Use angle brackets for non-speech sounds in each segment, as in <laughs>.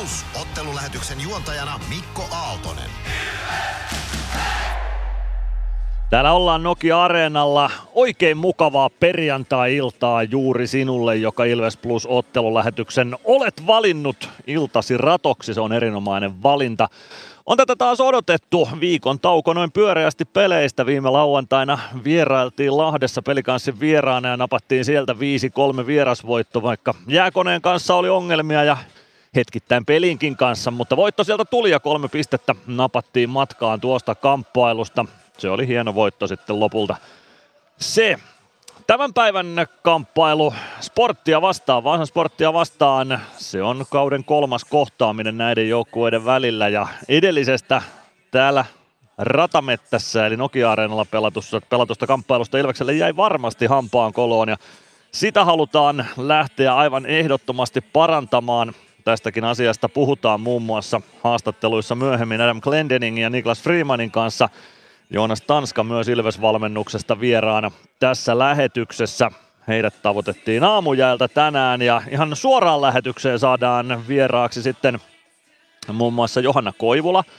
Plus. Ottelulähetyksen juontajana Mikko Aaltonen. Täällä ollaan Nokia-areenalla. Oikein mukavaa perjantai-iltaa juuri sinulle, joka Ilves Plus ottelulähetyksen olet valinnut iltasi ratoksi. Se on erinomainen valinta. On tätä taas odotettu viikon tauko noin pyöreästi peleistä. Viime lauantaina vierailtiin Lahdessa pelikanssin vieraana ja napattiin sieltä 5-3 vierasvoitto, vaikka jääkoneen kanssa oli ongelmia ja hetkittäin pelinkin kanssa, mutta voitto sieltä tuli ja kolme pistettä napattiin matkaan tuosta kamppailusta. Se oli hieno voitto sitten lopulta. Se Tämän päivän kamppailu sporttia vastaan, Vaasan sporttia vastaan, se on kauden kolmas kohtaaminen näiden joukkueiden välillä ja edellisestä täällä ratamettässä eli Nokia-areenalla pelatusta, pelatusta kamppailusta Ilvekselle jäi varmasti hampaan koloon ja sitä halutaan lähteä aivan ehdottomasti parantamaan. Tästäkin asiasta puhutaan muun muassa haastatteluissa myöhemmin Adam Glendeningin ja Niklas Freemanin kanssa – Joonas Tanska myös Ilves-valmennuksesta vieraana tässä lähetyksessä. Heidät tavoitettiin aamujäältä tänään ja ihan suoraan lähetykseen saadaan vieraaksi sitten muun muassa Johanna Koivula –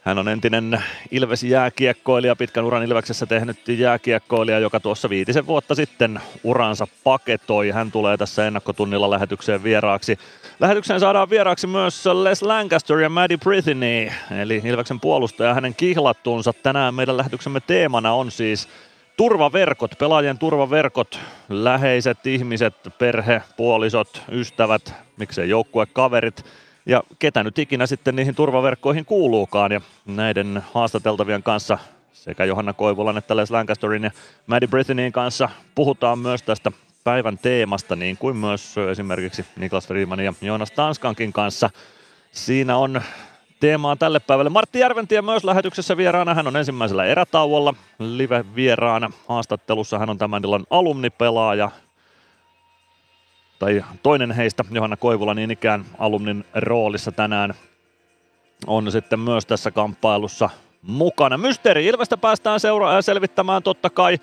hän on entinen Ilves-jääkiekkoilija, pitkän uran Ilveksessä tehnyt jääkiekkoilija, joka tuossa viitisen vuotta sitten uransa paketoi. Hän tulee tässä ennakkotunnilla lähetykseen vieraaksi. Lähetykseen saadaan vieraaksi myös Les Lancaster ja Maddie Britheny, eli Ilveksen puolustaja hänen kihlattuunsa. Tänään meidän lähetyksemme teemana on siis turvaverkot, pelaajien turvaverkot, läheiset ihmiset, perhe, puolisot, ystävät, miksei joukkuekaverit – ja ketä nyt ikinä sitten niihin turvaverkkoihin kuuluukaan. Ja näiden haastateltavien kanssa sekä Johanna Koivulan että Les Lancasterin ja Maddie Brithanin kanssa puhutaan myös tästä päivän teemasta, niin kuin myös esimerkiksi Niklas Freeman ja Joonas Tanskankin kanssa. Siinä on teemaa tälle päivälle. Martti Järventie myös lähetyksessä vieraana. Hän on ensimmäisellä erätauolla live-vieraana. Haastattelussa hän on tämän illan alumnipelaaja tai toinen heistä, Johanna Koivula, niin ikään alumnin roolissa tänään on sitten myös tässä kamppailussa mukana. Mysteeri Ilvestä päästään seura- äh, selvittämään totta kai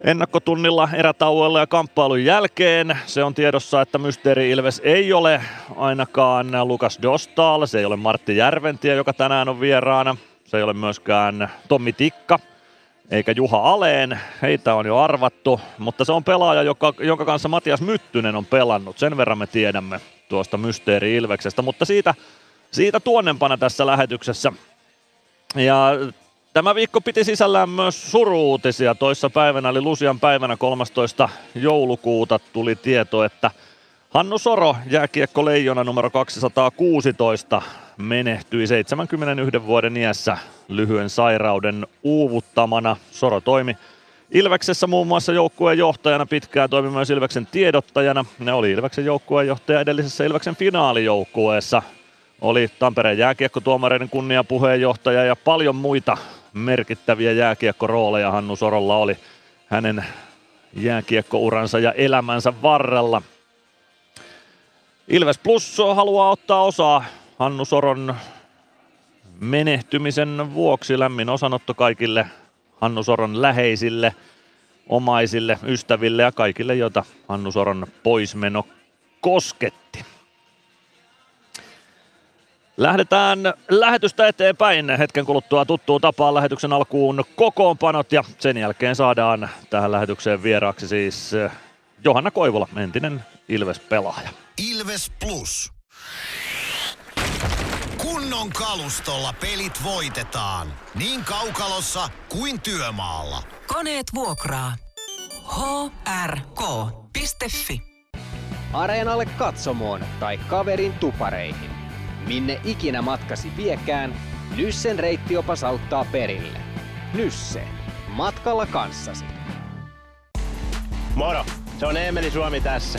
ennakkotunnilla erätauoilla ja kamppailun jälkeen. Se on tiedossa, että Mysteeri Ilves ei ole ainakaan Lukas Dostal, se ei ole Martti Järventie, joka tänään on vieraana. Se ei ole myöskään Tommi Tikka, eikä Juha Aleen. Heitä on jo arvattu, mutta se on pelaaja, joka, jonka kanssa Matias Myttynen on pelannut. Sen verran me tiedämme tuosta Mysteeri Ilveksestä, mutta siitä, siitä tuonnempana tässä lähetyksessä. Ja Tämä viikko piti sisällään myös suruutisia. Toissa päivänä eli Lusian päivänä 13. joulukuuta tuli tieto, että Hannu Soro, jääkiekko leijona numero 216, menehtyi 71 vuoden iässä lyhyen sairauden uuvuttamana. Soro toimi Ilveksessä muun muassa joukkueen johtajana pitkään toimi myös Ilveksen tiedottajana. Ne oli Ilveksen joukkueen johtaja edellisessä Ilveksen finaalijoukkueessa. Oli Tampereen jääkiekkotuomareiden kunniapuheenjohtaja ja paljon muita merkittäviä jääkiekkorooleja Hannu Sorolla oli hänen jääkiekkouransa ja elämänsä varrella. Ilves Plus haluaa ottaa osaa Hannu Soron menehtymisen vuoksi. Lämmin osanotto kaikille Hannu Soron läheisille, omaisille, ystäville ja kaikille, joita Hannu Soron poismeno kosketti. Lähdetään lähetystä eteenpäin. Hetken kuluttua tuttuun tapaan lähetyksen alkuun kokoonpanot ja sen jälkeen saadaan tähän lähetykseen vieraaksi siis Johanna Koivola, entinen Ilves-pelaaja. Ilves Plus. Kunnon kalustolla pelit voitetaan. Niin kaukalossa kuin työmaalla. Koneet vuokraa. hrk.fi Areenalle katsomoon tai kaverin tupareihin. Minne ikinä matkasi viekään, Nyssen reittiopas auttaa perille. Nysse. Matkalla kanssasi. Moro! Se on Eemeli Suomi tässä.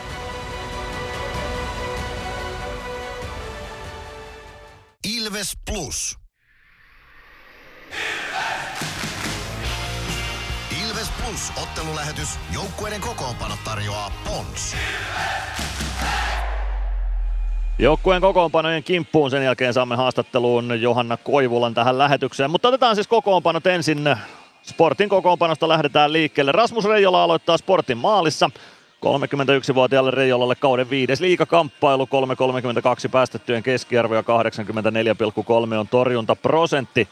Ilves Plus. Ilves, Ilves Plus ottelulähetys. Joukkueiden kokoonpano tarjoaa Pons. Joukkueen kokoonpanojen kimppuun sen jälkeen saamme haastatteluun Johanna Koivulan tähän lähetykseen. Mutta otetaan siis kokoonpanot ensin Sportin kokoonpanosta lähdetään liikkeelle. Rasmus Reijola aloittaa Sportin maalissa. 31-vuotiaalle Reijolalle kauden viides liikakamppailu, 3.32 päästettyjen keskiarvo ja 84,3 on torjuntaprosentti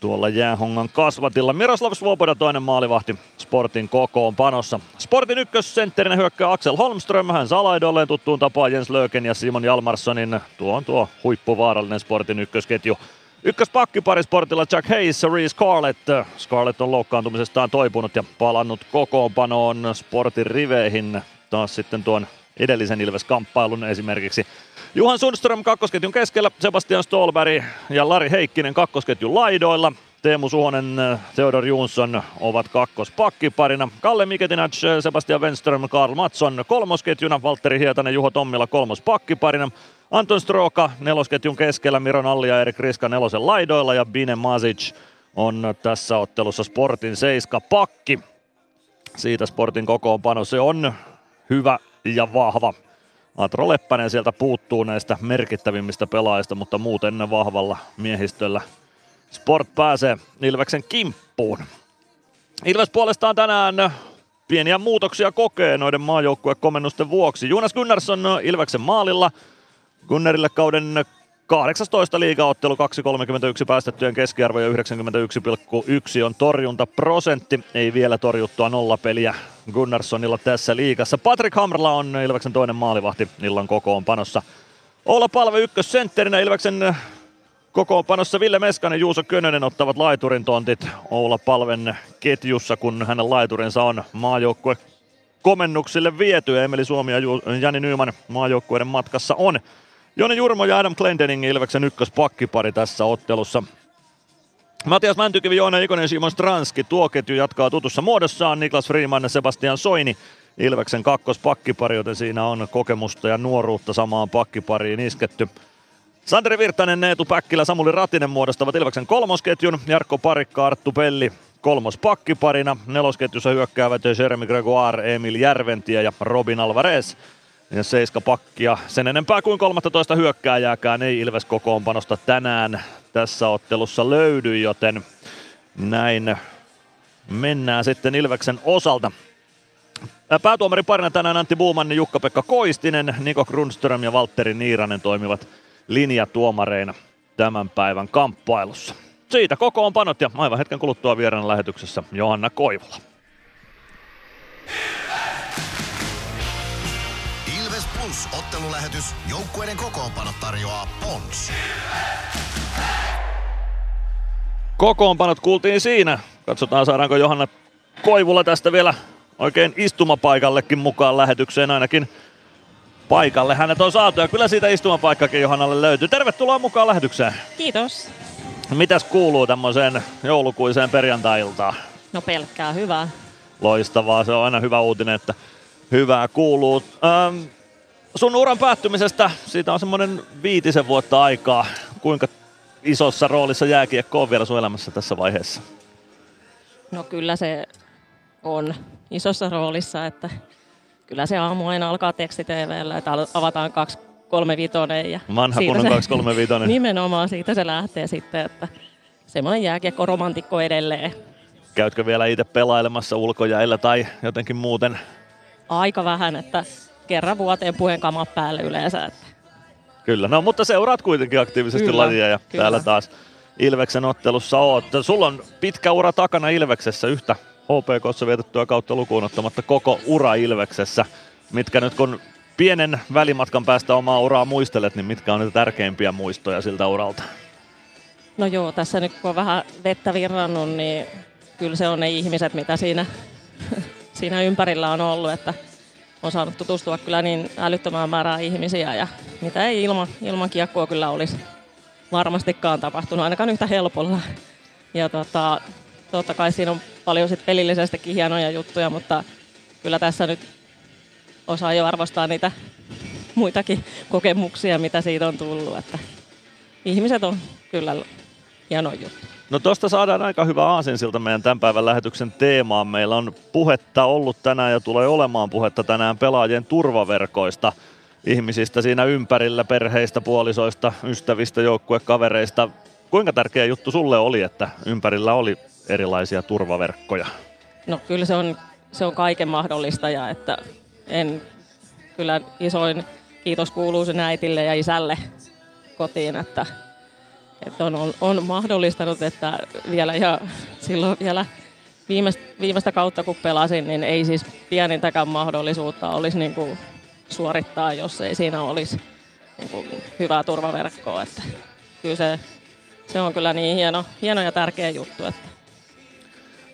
tuolla jäähongan kasvatilla. Miroslav Svoboda toinen maalivahti Sportin kokoonpanossa. Sportin ykkössentterinä hyökkää Axel Holmström, hän salaidolleen tuttuun tapaan Jens Löken ja Simon Jalmarssonin. Tuo on tuo huippuvaarallinen Sportin ykkösketju. Ykköspakkipari Sportilla Jack Hayes ja Reese Scarlett. Scarlett on loukkaantumisestaan toipunut ja palannut kokoonpanoon Sportin riveihin taas sitten tuon edellisen Ilves-kamppailun esimerkiksi. Juhan Sundström kakkosketjun keskellä, Sebastian Stolberg ja Lari Heikkinen kakkosketjun laidoilla. Teemu Suhonen, Theodor Jonsson ovat kakkospakkiparina. Kalle Miketinac, Sebastian Wenström, Karl Matson kolmosketjuna. Valtteri Hietanen, Juho Tommila kolmospakkiparina. Anton Stroka nelosketjun keskellä, Miro Nalli ja Erik Riska nelosen laidoilla ja Bine Masic on tässä ottelussa Sportin seiska pakki. Siitä Sportin kokoonpano se on hyvä ja vahva. Atro Leppänen sieltä puuttuu näistä merkittävimmistä pelaajista, mutta muuten vahvalla miehistöllä Sport pääsee Ilveksen kimppuun. Ilves puolestaan tänään pieniä muutoksia kokee noiden maajoukkuekomennusten vuoksi. Jonas Gunnarsson Ilveksen maalilla. Gunnarille kauden 18 liigaottelu, 2.31 päästettyjen keskiarvo ja 91,1 on torjuntaprosentti. Ei vielä torjuttua nollapeliä Gunnarssonilla tässä liigassa. Patrick Hamrla on Ilveksen toinen maalivahti illan kokoonpanossa. Olla palve ykkössentterinä Ilveksen kokoonpanossa Ville Meskanen ja Juuso Könönen ottavat laiturin tontit Oula Palven ketjussa, kun hänen laiturinsa on maajoukkue komennuksille viety. Emeli Suomi ja Jani Nyyman maajoukkueiden matkassa on. Joni Jurmo ja Adam Glendening Ilveksen ykköspakkipari tässä ottelussa. Matias Mäntykivi, Joona Ikonen Simon Stranski. Tuo ketju jatkaa tutussa muodossaan. Niklas Freeman ja Sebastian Soini Ilveksen kakkospakkipari, joten siinä on kokemusta ja nuoruutta samaan pakkipariin isketty. Sandri Virtanen, Neetu Päkkilä, Samuli Ratinen muodostavat Ilveksen kolmosketjun. Jarkko Parikka, Arttu Pelli kolmos pakkiparina. Nelosketjussa hyökkäävät Jeremy Gregoire, Emil Järventie ja Robin Alvarez. Ja seiska pakkia sen enempää kuin 13 hyökkääjääkään ei Ilves kokoonpanosta tänään tässä ottelussa löydy, joten näin mennään sitten Ilveksen osalta. Päätuomari parina tänään Antti Buumanni, Jukka-Pekka Koistinen, Niko Grundström ja Valtteri Niiranen toimivat linjatuomareina tämän päivän kamppailussa. Siitä kokoonpanot ja aivan hetken kuluttua vieraan lähetyksessä Johanna Koivula. Plus ottelulähetys. Joukkueiden kokoonpano tarjoaa Pons. Kokoonpanot kuultiin siinä. Katsotaan saadaanko Johanna Koivula tästä vielä oikein istumapaikallekin mukaan lähetykseen ainakin paikalle hänet on saatu ja kyllä siitä istumapaikkakin Johannalle löytyy. Tervetuloa mukaan lähetykseen. Kiitos. Mitäs kuuluu tämmöiseen joulukuiseen perjantai-iltaan? No pelkkää hyvää. Loistavaa, se on aina hyvä uutinen, että hyvää kuuluu. Ähm, sun uran päättymisestä, siitä on semmoinen viitisen vuotta aikaa. Kuinka isossa roolissa jääkiekko on vielä sun elämässä tässä vaiheessa? No kyllä se on isossa roolissa, että kyllä se aamu aina alkaa tekstitvllä, että avataan kaksi kolme vitonen. Ja Vanha kunnon 235. <laughs> Nimenomaan siitä se lähtee sitten, että semmoinen jääkiekko romantikko edelleen. Käytkö vielä itse pelailemassa ulkojäillä tai jotenkin muuten? Aika vähän, että kerran vuoteen puheen kamat päälle yleensä. Että. Kyllä, no mutta seuraat kuitenkin aktiivisesti Kyllä, lajia ja kyllä. täällä taas Ilveksen ottelussa oot. Sulla on pitkä ura takana Ilveksessä yhtä HPKssa vietettyä kautta lukuun ottamatta koko ura Ilveksessä. Mitkä nyt kun pienen välimatkan päästä omaa uraa muistelet, niin mitkä on niitä tärkeimpiä muistoja siltä uralta? No joo, tässä nyt kun on vähän vettä virrannut, niin kyllä se on ne ihmiset, mitä siinä, <laughs> siinä ympärillä on ollut, että on saanut tutustua kyllä niin älyttömään määrään ihmisiä ja mitä ei ilman, ilman kiekkoa kyllä olisi varmastikaan tapahtunut, ainakaan yhtä helpolla. Ja tota, totta kai siinä on paljon sit pelillisestikin hienoja juttuja, mutta kyllä tässä nyt osaa jo arvostaa niitä muitakin kokemuksia, mitä siitä on tullut. Että ihmiset on kyllä hieno juttu. No tuosta saadaan aika hyvä aasinsilta meidän tämän päivän lähetyksen teemaan. Meillä on puhetta ollut tänään ja tulee olemaan puhetta tänään pelaajien turvaverkoista. Ihmisistä siinä ympärillä, perheistä, puolisoista, ystävistä, joukkuekavereista. Kuinka tärkeä juttu sulle oli, että ympärillä oli erilaisia turvaverkkoja? No kyllä se on, se on kaiken mahdollista ja että en, kyllä isoin kiitos kuuluu sen äitille ja isälle kotiin, että, että on, on, mahdollistanut, että vielä ja silloin vielä viimeistä, viimeistä kautta kun pelasin, niin ei siis pienintäkään mahdollisuutta olisi niin kuin suorittaa, jos ei siinä olisi niin kuin hyvää turvaverkkoa. Että kyllä se, se on kyllä niin hieno, hieno ja tärkeä juttu, että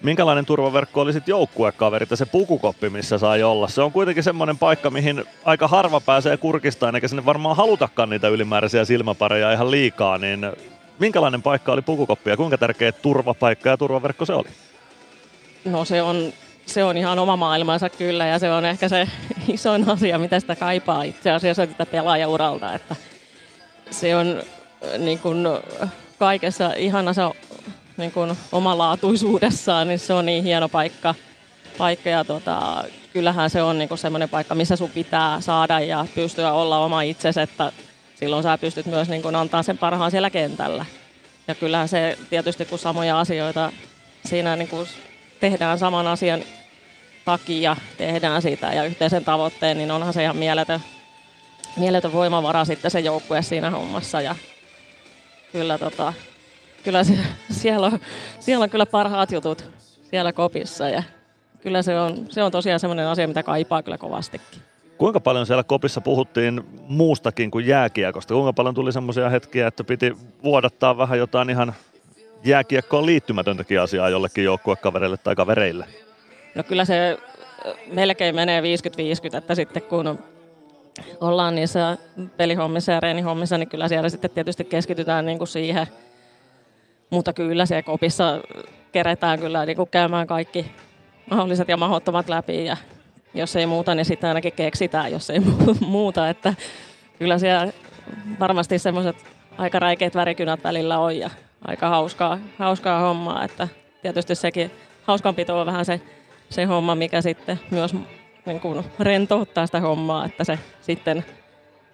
Minkälainen turvaverkko oli sitten joukkuekaverit ja se pukukoppi, missä sai olla? Se on kuitenkin semmoinen paikka, mihin aika harva pääsee kurkistaan, eikä sinne varmaan halutakaan niitä ylimääräisiä silmäpareja ihan liikaa, niin minkälainen paikka oli pukukoppi ja kuinka tärkeä turvapaikka ja turvaverkko se oli? No se on, se on ihan oma maailmansa kyllä ja se on ehkä se isoin asia, mitä sitä kaipaa itse asiassa tätä pelaajauralta, että se on äh, niin kuin kaikessa ihanassa niin kuin omalaatuisuudessaan, niin se on niin hieno paikka. paikka ja tota, kyllähän se on niin kuin semmoinen paikka, missä sun pitää saada ja pystyä olla oma itsesi, että silloin sä pystyt myös niin kuin antaa sen parhaan siellä kentällä. Ja kyllähän se tietysti, kun samoja asioita siinä niin kuin tehdään saman asian takia, tehdään sitä ja yhteisen tavoitteen, niin onhan se ihan mieletön, mieletön voimavara sitten se joukkue siinä hommassa. Ja kyllä tota, kyllä se, siellä, on, siellä on kyllä parhaat jutut siellä kopissa ja kyllä se on, se on tosiaan semmoinen asia, mitä kaipaa kyllä kovastikin. Kuinka paljon siellä kopissa puhuttiin muustakin kuin jääkiekosta? Kuinka paljon tuli semmoisia hetkiä, että piti vuodattaa vähän jotain ihan jääkiekkoon liittymätöntäkin asiaa jollekin joukkuekavereille tai kavereille? No kyllä se melkein menee 50-50, että sitten kun ollaan niissä pelihommissa ja reenihommissa, niin kyllä siellä sitten tietysti keskitytään niin kuin siihen – mutta kyllä se kopissa keretään kyllä niin kuin käymään kaikki mahdolliset ja mahdottomat läpi ja jos ei muuta, niin sitten ainakin keksitään, jos ei <laughs> muuta. Että kyllä siellä varmasti semmoiset aika räikeät värikynät välillä on ja aika hauskaa, hauskaa hommaa. Että tietysti sekin hauskanpito on vähän se, se homma, mikä sitten myös niin kuin rentouttaa sitä hommaa, että se sitten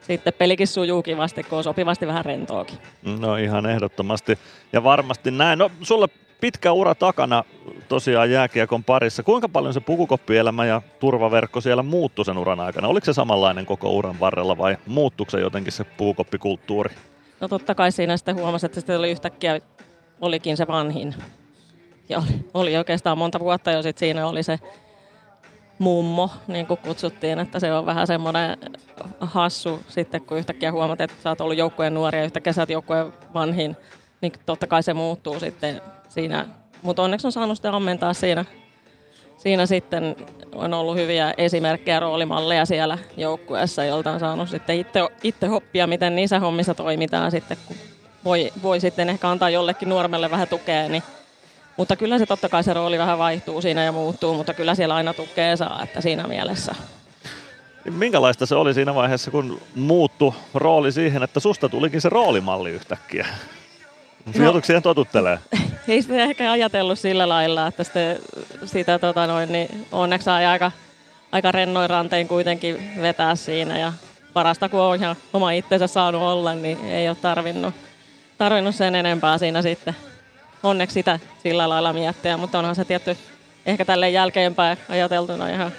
sitten pelikin sujuu kivasti, kun on sopivasti vähän rentoakin. No ihan ehdottomasti. Ja varmasti näin. No sulle pitkä ura takana tosiaan jääkiekon parissa. Kuinka paljon se pukukoppielämä ja turvaverkko siellä muuttui sen uran aikana? Oliko se samanlainen koko uran varrella vai muuttuiko se jotenkin se pukukoppikulttuuri? No totta kai siinä sitten huomasi, että se oli yhtäkkiä olikin se vanhin. Ja oli, oli oikeastaan monta vuotta jo sitten siinä oli se mummo, niin kuin kutsuttiin, että se on vähän semmoinen hassu sitten, kun yhtäkkiä huomaat, että sä oot ollut joukkueen nuoria ja yhtäkkiä sä oot joukkueen vanhin, niin totta kai se muuttuu sitten siinä. Mutta onneksi on saanut sitä ammentaa siinä, siinä sitten on ollut hyviä esimerkkejä, roolimalleja siellä joukkueessa, jolta on saanut sitten itse, itse oppia, miten niissä hommissa toimitaan sitten, kun voi, voi sitten ehkä antaa jollekin nuormelle vähän tukea, niin mutta kyllä se totta kai se rooli vähän vaihtuu siinä ja muuttuu, mutta kyllä siellä aina tukea saa, että siinä mielessä. Minkälaista se oli siinä vaiheessa, kun muuttu rooli siihen, että susta tulikin se roolimalli yhtäkkiä? No, Joututko siihen totuttelee? <laughs> Ei sitä ehkä ajatellut sillä lailla, että sitten sitä tota noin, niin onneksi sai aika, aika rennoin rantein kuitenkin vetää siinä. Ja parasta kun on ihan oma itsensä saanut olla, niin ei ole tarvinnut, tarvinnut sen enempää siinä sitten onneksi sitä sillä lailla miettiä, mutta onhan se tietty ehkä tälle jälkeenpäin ajateltuna ihan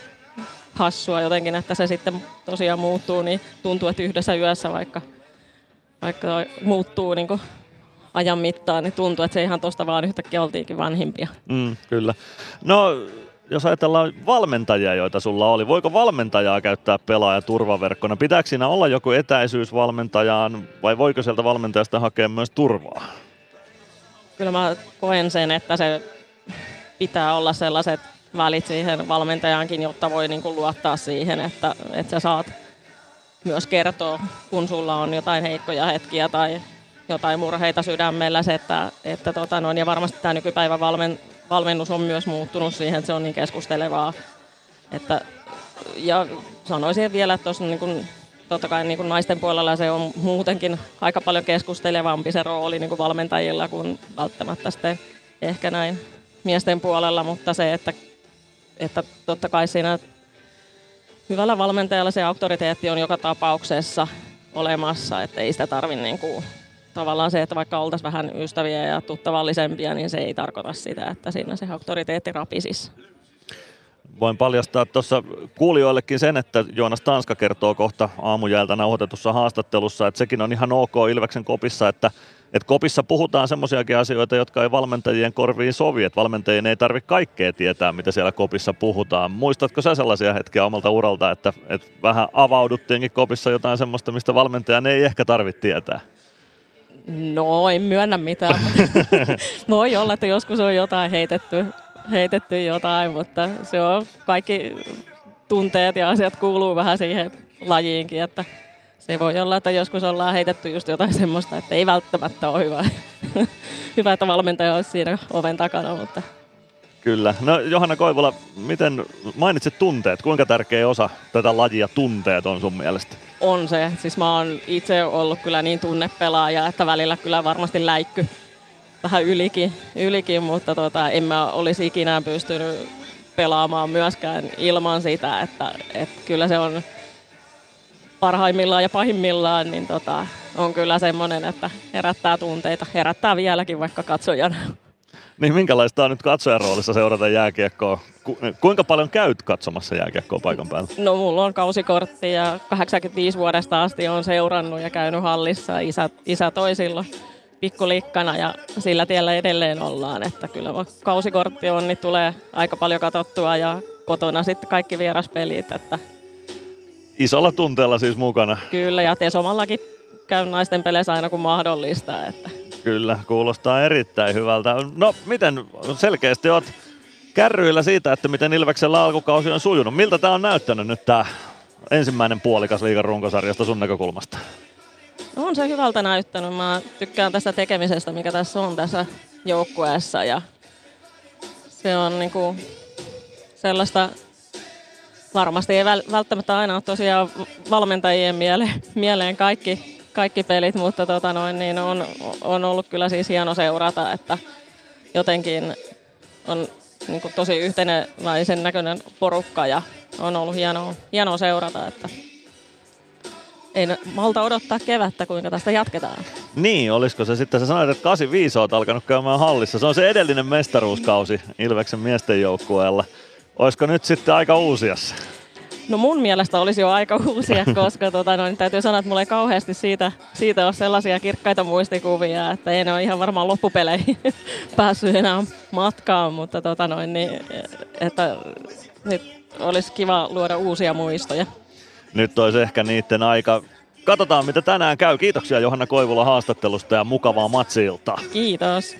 hassua jotenkin, että se sitten tosiaan muuttuu, niin tuntuu, että yhdessä yössä vaikka, vaikka muuttuu niin kuin ajan mittaan, niin tuntuu, että se ihan tuosta vaan yhtäkkiä oltiinkin vanhimpia. Mm, kyllä. No, jos ajatellaan valmentajia, joita sulla oli, voiko valmentajaa käyttää pelaaja turvaverkkona? Pitääkö siinä olla joku etäisyys valmentajaan vai voiko sieltä valmentajasta hakea myös turvaa? kyllä mä koen sen, että se pitää olla sellaiset välit siihen valmentajaankin, jotta voi niin kuin luottaa siihen, että, että sä saat myös kertoa, kun sulla on jotain heikkoja hetkiä tai jotain murheita sydämellä. Se, että, että tota noin, ja varmasti tämä nykypäivän valmen, valmennus on myös muuttunut siihen, että se on niin keskustelevaa. Että, ja sanoisin vielä, että tuossa niin totta kai niin kuin naisten puolella se on muutenkin aika paljon keskustelevampi se rooli niin kuin valmentajilla kuin välttämättä sitten ehkä näin miesten puolella, mutta se, että, että totta kai siinä hyvällä valmentajalla se auktoriteetti on joka tapauksessa olemassa, että ei sitä tarvitse niin kuin, tavallaan se, että vaikka oltaisiin vähän ystäviä ja tuttavallisempia, niin se ei tarkoita sitä, että siinä se auktoriteetti rapisisi. Voin paljastaa tuossa kuulijoillekin sen, että Joonas Tanska kertoo kohta aamujäältä nauhoitetussa haastattelussa, että sekin on ihan ok Ilveksen kopissa, että että kopissa puhutaan semmoisiakin asioita, jotka ei valmentajien korviin sovi, että valmentajien ei tarvitse kaikkea tietää, mitä siellä kopissa puhutaan. Muistatko sä sellaisia hetkiä omalta uralta, että, että vähän avauduttiinkin kopissa jotain semmoista, mistä valmentajan ei ehkä tarvitse tietää? No, en myönnä mitään. <laughs> Voi olla, että joskus on jotain heitetty, heitetty jotain, mutta se on kaikki tunteet ja asiat kuuluu vähän siihen lajiinkin, että se voi olla, että joskus ollaan heitetty just jotain semmoista, että ei välttämättä ole hyvä, <laughs> hyvä että valmentaja olisi siinä oven takana, mutta Kyllä. No Johanna Koivula, miten mainitsit tunteet? Kuinka tärkeä osa tätä lajia tunteet on sun mielestä? On se. Siis mä oon itse ollut kyllä niin tunnepelaaja, että välillä kyllä varmasti läikky vähän ylikin, ylikin mutta tota, en mä olisi ikinä pystynyt pelaamaan myöskään ilman sitä, että, että kyllä se on parhaimmillaan ja pahimmillaan, niin tota, on kyllä semmoinen, että herättää tunteita. Herättää vieläkin vaikka katsojana. Niin minkälaista on nyt katsojan roolissa seurata jääkiekkoa? Ku, kuinka paljon käyt katsomassa jääkiekkoa paikan päällä? No mulla on kausikortti ja 85 vuodesta asti on seurannut ja käynyt hallissa. Isä, isä toisilla pikkulikkana ja sillä tiellä edelleen ollaan. Että kyllä kausikortti on, niin tulee aika paljon katsottua ja kotona sitten kaikki vieraspelit. Että Isolla tunteella siis mukana. Kyllä, ja Tesomallakin käy naisten peleissä aina kun mahdollista. Että. Kyllä, kuulostaa erittäin hyvältä. No miten selkeästi oot kärryillä siitä, että miten Ilveksellä alkukausi on sujunut. Miltä tämä on näyttänyt nyt tämä ensimmäinen puolikas liigan runkosarjasta sun näkökulmasta? No on se hyvältä näyttänyt. Mä tykkään tästä tekemisestä, mikä tässä on tässä joukkueessa. Ja se on niinku sellaista varmasti ei välttämättä aina ole tosiaan valmentajien mieleen, mieleen kaikki, kaikki pelit, mutta tota noin, niin on, on ollut kyllä siis hieno seurata, että jotenkin on niin kuin tosi yhteneväisen näköinen porukka ja on ollut hienoa, hienoa seurata, että ei malta odottaa kevättä, kuinka tästä jatketaan. Niin, olisiko se sitten, sä sanoit, että 85 olet alkanut käymään hallissa. Se on se edellinen mestaruuskausi Ilveksen miesten joukkueella. Olisiko nyt sitten aika uusiassa? No mun mielestä olisi jo aika uusia, <laughs> koska tota, no, niin täytyy sanoa, että mulla ei kauheasti siitä, siitä ole sellaisia kirkkaita muistikuvia, että en ole ihan varmaan loppupeleihin <laughs> päässyt enää matkaan, mutta tota, noin, niin, että nyt olisi kiva luoda uusia muistoja. Nyt olisi ehkä niiden aika. Katsotaan, mitä tänään käy. Kiitoksia Johanna Koivula haastattelusta ja mukavaa matsilta. Kiitos.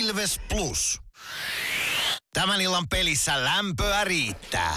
Ilves Plus. Tämän illan pelissä lämpöä riittää.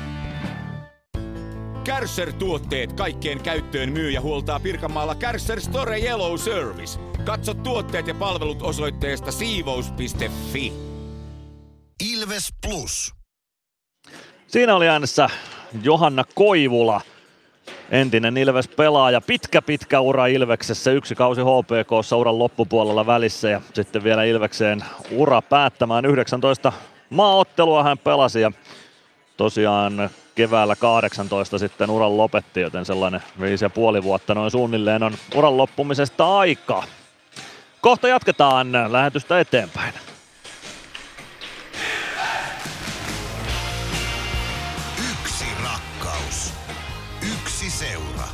Kärsser-tuotteet kaikkeen käyttöön myy ja huoltaa Pirkanmaalla Kärsser Store Yellow Service. Katso tuotteet ja palvelut osoitteesta siivous.fi. Ilves Plus. Siinä oli äänessä Johanna Koivula, entinen Ilves-pelaaja. Pitkä, pitkä ura Ilveksessä, yksi kausi HPKssa uran loppupuolella välissä ja sitten vielä Ilvekseen ura päättämään. 19 maaottelua hän pelasi ja tosiaan keväällä 18 sitten uran lopetti, joten sellainen viisi ja puoli vuotta noin suunnilleen on uran loppumisesta aika. Kohta jatketaan lähetystä eteenpäin. Yksi rakkaus. Yksi seura.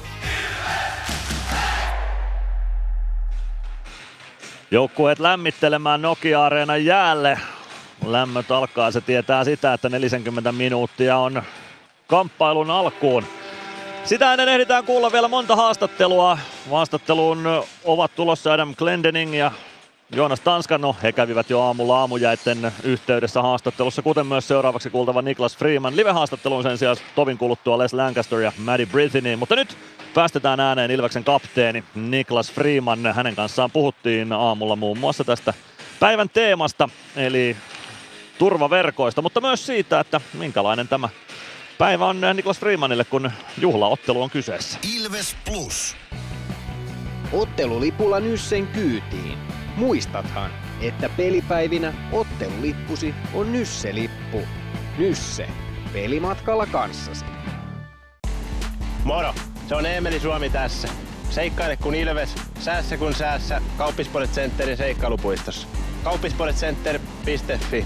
Joukkueet lämmittelemään Nokia-areenan jäälle. Lämmöt alkaa, se tietää sitä, että 40 minuuttia on kamppailun alkuun. Sitä ennen ehditään kuulla vielä monta haastattelua. Haastatteluun ovat tulossa Adam Glendening ja Joonas Tanskano, he kävivät jo aamulla aamujäitten yhteydessä haastattelussa, kuten myös seuraavaksi kuultava Niklas Freeman. Live-haastatteluun sen sijaan tovin kuluttua Les Lancaster ja Maddie Britheny, mutta nyt päästetään ääneen Ilveksen kapteeni Niklas Freeman. Hänen kanssaan puhuttiin aamulla muun muassa tästä päivän teemasta, eli turvaverkoista, mutta myös siitä, että minkälainen tämä päivä on Niklas Freemanille, kun juhlaottelu on kyseessä. Ilves Plus. Ottelulipulla Nyssen kyytiin. Muistathan, että pelipäivinä ottelulippusi on Nysse-lippu. Nysse. Pelimatkalla kanssasi. Moro! Se on Eemeli Suomi tässä. Seikkaile kun ilves, säässä kun säässä. Kauppispoilet Centerin seikkailupuistossa. Kauppispoiletcenter.fi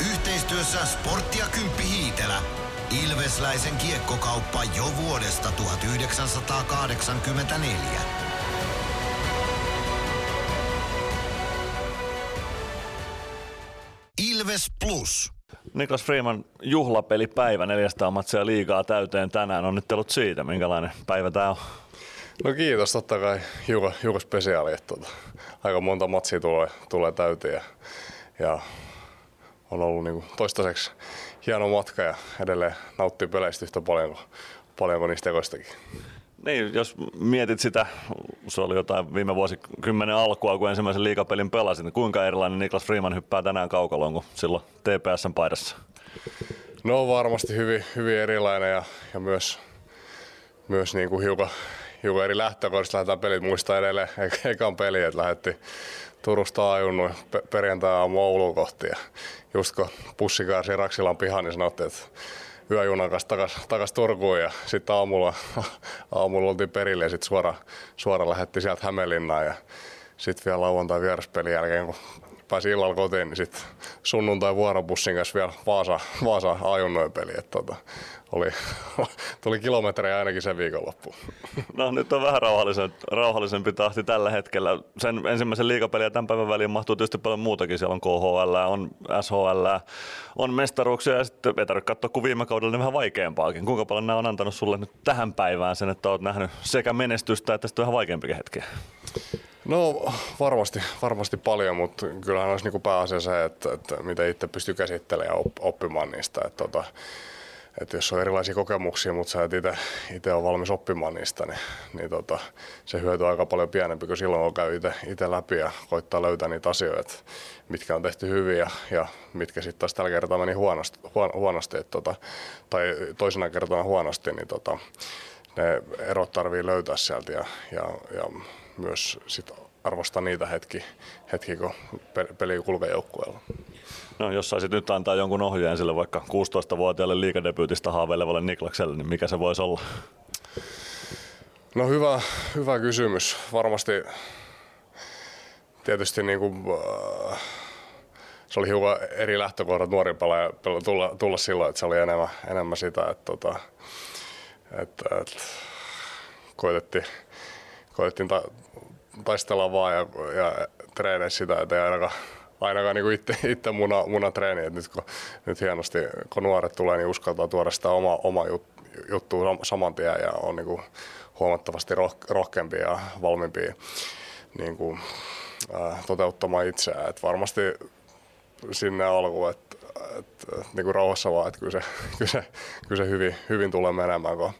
Yhteistyössä Sportti ja Kymppi Hiitelä. Ilvesläisen kiekkokauppa jo vuodesta 1984. Ilves Plus. Niklas Freeman juhlapelipäivä, 400 matsia liigaa täyteen tänään. Onnittelut siitä, minkälainen päivä tämä on? No kiitos, totta kai hiukan, hiukan spesiaali, että tota, aika monta matsia tulee, tulee täyteen ja, ja on ollut niin kuin toistaiseksi hieno matka ja edelleen nauttii peleistä yhtä paljon kuin, paljon kuin niistä tekoistakin. Niin, jos mietit sitä, se oli jotain viime vuosikymmenen alkua, kun ensimmäisen liikapelin pelasin, niin kuinka erilainen Niklas Freeman hyppää tänään kaukaloon kuin silloin TPSn paidassa? No varmasti hyvin, hyvin erilainen ja, ja myös, myös niin kuin hiukan, hiukan eri lähtökohdista lähdetään pelit muistaa edelleen ekan peli, että lähdettiin Turusta ajunnut perjantai aamu Ouluun kohti ja just kun pussi kaarsi Raksilan pihaan, niin sanottiin, että yöjunan kanssa takas, takas Turkuun ja sitten aamulla, <laughs> aamulla oltiin perille ja sitten suora, suora lähdettiin sieltä Hämeenlinnaan ja sitten vielä lauantai vieraspelin jälkeen, kun pääsi illalla kotiin, niin sitten sunnuntai vuorobussin kanssa vielä Vaasa, Vaasa ajunnoin peli. Että tota, oli, tuli kilometrejä ainakin sen viikonloppu. No nyt on vähän rauhallisempi, rauhallisempi tahti tällä hetkellä. Sen ensimmäisen liikapelin ja tämän päivän väliin mahtuu tietysti paljon muutakin. Siellä on KHL, on SHL, on mestaruuksia ja sitten ei tarvitse katsoa kuin viime kaudella niin vähän vaikeampaakin. Kuinka paljon nämä on antanut sulle nyt tähän päivään sen, että olet nähnyt sekä menestystä että sitten vähän vaikeampikin hetkiä? No varmasti, varmasti paljon, mutta kyllähän olisi niin pääasia se, että, että mitä itse pystyy käsittelemään ja oppimaan niistä. Että, tota, että jos on erilaisia kokemuksia, mutta sä et itse ole valmis oppimaan niistä, niin, niin tota, se hyöty on aika paljon pienempi kuin silloin, kun käy itse läpi ja koittaa löytää niitä asioita, mitkä on tehty hyvin ja, ja mitkä sitten taas tällä kertaa meni huonosti, huon, huonosti että, tota, tai toisena kertana huonosti, niin tota, ne erot tarvii löytää sieltä ja, ja, ja myös sit arvostaa niitä hetki, hetki kun peli kulkee joukkueella. No, jos saisit nyt antaa jonkun ohjeen sille vaikka 16-vuotiaalle liikadebyytistä haaveilevalle Niklakselle, niin mikä se voisi olla? No hyvä, hyvä kysymys. Varmasti tietysti niin kuin, äh, se oli hiukan eri lähtökohdat nuori pelaaja tulla, tulla silloin, että se oli enemmän, enemmän sitä, että, tota, että, että koitettiin, koitettiin ta, taistella vaan ja, ja treenaa sitä, että ei ainakaan, ainakaan niin itse, itse muna, muna treeni. Et nyt, kun, nyt hienosti, kun nuoret tulee, niin uskaltaa tuoda sitä oma, oma jut, juttua saman tien ja on niin kuin huomattavasti roh, rohkeampia ja valmiimpia niin kuin, äh, toteuttamaan itseään. Et varmasti sinne alkuun, että et, et, niin rauhassa vaan, että kyllä se, <laughs> kyllä se, kyllä se hyvin, hyvin tulee menemään, kun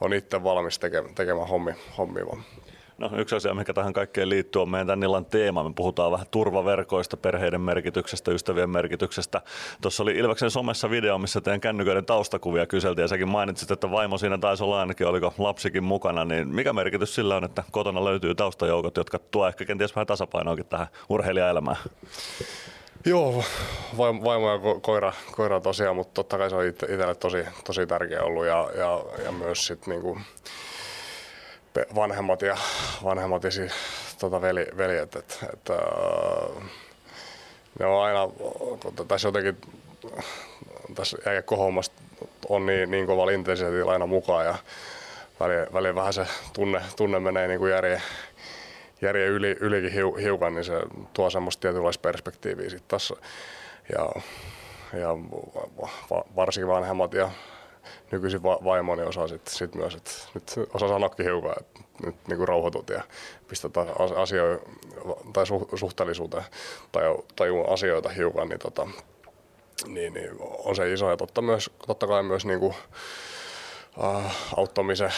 on itse valmis tekemään, tekemään hommi, hommia. No, yksi asia, mikä tähän kaikkeen liittyy, on meidän tämän illan teema. Me puhutaan vähän turvaverkoista, perheiden merkityksestä, ystävien merkityksestä. Tuossa oli Ilveksen somessa video, missä teidän kännyköiden taustakuvia kyseltiin ja säkin mainitsit, että vaimo siinä taisi olla ainakin, oliko lapsikin mukana. Niin mikä merkitys sillä on, että kotona löytyy taustajoukot, jotka tuo ehkä kenties vähän tasapainoakin tähän urheilijaelämään? Joo, vaimo ja ko- koira, koira tosiaan, mutta totta kai se on itselle tosi, tosi tärkeä ollut ja, ja, ja myös sitten niinku vanhemmat ja, vanhemmat ja tota veli, veljet, että, että äh, ne on aina, kun tässä jotenkin tässä on niin, niin kovalla intensiteetillä aina mukaan ja väliin, väliin vähän se tunne, tunne menee niin kuin järjen, järjen yli, ylikin hiu, hiukan, niin se tuo semmoista tietynlaista perspektiiviä sitten tässä. Ja, ja varsinkin vanhemmat ja nykyisin va- vaimoni osaa sitten sit myös, että nyt osaa sanoakin hiukan, että nyt niin kuin rauhoitut ja pistät asioita tai su- suhteellisuuteen tai tajuu asioita hiukan, niin, tota, niin, niin on se iso ja totta, myös, totta kai myös niin kuin, äh, auttamisen,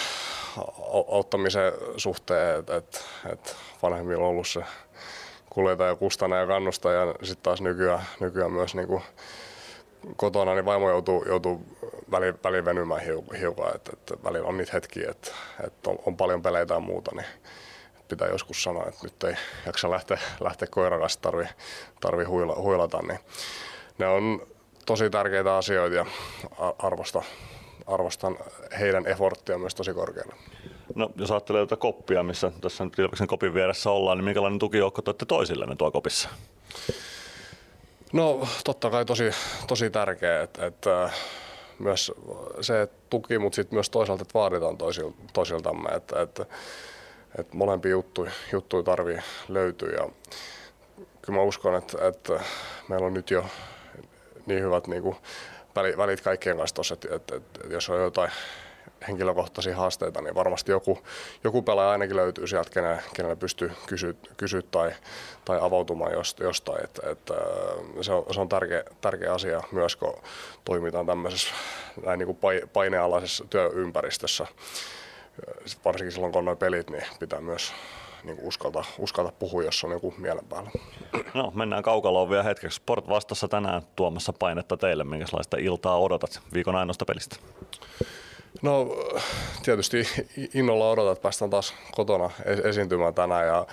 auttamisen suhteen, että et, et vanhemmilla on ollut se kuljettaja, kustana ja kannustaja ja sitten taas nykyään, nykyään myös niin kuin kotona, niin vaimo joutuu, joutuu väliin, väliin venymään hiukan, että, että välillä on niitä hetkiä, että, että on, on, paljon peleitä ja muuta, niin pitää joskus sanoa, että nyt ei jaksa lähteä, lähteä koiran kanssa, tarvi, tarvi huila, huilata, niin ne on tosi tärkeitä asioita ja arvosta, arvostan heidän efforttia myös tosi korkealle. No, jos ajattelee tätä koppia, missä tässä nyt Ilveksen kopin vieressä ollaan, niin minkälainen tukijoukko toitte toisillenne tuo kopissa? No totta kai tosi, tosi tärkeä, että, että myös se tuki, mutta sitten myös toisaalta, että vaaditaan toisiltamme, että, että, että molempia juttuja, juttuja tarvii löytyä. Ja kyllä mä uskon, että, että meillä on nyt jo niin hyvät niin kuin välit kaikkien kanssa tuossa, että, että, että, jos on jotain henkilökohtaisia haasteita, niin varmasti joku, joku pelaaja ainakin löytyy sieltä, kenelle, kenelle pystyy kysyä, kysyä tai, tai avautumaan jostain. Että, että se on, se on tärkeä, tärkeä asia myös, kun toimitaan tämmöisessä näin niin kuin painealaisessa työympäristössä. Varsinkin silloin, kun on noin pelit, niin pitää myös niin kuin uskalta, uskalta puhua, jos on joku mielen päällä. No, mennään kaukaloon vielä hetkeksi. Sport vastassa tänään tuomassa painetta teille. Minkälaista iltaa odotat viikon ainoasta pelistä? No tietysti innolla odotan, että päästään taas kotona esiintymään tänään ja,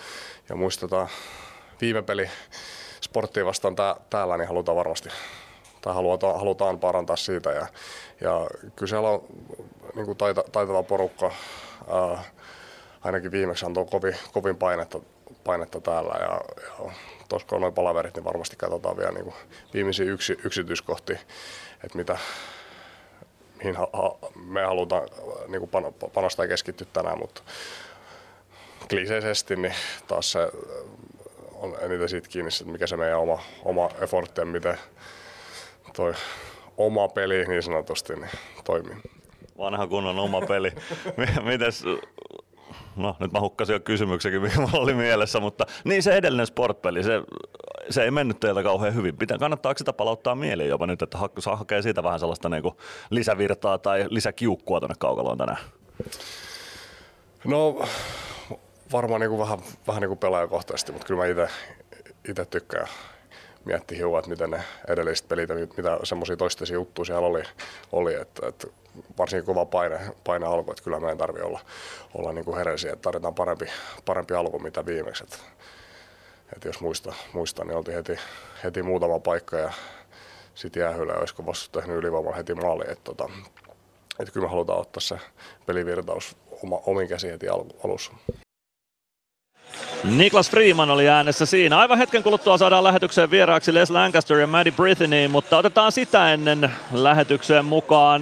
ja muistetaan viime peli sporttia vastaan tää, täällä, niin halutaan varmasti tai halutaan, halutaan parantaa siitä. Ja, ja kyllä siellä on niin kuin taita, taitava porukka, ää, ainakin viimeksi antoi kovin, kovin painetta, painetta täällä. Ja, ja tuossa kun on noin palaverit, niin varmasti katsotaan vielä niin kuin viimeisiä yksi, yksityiskohtia, että mitä, mihin me halutaan niin kuin panostaa ja keskittyä tänään, mutta kliseisesti niin taas se on eniten siitä kiinni, että mikä se meidän oma, oma effortti ja miten toi oma peli niin sanotusti niin toimii. Vanha kunnon oma peli. <laughs> Mites no nyt mä hukkasin jo kysymyksenkin, mikä mulla oli mielessä, mutta niin se edellinen sportpeli, se, se ei mennyt teiltä kauhean hyvin. Pitää, kannattaako sitä palauttaa mieleen jopa nyt, että saa hakea siitä vähän sellaista niin kuin lisävirtaa tai lisäkiukkua tuonne kaukaloon tänään? No varmaan niin kuin vähän, vähän niin kuin pelaajakohtaisesti, mutta kyllä mä itse tykkään miettiä hiukan, että miten ne edelliset pelit ja mitä semmoisia toisteisia juttuja siellä oli, oli että, että varsinkin kova paine, paine alku, että kyllä meidän tarvitse olla, olla niin kuin hereisiä, että tarvitaan parempi, parempi alku mitä viimeksi. Että, että jos muista, muista, niin oltiin heti, heti muutama paikka ja sitten jäähyllä, olisiko vasta tehnyt ylivoimalla heti maali. Että, tota, että kyllä me halutaan ottaa se pelivirtaus oma, omin käsiin heti alussa. Niklas Freeman oli äänessä siinä. Aivan hetken kuluttua saadaan lähetykseen vieraaksi Les Lancaster ja Maddie Britheny, mutta otetaan sitä ennen lähetykseen mukaan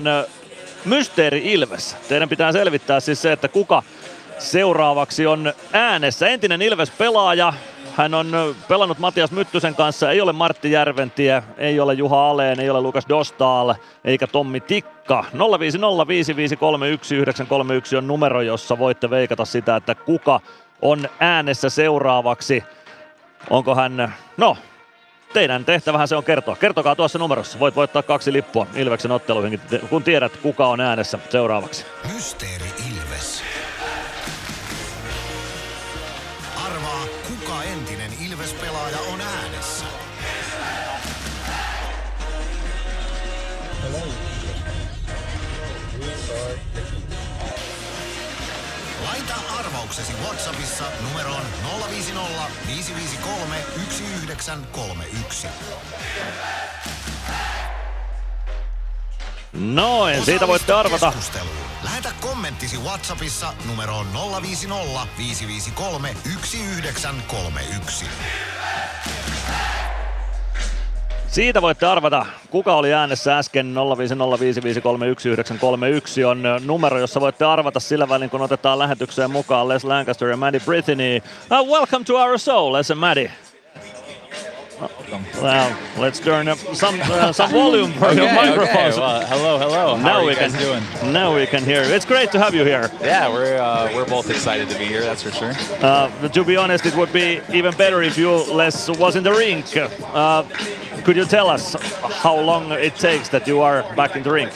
Mysteeri Ilves. Teidän pitää selvittää siis se, että kuka seuraavaksi on äänessä. Entinen Ilves-pelaaja, hän on pelannut Matias Myttysen kanssa, ei ole Martti Järventie, ei ole Juha Aleen, ei ole Lukas Dostal, eikä Tommi Tikka. 0505531 on numero, jossa voitte veikata sitä, että kuka on äänessä seuraavaksi. Onko hän, no teidän tehtävähän se on kertoa. Kertokaa tuossa numerossa. Voit voittaa kaksi lippua Ilveksen otteluihin, kun tiedät kuka on äänessä seuraavaksi. Mysteeri Ilves. Arvauksesi Whatsappissa numeroon 050 553 1931. Noin, siitä voitte arvata. Lähetä kommenttisi Whatsappissa numeroon 050 553 1931. Siitä voitte arvata, kuka oli äänessä äsken 0505531 on numero, jossa voitte arvata sillä välin, kun otetaan lähetykseen mukaan Les Lancaster ja Maddie Brittany. Uh, welcome to our show, Les and Maddie. Well, let's turn up some uh, some volume for your Okay, okay. microphones. Well, hello, hello. How now are you we guys can doing? now we can hear. you. It's great to have you here. Yeah, we're uh, we're both excited to be here. That's for sure. Uh, to be honest, it would be even better if you less was in the rink. Uh, could you tell us how long it takes that you are back in the rink?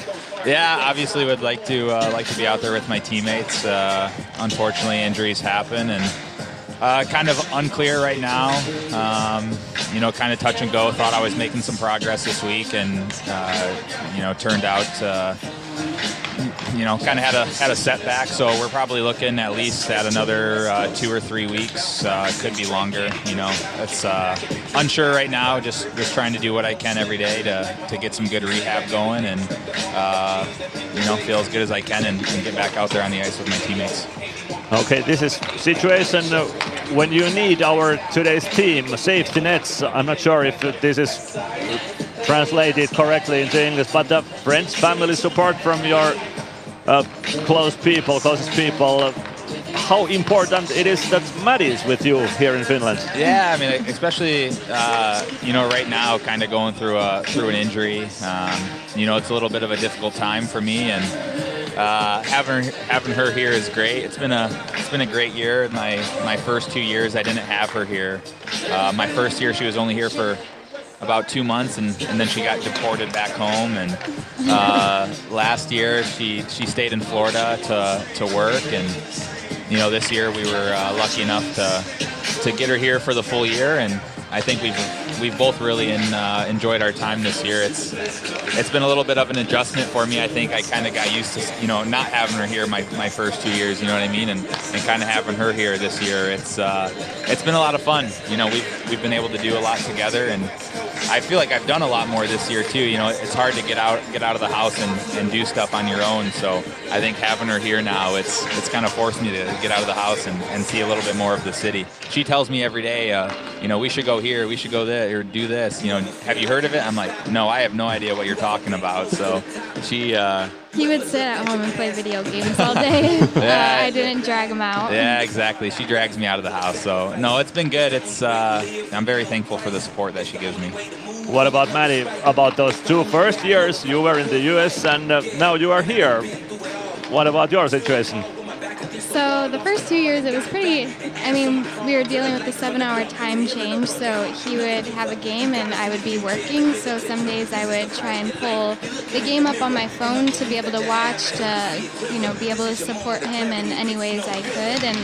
Yeah, obviously would like to uh, like to be out there with my teammates. Uh, unfortunately, injuries happen, and uh, kind of unclear right now. Um, you know, kind of touch and go. Thought I was making some progress this week, and uh, you know, turned out. Uh, you know, kind of had a had a setback, so we're probably looking at least at another uh, two or three weeks. Uh, could be longer. You know, it's uh, unsure right now. Just just trying to do what I can every day to, to get some good rehab going and uh, you know feel as good as I can and, and get back out there on the ice with my teammates. Okay, this is situation when you need our today's team safety nets. I'm not sure if this is translated correctly into English, but the friends, family support from your uh, close people, closest people. Uh, how important it is that Maddie is with you here in Finland. Yeah, I mean, especially uh, you know right now, kind of going through a through an injury. Um, you know, it's a little bit of a difficult time for me, and uh, having having her here is great. It's been a it's been a great year. My my first two years, I didn't have her here. Uh, my first year, she was only here for about two months, and, and then she got deported back home. And uh, last year, she she stayed in Florida to to work, and you know this year we were uh, lucky enough to to get her here for the full year, and I think we've we've both really in, uh, enjoyed our time this year. It's it's been a little bit of an adjustment for me. I think I kind of got used to you know not having her here my, my first two years. You know what I mean, and, and kind of having her here this year. It's uh, it's been a lot of fun. You know we've we've been able to do a lot together, and I feel like I've done a lot more this year too. You know it's hard to get out get out of the house and, and do stuff on your own. So I think having her here now, it's it's kind of forced me to get out of the house and, and see a little bit more of the city. She tells me every day, uh, you know, we should go here, we should go there, or do this. You know, have you heard of it? I'm like, no, I have no idea what you're talking about. So she, uh, He would sit at home and play video games all day. <laughs> Yeah. <laughs> uh, I didn't drag him out. yeah, exactly. She drags me out of the house. So no, it's been good. It's uh, I'm very thankful for the support that she gives me. What about Maddie? About those two first years, you were in the US and uh, now you are here. What about your situation? So the first two years, it was pretty. I mean, we were dealing with the seven-hour time change. So he would have a game, and I would be working. So some days I would try and pull the game up on my phone to be able to watch, to you know, be able to support him in any ways I could. And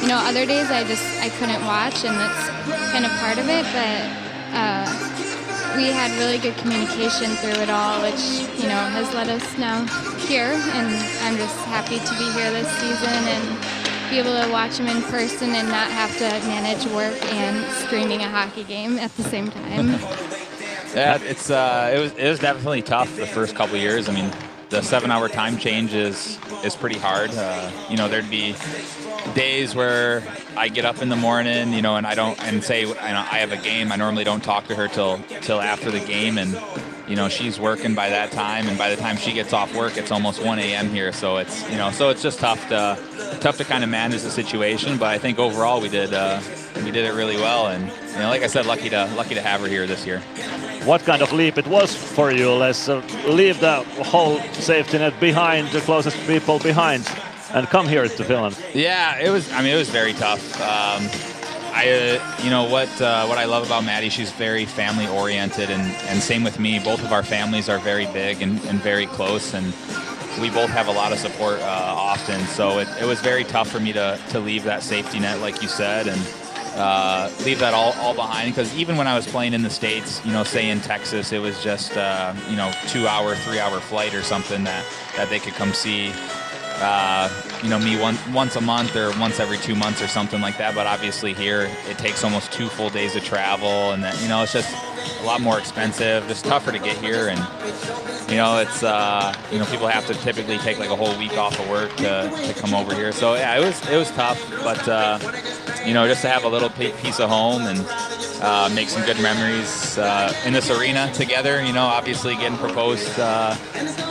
you know, other days I just I couldn't watch, and that's kind of part of it. But uh, we had really good communication through it all, which you know has led us now here, and I'm just happy to be here this season and be able to watch him in person and not have to manage work and streaming a hockey game at the same time. <laughs> Yeah, it's uh, it was it was definitely tough the first couple years. I mean, the seven-hour time change is is pretty hard. Uh, you know, there'd be days where I get up in the morning, you know, and I don't and say you know, I have a game. I normally don't talk to her till till after the game, and you know she's working by that time, and by the time she gets off work, it's almost 1 a.m. here. So it's you know, so it's just tough to tough to kind of manage the situation. But I think overall we did uh, we did it really well, and you know, like I said, lucky to lucky to have her here this year. What kind of leap it was for you? Let's uh, leave the whole safety net behind, the closest people behind, and come here to Finland. Yeah, it was. I mean, it was very tough. Um, I, uh, you know, what uh, what I love about Maddie, she's very family oriented, and and same with me. Both of our families are very big and, and very close, and we both have a lot of support uh, often. So it, it was very tough for me to to leave that safety net, like you said, and. Uh, leave that all, all behind because even when I was playing in the states, you know, say in Texas, it was just uh, you know two hour, three hour flight or something that that they could come see uh, you know, me one, once a month or once every two months or something like that. But obviously here, it takes almost two full days of travel, and then, you know, it's just a lot more expensive. Just tougher to get here, and you know, it's uh, you know, people have to typically take like a whole week off of work to, to come over here. So yeah, it was it was tough, but uh, you know, just to have a little piece of home and uh, make some good memories uh, in this arena together. You know, obviously getting proposed uh,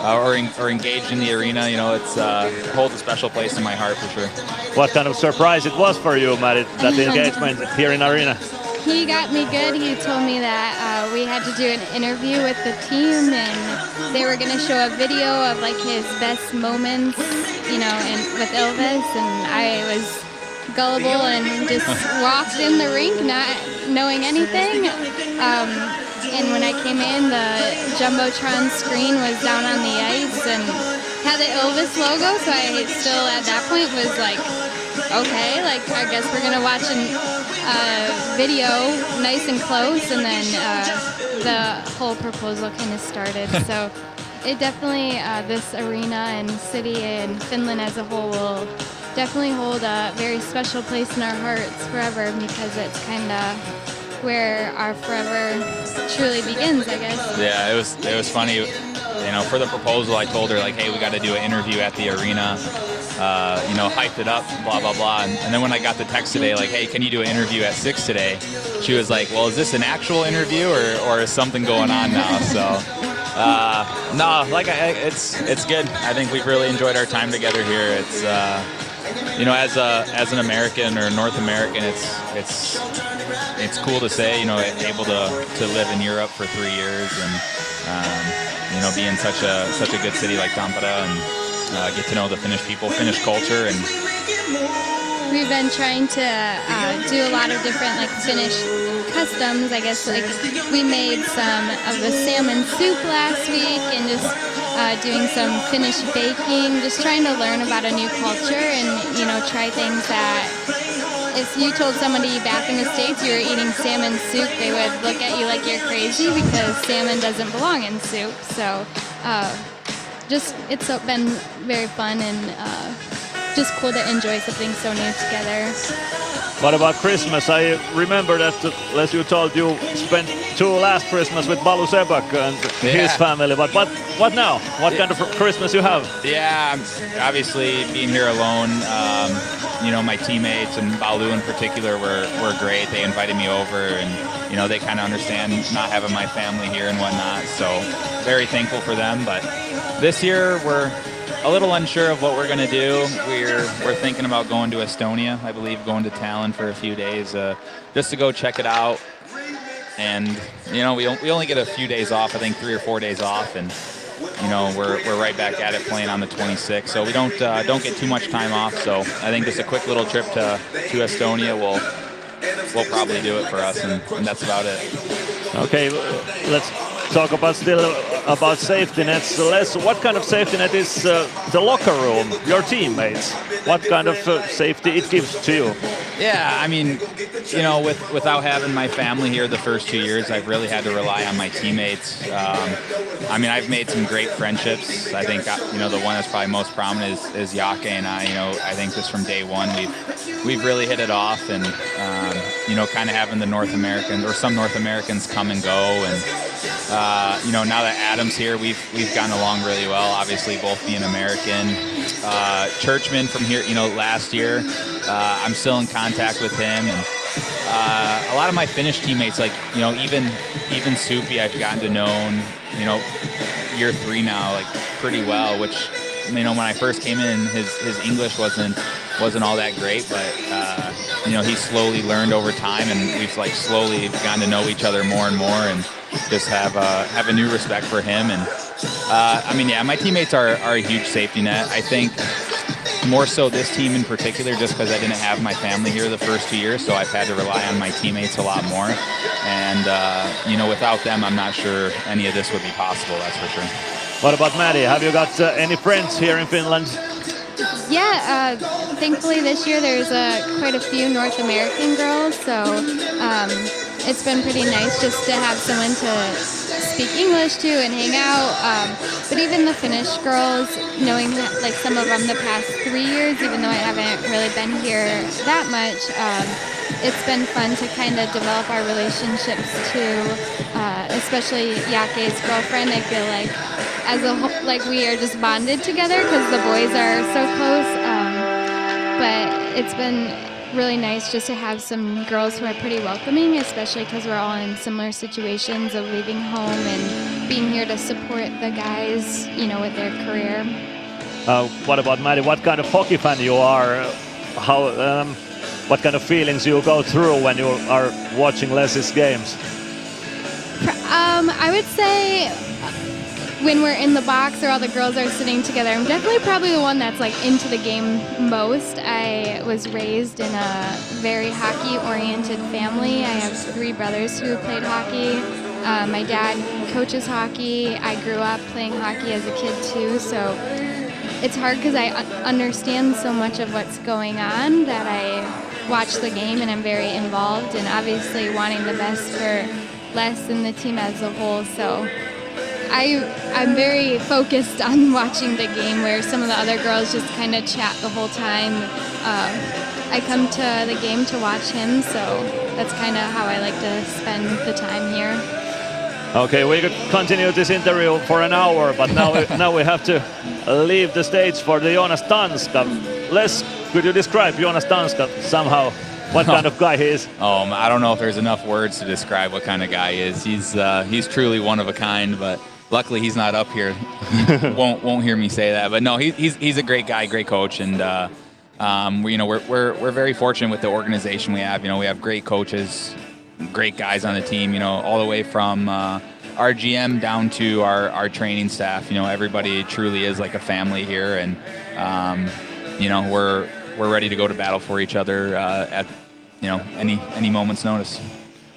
or, or engaged in the arena, you know, it's uh, holds a special place in my heart for sure. What kind of surprise it was for you, Maddie, that the <laughs> engagement here in arena? He got me good. He told me that uh, we had to do an interview with the team, and they were going to show a video of like his best moments, you know, and with Elvis, and I was gullible and just walked in the rink not knowing anything. Um, and when I came in, the jumbotron screen was down on the ice and had the Elvis logo. So I still at that point was like, okay, like I guess we're gonna watch a uh, video nice and close, and then uh, the whole proposal kind of started. <laughs> so it definitely uh, this arena and city and Finland as a whole will definitely hold a very special place in our hearts forever because it's kind of where our forever truly begins, I guess. Yeah, it was it was funny. You know, for the proposal, I told her like, hey, we got to do an interview at the arena. Uh, you know, hyped it up, blah blah blah. And, and, then when I got the text today, like, hey, can you do an interview at six today? She was like, well, is this an actual interview or, or is something going on now? So, uh, no, like, I, it's it's good. I think we've really enjoyed our time together here. It's uh, you know, as a as an American or North American, it's it's it's cool to say, you know, able to, to live in Europe for three years and um, you know be in such a such a good city like Tampere and uh, get to know the Finnish people, Finnish culture, and we've been trying to uh, do a lot of different like Finnish customs. I guess like we made some of the salmon soup last week and just uh, doing some Finnish baking, just trying to learn about a new culture and you know try things that if you told somebody back in the states you were eating salmon soup, they would look at you like you're crazy because salmon doesn't belong in soup. So. Uh, just it's been very fun and uh, just cool to enjoy something so new together. What about Christmas? I remember that, as you told, you spent two last Christmas with Balu Sebak and yeah. his family. But what, what now? What kind of Christmas you have? Yeah, obviously being here alone. Um, you know, my teammates and Balu in particular were, were great. They invited me over and, you know, they kind of understand not having my family here and whatnot. So very thankful for them. But this year we're a little unsure of what we're going to do. We're we're thinking about going to Estonia, I believe, going to Tallinn for a few days, uh, just to go check it out. And you know, we we only get a few days off. I think three or four days off, and you know, we're, we're right back at it playing on the 26th. So we don't uh, don't get too much time off. So I think just a quick little trip to to Estonia will will probably do it for us, and, and that's about it. Okay, let's talk about still about safety nets. Les, what kind of safety net is uh, the locker room, your teammates? What kind of uh, safety it gives to you? Yeah, I mean, you know, with without having my family here the first two years, I've really had to rely on my teammates. Um, I mean, I've made some great friendships. I think uh, you know the one that's probably most prominent is, is Yake and I. You know, I think just from day one we've we've really hit it off, and um, you know, kind of having the North Americans or some North Americans come and go, and uh, you know, now that Adam's here, we've we've gotten along really well. Obviously, both being American. Uh, Churchman from here, you know, last year, uh, I'm still in contact with him, and uh, a lot of my Finnish teammates, like you know, even even Soupy, I've gotten to know, you know, year three now, like pretty well. Which you know, when I first came in, his his English wasn't wasn't all that great, but uh, you know, he slowly learned over time, and we've like slowly gotten to know each other more and more, and just have uh, have a new respect for him. And uh, I mean, yeah, my teammates are, are a huge safety net. I think more so this team in particular, just because I didn't have my family here the first two years, so I've had to rely on my teammates a lot more. And uh, you know, without them, I'm not sure any of this would be possible. That's for sure. What about Maddie? Have you got uh, any friends here in Finland? Yeah, uh, thankfully this year there's uh, quite a few North American girls, so um, it's been pretty nice just to have someone to speak English to and hang out. Um, but even the Finnish girls, knowing that, like some of them the past three years, even though I haven't really been here that much, um, it's been fun to kind of develop our relationships too. Uh, especially Yake's girlfriend, I feel like as a whole, like we are just bonded together because the boys are so close. Um, but it's been really nice just to have some girls who are pretty welcoming, especially because we're all in similar situations of leaving home and being here to support the guys, you know, with their career. Uh, what about Maddie? What kind of hockey fan you are? How? Um, what kind of feelings you go through when you are watching Leslie's games? Um, I would say when we're in the box or all the girls are sitting together, I'm definitely probably the one that's like into the game most. I was raised in a very hockey oriented family. I have three brothers who played hockey. Uh, my dad coaches hockey. I grew up playing hockey as a kid too, so it's hard because I understand so much of what's going on that I watch the game and I'm very involved and obviously wanting the best for Les and the team as a whole. So I I'm very focused on <laughs> watching the game where some of the other girls just kind of chat the whole time. Um, I come to the game to watch him, so that's kind of how I like to spend the time here. Okay, we could continue this interview for an hour, but now we, <laughs> now we have to leave the stage for the Jonas Tanska. Les, could you describe Jonas Tanska somehow? What kind of guy he is? <laughs> Um, I don't know if there's enough words to describe what kind of guy he is. He's uh, he's truly one of a kind, but luckily he's not up here. <laughs> Won't won't hear me say that. But no, he, he's he's a great guy, great coach, and uh, um, we, you know we're, we're we're very fortunate with the organization we have. You know we have great coaches, great guys on the team. You know all the way from uh, our GM down to our our training staff. You know everybody truly is like a family here, and um, you know we're we're ready to go to battle for each other uh, at you know any any moment's notice.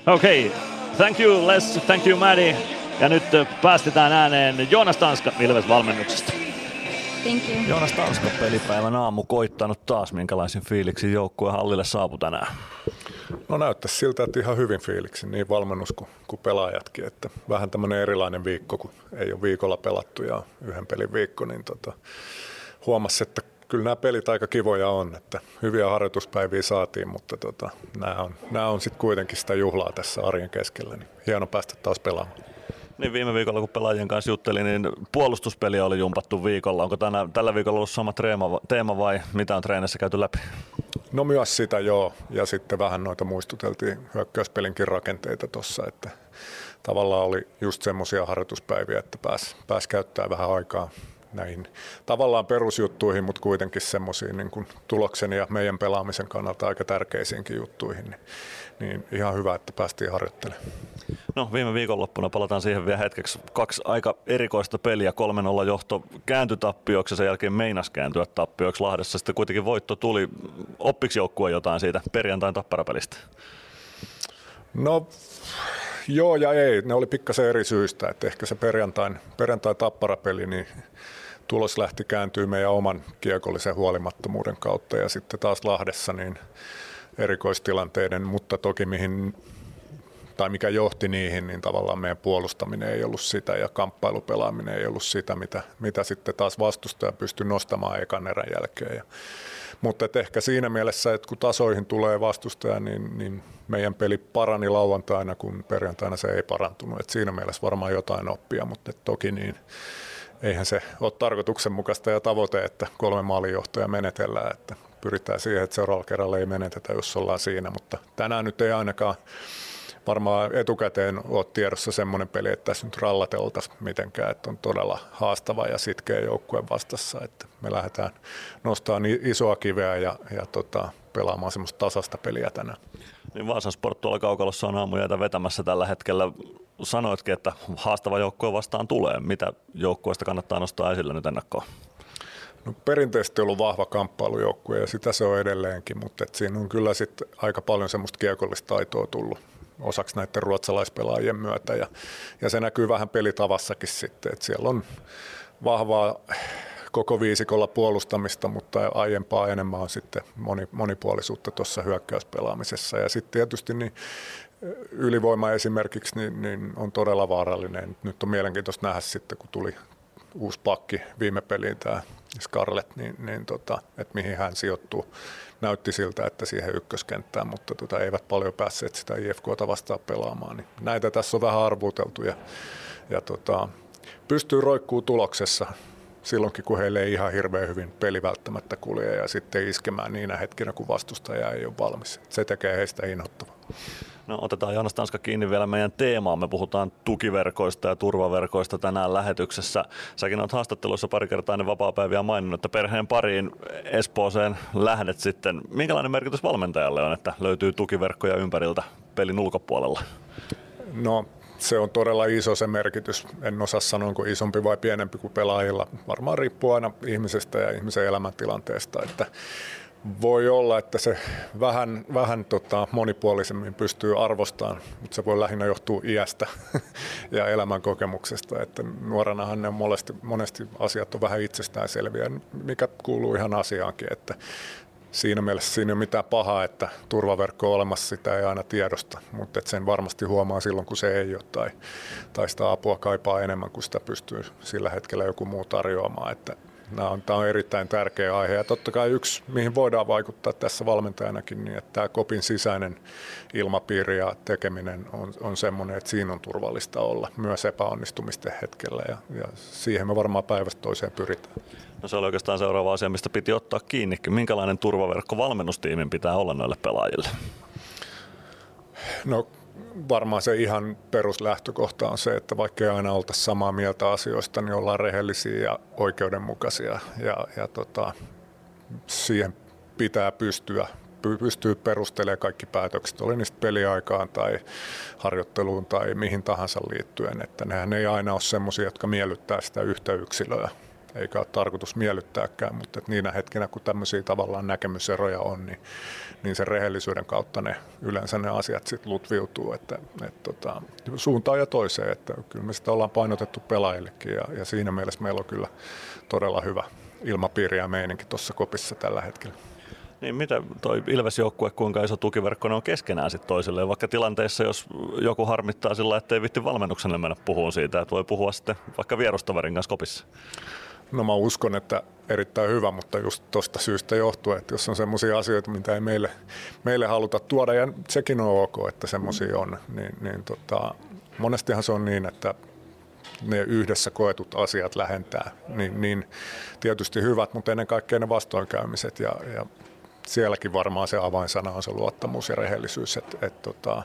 Okay, thank you Les, thank you Maddie. Ja nyt päästetään ääneen Joonas Tanska Ilves valmennuksesta. Thank you. Joonas Tanska pelipäivän aamu koittanut taas. Minkälaisin fiiliksi joukkue hallille saapui tänään? No näyttäisi siltä, että ihan hyvin fiiliksi, niin valmennus kuin, kuin pelaajatkin. Että vähän tämmöinen erilainen viikko, kun ei ole viikolla pelattu ja yhden pelin viikko, niin tota, huomasi, että kyllä nämä pelit aika kivoja on, että hyviä harjoituspäiviä saatiin, mutta tota, nämä on, nämä on sitten kuitenkin sitä juhlaa tässä arjen keskellä, niin hieno päästä taas pelaamaan. Niin viime viikolla kun pelaajien kanssa juttelin, niin puolustuspeli oli jumpattu viikolla. Onko tänä, tällä viikolla ollut sama treema, teema vai mitä on treenissä käyty läpi? No myös sitä joo, ja sitten vähän noita muistuteltiin hyökkäyspelinkin rakenteita tuossa, että tavallaan oli just semmoisia harjoituspäiviä, että pääs, pääs käyttää vähän aikaa näihin tavallaan perusjuttuihin, mutta kuitenkin semmoisiin niin tuloksen ja meidän pelaamisen kannalta aika tärkeisiinkin juttuihin. Niin, niin ihan hyvä, että päästiin harjoittelemaan. No viime viikonloppuna palataan siihen vielä hetkeksi. Kaksi aika erikoista peliä, 3-0 johto kääntyi tappioksi ja sen jälkeen meinas kääntyä tappioksi Lahdessa. Sitten kuitenkin voitto tuli. Oppiksi joukkue jotain siitä perjantain tapparapelistä? No joo ja ei. Ne oli pikkasen eri syistä. Että ehkä se perjantain, perjantain tapparapeli, niin tulos lähti kääntyy meidän oman kiekollisen huolimattomuuden kautta ja sitten taas Lahdessa niin erikoistilanteiden, mutta toki mihin tai mikä johti niihin, niin tavallaan meidän puolustaminen ei ollut sitä ja kamppailupelaaminen ei ollut sitä, mitä, mitä sitten taas vastustaja pystyi nostamaan ekan erän jälkeen. Ja, mutta et ehkä siinä mielessä, että kun tasoihin tulee vastustaja, niin, niin meidän peli parani lauantaina, kun perjantaina se ei parantunut. Et siinä mielessä varmaan jotain oppia, mutta toki niin eihän se ole tarkoituksenmukaista ja tavoite, että kolme maalinjohtoja menetellään, että pyritään siihen, että seuraavalla kerralla ei menetetä, jos ollaan siinä, mutta tänään nyt ei ainakaan varmaan etukäteen ole tiedossa semmoinen peli, että tässä nyt rallateltaisiin mitenkään, että on todella haastava ja sitkeä joukkue vastassa, että me lähdetään nostamaan isoa kiveä ja, ja tota, pelaamaan semmoista tasasta peliä tänään. Niin Vaasan Sport tuolla kaukalossa on aamujäitä vetämässä tällä hetkellä. Sanoitkin, että haastava joukkue vastaan tulee. Mitä joukkueesta kannattaa nostaa esille nyt ennakkoon? No, perinteisesti ollut vahva kamppailujoukkue ja sitä se on edelleenkin, mutta et siinä on kyllä sit aika paljon semmoista kiekollista taitoa tullut osaksi näiden ruotsalaispelaajien myötä ja, ja se näkyy vähän pelitavassakin sitten, että siellä on vahvaa koko viisikolla puolustamista, mutta aiempaa enemmän on sitten moni, monipuolisuutta tuossa hyökkäyspelaamisessa. Ja sitten tietysti niin ylivoima esimerkiksi niin, niin on todella vaarallinen. Nyt on mielenkiintoista nähdä sitten, kun tuli uusi pakki viime peliin tämä Scarlett, niin, niin tota, että mihin hän sijoittuu. Näytti siltä, että siihen ykköskenttään, mutta tota, eivät paljon päässeet sitä IFKta vastaan pelaamaan. Niin näitä tässä on vähän arvuteltu ja, ja tota, pystyy roikkuu tuloksessa silloinkin, kun heille ei ihan hirveän hyvin peli välttämättä kulje ja sitten iskemään niinä hetkinä, kun vastustaja ei ole valmis. Se tekee heistä inhottavaa. No otetaan Joonas Tanska kiinni vielä meidän teemaan. Me puhutaan tukiverkoista ja turvaverkoista tänään lähetyksessä. Säkin olet haastatteluissa pari kertaa ennen vapaa-päiviä maininnut, että perheen pariin Espooseen lähdet sitten. Minkälainen merkitys valmentajalle on, että löytyy tukiverkkoja ympäriltä pelin ulkopuolella? No se on todella iso se merkitys. En osaa sanoa, onko isompi vai pienempi kuin pelaajilla. Varmaan riippuu aina ihmisestä ja ihmisen elämäntilanteesta. Että voi olla, että se vähän, vähän tota, monipuolisemmin pystyy arvostamaan, mutta se voi lähinnä johtua iästä <laughs> ja elämän kokemuksesta. Että nuorenahan ne monesti, monesti asiat on vähän itsestäänselviä, mikä kuuluu ihan asiaankin. Että siinä mielessä siinä ei ole mitään pahaa, että turvaverkko on olemassa, sitä ei aina tiedosta, mutta sen varmasti huomaa silloin, kun se ei ole tai, tai sitä apua kaipaa enemmän kuin sitä pystyy sillä hetkellä joku muu tarjoamaan. Että Nämä on, tämä on erittäin tärkeä aihe ja totta kai yksi, mihin voidaan vaikuttaa tässä valmentajanakin, niin että tämä kopin sisäinen ilmapiiri ja tekeminen on, on semmoinen, että siinä on turvallista olla myös epäonnistumisten hetkellä ja, ja siihen me varmaan päivästä toiseen pyritään. No se oli oikeastaan seuraava asia, mistä piti ottaa kiinni. Minkälainen turvaverkko valmennustiimin pitää olla noille pelaajille? No varmaan se ihan peruslähtökohta on se, että vaikka ei aina olta samaa mieltä asioista, niin ollaan rehellisiä ja oikeudenmukaisia. Ja, ja tota, siihen pitää pystyä pystyy perustelemaan kaikki päätökset, oli niistä peliaikaan tai harjoitteluun tai mihin tahansa liittyen. Että nehän ei aina ole sellaisia, jotka miellyttää sitä yhtä yksilöä eikä ole tarkoitus miellyttääkään, mutta että niinä hetkinä, kun tämmöisiä tavallaan näkemyseroja on, niin, niin sen rehellisyyden kautta ne yleensä ne asiat sitten lutviutuu, että, että tota, suuntaan ja toiseen, että kyllä me sitä ollaan painotettu pelaajillekin ja, ja siinä mielessä meillä on kyllä todella hyvä ilmapiiri ja meininki tuossa kopissa tällä hetkellä. Niin mitä toi Ilves-joukkue, kuinka iso tukiverkko ne on keskenään sitten toisilleen, vaikka tilanteessa, jos joku harmittaa sillä, että ei vitti valmennukselle mennä puhumaan siitä, että voi puhua sitten vaikka vierustoverin kanssa kopissa? No mä uskon, että erittäin hyvä, mutta just tuosta syystä johtuu, että jos on semmoisia asioita, mitä ei meille, meille haluta tuoda, ja sekin on ok, että semmoisia on, niin, niin tota, monestihan se on niin, että ne yhdessä koetut asiat lähentää, niin, niin tietysti hyvät, mutta ennen kaikkea ne vastoinkäymiset ja, ja sielläkin varmaan se avainsana on se luottamus ja rehellisyys, että et, tota,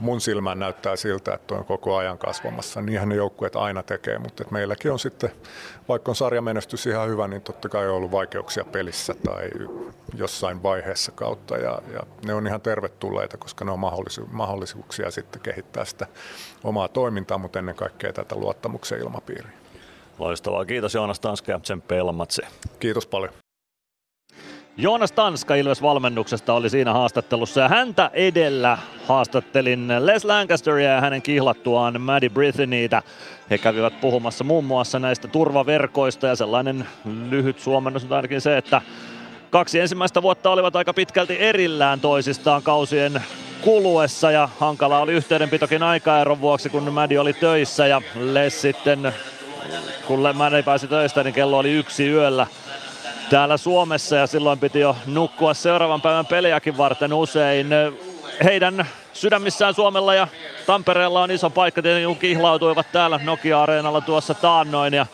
mun silmään näyttää siltä, että on koko ajan kasvamassa. Niinhän ne joukkueet aina tekee, mutta että meilläkin on sitten, vaikka on sarjamenestys ihan hyvä, niin totta kai on ollut vaikeuksia pelissä tai jossain vaiheessa kautta. Ja, ja ne on ihan tervetulleita, koska ne on mahdollisu- mahdollisuuksia sitten kehittää sitä omaa toimintaa, mutta ennen kaikkea tätä luottamuksen ilmapiiriä. Loistavaa. Kiitos Joonas Tanska ja tsemppiä Kiitos paljon. Joonas Tanska Ilves-valmennuksesta oli siinä haastattelussa ja häntä edellä haastattelin Les Lancasteria ja hänen kihlattuaan Maddie Britheniitä. He kävivät puhumassa muun muassa näistä turvaverkoista ja sellainen lyhyt suomennus on ainakin se, että kaksi ensimmäistä vuotta olivat aika pitkälti erillään toisistaan kausien kuluessa ja hankala oli yhteydenpitokin aikaeron vuoksi, kun Mädi oli töissä ja Les sitten, kun Mädi pääsi töistä, niin kello oli yksi yöllä täällä Suomessa ja silloin piti jo nukkua seuraavan päivän peliäkin varten usein. Heidän sydämissään Suomella ja Tampereella on iso paikka, tietenkin kihlautuivat täällä Nokia-areenalla tuossa taannoin ja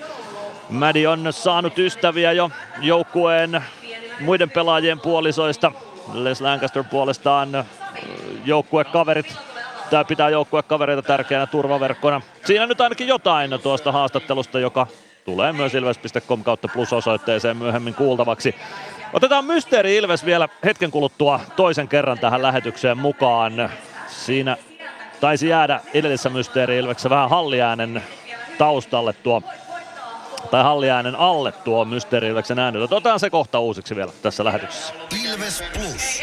Mädi on saanut ystäviä jo joukkueen muiden pelaajien puolisoista. Les Lancaster puolestaan joukkuekaverit tämä pitää joukkuekavereita tärkeänä turvaverkkona. Siinä nyt ainakin jotain tuosta haastattelusta, joka tulee myös ilves.com kautta plus osoitteeseen myöhemmin kuultavaksi. Otetaan Mysteeri Ilves vielä hetken kuluttua toisen kerran tähän lähetykseen mukaan. Siinä taisi jäädä edellisessä Mysteeri Ilveksessä vähän halliäänen taustalle tuo tai halliäänen alle tuo Mysteeri Ilveksen ääni. Otetaan se kohta uusiksi vielä tässä lähetyksessä. Ilves Plus.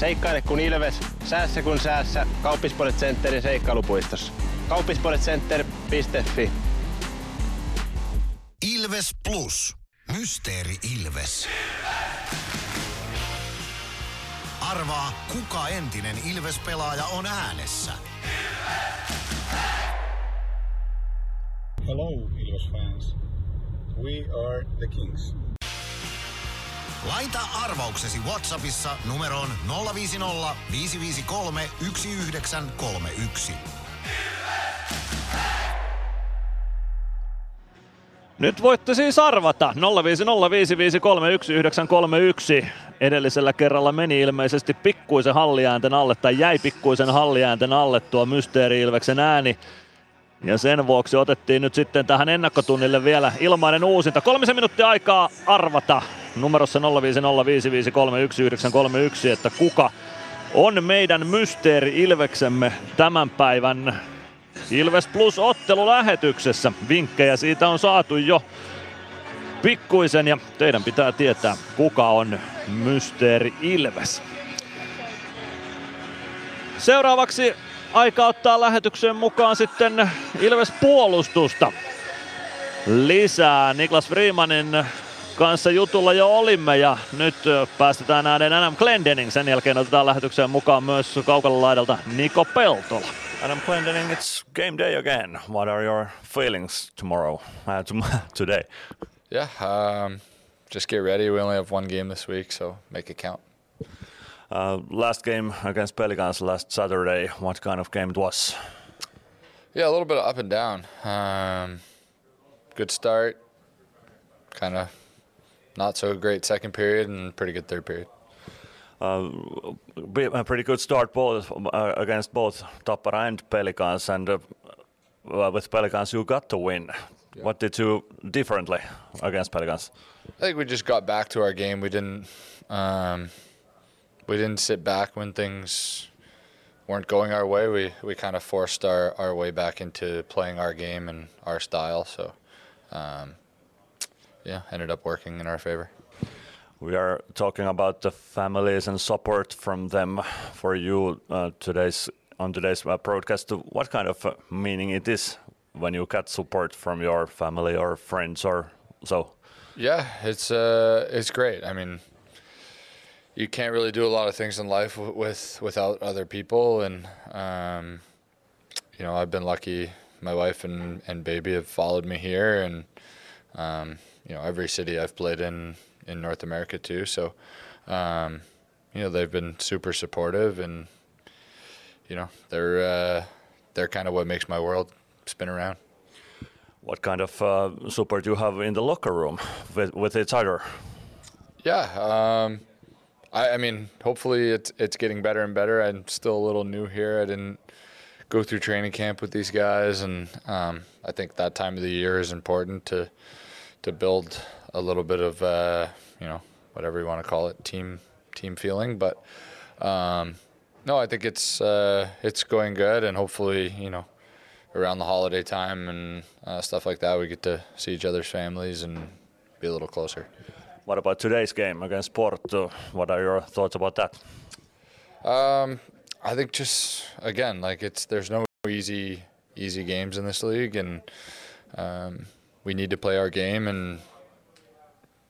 Seikkaile kun ilves, säässä kun säässä. Kauppispoilet Centerin seikkailupuistossa. Kauppispoiletcenter.fi Ilves Plus. Mysteeri Ilves. Arvaa, kuka entinen Ilves-pelaaja on äänessä. Hello, Ilves fans. We are the Kings. Laita arvauksesi Whatsappissa numeroon 050 553 1931. Nyt voitte siis arvata 0505531 Edellisellä kerralla meni ilmeisesti pikkuisen halliäänten alle tai jäi pikkuisen halliäänten alle tuo Mysteeri Ilveksen ääni. Ja sen vuoksi otettiin nyt sitten tähän ennakkotunnille vielä ilmainen uusinta. Kolmisen minuuttia aikaa arvata numerossa 0505531 että kuka on meidän Mysteeri Ilveksemme tämän päivän Ilves Plus ottelulähetyksessä. Vinkkejä siitä on saatu jo pikkuisen ja teidän pitää tietää, kuka on Mysteeri Ilves. Seuraavaksi aika ottaa lähetykseen mukaan sitten Ilves puolustusta lisää. Niklas Freemanin kanssa jutulla jo olimme ja nyt päästetään ääneen Adam Glendening. Sen jälkeen otetaan lähetykseen mukaan myös kaukalla laidalta Niko Peltola. Adam Glendening, it's game day again. What are your feelings tomorrow, uh, <laughs> today? Yeah, um, just get ready. We only have one game this week, so make it count. Uh, last game against Pelicans last Saturday, what kind of game it was? Yeah, a little bit of up and down. Um, good start, kind of not so great second period, and pretty good third period. Uh, a pretty good start both uh, against both Tappara and Pelicans, and uh, with Pelicans you got to win. Yeah. What did you differently against Pelicans? I think we just got back to our game. We didn't um, we didn't sit back when things weren't going our way. We we kind of forced our, our way back into playing our game and our style. So um, yeah, ended up working in our favor. We are talking about the families and support from them for you uh, today's on today's uh, broadcast. What kind of uh, meaning it is when you get support from your family or friends or so? Yeah, it's uh, it's great. I mean, you can't really do a lot of things in life w- with without other people, and um, you know, I've been lucky. My wife and, and baby have followed me here, and um, you know, every city I've played in in North America too. So, um, you know, they've been super supportive, and you know, they're uh, they're kind of what makes my world spin around. What kind of uh, support do you have in the locker room with, with each other? Yeah, um, I, I mean, hopefully it's it's getting better and better. I'm still a little new here. I didn't go through training camp with these guys, and um, I think that time of the year is important to to build a little bit of uh, you know whatever you want to call it team team feeling. But um, no, I think it's uh, it's going good, and hopefully you know around the holiday time and uh, stuff like that, we get to see each other's families and be a little closer. What about today's game against Porto? What are your thoughts about that? Um, I think just again, like it's there's no easy easy games in this league, and um, we need to play our game and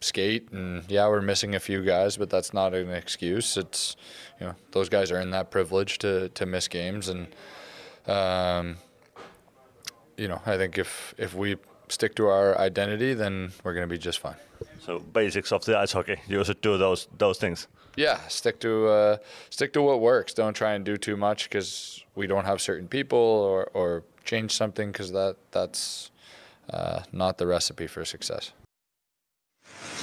skate. And yeah, we're missing a few guys, but that's not an excuse. It's you know those guys are in that privilege to to miss games, and um, you know I think if if we stick to our identity, then we're going to be just fine. So basics of the ice hockey, you should do those those things. Yeah, stick to uh, stick to what works. Don't try and do too much because we don't have certain people, or or change something because that that's uh, not the recipe for success.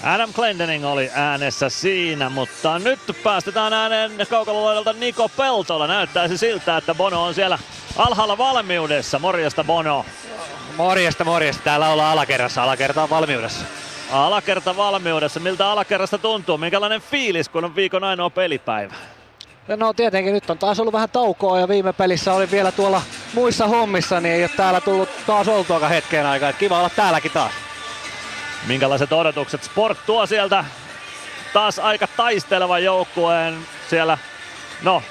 Adam Glendening oli äänessä siinä, mutta nyt päästetään ääneen kaukalolaidalta Niko Peltola. Näyttäisi siltä, että Bono on siellä alhaalla valmiudessa. Morjesta Bono. Morjesta, morjesta. Täällä ollaan alakerrassa. Alakerta on valmiudessa. alakerta valmiudessa. Miltä alakerrasta tuntuu? Minkälainen fiilis, kun on viikon ainoa pelipäivä? No tietenkin nyt on taas ollut vähän taukoa ja viime pelissä oli vielä tuolla muissa hommissa, niin ei ole täällä tullut taas oltuakaan hetkeen aikaa. Kiva olla täälläkin taas. Minkälaiset odotukset Sport tuo sieltä taas aika taistelevan joukkueen siellä, no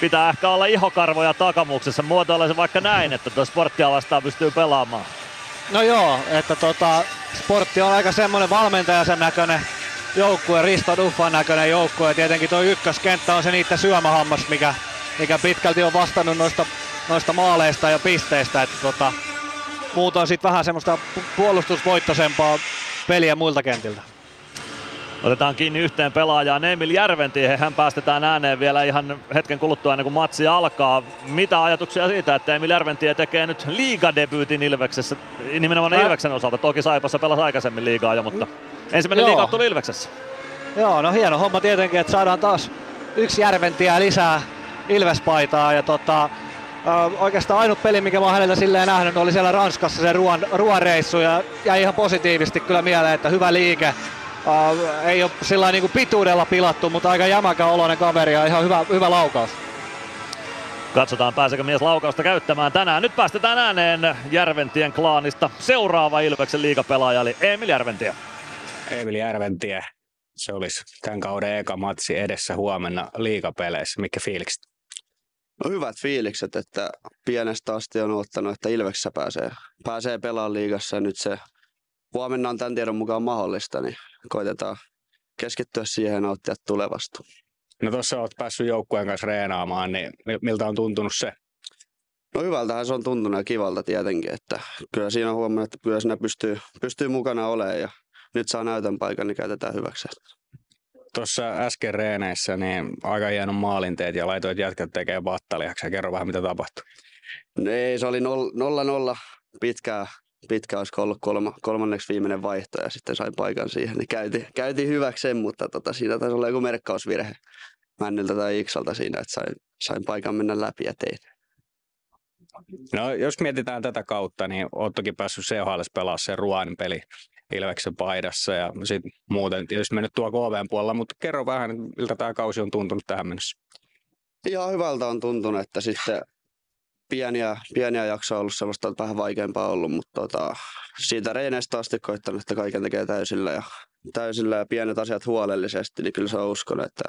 pitää ehkä olla ihokarvoja takamuksessa. Muotoilla se vaikka näin, että tuo sporttia vastaan pystyy pelaamaan. No joo, että tota, sportti on aika semmoinen valmentajansa näköinen joukkue, Risto Duffan näköinen joukkue. Tietenkin tuo ykköskenttä on se niiden syömähammas, mikä, mikä pitkälti on vastannut noista, noista maaleista ja pisteistä. Että tota, muut on sitten vähän semmoista puolustusvoittoisempaa peliä muilta kentiltä. Otetaan kiinni yhteen pelaajaan Emil Järventie. Hän päästetään ääneen vielä ihan hetken kuluttua ennen kuin matsi alkaa. Mitä ajatuksia siitä, että Emil Järventie tekee nyt liigadebyytin Ilveksessä, nimenomaan. Ilveksen osalta. Toki Saipassa pelasi aikaisemmin liigaa jo, mutta ensimmäinen liiga tuli Ilveksessä. Joo, no hieno homma tietenkin, että saadaan taas yksi Järventiä lisää Ilvespaitaa ja tota, oikeastaan ainut peli, mikä mä oon häneltä silleen nähnyt, oli siellä Ranskassa se ruoan, ruoanreissu ja jäi ihan positiivisesti kyllä mieleen, että hyvä liike. Uh, ei ole sillä niin pituudella pilattu, mutta aika jämäkä oloinen kaveri ja ihan hyvä, hyvä laukaus. Katsotaan pääsekö mies laukausta käyttämään tänään. Nyt päästetään ääneen Järventien klaanista seuraava Ilveksen liigapelaaja eli Emil Järventie. Emil Järventie, se olisi tämän kauden eka matsi edessä huomenna liigapeleissä. Mikä fiilikset? No hyvät fiilikset, että pienestä asti on ottanut, että Ilveksessä pääsee, pääsee pelaamaan liigassa nyt se huomenna on tämän tiedon mukaan mahdollista, niin koitetaan keskittyä siihen ja tulevasta. No tuossa olet päässyt joukkueen kanssa reenaamaan, niin miltä on tuntunut se? No hyvältähän se on tuntunut ja kivalta tietenkin, että kyllä siinä on huomannut, että kyllä siinä pystyy, pystyy mukana olemaan ja nyt saa näytön paikan, niin käytetään hyväksi. Tuossa äsken reeneissä niin aika hieno maalin teet ja laitoit jätkät tekemään battaliaksi kerro vähän mitä tapahtui. No ei, se oli 0-0 pitkää pitkä olisiko ollut kolma, kolmanneksi viimeinen vaihto ja sitten sain paikan siihen, niin käytiin, käytiin hyväksi mutta tota, siinä taisi olla joku merkkausvirhe Männiltä tai Iksalta siinä, että sain, sain paikan mennä läpi ja tein. No jos mietitään tätä kautta, niin oot toki päässyt CHL pelaamaan sen Ruoan peli Ilveksen paidassa ja sitten muuten tietysti mennyt tuo KVn puolella, mutta kerro vähän, miltä tämä kausi on tuntunut tähän mennessä. Ihan hyvältä on tuntunut, että sitten pieniä, pieniä jaksoja ollut semmoista vähän vaikeampaa ollut, mutta tota, siitä reineistä asti koittanut, että kaiken tekee täysillä ja, täysillä ja pienet asiat huolellisesti, niin kyllä se on uskon, että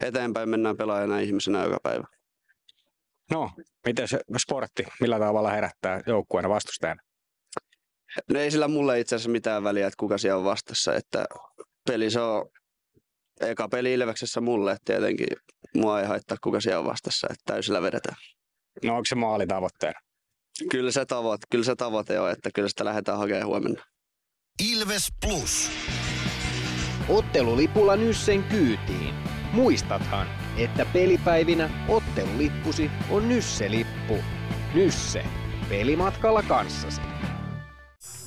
eteenpäin mennään pelaajana ihmisenä joka päivä. No, miten se sportti, millä tavalla herättää joukkueena vastustajana? No ei sillä mulle itse asiassa mitään väliä, että kuka siellä on vastassa, että peli se on eka peli Ilveksessä mulle, että tietenkin mua ei haittaa kuka siellä on vastassa, että täysillä vedetään. No onko se maali tavoitteena? Kyllä se, tavoite, kyllä se tavoite on, että kyllä sitä lähdetään hakemaan huomenna. Ilves Plus. Ottelulipulla Nyssen kyytiin. Muistathan, että pelipäivinä ottelulippusi on Nysse-lippu. Nysse. Pelimatkalla kanssasi.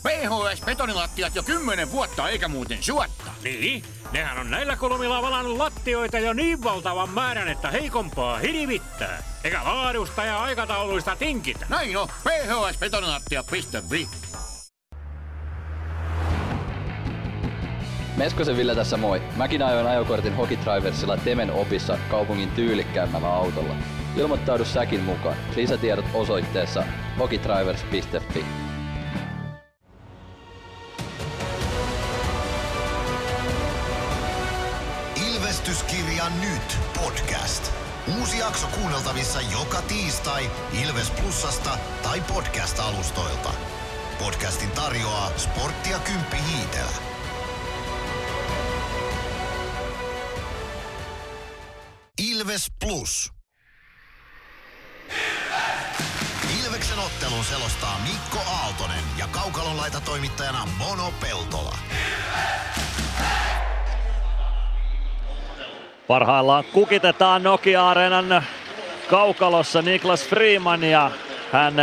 PHS-betonilattiat jo kymmenen vuotta eikä muuten suotta. Niin, nehän on näillä kolmilla valannut lattioita jo niin valtavan määrän, että heikompaa hirvittää. Eikä laadusta ja aikatauluista tinkitä. Näin on, phsbetonilattia.fi Meskosen Ville tässä moi. Mäkin ajoin ajokortin Hokitriversilla Temen opissa kaupungin tyylikkäämmällä autolla. Ilmoittaudu säkin mukaan. Lisätiedot osoitteessa hokitrivers.fi. Ilvestyskirja nyt podcast. Uusi jakso kuunneltavissa joka tiistai Ilves Plusasta tai podcast-alustoilta. Podcastin tarjoaa sporttia Kymppi Hiitelä. Ilves Plus. Ilveksen ottelun selostaa Mikko Aaltonen ja Kaukalon laitatoimittajana Mono Peltola. Parhaillaan kukitetaan Nokia-areenan kaukalossa Niklas Freeman ja hän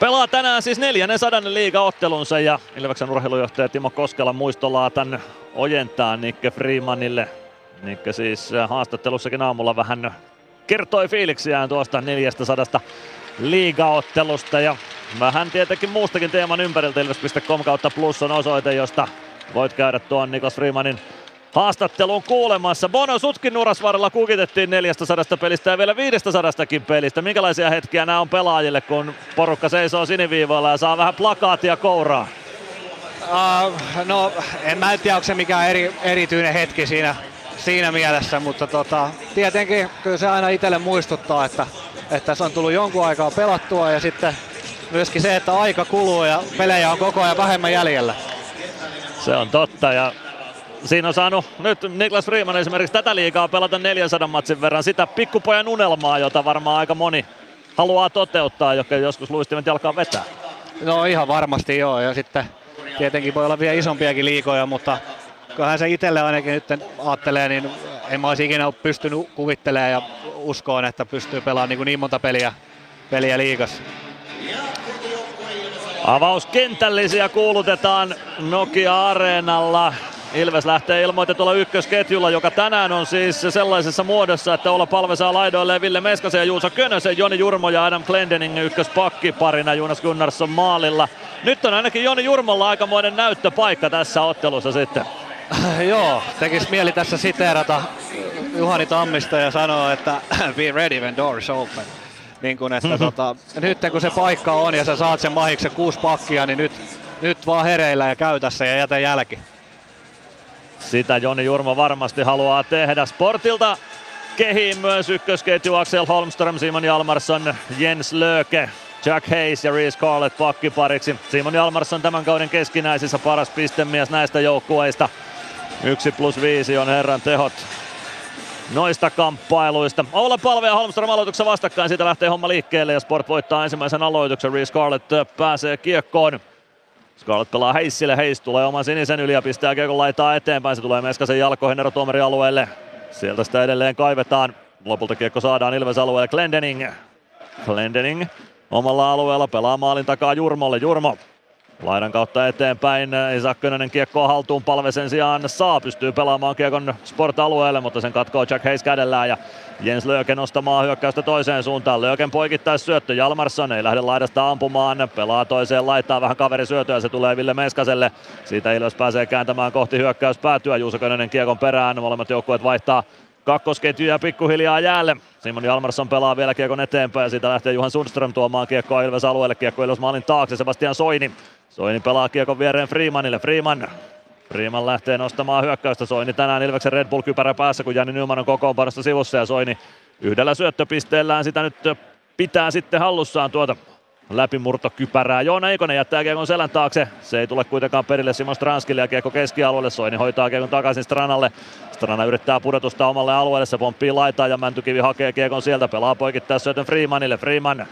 pelaa tänään siis neljännen sadannen liigaottelunsa ja Ilveksen urheilujohtaja Timo Koskela muistolaatan ojentaa Nikke Freemanille. Nikke siis haastattelussakin aamulla vähän kertoi fiiliksiään tuosta neljästä sadasta liigaottelusta ja vähän tietenkin muustakin teeman ympäriltä Ilves.com kautta plus on osoite, josta voit käydä tuon Niklas Freemanin haastattelun kuulemassa. Bono Sutkin Nurasvarrella kukitettiin 400 pelistä ja vielä 500 pelistä. Minkälaisia hetkiä nämä on pelaajille, kun porukka seisoo siniviivoilla ja saa vähän plakaatia kouraa? Uh, no en mä tiedä, onko se mikään eri, erityinen hetki siinä, siinä mielessä, mutta tota, tietenkin kyllä se aina itselle muistuttaa, että, että se on tullut jonkun aikaa pelattua ja sitten myöskin se, että aika kuluu ja pelejä on koko ajan vähemmän jäljellä. Se on totta ja siinä on saanut nyt Niklas Freeman esimerkiksi tätä liikaa pelata 400 matsin verran sitä pikkupojan unelmaa, jota varmaan aika moni haluaa toteuttaa, joka joskus luistimet jalkaa vetää. No ihan varmasti joo ja sitten tietenkin voi olla vielä isompiakin liikoja, mutta kyllähän se itselle ainakin nyt ajattelee, niin en mä olisi ikinä pystynyt kuvittelemaan ja uskoon, että pystyy pelaamaan niin, niin monta peliä, peliä liigassa. Avauskentällisiä kuulutetaan Nokia-areenalla. Ilves lähtee ilmoitetulla ykkösketjulla, joka tänään on siis sellaisessa muodossa, että olla palve saa laidoille Ville Meskasen ja Juuso Könösen, Joni Jurmo ja Adam Glendening ykköspakkiparina Jonas Gunnarsson maalilla. Nyt on ainakin Joni Jurmolla aikamoinen näyttöpaikka tässä ottelussa sitten. <laughs> Joo, tekis mieli tässä siteerata Juhani Tammista ja sanoa, että <clears throat> be ready when doors open. Niin kun, että <laughs> tota, nyt kun se paikka on ja sä saat sen mahiksen kuusi pakkia, niin nyt, nyt vaan hereillä ja käytässä ja jätä jälki. Sitä Joni Jurmo varmasti haluaa tehdä. Sportilta kehiin myös ykkösketju Axel Holmström, Simon Jalmarsson, Jens Löke, Jack Hayes ja Reese Carlett pakkipariksi. Simon Jalmarsson tämän kauden keskinäisissä paras pistemies näistä joukkueista. 1 plus 5 on herran tehot noista kamppailuista. Olla Palve ja Holmström aloituksen vastakkain, siitä lähtee homma liikkeelle ja Sport voittaa ensimmäisen aloituksen. Reese Scarlett pääsee kiekkoon. Scarlett pelaa Heissille, Heiss tulee oman sinisen yli ja pistää kiekon laitaa eteenpäin. Se tulee Meskasen jalkoihin erotuomari alueelle. Sieltä sitä edelleen kaivetaan. Lopulta kiekko saadaan Ilves alueelle Glendening. Glendening omalla alueella pelaa maalin takaa Jurmolle. Jurmo Laidan kautta eteenpäin, Isa Könönen kiekkoa haltuun. Palve sen sijaan saa, pystyy pelaamaan kiekon sport-alueelle, mutta sen katkoo Jack Hayes kädellään ja Jens Löken nostamaan hyökkäystä toiseen suuntaan. Löken poikittais syöttö, Jalmarsson ei lähde laidasta ampumaan, pelaa toiseen laittaa vähän kaveri syötö ja se tulee Ville Meskaselle. Siitä Ilves pääsee kääntämään kohti hyökkäys päätyä, Juuso Könönen kiekon perään, molemmat joukkueet vaihtaa kakkosketjuja pikkuhiljaa jäälle. Simon Jalmarsson pelaa vielä kiekon eteenpäin siitä lähtee Juhan Sundström tuomaan kiekkoa Ilves alueelle. Kiekko Ilves maalin taakse, Sebastian Soini Soini pelaa kiekon viereen Freemanille. Freeman Freeman lähtee nostamaan hyökkäystä. Soini tänään Ilveksen Red Bull-kypärä päässä, kun Jani Nyman on kokoonpanosta sivussa ja Soini yhdellä syöttöpisteellään sitä nyt pitää sitten hallussaan tuota läpimurtokypärää. Joona Eikonen jättää kiekon selän taakse. Se ei tule kuitenkaan perille Simon Stranskille ja kiekko keskialueelle. Soini hoitaa kiekon takaisin Stranalle. Strana yrittää pudotusta omalle alueelle. Se pomppii laitaa ja Mäntykivi hakee kiekon sieltä. Pelaa poikittaa syötön Freemanille. Freeman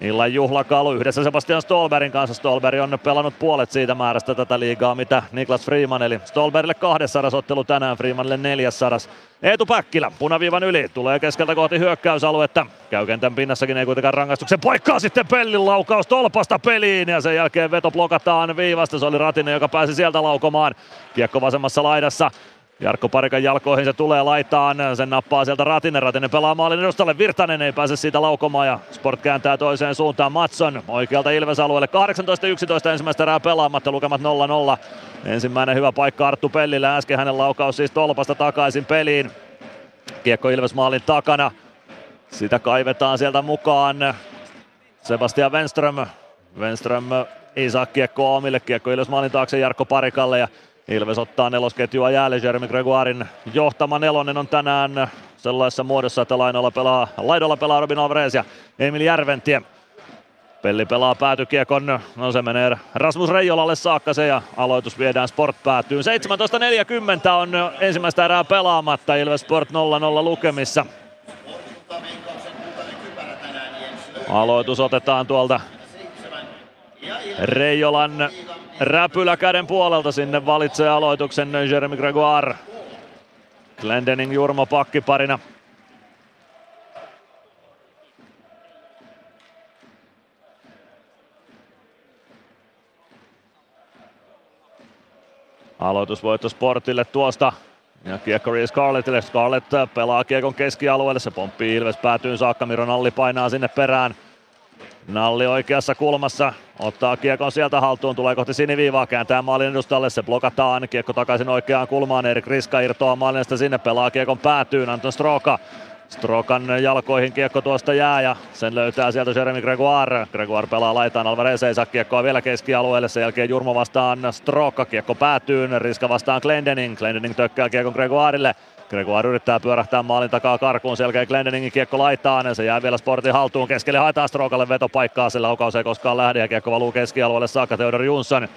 Illan juhlakalu yhdessä Sebastian Stolberin kanssa. Stolberg on pelannut puolet siitä määrästä tätä liigaa, mitä Niklas Freeman, eli Stolberille 200 ottelu tänään, Freemanille 400. Eetu Päkkilä punaviivan yli, tulee keskeltä kohti hyökkäysaluetta. Käy kentän pinnassakin, ei kuitenkaan rangaistuksen poikkaa sitten Pellin laukaus tolpasta peliin ja sen jälkeen veto blokataan viivasta. Se oli Ratinen, joka pääsi sieltä laukomaan. Kiekko vasemmassa laidassa. Jarkko Parikan jalkoihin se tulee laitaan, sen nappaa sieltä Ratinen, Ratinen pelaa maalin edustalle, Virtanen ei pääse siitä laukomaan ja Sport kääntää toiseen suuntaan. Matson oikealta Ilves alueelle, 18-11 ensimmäistä erää pelaamatta, lukemat 0-0. Ensimmäinen hyvä paikka Arttu Pellille, äsken hänen laukaus siis tolpasta takaisin peliin. Kiekko Ilves maalin takana, sitä kaivetaan sieltä mukaan. Sebastian Wenström, Wenström ei saa kiekkoa omille, kiekko Ilves maalin taakse Jarkko Parikalle ja Ilves ottaa nelosketjua jäälle. Jeremy Gregoirin johtama nelonen on tänään sellaisessa muodossa, että laidolla pelaa, laidolla pelaa Robin Alvarez ja Emil Järventie. Pelli pelaa päätykiekon, no se menee Rasmus Reijolalle saakka se ja aloitus viedään Sport päätyyn. 17.40 on ensimmäistä erää pelaamatta, Ilves Sport 0-0 lukemissa. Aloitus otetaan tuolta Reijolan räpylä käden puolelta sinne valitsee aloituksen Jeremy Gregoire. Glendening Jurmo pakkiparina. Aloitusvoitto Sportille tuosta. Ja kiekko Reece Scarlettille. Scarlett pelaa kiekon keskialueelle. Se pomppii Ilves päätyyn saakka. Miro Nalli painaa sinne perään. Nalli oikeassa kulmassa, ottaa kiekon sieltä haltuun, tulee kohti siniviivaa, kääntää maalin edustalle, se blokataan, kiekko takaisin oikeaan kulmaan, Erik Riska irtoaa maalinesta sinne, pelaa kiekon päätyyn, Anton Stroka Strokan jalkoihin kiekko tuosta jää ja sen löytää sieltä Jeremy Gregoire. Gregoire pelaa laitaan, Alvarez ei saa kiekkoa vielä keskialueelle. Sen jälkeen Jurmo vastaan Stroka, kiekko päätyy, Riska vastaan Glendening. Glendening tökkää kiekon Gregoirelle. Gregoire yrittää pyörähtää maalin takaa karkuun, selkeä Glendeningin kiekko laittaa, se jää vielä Sportin haltuun, keskelle haetaan Strokalle vetopaikkaa, sillä laukaus ei koskaan lähde ja kiekko valuu keskialueelle saakka Theodor Jonsson.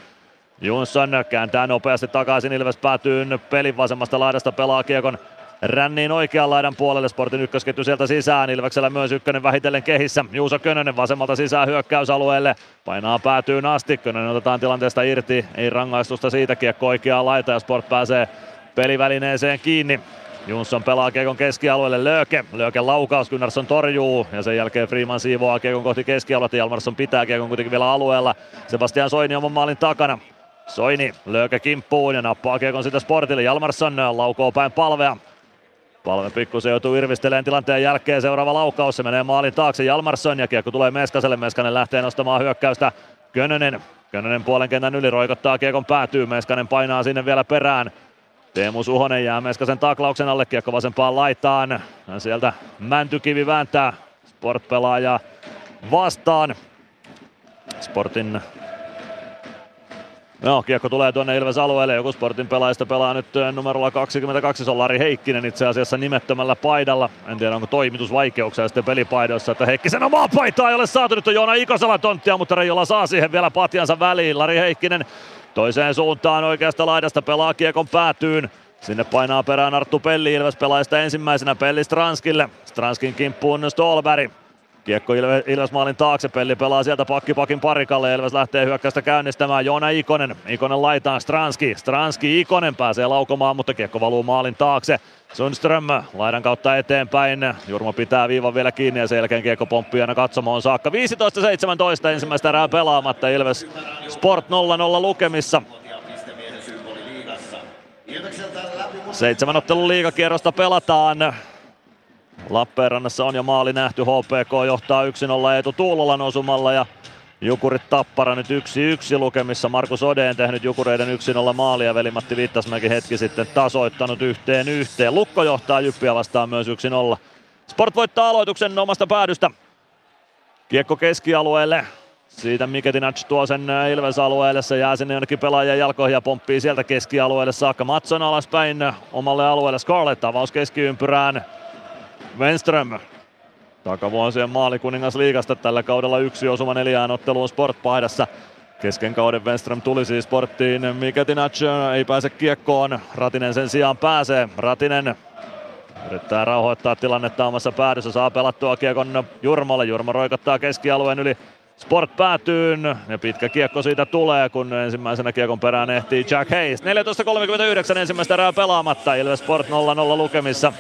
Jonsson kääntää nopeasti takaisin, Ilves päätyy pelin vasemmasta laidasta, pelaa kiekon ränniin oikean laidan puolelle. Sportin ykkösketju sieltä sisään. Ilveksellä myös ykkönen vähitellen kehissä. Juuso Könönen vasemmalta sisään hyökkäysalueelle. Painaa päätyyn asti. Könönen otetaan tilanteesta irti. Ei rangaistusta siitä. Kiekko oikeaan laita ja Sport pääsee pelivälineeseen kiinni. Jonsson pelaa Kiekon keskialueelle Lööke. Lööke laukaus, Gunnarsson torjuu ja sen jälkeen Freeman siivoaa Kiekon kohti keskialueelta. Jalmarsson pitää Kiekon kuitenkin vielä alueella. Sebastian Soini oman maalin takana. Soini löökä kimppuun ja nappaa Kiekon sitä Sportille. Jalmarsson laukoo päin palvea. Palve pikkusen joutuu irvistelemään tilanteen jälkeen. Seuraava laukaus, se menee maalin taakse Jalmarsson ja kiekko tulee Meskaselle. Meskanen lähtee nostamaan hyökkäystä. Könönen. Könönen puolen kentän yli roikottaa kiekon päätyy. Meskanen painaa sinne vielä perään. Teemu Suhonen jää Meskasen taklauksen alle, kiekko vasempaan laitaan. Sieltä Mäntykivi vääntää Sport-pelaaja vastaan. Sportin Joo, kiekko tulee tuonne Ilves alueelle. Joku Sportin pelaajista pelaa nyt numerolla 22. Se on Lari Heikkinen itse asiassa nimettömällä paidalla. En tiedä onko toimitusvaikeuksia sitten pelipaidoissa, että Heikkisen omaa paitaa ei ole saatu. Nyt on Joona Ikosella tonttia, mutta Reijola saa siihen vielä patjansa väliin. Lari Heikkinen toiseen suuntaan oikeasta laidasta pelaa kiekon päätyyn. Sinne painaa perään Arttu Pelli Ilves pelaajista ensimmäisenä Pelli Stranskille. Stranskin kimppuun Stolberg. Kiekko Ilves maalin taakse, Pelli pelaa sieltä pakkipakin parikalle, Ilves lähtee hyökkäystä käynnistämään, Joona Ikonen, Ikonen laitaan Stranski, Stranski Ikonen pääsee laukomaan, mutta kiekko valuu maalin taakse, Sundström laidan kautta eteenpäin, Jurmo pitää viivan vielä kiinni ja sen jälkeen kiekko pomppii aina katsomoon saakka. 15-17 ensimmäistä erää pelaamatta, Ilves Sport 0-0 lukemissa. Seitsemän ottelun liigakierrosta pelataan. Lappeenrannassa on jo maali nähty, HPK johtaa 1-0 Eetu Tuulolan osumalla ja Jukurit Tappara nyt 1-1 lukemissa. Markus Odeen tehnyt Jukureiden 1-0 maalia. Veli-Matti Viittasmäki hetki sitten tasoittanut yhteen yhteen. Lukko johtaa Jyppiä vastaan myös 1-0. Sport voittaa aloituksen omasta päädystä. Kiekko keskialueelle. Siitä Miketinac tuo sen Ilves-alueelle, se jää sinne jonnekin pelaajan jalkoihin ja pomppii sieltä keskialueelle saakka. Matson alaspäin omalle alueelle, Scarlett avaus keskiympyrään. Wenström. Takavuosien maalikuningas liigasta tällä kaudella yksi osuma neljään otteluun Sport-paidassa. Kesken kauden Wenström tuli siis sporttiin. Miketinac ei pääse kiekkoon. Ratinen sen sijaan pääsee. Ratinen yrittää rauhoittaa tilannetta omassa päädyssä. Saa pelattua kiekon Jurmolle. Jurmo roikottaa keskialueen yli Sport päätyyn ja pitkä kiekko siitä tulee, kun ensimmäisenä kiekon perään ehtii Jack Hayes. 14.39 ensimmäistä erää pelaamatta, Ilves Sport 0-0 lukemissa.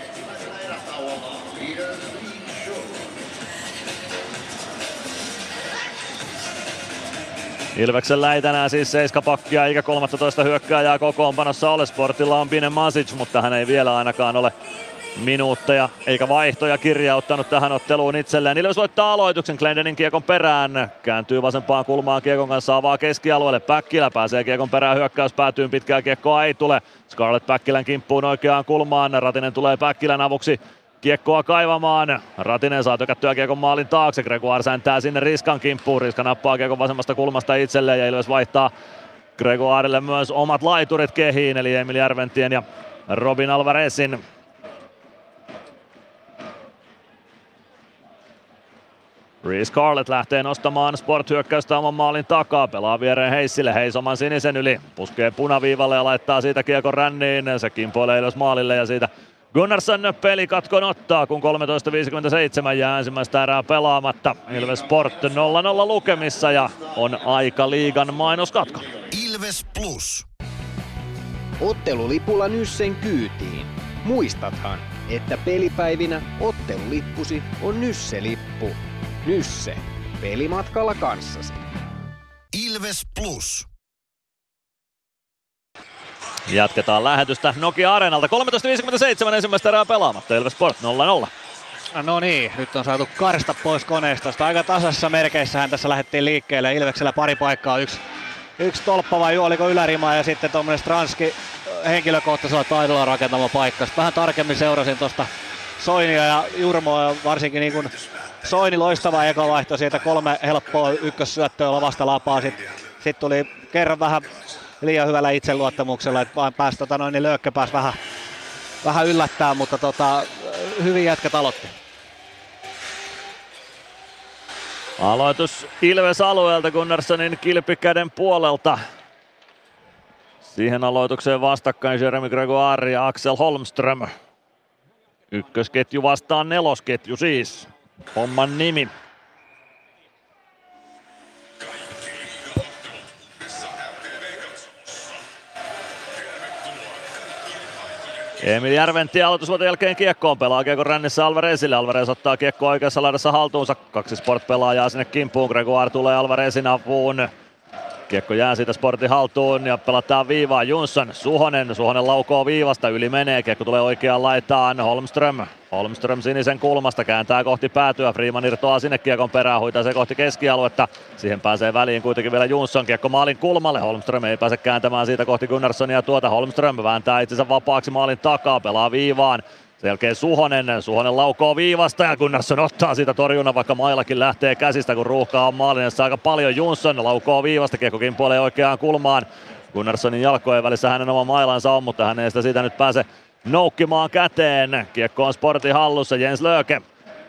Ilveksellä ei tänään siis seiskapakkia eikä 13 hyökkääjää kokoonpanossa ole. Sportilla on Bine Masic, mutta hän ei vielä ainakaan ole minuutteja eikä vaihtoja kirjauttanut tähän otteluun itselleen. Ilves voittaa aloituksen Glendenin kiekon perään. Kääntyy vasempaan kulmaan kiekon kanssa avaa keskialueelle. Päkkilä pääsee kiekon perään hyökkäys päätyyn. Pitkää kiekkoa ei tule. Scarlett Päkkilän kimppuun oikeaan kulmaan. Ratinen tulee Päkkilän avuksi kiekkoa kaivamaan. Ratinen saa tökättyä kiekon maalin taakse. Gregoire säntää sinne Riskan kimppuun. Riska nappaa kiekon vasemmasta kulmasta itselleen ja Ilves vaihtaa Gregoirelle myös omat laiturit kehiin, eli Emil Järventien ja Robin Alvarezin. Reese Scarlett lähtee nostamaan sport-hyökkäystä oman maalin takaa. Pelaa viereen Heissille. Heis oman sinisen yli. Puskee punaviivalle ja laittaa siitä kiekon ränniin. Se kimpoilee ylös maalille ja siitä Gunnarsson pelikatkon ottaa, kun 13.57 jää ensimmäistä erää pelaamatta. Ilves Sport 0-0 lukemissa ja on aika liigan mainoskatko. Ilves Plus. Ottelulipulla Nyssen kyytiin. Muistathan, että pelipäivinä ottelulippusi on Nysse-lippu. Nysse. Pelimatkalla kanssasi. Ilves Plus. Jatketaan lähetystä Nokia Areenalta. 13.57 ensimmäistä erää pelaamatta. Ilves Sport 0-0. No niin, nyt on saatu karsta pois koneistosta. Aika tasassa merkeissähän tässä lähdettiin liikkeelle. Ilveksellä pari paikkaa, yksi, yksi tolppa vai oliko ylärima ja sitten tuommoinen Stranski henkilökohtaisella taidolla rakentama paikka. Sitten vähän tarkemmin seurasin tuosta Soinia ja Jurmoa ja varsinkin niin kuin Soini loistava eka vaihto siitä kolme helppoa ykkössyöttöä vasta lapaa. Sitten sit tuli kerran vähän liian hyvällä itseluottamuksella, että vaan pääsi tota noin, niin Löökkö pääsi vähän, vähän yllättää, mutta tota, hyvin jätkät aloitti. Aloitus Ilves alueelta Gunnarssonin kilpikäden puolelta. Siihen aloitukseen vastakkain Jeremy Gregoire ja Axel Holmström. Ykkösketju vastaan nelosketju siis. Homman nimi. Emil Järventi aloitusvuoten jälkeen kiekkoon pelaa kiekko rännissä Alvarezille. Alvarez ottaa kiekko oikeassa laidassa haltuunsa. Kaksi sport-pelaajaa sinne kimppuun. Gregoire tulee Alvarezin apuun. Kiekko jää siitä sportin haltuun ja pelataan viivaa. Jonsson, Suhonen, Suhonen laukoo viivasta, yli menee, kiekko tulee oikeaan laitaan. Holmström, Holmström sinisen kulmasta kääntää kohti päätyä. Freeman irtoaa sinne kiekon perään, huitaa se kohti keskialuetta. Siihen pääsee väliin kuitenkin vielä Jonsson, kiekko maalin kulmalle. Holmström ei pääse kääntämään siitä kohti Gunnarssonia tuota. Holmström vääntää itsensä vapaaksi maalin takaa, pelaa viivaan. Sen jälkeen Suhonen, Suhonen laukoo viivasta ja Gunnarsson ottaa siitä torjunnan, vaikka mailakin lähtee käsistä, kun ruuhkaa on maalinessa aika paljon. Jonsson laukoo viivasta, kiekko kimpoilee oikeaan kulmaan. Gunnarssonin jalkojen välissä hänen oma mailansa on, mutta hän ei sitä siitä nyt pääse noukkimaan käteen. Kiekko on sportin hallussa, Jens Löke.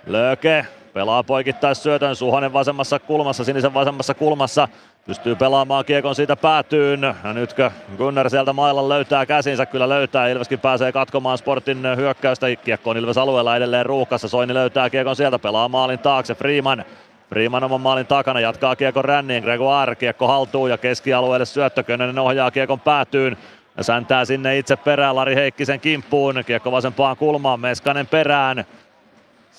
Löke pelaa poikittais syötön, Suhonen vasemmassa kulmassa, sinisen vasemmassa kulmassa. Pystyy pelaamaan kiekon siitä päätyyn. Ja nytkö Gunnar sieltä mailan löytää käsinsä? Kyllä löytää. Ilveskin pääsee katkomaan Sportin hyökkäystä. Kiekko on Ilves alueella edelleen ruuhkassa. Soini löytää kiekon sieltä. Pelaa maalin taakse. Freeman. Freeman oman maalin takana jatkaa kiekon ränniin. Gregoire kiekko haltuu ja keskialueelle syöttö. Könönen ohjaa kiekon päätyyn. Ja säntää sinne itse perään Lari Heikkisen kimppuun. Kiekko vasempaan kulmaan. Meskanen perään.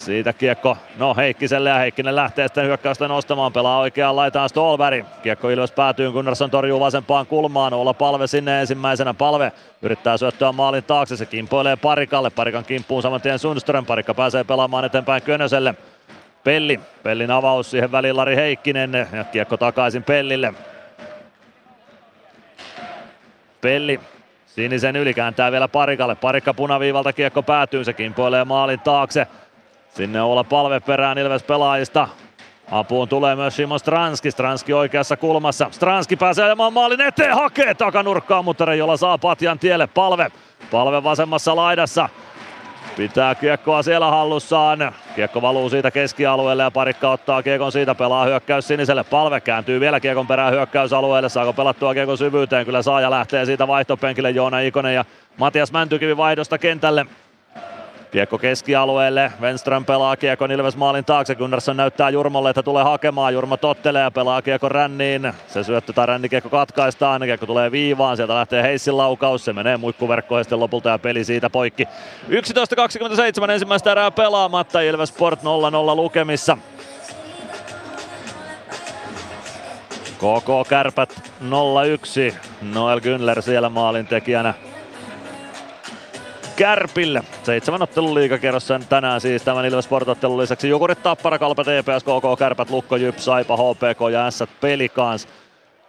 Siitä kiekko, no Heikkiselle ja Heikkinen lähtee sitten hyökkäystä nostamaan, pelaa oikeaan laitaan Stolberg. Kiekko Ilves päätyy, Gunnarsson torjuu vasempaan kulmaan, olla palve sinne ensimmäisenä. Palve yrittää syöttöä maalin taakse, se kimpoilee Parikalle, Parikan kimppuun saman tien Sundström, Parikka pääsee pelaamaan eteenpäin Könöselle. Pelli, Pellin avaus siihen väliin Lari Heikkinen ja kiekko takaisin Pellille. Pelli sinisen yli kääntää vielä Parikalle, Parikka punaviivalta kiekko päätyy, se kimpoilee maalin taakse. Sinne olla palve perään Ilves pelaajista. Apuun tulee myös Simon Stranski. Stranski oikeassa kulmassa. Stranski pääsee ajamaan maalin eteen, hakee takanurkkaan, mutta jolla saa patjan tielle palve. Palve vasemmassa laidassa. Pitää kiekkoa siellä hallussaan. Kiekko valuu siitä keskialueelle ja parikka ottaa kiekon siitä, pelaa hyökkäys siniselle. Palve kääntyy vielä kiekon perään hyökkäysalueelle. Saako pelattua kiekon syvyyteen? Kyllä saa ja lähtee siitä vaihtopenkille Joona Ikonen ja Matias Mäntykivi vaihdosta kentälle. Kiekko keskialueelle, Wenström pelaa kiekon Ilves maalin taakse, Gunnarsson näyttää Jurmolle, että tulee hakemaan, Jurmo tottelee ja pelaa kiekko ränniin, se syöttö tai rännikiekko katkaistaan, kiekko tulee viivaan, sieltä lähtee Heissin laukaus, se menee muikkuverkkoon sitten lopulta ja peli siitä poikki. 11.27 ensimmäistä erää pelaamatta, Ilves Sport 0-0 lukemissa. KK Kärpät 0-1, Noel Günler siellä maalintekijänä. Kärpille. Seitsemän ottelun liigakierrossa tänään siis tämän Ilves Sport-ottelun lisäksi. Jukurit, Tappara, Kalpa, TPS, KK, Kärpät, Lukko, Jyp, Saipa, HPK ja S Pelikans.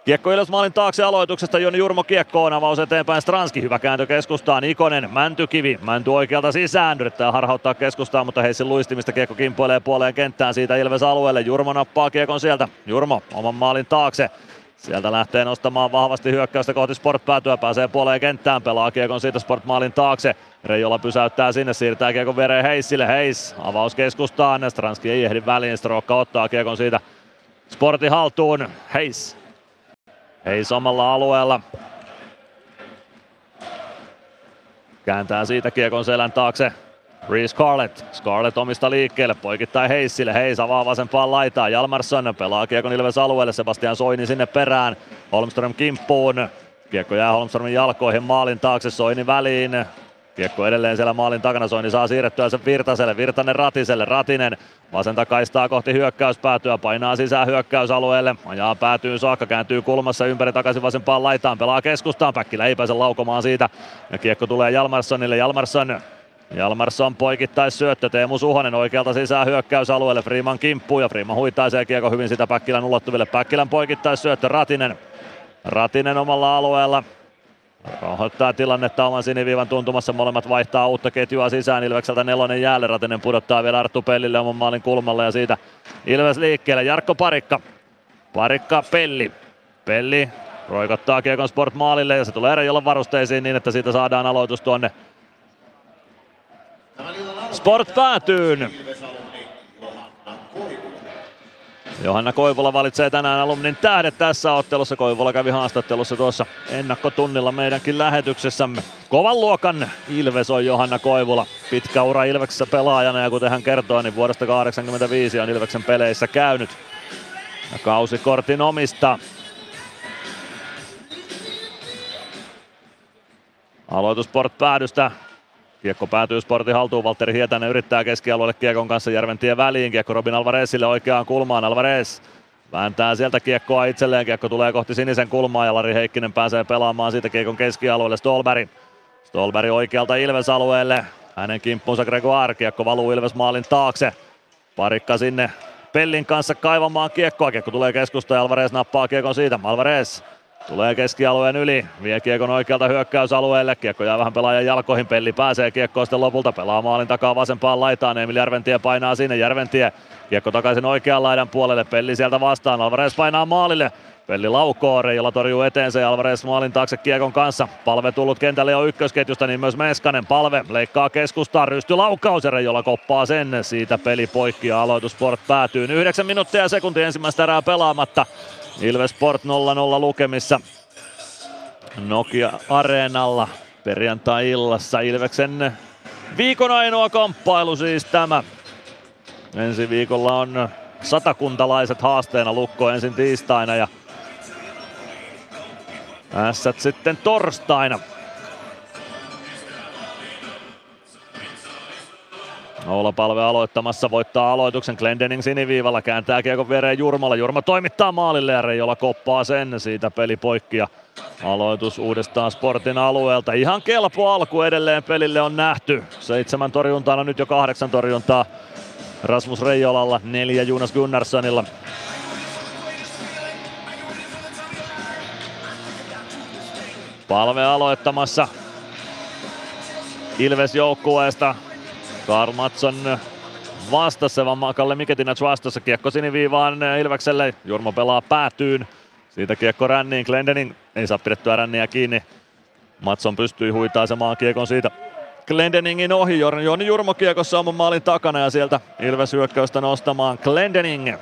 Kiekko Ilves maalin taakse aloituksesta, Joni Jurmo kiekkoon, avaus eteenpäin. Stranski, hyvä kääntö keskustaan, Ikonen, Mäntykivi, Mänty oikealta sisään, yrittää harhauttaa keskustaan, mutta Heissin luistimista kiekko kimpoilee puoleen kenttään siitä Ilves alueelle, Jurmo nappaa kiekon sieltä, Jurmo oman maalin taakse, Sieltä lähtee nostamaan vahvasti hyökkäystä kohti Sport päätyä, pääsee puoleen kenttään, pelaa kiekon siitä Sport maalin taakse. Reijola pysäyttää sinne, siirtää kiekon viereen Heissille, Heiss avaus keskustaan, Stranski ei ehdi väliin, Strokka ottaa kiekon siitä Sportin haltuun, Heiss. Heiss omalla alueella. Kääntää siitä kiekon selän taakse Reese Scarlett. Scarlett omista liikkeelle, poikittain Heissille. Heis avaa vasempaan laitaan. Jalmarsson pelaa kiekon Ilves alueelle. Sebastian Soini sinne perään. Holmström kimppuun. Kiekko jää Holmströmin jalkoihin maalin taakse. Soini väliin. Kiekko edelleen siellä maalin takana. Soini saa siirrettyä sen Virtaselle. Virtanen Ratiselle. Ratinen vasenta kaistaa kohti hyökkäyspäätyä. Painaa sisään hyökkäysalueelle. Ajaa päätyy saakka. Kääntyy kulmassa ympäri takaisin vasempaan laitaan. Pelaa keskustaan. Päkkilä ei pääse laukomaan siitä. Ja kiekko tulee Jalmarssonille. Jalmarsson Jalmarsson poikittais syöttö, Teemu Suhonen oikealta sisään hyökkäysalueelle, Freeman kimppuu ja Freeman huitaisee kiekko hyvin sitä Päkkilän ulottuville. Päkkilän poikittais syöttö, Ratinen. Ratinen omalla alueella. Rauhoittaa tilannetta oman siniviivan tuntumassa. Molemmat vaihtaa uutta ketjua sisään. Ilvekseltä nelonen jäälle. Ratinen pudottaa vielä Arttu Pellille oman maalin kulmalle ja siitä Ilves liikkeelle. Jarkko Parikka. Parikka Pelli. Pelli roikottaa Kiekon Sport maalille ja se tulee Reijolan varusteisiin niin, että siitä saadaan aloitus tuonne Sport päätyyn. Johanna Koivula valitsee tänään alumnin tähdet tässä ottelussa. Koivula kävi haastattelussa tuossa ennakkotunnilla meidänkin lähetyksessämme. Kovan luokan Ilves on Johanna Koivula. Pitkä ura Ilveksessä pelaajana ja kuten hän kertoo, niin vuodesta 1985 on Ilveksen peleissä käynyt. Ja kausikortin omista. Aloitus Sport päädystä Kiekko päätyy Sportin haltuun, Valtteri Hietanen yrittää keskialueelle Kiekon kanssa Järventien väliin. Kiekko Robin Alvarezille oikeaan kulmaan, Alvarez vääntää sieltä kiekkoa itselleen, kiekko tulee kohti sinisen kulmaa ja Lari Heikkinen pääsee pelaamaan siitä Kiekon keskialueelle Stolberg. Stolberg oikealta Ilves-alueelle, hänen kimppunsa Gregoire, kiekko valuu Ilves maalin taakse. Parikka sinne Pellin kanssa kaivamaan kiekkoa, kiekko tulee keskusta ja Alvarez nappaa kiekon siitä, Alvarez Tulee keskialueen yli, vie kiekon oikealta hyökkäysalueelle, kiekko jää vähän pelaajan jalkoihin, Pelli pääsee kiekkoon sitten lopulta, pelaa maalin takaa vasempaan laitaan, Emil Järventie painaa sinne, Järventie kiekko takaisin oikean laidan puolelle, Pelli sieltä vastaan, Alvarez painaa maalille, Pelli laukoo, Reijola torjuu eteensä ja Alvarez maalin taakse kiekon kanssa. Palve tullut kentälle jo ykkösketjusta, niin myös Meskanen. Palve leikkaa keskustaan, rysty laukaus ja Reijola koppaa sen. Siitä peli poikki ja aloitus Sport päätyy. 9 minuuttia ja sekunti ensimmäistä erää pelaamatta. Ilves Sport 0-0 lukemissa Nokia Areenalla perjantai-illassa. Ilveksen viikon ainoa kamppailu siis tämä. Ensi viikolla on satakuntalaiset haasteena lukko ensin tiistaina ja Ässät sitten torstaina. Oula Palve aloittamassa, voittaa aloituksen. Glendening siniviivalla, kääntää kiekon viereen Jurmalla. Jurma toimittaa maalille ja Reijola koppaa sen. Siitä peli poikki ja aloitus uudestaan Sportin alueelta. Ihan kelpo alku edelleen pelille on nähty. Seitsemän torjuntaa, nyt jo kahdeksan torjuntaa. Rasmus Reijolalla, neljä Jonas Gunnarssonilla. Palve aloittamassa Ilves joukkueesta. Karl Matson vastassa, vaan Kalle Miketinac vastassa. Kiekko siniviivaan Ilvekselle. Jurmo pelaa päätyyn. Siitä kiekko ränniin. Glendening ei saa pidettyä ränniä kiinni. Matson pystyi huitaisemaan kiekon siitä Glendeningin ohi. Joni Jurmo kiekossa oman maalin takana ja sieltä Ilves hyökkäystä nostamaan Glendening.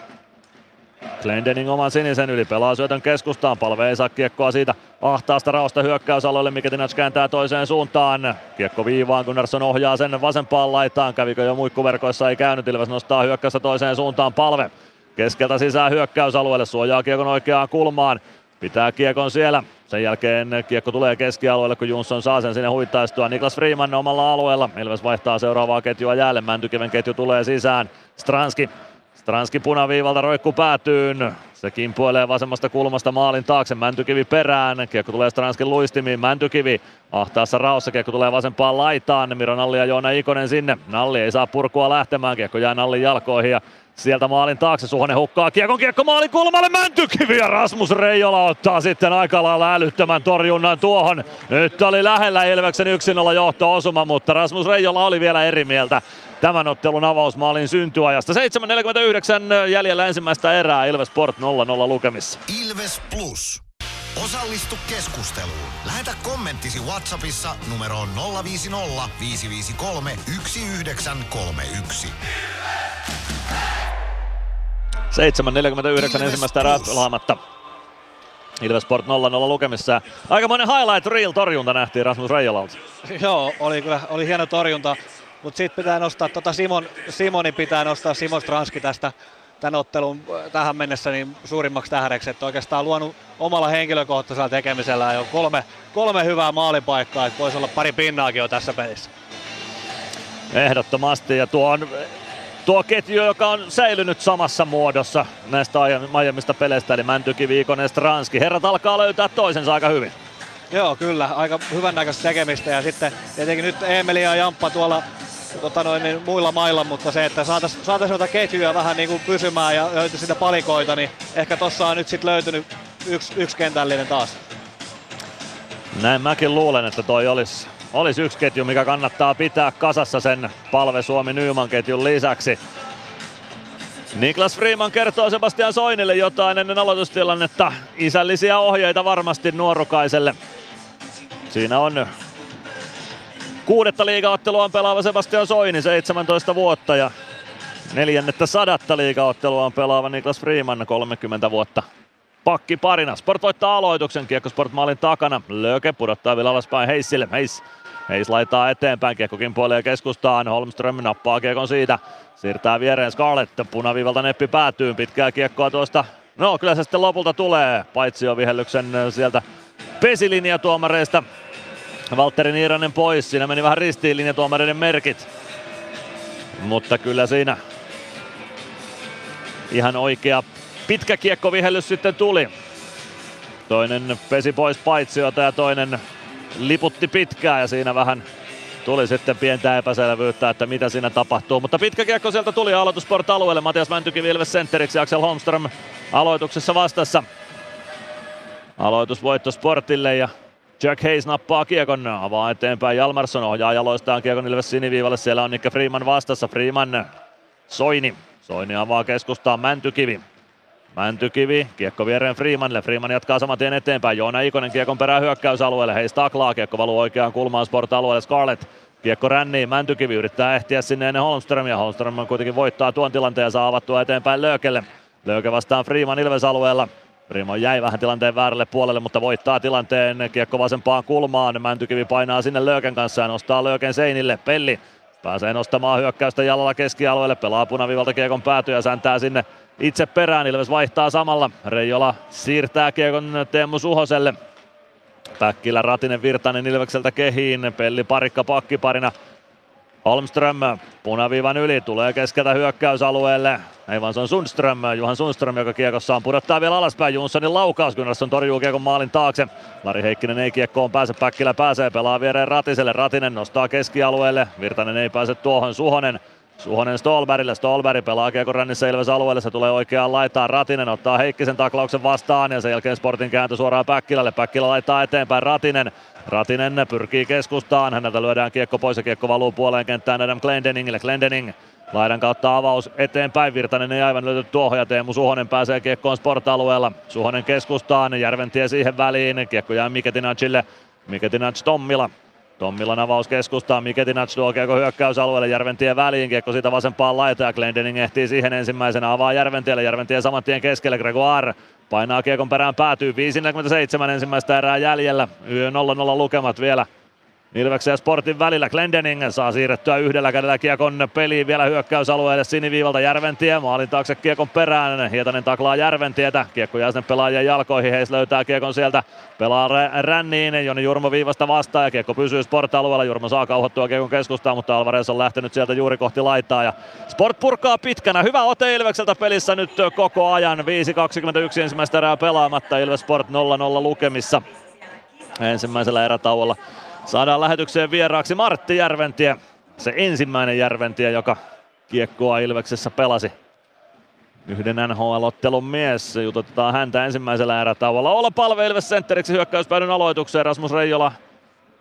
Glendening oman sinisen yli, pelaa syötön keskustaan, palve ei saa kiekkoa siitä ahtaasta raosta hyökkäysalueelle, Miketinac kääntää toiseen suuntaan. Kiekko viivaan, Gunnarsson ohjaa sen vasempaan laitaan, kävikö jo muikkuverkoissa, ei käynyt, Ilves nostaa hyökkäystä toiseen suuntaan, palve. Keskeltä sisään hyökkäysalueelle, suojaa kiekon oikeaan kulmaan, pitää kiekon siellä. Sen jälkeen kiekko tulee keskialueelle, kun Jonsson saa sen sinne huittaistua. Niklas Freeman omalla alueella. Ilves vaihtaa seuraavaa ketjua jäälle. Mäntykiven ketju tulee sisään. Stranski Stranski punaviivalta roikku päätyyn. Se kimpuilee vasemmasta kulmasta maalin taakse. Mäntykivi perään. Kiekko tulee Stranskin luistimiin. Mäntykivi ahtaassa raossa. Kiekko tulee vasempaan laitaan. Miro Nalli ja Joona Ikonen sinne. Nalli ei saa purkua lähtemään. Kiekko jää Nallin jalkoihin ja Sieltä maalin taakse Suhonen hukkaa kiekon kiekko maalin kulmalle Mäntykivi ja Rasmus Reijola ottaa sitten aika lailla älyttömän torjunnan tuohon. Nyt oli lähellä Ilveksen 1-0 johto-osuma, mutta Rasmus Reijola oli vielä eri mieltä tämän ottelun avausmaalin syntyajasta. 7.49 jäljellä ensimmäistä erää Ilves Sport 0-0 lukemissa. Ilves Plus. Osallistu keskusteluun. Lähetä kommenttisi Whatsappissa numeroon 050 553 1931. 7.49 ensimmäistä erää pelaamatta. Ilves Sport 0-0 lukemissa. Aikamoinen highlight reel torjunta nähtiin Rasmus Reijolalta. Joo, oli kyllä oli hieno torjunta. Mutta sitten pitää nostaa, tota Simon, Simoni pitää nostaa Simon Stranski tästä tämän ottelun äh, tähän mennessä niin suurimmaksi tähdeksi, että oikeastaan luonut omalla henkilökohtaisella tekemisellä jo kolme, kolme hyvää maalipaikkaa, että voisi olla pari pinnaakin jo tässä pelissä. Ehdottomasti, ja tuo on tuo ketju, joka on säilynyt samassa muodossa näistä aiemmista peleistä, eli Mäntyki, Viikonen, Stranski. Herrat alkaa löytää toisensa aika hyvin. Joo, kyllä. Aika hyvän näköistä tekemistä ja sitten tietenkin nyt Emeli ja Jamppa tuolla tota noin, niin muilla mailla, mutta se, että saataisiin saatais noita ketjuja vähän niin kuin pysymään ja löytyy sitä palikoita, niin ehkä tossa on nyt sitten löytynyt yksi, yksi kentällinen taas. Näin mäkin luulen, että toi olisi, olisi yksi ketju, mikä kannattaa pitää kasassa sen Palve Suomi Nyyman ketjun lisäksi. Niklas Freeman kertoo Sebastian Soinille jotain ennen aloitustilannetta. Isällisiä ohjeita varmasti nuorukaiselle. Siinä on kuudetta liigaottelua pelaava Sebastian Soini, 17 vuotta ja neljännettä sadatta liigaottelua on pelaava Niklas Freeman, 30 vuotta pakki parina. Sport voittaa aloituksen, kiekko Sport maalin takana. Löke pudottaa vielä alaspäin Heissille. Heiss Heis laittaa eteenpäin, kiekko kimpoilee keskustaan, Holmström nappaa kiekon siitä, siirtää viereen Scarlett, punaviivalta neppi päätyy, pitkää kiekkoa tuosta, no kyllä se sitten lopulta tulee, paitsi jo vihellyksen sieltä pesilinjatuomareista. Valtteri Niiranen pois, siinä meni vähän ristiin linjatuomareiden merkit. Mutta kyllä siinä ihan oikea pitkä kiekkovihellys sitten tuli. Toinen pesi pois paitsiota ja toinen liputti pitkään ja siinä vähän tuli sitten pientä epäselvyyttä, että mitä siinä tapahtuu. Mutta pitkä kiekko sieltä tuli aloitusport alueelle. Matias Mäntykivi Ilves sentteriksi, Axel Holmström aloituksessa vastassa. Aloitusvoitto Sportille ja Jack Hayes nappaa kiekon, avaa eteenpäin. Jalmarsson ohjaa jaloistaan kiekon Ilves siniviivalle. Siellä on Nikke Freeman vastassa. Freeman Soini. Soini avaa keskustaan Mäntykivi. Mäntykivi, kiekko viereen Freemanille. Freeman jatkaa saman tien eteenpäin. Joona Ikonen kiekon perään hyökkäysalueelle. Heistä taklaa, kiekko valuu oikeaan kulmaan Sport-alueelle. Scarlett Kiekko ränniin, Mäntykivi yrittää ehtiä sinne ennen Holmströmiä. Holmström kuitenkin voittaa tuon tilanteen ja saa avattua eteenpäin Löökelle. Lööke vastaan Freeman Ilves-alueella. Freeman jäi vähän tilanteen väärälle puolelle, mutta voittaa tilanteen. Kiekko vasempaan kulmaan. Mäntykivi painaa sinne Lööken kanssa ja nostaa Lööken seinille. Pelli pääsee nostamaan hyökkäystä jalalla keskialueelle. Pelaa punavivalta kiekon pääty ja säntää sinne itse perään. Ilves vaihtaa samalla. Reijola siirtää kiekon Teemu Suhoselle. Päkkilä, Ratinen, Virtanen Ilvekseltä kehiin. Pelli parikka pakkiparina. Holmström punaviivan yli tulee keskeltä hyökkäysalueelle. Ei vaan se on Sundström, Juhan Sundström, joka kiekossaan pudottaa vielä alaspäin. Jonssonin laukaus, Gunnarsson torjuu kiekon maalin taakse. Lari Heikkinen ei kiekkoon pääse, Päkkilä pääsee, pelaa viereen Ratiselle. Ratinen nostaa keskialueelle, Virtanen ei pääse tuohon, Suhonen Suhonen Stolbergille, Stolberg pelaa kiekon rännissä Ilves alueelle, se tulee oikeaan laitaan, Ratinen ottaa Heikkisen taklauksen vastaan ja sen jälkeen Sportin kääntö suoraan Päkkilälle, Päkkilä laittaa eteenpäin Ratinen, Ratinen pyrkii keskustaan, häneltä lyödään kiekko pois ja kiekko valuu puoleen kenttään Adam Glendeningille, Glendening Laidan kautta avaus eteenpäin, Virtanen ei aivan löyty tuohon ja Teemu Suhonen pääsee kiekkoon sport-alueella. Suhonen keskustaan, Järventie siihen väliin, kiekko jää Miketinacille, Miketinac Tommila Tommilan avaus keskustaa, Miketinac tuo kiekko hyökkäysalueelle Järventien väliin, kiekko siitä vasempaan laitaan ja Glendening ehtii siihen ensimmäisenä, avaa Järventielle, Järventie saman tien keskelle, Gregoire painaa kiekon perään, päätyy 5.47 ensimmäistä erää jäljellä, 0-0 lukemat vielä Ilveksen ja Sportin välillä. Glendening saa siirrettyä yhdellä kädellä kiekon peliin vielä hyökkäysalueelle siniviivalta Järventie. Maalin taakse kiekon perään. Hietanen taklaa Järventietä. Kiekko jää sinne pelaajien jalkoihin. Heis löytää kiekon sieltä. Pelaa ränniin. Joni Jurmo viivasta vastaan ja kiekko pysyy Sport-alueella. Jurmo saa kauhottua kiekon keskustaan, mutta Alvarez on lähtenyt sieltä juuri kohti laittaa. Ja Sport purkaa pitkänä. Hyvä ote Ilvekseltä pelissä nyt koko ajan. 5.21 ensimmäistä erää pelaamatta. Ilves Sport 0-0 lukemissa ensimmäisellä erätauolla. Saadaan lähetykseen vieraaksi Martti Järventie. Se ensimmäinen Järventie, joka kiekkoa Ilveksessä pelasi. Yhden NHL-ottelun mies. Jututetaan häntä ensimmäisellä erätauolla. Olla palve Ilves sentteriksi hyökkäyspäivän aloitukseen. Rasmus Reijola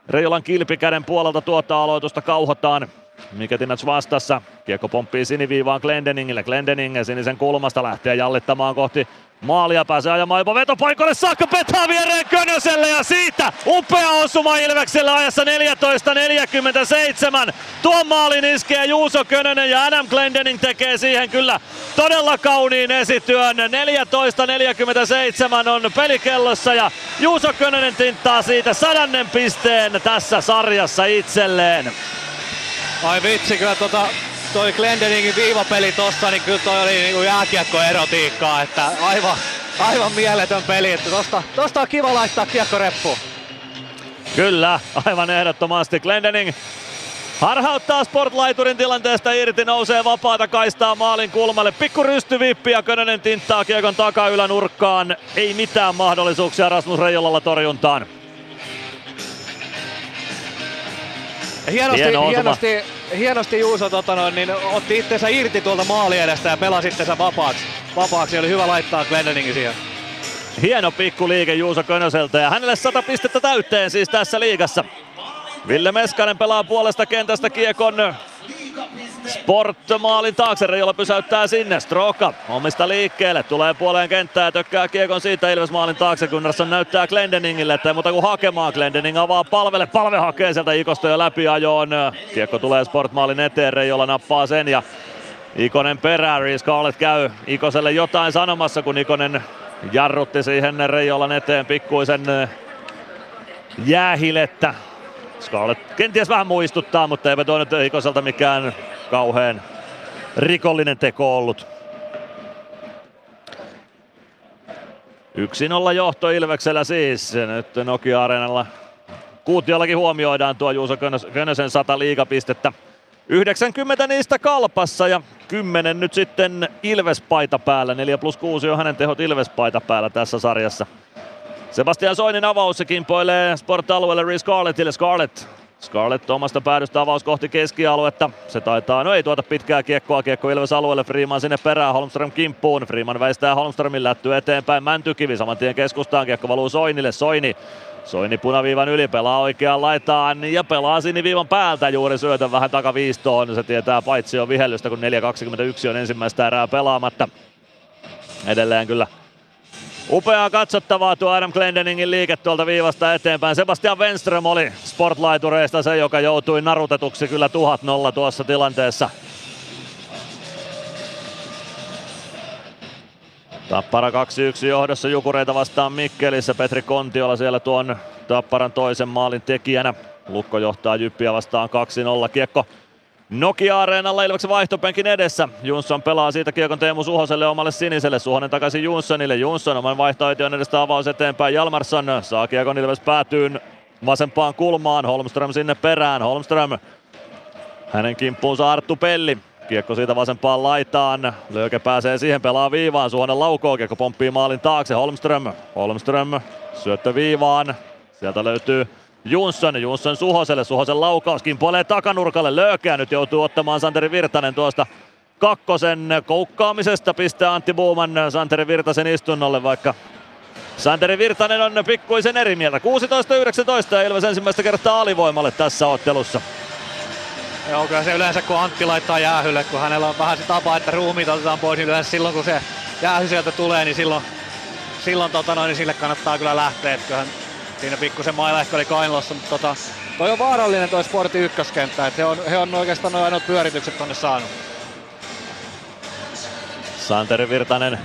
Reijolan kilpikäden puolelta tuota aloitusta kauhotaan. Miketinac vastassa. Kiekko pomppii siniviivaan Glendeningille. Glendening sinisen kulmasta lähtee jallittamaan kohti Maalia pääsee ajamaan jopa vetopaikoille saakka, petaa viereen Könöselle ja siitä upea osuma Ilvekselle ajassa 14.47. Tuon maalin iskee Juuso Könönen ja Adam Glendening tekee siihen kyllä todella kauniin esityön. 14.47 on pelikellossa ja Juuso Könönen tinttaa siitä sadannen pisteen tässä sarjassa itselleen. Ai vitsi, kyllä tota, toi Glendeningin viivapeli tossa, niin kyllä toi oli niinku jääkiekko-erotiikkaa, että aivan, aivan mieletön peli, että tosta, tosta on kiva laittaa kiekko reppuun. Kyllä, aivan ehdottomasti. Glendening harhauttaa Sportlaiturin tilanteesta irti, nousee vapaata kaistaa maalin kulmalle. Pikku rystyvippi ja Könönen tinttaa kiekon takaylänurkkaan. Ei mitään mahdollisuuksia Rasmus Reijolalla torjuntaan. Hienosti, Hieno hienosti, hienosti Juuso tota noin, niin otti itsensä irti tuolta maali edestä ja pelasi itsensä vapaaksi. Vapaaksi oli hyvä laittaa Glendeningin siihen. Hieno pikkuliike Juuso Könöseltä ja hänelle 100 pistettä täyteen siis tässä liigassa. Ville Meskanen pelaa puolesta kentästä kiekon Sport-maalin taakse, Reijola pysäyttää sinne, Stroka omista liikkeelle, tulee puoleen kenttää tökkää kiekon siitä Ilves maalin taakse, Gunnarsson näyttää Glendeningille, että ei muuta kuin hakemaan, Glendening avaa palvelle, palve hakee sieltä Ikosta jo läpi ajoon, kiekko tulee Sport-maalin eteen, Reijola nappaa sen ja Ikonen perään, Reece Scarlett käy Ikoselle jotain sanomassa, kun Ikonen jarrutti siihen Reijolan eteen pikkuisen jäähilettä. Scarlett kenties vähän muistuttaa, mutta eipä tuo nyt Ikoselta mikään kauhean rikollinen teko ollut. 1-0 johto Ilveksellä siis. Nyt Nokia-areenalla Kuutiollakin huomioidaan tuo Juuso Könösen 100 liigapistettä. 90 niistä kalpassa ja 10 nyt sitten Ilvespaita päällä. 4 plus 6 on hänen tehot Ilvespaita päällä tässä sarjassa. Sebastian Soinin avaus se kimpoilee Sport-alueelle Reece Scarlettille. Scarlett Scarlett omasta päädystä avaus kohti keskialuetta. Se taitaa, no ei tuota pitkää kiekkoa, kiekko Ilves alueelle, Freeman sinne perään, Holmström kimppuun. Freeman väistää Holmströmin lätty eteenpäin, Mäntykivi saman tien keskustaan, kiekko valuu Soinille, Soini Soini punaviivan yli, pelaa oikeaan laitaan ja pelaa siniviivan päältä juuri syötön vähän takaviistoon. Se tietää paitsi on vihellystä, kun 4.21 on ensimmäistä erää pelaamatta. Edelleen kyllä Upeaa katsottavaa tuo Adam Glendeningin liike tuolta viivasta eteenpäin. Sebastian Wenström oli sportlaitureista se, joka joutui narutetuksi kyllä tuhat nolla tuossa tilanteessa. Tappara 2-1 johdossa Jukureita vastaan Mikkelissä. Petri Kontiola siellä tuon Tapparan toisen maalin tekijänä. Lukko johtaa Jyppiä vastaan 2-0. Kiekko Nokia-areenalla Ilveksen vaihtopenkin edessä. Jonsson pelaa siitä kiekon Teemu Suhoselle omalle siniselle. Suhonen takaisin Jonssonille. Jonsson oman vaihtoehtojen edestä avaus eteenpäin. Jalmarsson saa kiekon Ilves päätyyn vasempaan kulmaan. Holmström sinne perään. Holmström hänen kimppuunsa Arttu Pelli. Kiekko siitä vasempaan laitaan. Lööke pääsee siihen, pelaa viivaan. Suhonen laukoo, kiekko pomppii maalin taakse. Holmström. Holmström syöttö viivaan. Sieltä löytyy Jonsson, Jonsson Suhoselle, Suhosen laukaus kimpoilee takanurkalle, Löökeä nyt joutuu ottamaan Santeri Virtanen tuosta kakkosen koukkaamisesta, pistää Antti Buuman Santeri Virtasen istunnolle, vaikka Santeri Virtanen on pikkuisen eri mieltä. 16-19 ja Ilves ensimmäistä kertaa alivoimalle tässä ottelussa. Joo, kyllä se yleensä kun Antti laittaa jäähylle, kun hänellä on vähän se tapa, että ruumiit otetaan pois, niin yleensä silloin kun se jäähy sieltä tulee, niin silloin, silloin tota noin, niin sille kannattaa kyllä lähteä. Kyllähän Siinä pikkusen mailehko oli kainalossa, mutta tota, toi on vaarallinen toi Sportin ykköskenttä, että he on, he on oikeastaan noin ainoat pyöritykset tonne saanut. Santeri Virtanen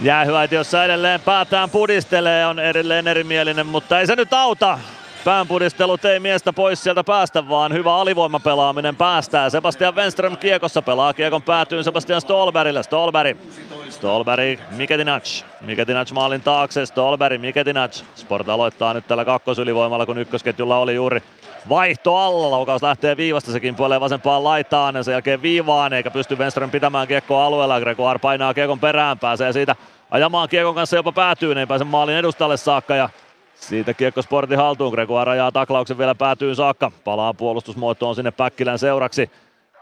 jäähyaitiossa edelleen päätään pudistelee, on edelleen erimielinen, mutta ei se nyt auta. Päänpudistelut ei miestä pois sieltä päästä, vaan hyvä alivoimapelaaminen päästää. Sebastian Wenström kiekossa pelaa kiekon päätyyn Sebastian Stolbergille. Stolberg Stolberg, Miketinac. Miketinac maalin taakse, Stolberg, Miketinac. Sport aloittaa nyt tällä kakkosylivoimalla, kun ykkösketjulla oli juuri vaihto alla. Laukaus lähtee viivasta, sekin puolee vasempaan laitaan ja sen jälkeen viivaan, eikä pysty Wenström pitämään kiekkoa alueella. Gregoire painaa kiekon perään, pääsee siitä ajamaan kiekon kanssa jopa päätyyn, ei pääse maalin edustalle saakka ja siitä kiekko Sportin haltuun, Gregoire ajaa taklauksen vielä päätyyn saakka, palaa puolustusmuotoon sinne Päkkilän seuraksi.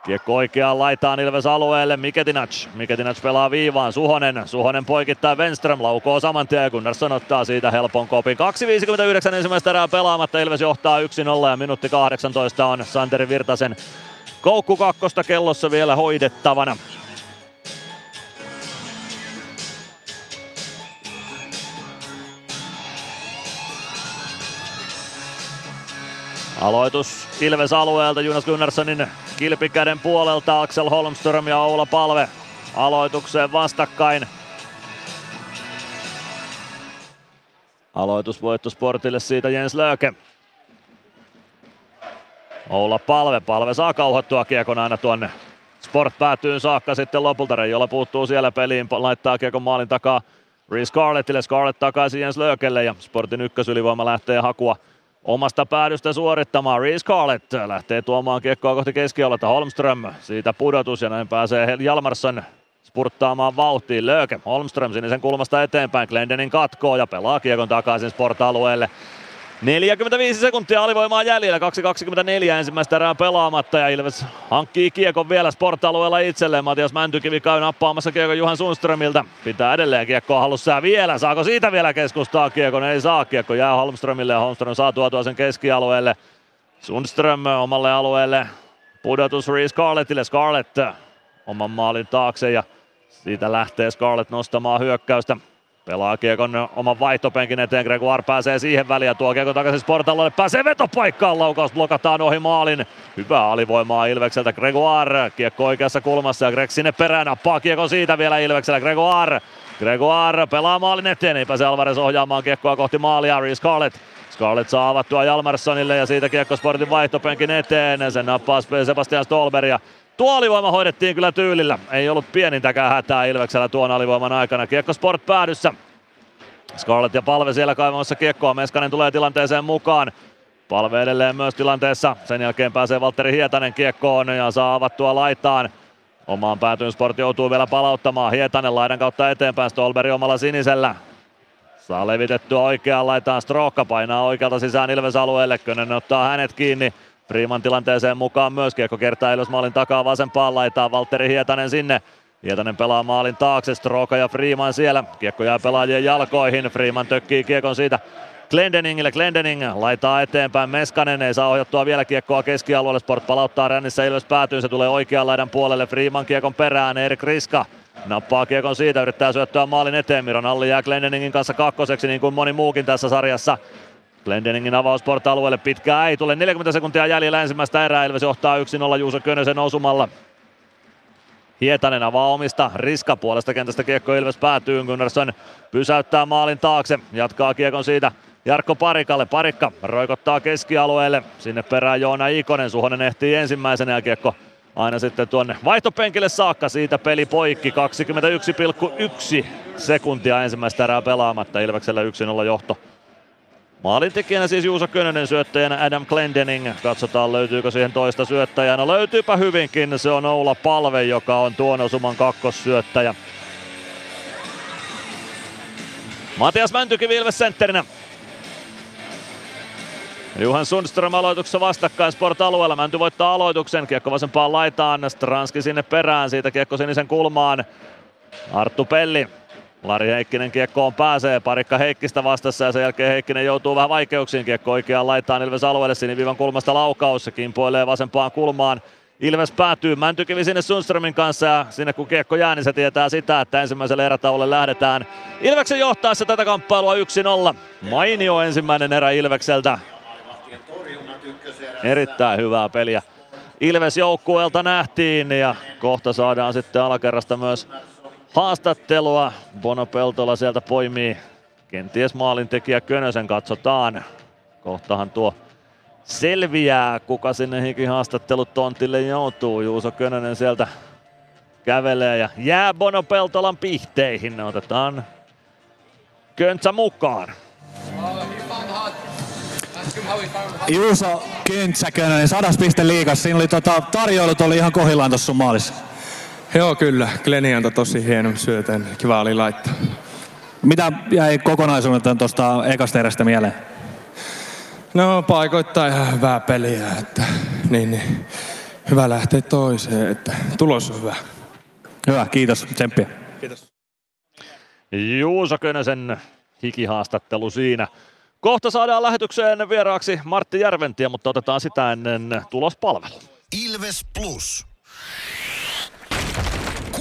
Kiekko oikeaan laitaan Ilves alueelle, Miketinac. Miketinac pelaa viivaan, Suhonen. Suhonen poikittaa Wenström, laukoo saman tien, Gunnarsson ottaa siitä helpon kopin. 2.59 ensimmäistä erää pelaamatta, Ilves johtaa 1-0 ja minuutti 18 on Santeri Virtasen koukku kakkosta kellossa vielä hoidettavana. Aloitus Ilves alueelta Jonas Gunnarssonin kilpikäden puolelta Axel Holmström ja Oula Palve aloitukseen vastakkain. Aloitusvoitto Sportille siitä Jens Lööke. Oula Palve, Palve saa kauhottua kiekon aina tuonne Sport päätyyn saakka sitten lopulta. Reijola puuttuu siellä peliin, laittaa kiekon maalin takaa Reece Scarlettille, Scarlett takaisin Jens Löökelle ja Sportin ykkösylivoima lähtee hakua omasta päädystä suorittamaan. Reece Scarlett lähtee tuomaan kiekkoa kohti keskioletta. Holmström siitä pudotus ja näin pääsee Jalmarsson spurttaamaan vauhtiin. Lööke Holmström sinisen kulmasta eteenpäin. Glendenin katkoo ja pelaa kiekon takaisin sport-alueelle. 45 sekuntia alivoimaa jäljellä, 2.24 ensimmäistä erää pelaamatta ja Ilves hankkii kiekon vielä sportalueella itselleen. Matias Mäntykivi käy nappaamassa kiekon Juhan Sundströmiltä. Pitää edelleen kiekkoa halussa ja vielä. Saako siitä vielä keskustaa kiekon? Ei saa. Kiekko jää Holmströmille ja Holmström saa tuotua sen keskialueelle. Sundström omalle alueelle. Pudotus Reese Scarlettille. Scarlett oman maalin taakse ja siitä lähtee Scarlett nostamaan hyökkäystä. Pelaa Kiekon oman vaihtopenkin eteen, Gregoire pääsee siihen väliin ja tuo Kiekon takaisin Sportalle, pääsee vetopaikkaan, laukaus blokataan ohi maalin. Hyvää alivoimaa Ilvekseltä, Gregoire, Kiekko oikeassa kulmassa ja Greg sinne perään, nappaa Kiekon siitä vielä Ilveksellä, Gregoire. Gregoire pelaa maalin eteen, ei pääse Alvarez ohjaamaan Kiekkoa kohti maalia, Reece Scarlett. Scarlett saa avattua Jalmarssonille ja siitä Kiekko Sportin vaihtopenkin eteen. Sen nappaa Sebastian Stolberg Tuo alivoima hoidettiin kyllä tyylillä. Ei ollut pienintäkään hätää Ilveksellä tuon alivoiman aikana. Kiekko Sport päädyssä. Scarlett ja Palve siellä kaivamassa kiekkoa. Meskanen tulee tilanteeseen mukaan. Palve edelleen myös tilanteessa. Sen jälkeen pääsee Valtteri Hietanen kiekkoon ja saa avattua laitaan. Omaan päätyyn Sport joutuu vielä palauttamaan. Hietanen laidan kautta eteenpäin. Stolberi omalla sinisellä. Saa levitettyä oikeaan laitaan. Strookka painaa oikealta sisään Ilves alueelle. Könen ottaa hänet kiinni. Freeman tilanteeseen mukaan myös. Kiekko kertaa Ilves maalin takaa vasempaan laitaan. Valtteri Hietanen sinne. Hietanen pelaa maalin taakse, Stroka ja Freeman siellä. Kiekko jää pelaajien jalkoihin. Freeman tökkii kiekon siitä Glendeningille. Glendening laitaa eteenpäin. Meskanen ei saa ohjattua vielä kiekkoa keskialueelle. Sport palauttaa rännissä Ilves päätyy. Se tulee oikean laidan puolelle. Freeman kiekon perään. Erik Riska nappaa kiekon siitä. Yrittää syöttöä maalin eteen. Miron Alli jää Glendeningin kanssa kakkoseksi niin kuin moni muukin tässä sarjassa. Glendeningin avaus alueelle pitkää ei tule. 40 sekuntia jäljellä ensimmäistä erää. Ilves johtaa 1-0 Juuso Könösen osumalla. Hietanen avaa omista. Riska puolesta kentästä kiekko Ilves päätyy. Gunnarsson pysäyttää maalin taakse. Jatkaa kiekon siitä Jarkko Parikalle. Parikka roikottaa keskialueelle. Sinne perään Joona Ikonen. Suhonen ehtii ensimmäisenä ja kiekko aina sitten tuonne vaihtopenkille saakka. Siitä peli poikki. 21,1 sekuntia ensimmäistä erää pelaamatta. Ilveksellä 1-0 johto. Maalintekijänä siis Juuso Könönen, syöttäjänä Adam Glendening. Katsotaan löytyykö siihen toista syöttäjää. No löytyypä hyvinkin, se on Oula Palve, joka on tuon osuman kakkossyöttäjä. Matias Mäntykivi Ilves sentterinä. Juhan Sundström aloituksessa vastakkain Sport-alueella. Mänty voittaa aloituksen. Kiekko vasempaan laitaan. Stranski sinne perään. Siitä kiekko sinisen kulmaan. Arttu Pelli Lari Heikkinen kiekkoon pääsee, parikka Heikkistä vastassa ja sen jälkeen Heikkinen joutuu vähän vaikeuksiin. Kiekko oikeaan laittaa Ilves alueelle, siniviivan kulmasta laukaus, kimpoilee vasempaan kulmaan. Ilves päätyy Mäntykivi sinne Sundströmin kanssa ja sinne kun kiekko jää, niin se tietää sitä, että ensimmäiselle erätauolle lähdetään. Ilveksen johtaessa tätä kamppailua 1-0. Mainio ensimmäinen erä Ilvekseltä. Erittäin hyvää peliä. Ilves joukkueelta nähtiin ja kohta saadaan sitten alakerrasta myös haastattelua. Bono Peltola sieltä poimii kenties maalintekijä Könösen, katsotaan. Kohtahan tuo selviää, kuka sinne hikin haastattelutontille joutuu. Juuso Könönen sieltä kävelee ja jää Bono Peltolan pihteihin. Otetaan Köntsä mukaan. Juuso Köntsä Könönen, sadas piste liikas. Siinä oli tota, tarjoilut oli ihan kohillaan tuossa maalissa. Joo, kyllä. Gleni antoi tosi hienon syötön. Kiva oli laittaa. Mitä jäi kokonaisuudelta tuosta ekasta erästä mieleen? No paikoittaa ihan hyvää peliä, että niin, niin. hyvä lähteä toiseen, että tulos on hyvä. Hyvä, kiitos. Tsemppiä. Kiitos. Juuso Könösen hikihaastattelu siinä. Kohta saadaan lähetykseen vieraaksi Martti Järventiä, mutta otetaan sitä ennen tulospalvelu. Ilves Plus.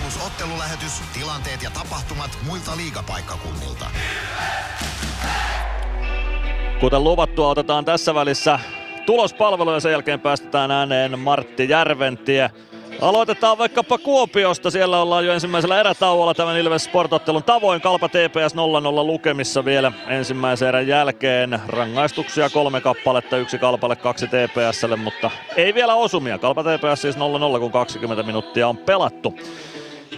Plus ottelulähetys, tilanteet ja tapahtumat muilta liigapaikkakunnilta. Kuten luvattua, otetaan tässä välissä tulospalvelu ja sen jälkeen päästetään ääneen Martti Järventie. Aloitetaan vaikkapa Kuopiosta. Siellä ollaan jo ensimmäisellä erätauolla tämän Ilves Sportottelun tavoin. Kalpa TPS 0-0 lukemissa vielä ensimmäisen erän jälkeen. Rangaistuksia kolme kappaletta, yksi Kalpalle, kaksi TPSlle, mutta ei vielä osumia. Kalpa TPS siis 0-0, kun 20 minuuttia on pelattu.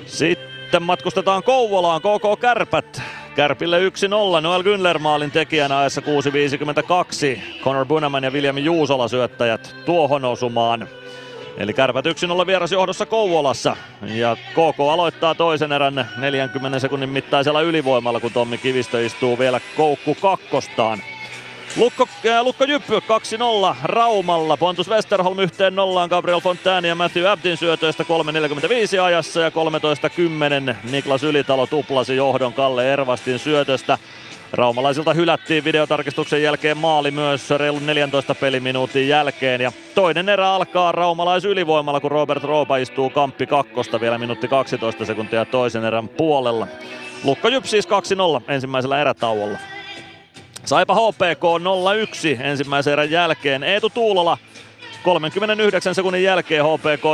Sitten matkustetaan Kouvolaan, KK Kärpät. Kärpille 1-0, Noel Günler maalin tekijänä ajassa 6.52. Connor Bunaman ja William Juusola syöttäjät tuohon osumaan. Eli kärpät 1-0 vierasjohdossa Kouvolassa. Ja KK aloittaa toisen erän 40 sekunnin mittaisella ylivoimalla, kun Tommi Kivistö istuu vielä koukku kakkostaan. Lukko, äh, Lukko Jyppy 2-0 Raumalla. Pontus Westerholm yhteen nollaan Gabriel Fontani ja Matthew Abdin syötöistä 3.45 ajassa ja 13.10 Niklas Ylitalo tuplasi johdon Kalle Ervastin syötöstä. Raumalaisilta hylättiin videotarkistuksen jälkeen maali myös reilun 14 peliminuutin jälkeen. Ja toinen erä alkaa raumalais ylivoimalla, kun Robert Roopa istuu kamppi kakkosta vielä minuutti 12 sekuntia toisen erän puolella. Lukko Jyp siis 2-0 ensimmäisellä erätauolla. Saipa HPK 0-1 ensimmäisen erän jälkeen. Eetu Tuulola 39 sekunnin jälkeen HPK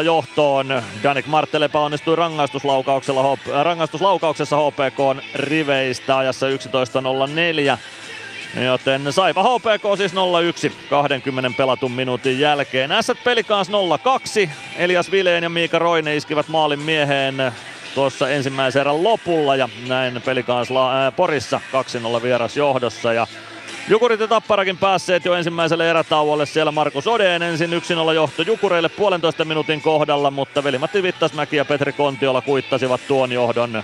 1-0 johtoon. Danik Marttelepa onnistui rangaistuslaukauksella, rangaistuslaukauksessa HPK riveistä ajassa 11.04. Joten Saipa HPK siis 0-1 20 pelatun minuutin jälkeen. Pelikans 0-2. Elias Vileen ja Miika Roine iskivät maalin mieheen tuossa ensimmäisen erän lopulla ja näin Pelikans ää, Porissa 2-0 vieras johdossa ja Jukurit ja Tapparakin päässeet jo ensimmäiselle erätauolle. Siellä Markus Odeen ensin 1-0 johto Jukureille puolentoista minuutin kohdalla, mutta Veli-Matti Vittasmäki ja Petri Kontiola kuittasivat tuon johdon.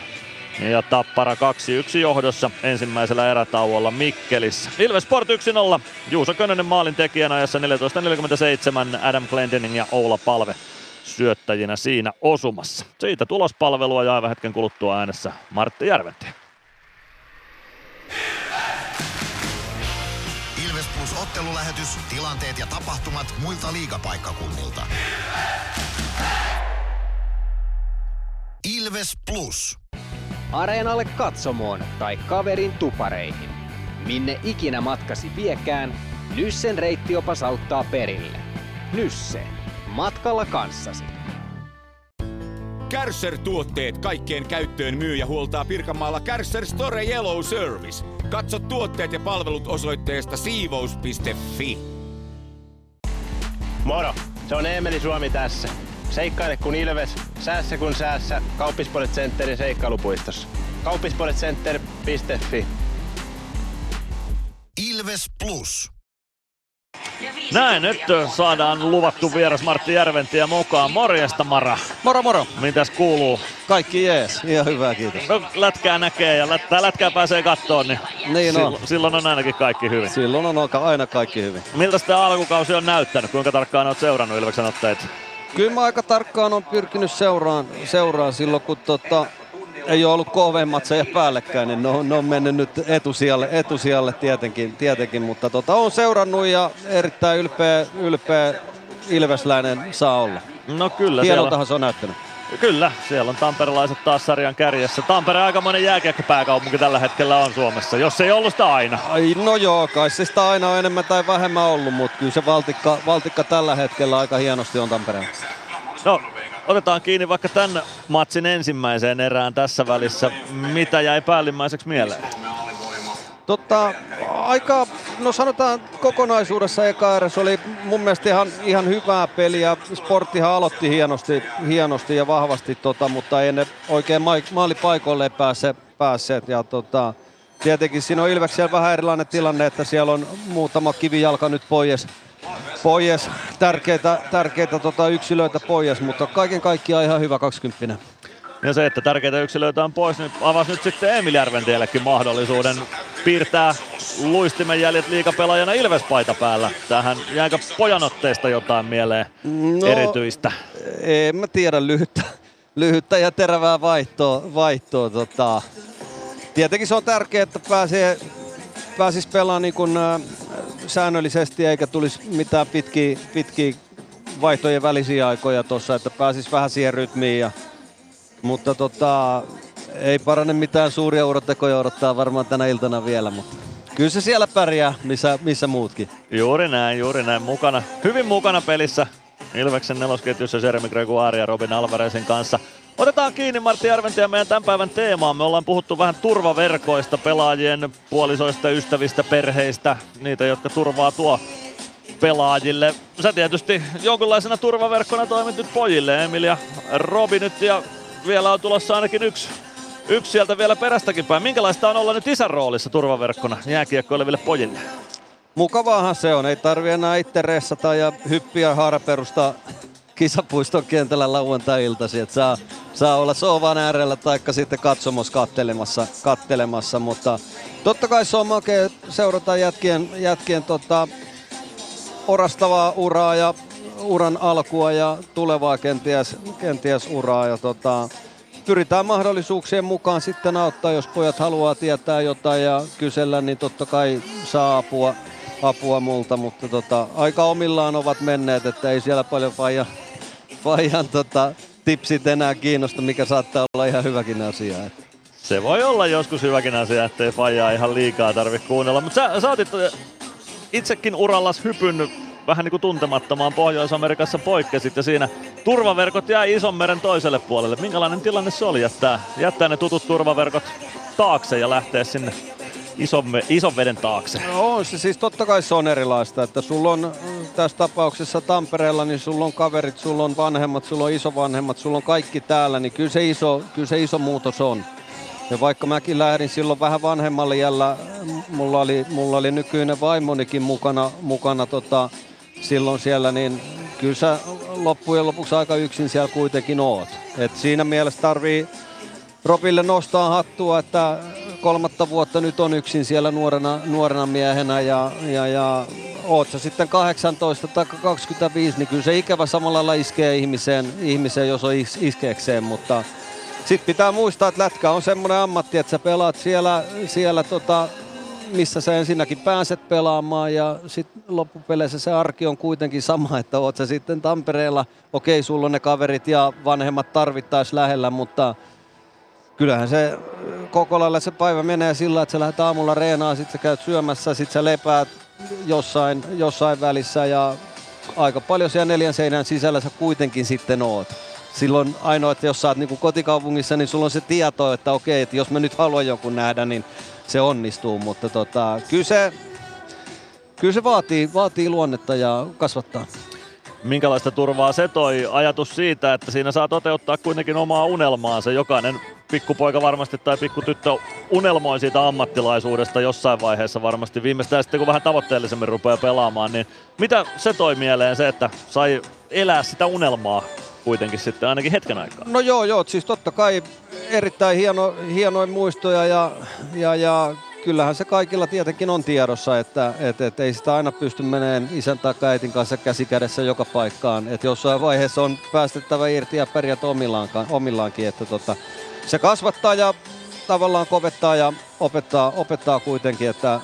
Ja Tappara 2-1 johdossa ensimmäisellä erätauolla Mikkelissä. Ilves Sport 1-0. Juuso Könönen maalin tekijänä ajassa 14.47 Adam Glendening ja Oula Palve syöttäjinä siinä osumassa. Siitä tulospalvelua ja aivan hetken kuluttua äänessä Martti Järventie. Ilves Plus ottelulähetys, tilanteet ja tapahtumat muilta liigapaikkakunnilta. Ilves Plus. Areenalle katsomoon tai kaverin tupareihin. Minne ikinä matkasi viekään, Nyssen reittiopas auttaa perille. Nysse. Matkalla kanssasi. Kärsser-tuotteet kaikkeen käyttöön myy ja huoltaa Pirkanmaalla Kärsser Store Yellow Service. Katso tuotteet ja palvelut osoitteesta siivous.fi. Moro! Se on Eemeli Suomi tässä. Seikkaile kun ilves, säässä kun säässä. Kauppispoilet Centerin seikkailupuistossa. Kauppispoiletcenter.fi Ilves Plus. Näin, nyt saadaan luvattu vieras Martti Järventie mukaan. Morjesta Mara. Moro moro. Mitäs kuuluu? Kaikki jees, ihan hyvä kiitos. No, lätkää näkee ja lätkää, lätkää pääsee kattoon, niin, niin silloin, silloin on ainakin kaikki hyvin. Silloin on aina kaikki hyvin. Miltä tämä alkukausi on näyttänyt? Kuinka tarkkaan olet seurannut Ilveksen otteita? Kyllä mä aika tarkkaan on pyrkinyt seuraan, seuraan silloin, kun tota, ei ole ollut kovemmat se päällekkäin, niin ne on, ne on mennyt nyt etusijalle, etusijalle tietenkin, tietenkin mutta tota, on seurannut ja erittäin ylpeä, ylpeä Ilvesläinen saa olla. No kyllä. Hienoltahan siellä... se on näyttänyt. Kyllä, siellä on tamperelaiset taas sarjan kärjessä. Tampere aikamoinen jääkiekkopääkaupunki tällä hetkellä on Suomessa, jos ei ollut sitä aina. Ai, no joo, kai se sitä aina on enemmän tai vähemmän ollut, mutta kyllä se valtikka, valtikka tällä hetkellä aika hienosti on Tampereen. No, otetaan kiinni vaikka tämän matsin ensimmäiseen erään tässä välissä. Mitä jäi päällimmäiseksi mieleen? Totta, aika, no sanotaan kokonaisuudessa eka eräs oli mun mielestä ihan, ihan hyvää peliä. Sporttihan aloitti hienosti, hienosti ja vahvasti, tota, mutta ei ne oikein maalipaikoille pääse, päässeet. Ja tota, tietenkin siinä on Ilveksellä vähän erilainen tilanne, että siellä on muutama kivijalka nyt pois, pois tärkeitä, tärkeitä tota, yksilöitä pois, mutta kaiken kaikkiaan ihan hyvä 20. Ja se, että tärkeitä yksilöitä on pois, niin avasi nyt sitten Emil Järventiellekin mahdollisuuden piirtää luistimen jäljet liikapelaajana Ilvespaita päällä. Tähän jäikö pojanotteesta jotain mieleen no, erityistä? En mä tiedä, lyhyttä, lyhyttä ja terävää vaihtoa. vaihtoa tota. Tietenkin se on tärkeää, että pääsee, pääsisi pelaamaan niin kuin, äh, säännöllisesti eikä tulisi mitään pitkiä, pitkiä vaihtojen välisiä aikoja tuossa, että pääsisi vähän siihen rytmiin ja mutta tota, ei parane mitään suuria urotekoja odottaa varmaan tänä iltana vielä, mutta kyllä se siellä pärjää, missä, missä muutkin. Juuri näin, juuri näin. Mukana, hyvin mukana pelissä Ilveksen nelosketjussa Jeremy Gregoire ja Robin Alvarezin kanssa. Otetaan kiinni Martti Järventi ja meidän tämän päivän teemaan. Me ollaan puhuttu vähän turvaverkoista, pelaajien puolisoista, ystävistä, perheistä, niitä, jotka turvaa tuo pelaajille. Sä tietysti jonkunlaisena turvaverkkona toimit nyt pojille, Emil ja Robi nyt ja vielä on tulossa ainakin yksi, yksi sieltä vielä perästäkin päin. Minkälaista on olla nyt isän roolissa turvaverkkona jääkiekkoileville pojille? Mukavaahan se on, ei tarvi enää itse ressata ja hyppiä haaraperusta kisapuiston kentällä lauantai-iltasi, että saa, saa olla sovan äärellä tai sitten katsomassa kattelemassa, kattelemassa, mutta totta kai se on makea seurata jätkien, jätkien tota, orastavaa uraa ja uran alkua ja tulevaa kenties, kenties uraa ja tota, pyritään mahdollisuuksien mukaan sitten auttaa, jos pojat haluaa tietää jotain ja kysellä, niin totta kai saa apua, apua multa, mutta tota, aika omillaan ovat menneet, että ei siellä paljon faijan, faijan tota, tipsit enää kiinnosta, mikä saattaa olla ihan hyväkin asia. Se voi olla joskus hyväkin asia, ettei Fajaa ihan liikaa tarvitse kuunnella. Mutta sä, sä otit itsekin urallas hypyn vähän niin kuin tuntemattomaan Pohjois-Amerikassa poikkesit ja siinä turvaverkot jäi ison meren toiselle puolelle. Minkälainen tilanne se oli jättää, jättää ne tutut turvaverkot taakse ja lähteä sinne ison, ison veden taakse? No, on se siis totta kai se on erilaista, että sulla on tässä tapauksessa Tampereella, niin sulla on kaverit, sulla on vanhemmat, sulla on isovanhemmat, sulla on kaikki täällä, niin kyllä se iso, kyllä se iso muutos on. Ja vaikka mäkin lähdin silloin vähän vanhemmalle jällä, mulla oli, mulla oli nykyinen vaimonikin mukana, mukana tota, silloin siellä, niin kyllä sä loppujen lopuksi aika yksin siellä kuitenkin oot. Et siinä mielessä tarvii Robille nostaa hattua, että kolmatta vuotta nyt on yksin siellä nuorena, nuorena miehenä ja, ja, ja oot sä sitten 18 tai 25, niin kyllä se ikävä samalla lailla iskee ihmiseen, ihmiseen jos on is, iskeekseen, mutta sitten pitää muistaa, että lätkä on semmoinen ammatti, että sä pelaat siellä, siellä tota, missä sä ensinnäkin pääset pelaamaan ja sitten loppupeleissä se arki on kuitenkin sama, että oot sä sitten Tampereella, okei sulla on ne kaverit ja vanhemmat tarvittaisi lähellä, mutta kyllähän se koko lailla se päivä menee sillä, että sä lähdet aamulla reenaan, sitten sä käyt syömässä, sitten sä lepäät jossain, jossain välissä ja aika paljon siellä neljän seinän sisällä sä kuitenkin sitten oot. Silloin ainoa, että jos sä oot niin kotikaupungissa, niin sulla on se tieto, että okei, että jos mä nyt haluan jonkun nähdä, niin se onnistuu, mutta tota, kyllä se, kyllä se vaatii, vaatii luonnetta ja kasvattaa. Minkälaista turvaa se toi ajatus siitä, että siinä saa toteuttaa kuitenkin omaa unelmaansa. Jokainen pikkupoika varmasti tai pikkutyttö unelmoi siitä ammattilaisuudesta jossain vaiheessa varmasti. Viimeistään sitten kun vähän tavoitteellisemmin rupeaa pelaamaan, niin mitä se toi mieleen se, että sai elää sitä unelmaa kuitenkin sitten ainakin hetken aikaa. No joo, joo, siis totta kai erittäin hieno, hienoja muistoja ja, ja, ja kyllähän se kaikilla tietenkin on tiedossa, että et, et ei sitä aina pysty meneen isän tai äitin kanssa käsi kädessä joka paikkaan. Että jossain vaiheessa on päästettävä irti ja pärjät omillaankin. Että tota, se kasvattaa ja tavallaan kovettaa ja opettaa, opettaa kuitenkin, että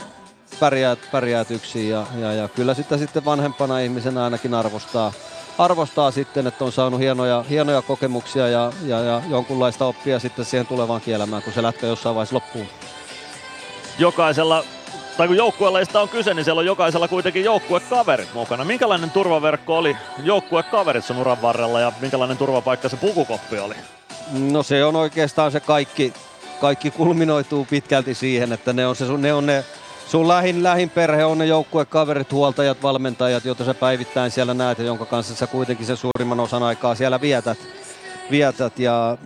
pärjäät, pärjäät yksin ja, ja, ja kyllä sitä sitten vanhempana ihmisenä ainakin arvostaa, arvostaa sitten, että on saanut hienoja, hienoja kokemuksia ja, ja, ja jonkunlaista oppia sitten siihen tulevaan kielämään, kun se lätkä jossain vaiheessa loppuu. Jokaisella, tai kun joukkueleista on kyse, niin siellä on jokaisella kuitenkin joukkuekaverit mukana. Minkälainen turvaverkko oli joukkuekaverit sun uran varrella ja minkälainen turvapaikka se pukukoppi oli? No se on oikeastaan se kaikki, kaikki kulminoituu pitkälti siihen, että ne on, se, ne, on ne sun lähin, lähin perhe on ne joukkuekaverit, huoltajat, valmentajat, joita sä päivittäin siellä näet ja jonka kanssa sä kuitenkin sen suurimman osan aikaa siellä vietät. vietät. Ja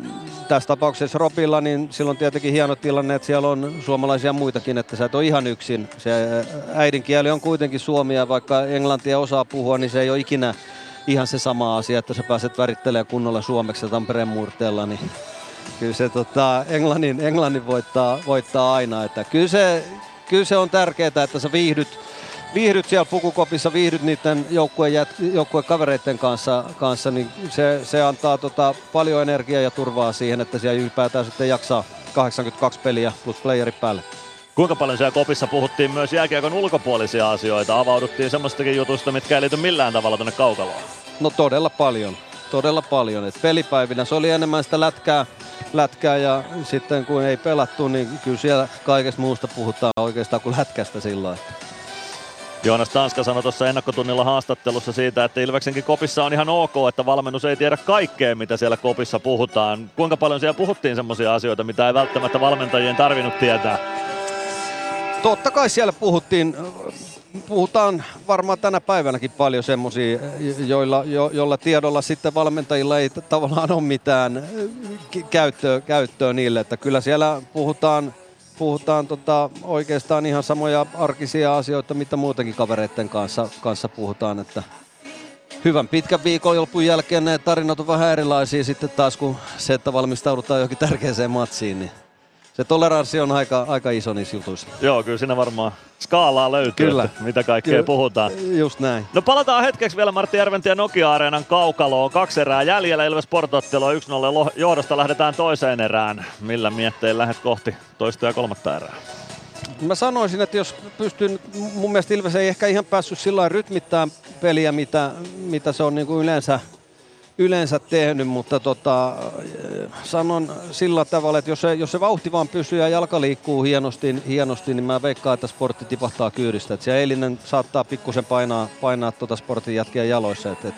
tässä tapauksessa Robilla, niin silloin tietenkin hieno tilanne, että siellä on suomalaisia muitakin, että sä et ole ihan yksin. Se äidinkieli on kuitenkin suomi ja vaikka englantia osaa puhua, niin se ei ole ikinä ihan se sama asia, että sä pääset värittelemään kunnolla suomeksi Tampereen murteella, niin kyllä se tota, englannin, englannin voittaa, voittaa aina. Että kyllä, se, kyllä se on tärkeää, että sä viihdyt, viihdyt siellä pukukopissa, viihdyt niiden joukkueen, joukkueen kavereiden kanssa, kanssa niin se, se antaa tota paljon energiaa ja turvaa siihen, että siellä ylipäätään sitten jaksaa 82 peliä plus playeri päälle. Kuinka paljon siellä kopissa puhuttiin myös jääkiekon ulkopuolisia asioita? Avauduttiin semmoistakin jutusta, mitkä ei liity millään tavalla tuonne kaukaloon? No todella paljon. Todella paljon. Et pelipäivinä se oli enemmän sitä lätkää, lätkää ja sitten kun ei pelattu, niin kyllä siellä kaikesta muusta puhutaan oikeastaan kuin lätkästä silloin. Joonas Tanska sanoi tuossa ennakkotunnilla haastattelussa siitä, että Ilveksenkin kopissa on ihan ok, että valmennus ei tiedä kaikkea, mitä siellä kopissa puhutaan. Kuinka paljon siellä puhuttiin semmoisia asioita, mitä ei välttämättä valmentajien tarvinnut tietää? Totta kai siellä puhuttiin, puhutaan varmaan tänä päivänäkin paljon semmoisia, joilla, jo, jolla tiedolla sitten valmentajilla ei tavallaan ole mitään käyttöä, käyttöä niille. Että kyllä siellä puhutaan, puhutaan tota oikeastaan ihan samoja arkisia asioita, mitä muutenkin kavereiden kanssa, kanssa puhutaan. Että hyvän pitkän viikonlopun jälkeen ne tarinat on vähän erilaisia sitten taas kuin se, että valmistaudutaan johonkin tärkeäseen matsiin. Niin se toleranssi on aika, aika iso niissä jutuissa. Joo, kyllä siinä varmaan skaalaa löytyy, Kyllä. Että mitä kaikkea Kyllä. puhutaan. Just näin. No palataan hetkeksi vielä Martti Järventie Nokia-areenan kaukaloon. Kaksi erää jäljellä, Ilves Sportottelua 1-0 lo- johdosta lähdetään toiseen erään. Millä miettein lähdet kohti toista ja kolmatta erää? Mä sanoisin, että jos pystyn, mun mielestä Ilves ei ehkä ihan päässyt sillä rytmittämään peliä, mitä, mitä se on niin kuin yleensä, yleensä tehnyt, mutta tota, eh, sanon sillä tavalla, että jos se, jos se vauhti vaan pysyy ja jalka liikkuu hienosti, hienosti niin mä veikkaan, että sportti tipahtaa kyydistä. Et siellä eilinen saattaa pikkusen painaa, painaa tuota sportin jätkiä jaloissa. Et, et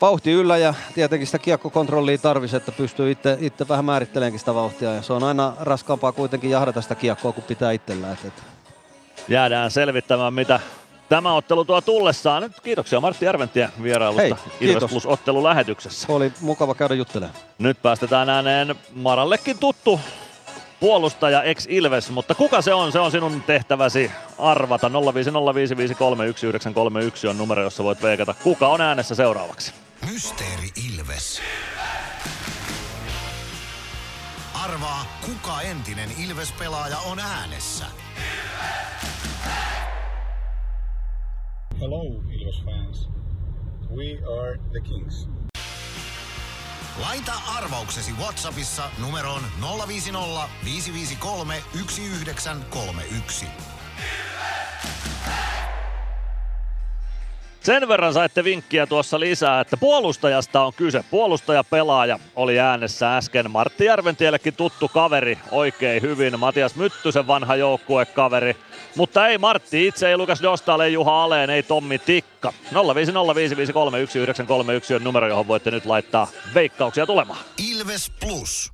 vauhti yllä ja tietenkin sitä kiekkokontrollia tarvisi, että pystyy itse, vähän määrittelemään sitä vauhtia. Ja se on aina raskaampaa kuitenkin jahdata sitä kiekkoa kuin pitää itsellään. Et, et. Jäädään selvittämään, mitä tämä ottelu tuo tullessaan. Nyt kiitoksia Martti Järventie vierailusta Hei, Ilves. Plus ottelulähetyksessä. Oli mukava käydä juttelemaan. Nyt päästetään ääneen Marallekin tuttu puolustaja ex Ilves, mutta kuka se on? Se on sinun tehtäväsi arvata. 0505531 on numero, jossa voit veikata. Kuka on äänessä seuraavaksi? Mysteeri Ilves. Arvaa, kuka entinen Ilves-pelaaja on äänessä. Hello, Ilves fans. We are the Kings. Laita arvauksesi Whatsappissa numeroon 050 553 1931. Sen verran saitte vinkkiä tuossa lisää, että puolustajasta on kyse. Puolustaja-pelaaja oli äänessä äsken. Martti Järventiellekin tuttu kaveri oikein hyvin. Matias Myttysen vanha joukkuekaveri. Mutta ei Martti itse, ei Lukas Dostal, ei Juha Aleen, ei Tommi Tikka. 0505531 on numero, johon voitte nyt laittaa veikkauksia tulemaan. Ilves Plus.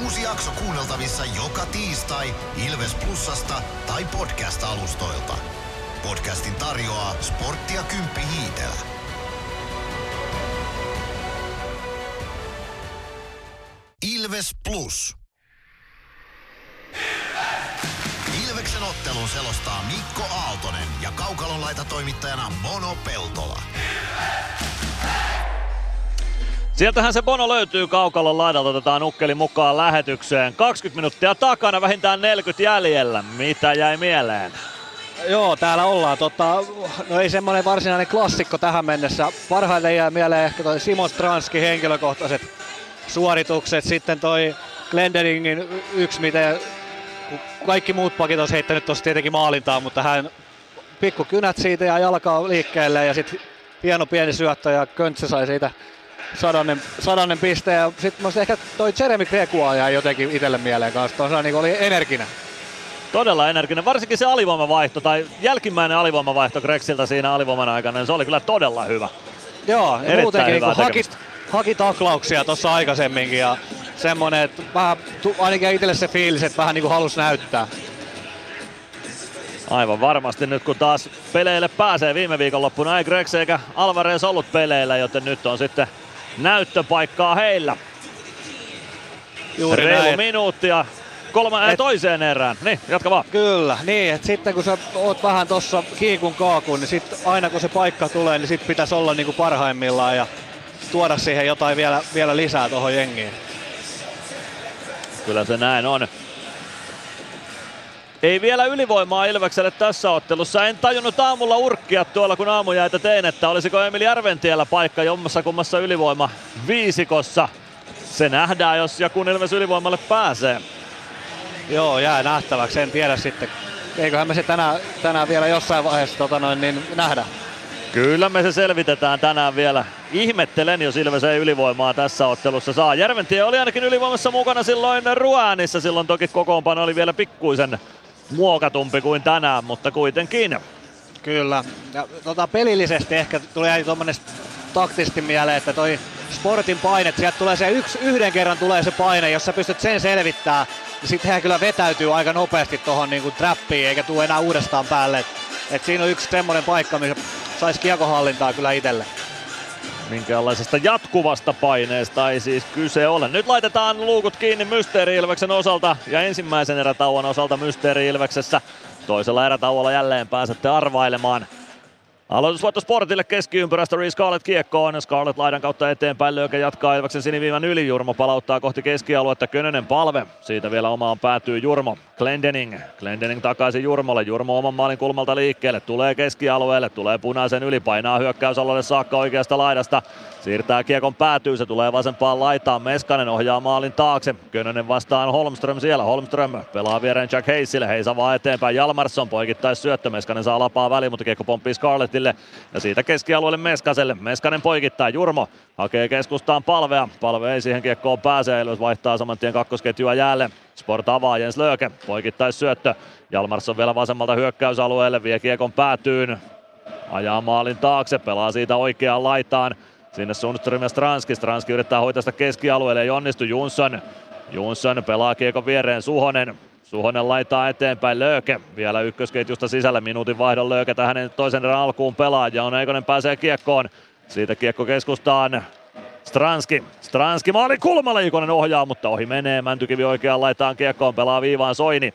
Uusi jakso kuunneltavissa joka tiistai Ilves Plusasta tai podcast-alustoilta. Podcastin tarjoaa Sporttia Kymppi Hiitelä. Ilves Plus. Ilveksen ottelun selostaa Mikko Aaltonen ja Kaukalon laitatoimittajana Mono Peltola. Sieltähän se Bono löytyy kaukalon laidalta, otetaan Ukkeli mukaan lähetykseen. 20 minuuttia takana, vähintään 40 jäljellä. Mitä jäi mieleen? Joo, täällä ollaan. Tota, no ei semmoinen varsinainen klassikko tähän mennessä. Parhaiten jää mieleen ehkä toi Simon Stranskin henkilökohtaiset suoritukset. Sitten toi Glenderingin y- yksi, miten kaikki muut pakit olisi heittänyt tuossa tietenkin maalintaa, mutta hän pikku kynät siitä ja jalkaa liikkeelle ja sitten hieno pieni syöttö ja Köntsä sai siitä sadannen, sadannen pisteen. Ja sitten ehkä toi Jeremy Gregua jäi jotenkin itselle mieleen kanssa. Tuossa niin oli energinen. Todella energinen, varsinkin se alivoimavaihto tai jälkimmäinen alivoimavaihto Grexiltä siinä alivoiman aikana, niin se oli kyllä todella hyvä. Joo, ja Erittäin muutenkin niin haki, haki taklauksia tuossa aikaisemminkin ja semmonen, että vähän, ainakin itselle se fiilis, että vähän niin kuin halusi näyttää. Aivan varmasti nyt kun taas peleille pääsee viime viikonloppuna ei Grex eikä Alvarez ollut peleillä, joten nyt on sitten näyttöpaikkaa heillä. Juuri Reilu näin. minuuttia kolma, et, toiseen erään. Niin, jatka vaan. Kyllä, niin, että sitten kun sä oot vähän tossa kiikun kaakun, niin sit aina kun se paikka tulee, niin sit pitäisi olla niinku parhaimmillaan ja tuoda siihen jotain vielä, vielä lisää tuohon jengiin. Kyllä se näin on. Ei vielä ylivoimaa Ilvekselle tässä ottelussa. En tajunnut aamulla urkkia tuolla kun aamujäitä tein, että olisiko Emil Järventiellä paikka jommassa kummassa ylivoima viisikossa. Se nähdään, jos ja kun Ilves ylivoimalle pääsee. Joo, jää nähtäväksi. En tiedä sitten. Eiköhän me se tänään, tänään vielä jossain vaiheessa tota noin, niin nähdä. Kyllä me se selvitetään tänään vielä. Ihmettelen, jos Ilves ei ylivoimaa tässä ottelussa saa. Järventie oli ainakin ylivoimassa mukana silloin Ruänissä. Silloin toki kokoonpano oli vielä pikkuisen muokatumpi kuin tänään, mutta kuitenkin. Kyllä. Ja tota, pelillisesti ehkä tuli tuommoinen taktisesti mieleen, että toi sportin paine, sieltä tulee se yksi, yhden kerran tulee se paine, jos sä pystyt sen selvittää, niin sitten kyllä vetäytyy aika nopeasti tuohon niinku trappiin, eikä tule enää uudestaan päälle. Et, et siinä on yksi semmoinen paikka, missä saisi kiekohallintaa kyllä itselle. Minkäänlaisesta jatkuvasta paineesta ei siis kyse ole. Nyt laitetaan luukut kiinni Mysteeri Ilveksen osalta ja ensimmäisen erätauon osalta Mysteeri Ilveksessä. Toisella erätauolla jälleen pääsette arvailemaan Aloitusvoitto Sportille keskiympyrästä Reece Scarlett kiekkoon. Scarlett laidan kautta eteenpäin. Löykä jatkaa Ilveksen siniviivan yli. Jurmo palauttaa kohti keskialuetta. Könönen palve. Siitä vielä omaan päätyy Jurmo. Glendening. Glendening takaisin Jurmolle. Jurmo oman maalin kulmalta liikkeelle. Tulee keskialueelle. Tulee punaisen yli. Painaa hyökkäysalueelle saakka oikeasta laidasta. Siirtää kiekon päätyy. Se tulee vasempaan laitaan. Meskanen ohjaa maalin taakse. Könönen vastaan Holmström siellä. Holmström pelaa viereen Jack Heisille. Heisa vaan eteenpäin. Jalmarsson poikittais syöttö. Meskanen saa lapaa väliin, mutta kiekko pomppii Scarlettille. Ja siitä keskialueelle Meskaselle. Meskanen poikittaa. Jurmo hakee keskustaan palvea. Palve ei siihen kiekkoon pääse. Ilves vaihtaa saman tien kakkosketjua jäälle. Sport avaa Jens Lööke. Poikittais syöttö. Jalmarsson vielä vasemmalta hyökkäysalueelle. Vie kiekon päätyyn. Ajaa maalin taakse. Pelaa siitä oikeaan laitaan. Sinne Sundström ja Stranski. Stranski yrittää hoitaa sitä keskialueelle. Ei onnistu Jonsson. Jonsson pelaa kiekon viereen Suhonen. Suhonen laittaa eteenpäin Lööke. Vielä ykkösketjusta sisällä minuutin vaihdon Lööke tähän toisen erän alkuun pelaa. Ja on Eikonen pääsee kiekkoon. Siitä kiekko keskustaan. Stranski. Stranski maali kulmalle Ikonen ohjaa, mutta ohi menee. Mäntykivi oikeaan laitaan kiekkoon, pelaa viivaan Soini.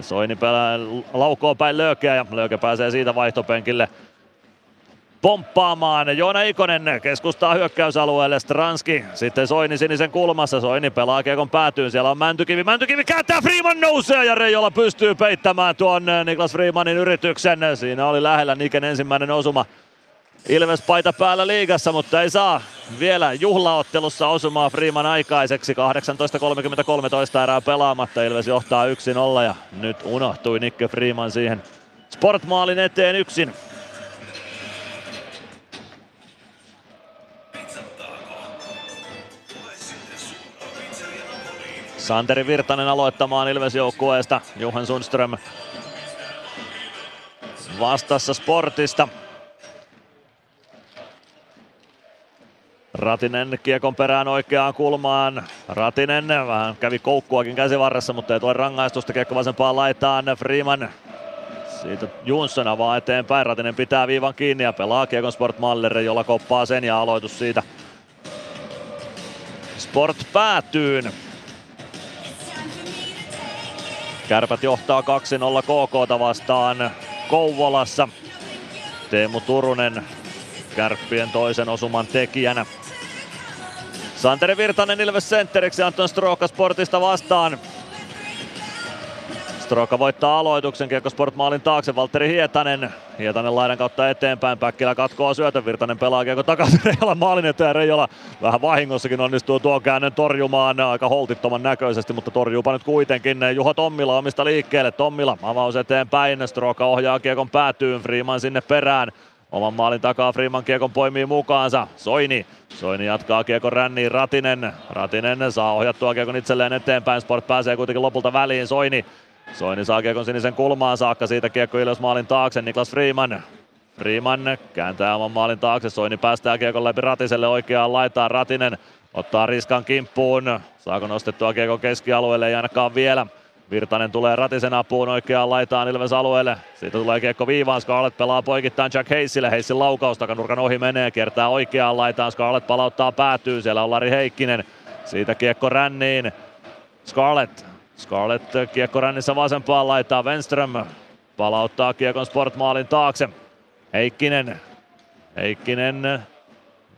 Soini pelaa, laukoo päin Löökeä ja Lööke pääsee siitä vaihtopenkille pomppaamaan. Joona Ikonen keskustaa hyökkäysalueelle. Stranski sitten Soini sinisen kulmassa. Soini pelaa kiekon päätyyn. Siellä on Mäntykivi. Mäntykivi kääntää. Freeman nousee ja Reijola pystyy peittämään tuon Niklas Freemanin yrityksen. Siinä oli lähellä Niken ensimmäinen osuma. Ilves paita päällä liigassa, mutta ei saa vielä juhlaottelussa osumaa Freeman aikaiseksi. 18.33 erää pelaamatta. Ilves johtaa 1-0 ja nyt unohtui Nikke Freeman siihen Sportmaalin eteen yksin. Santeri Virtanen aloittamaan Ilves joukkueesta. Johan Sundström vastassa Sportista. Ratinen kiekon perään oikeaan kulmaan. Ratinen vähän kävi koukkuakin käsivarressa, mutta ei tule rangaistusta. Kiekko vasempaan laitaan. Freeman siitä Jonsson avaa eteenpäin. Ratinen pitää viivan kiinni ja pelaa kiekon Sport Malleri, jolla koppaa sen ja aloitus siitä. Sport päätyy. Kärpät johtaa 2-0 KK vastaan Kouvolassa. Teemu Turunen Kärppien toisen osuman tekijänä. Santeri Virtanen Ilves sentteriksi Anton Stroka Sportista vastaan. Stroka voittaa aloituksen, Kiekko Sport maalin taakse, Valtteri Hietanen. Hietanen laidan kautta eteenpäin, Päkkilä katkoo syötön, Virtanen pelaa Kiekko takaisin <laughs> Reijola maalin eteen. Reijola vähän vahingossakin onnistuu tuon käännön torjumaan aika holtittoman näköisesti, mutta torjuupa nyt kuitenkin. Juho Tommila omista liikkeelle, Tommila avaus eteenpäin, Stroka ohjaa Kiekon päätyyn, Freeman sinne perään. Oman maalin takaa Freeman kiekon poimii mukaansa. Soini. Soini jatkaa kiekon ränniin. Ratinen. Ratinen saa ohjattua kiekon itselleen eteenpäin. Sport pääsee kuitenkin lopulta väliin. Soini. Soini saa kiekon sinisen kulmaan saakka. Siitä kiekko ylös maalin taakse. Niklas Freeman. Freeman kääntää oman maalin taakse. Soini päästää kiekon läpi Ratiselle oikeaan laitaan. Ratinen ottaa riskan kimppuun. Saako nostettua kiekon keskialueelle? Ei ainakaan vielä. Virtanen tulee Ratisen apuun oikeaan laitaan Ilves alueelle. Siitä tulee kiekko viivaan. Scarlett pelaa poikittain Jack Heissille. Heissin laukaus takanurkan ohi menee. Kiertää oikeaan laitaan. Scarlett palauttaa päätyy. Siellä on Lari Heikkinen. Siitä kiekko ränniin. Scarlett. Scarlett kiekko rännissä vasempaan laittaa Wenström. Palauttaa kiekon Sportmaalin taakse. Heikkinen. Heikkinen.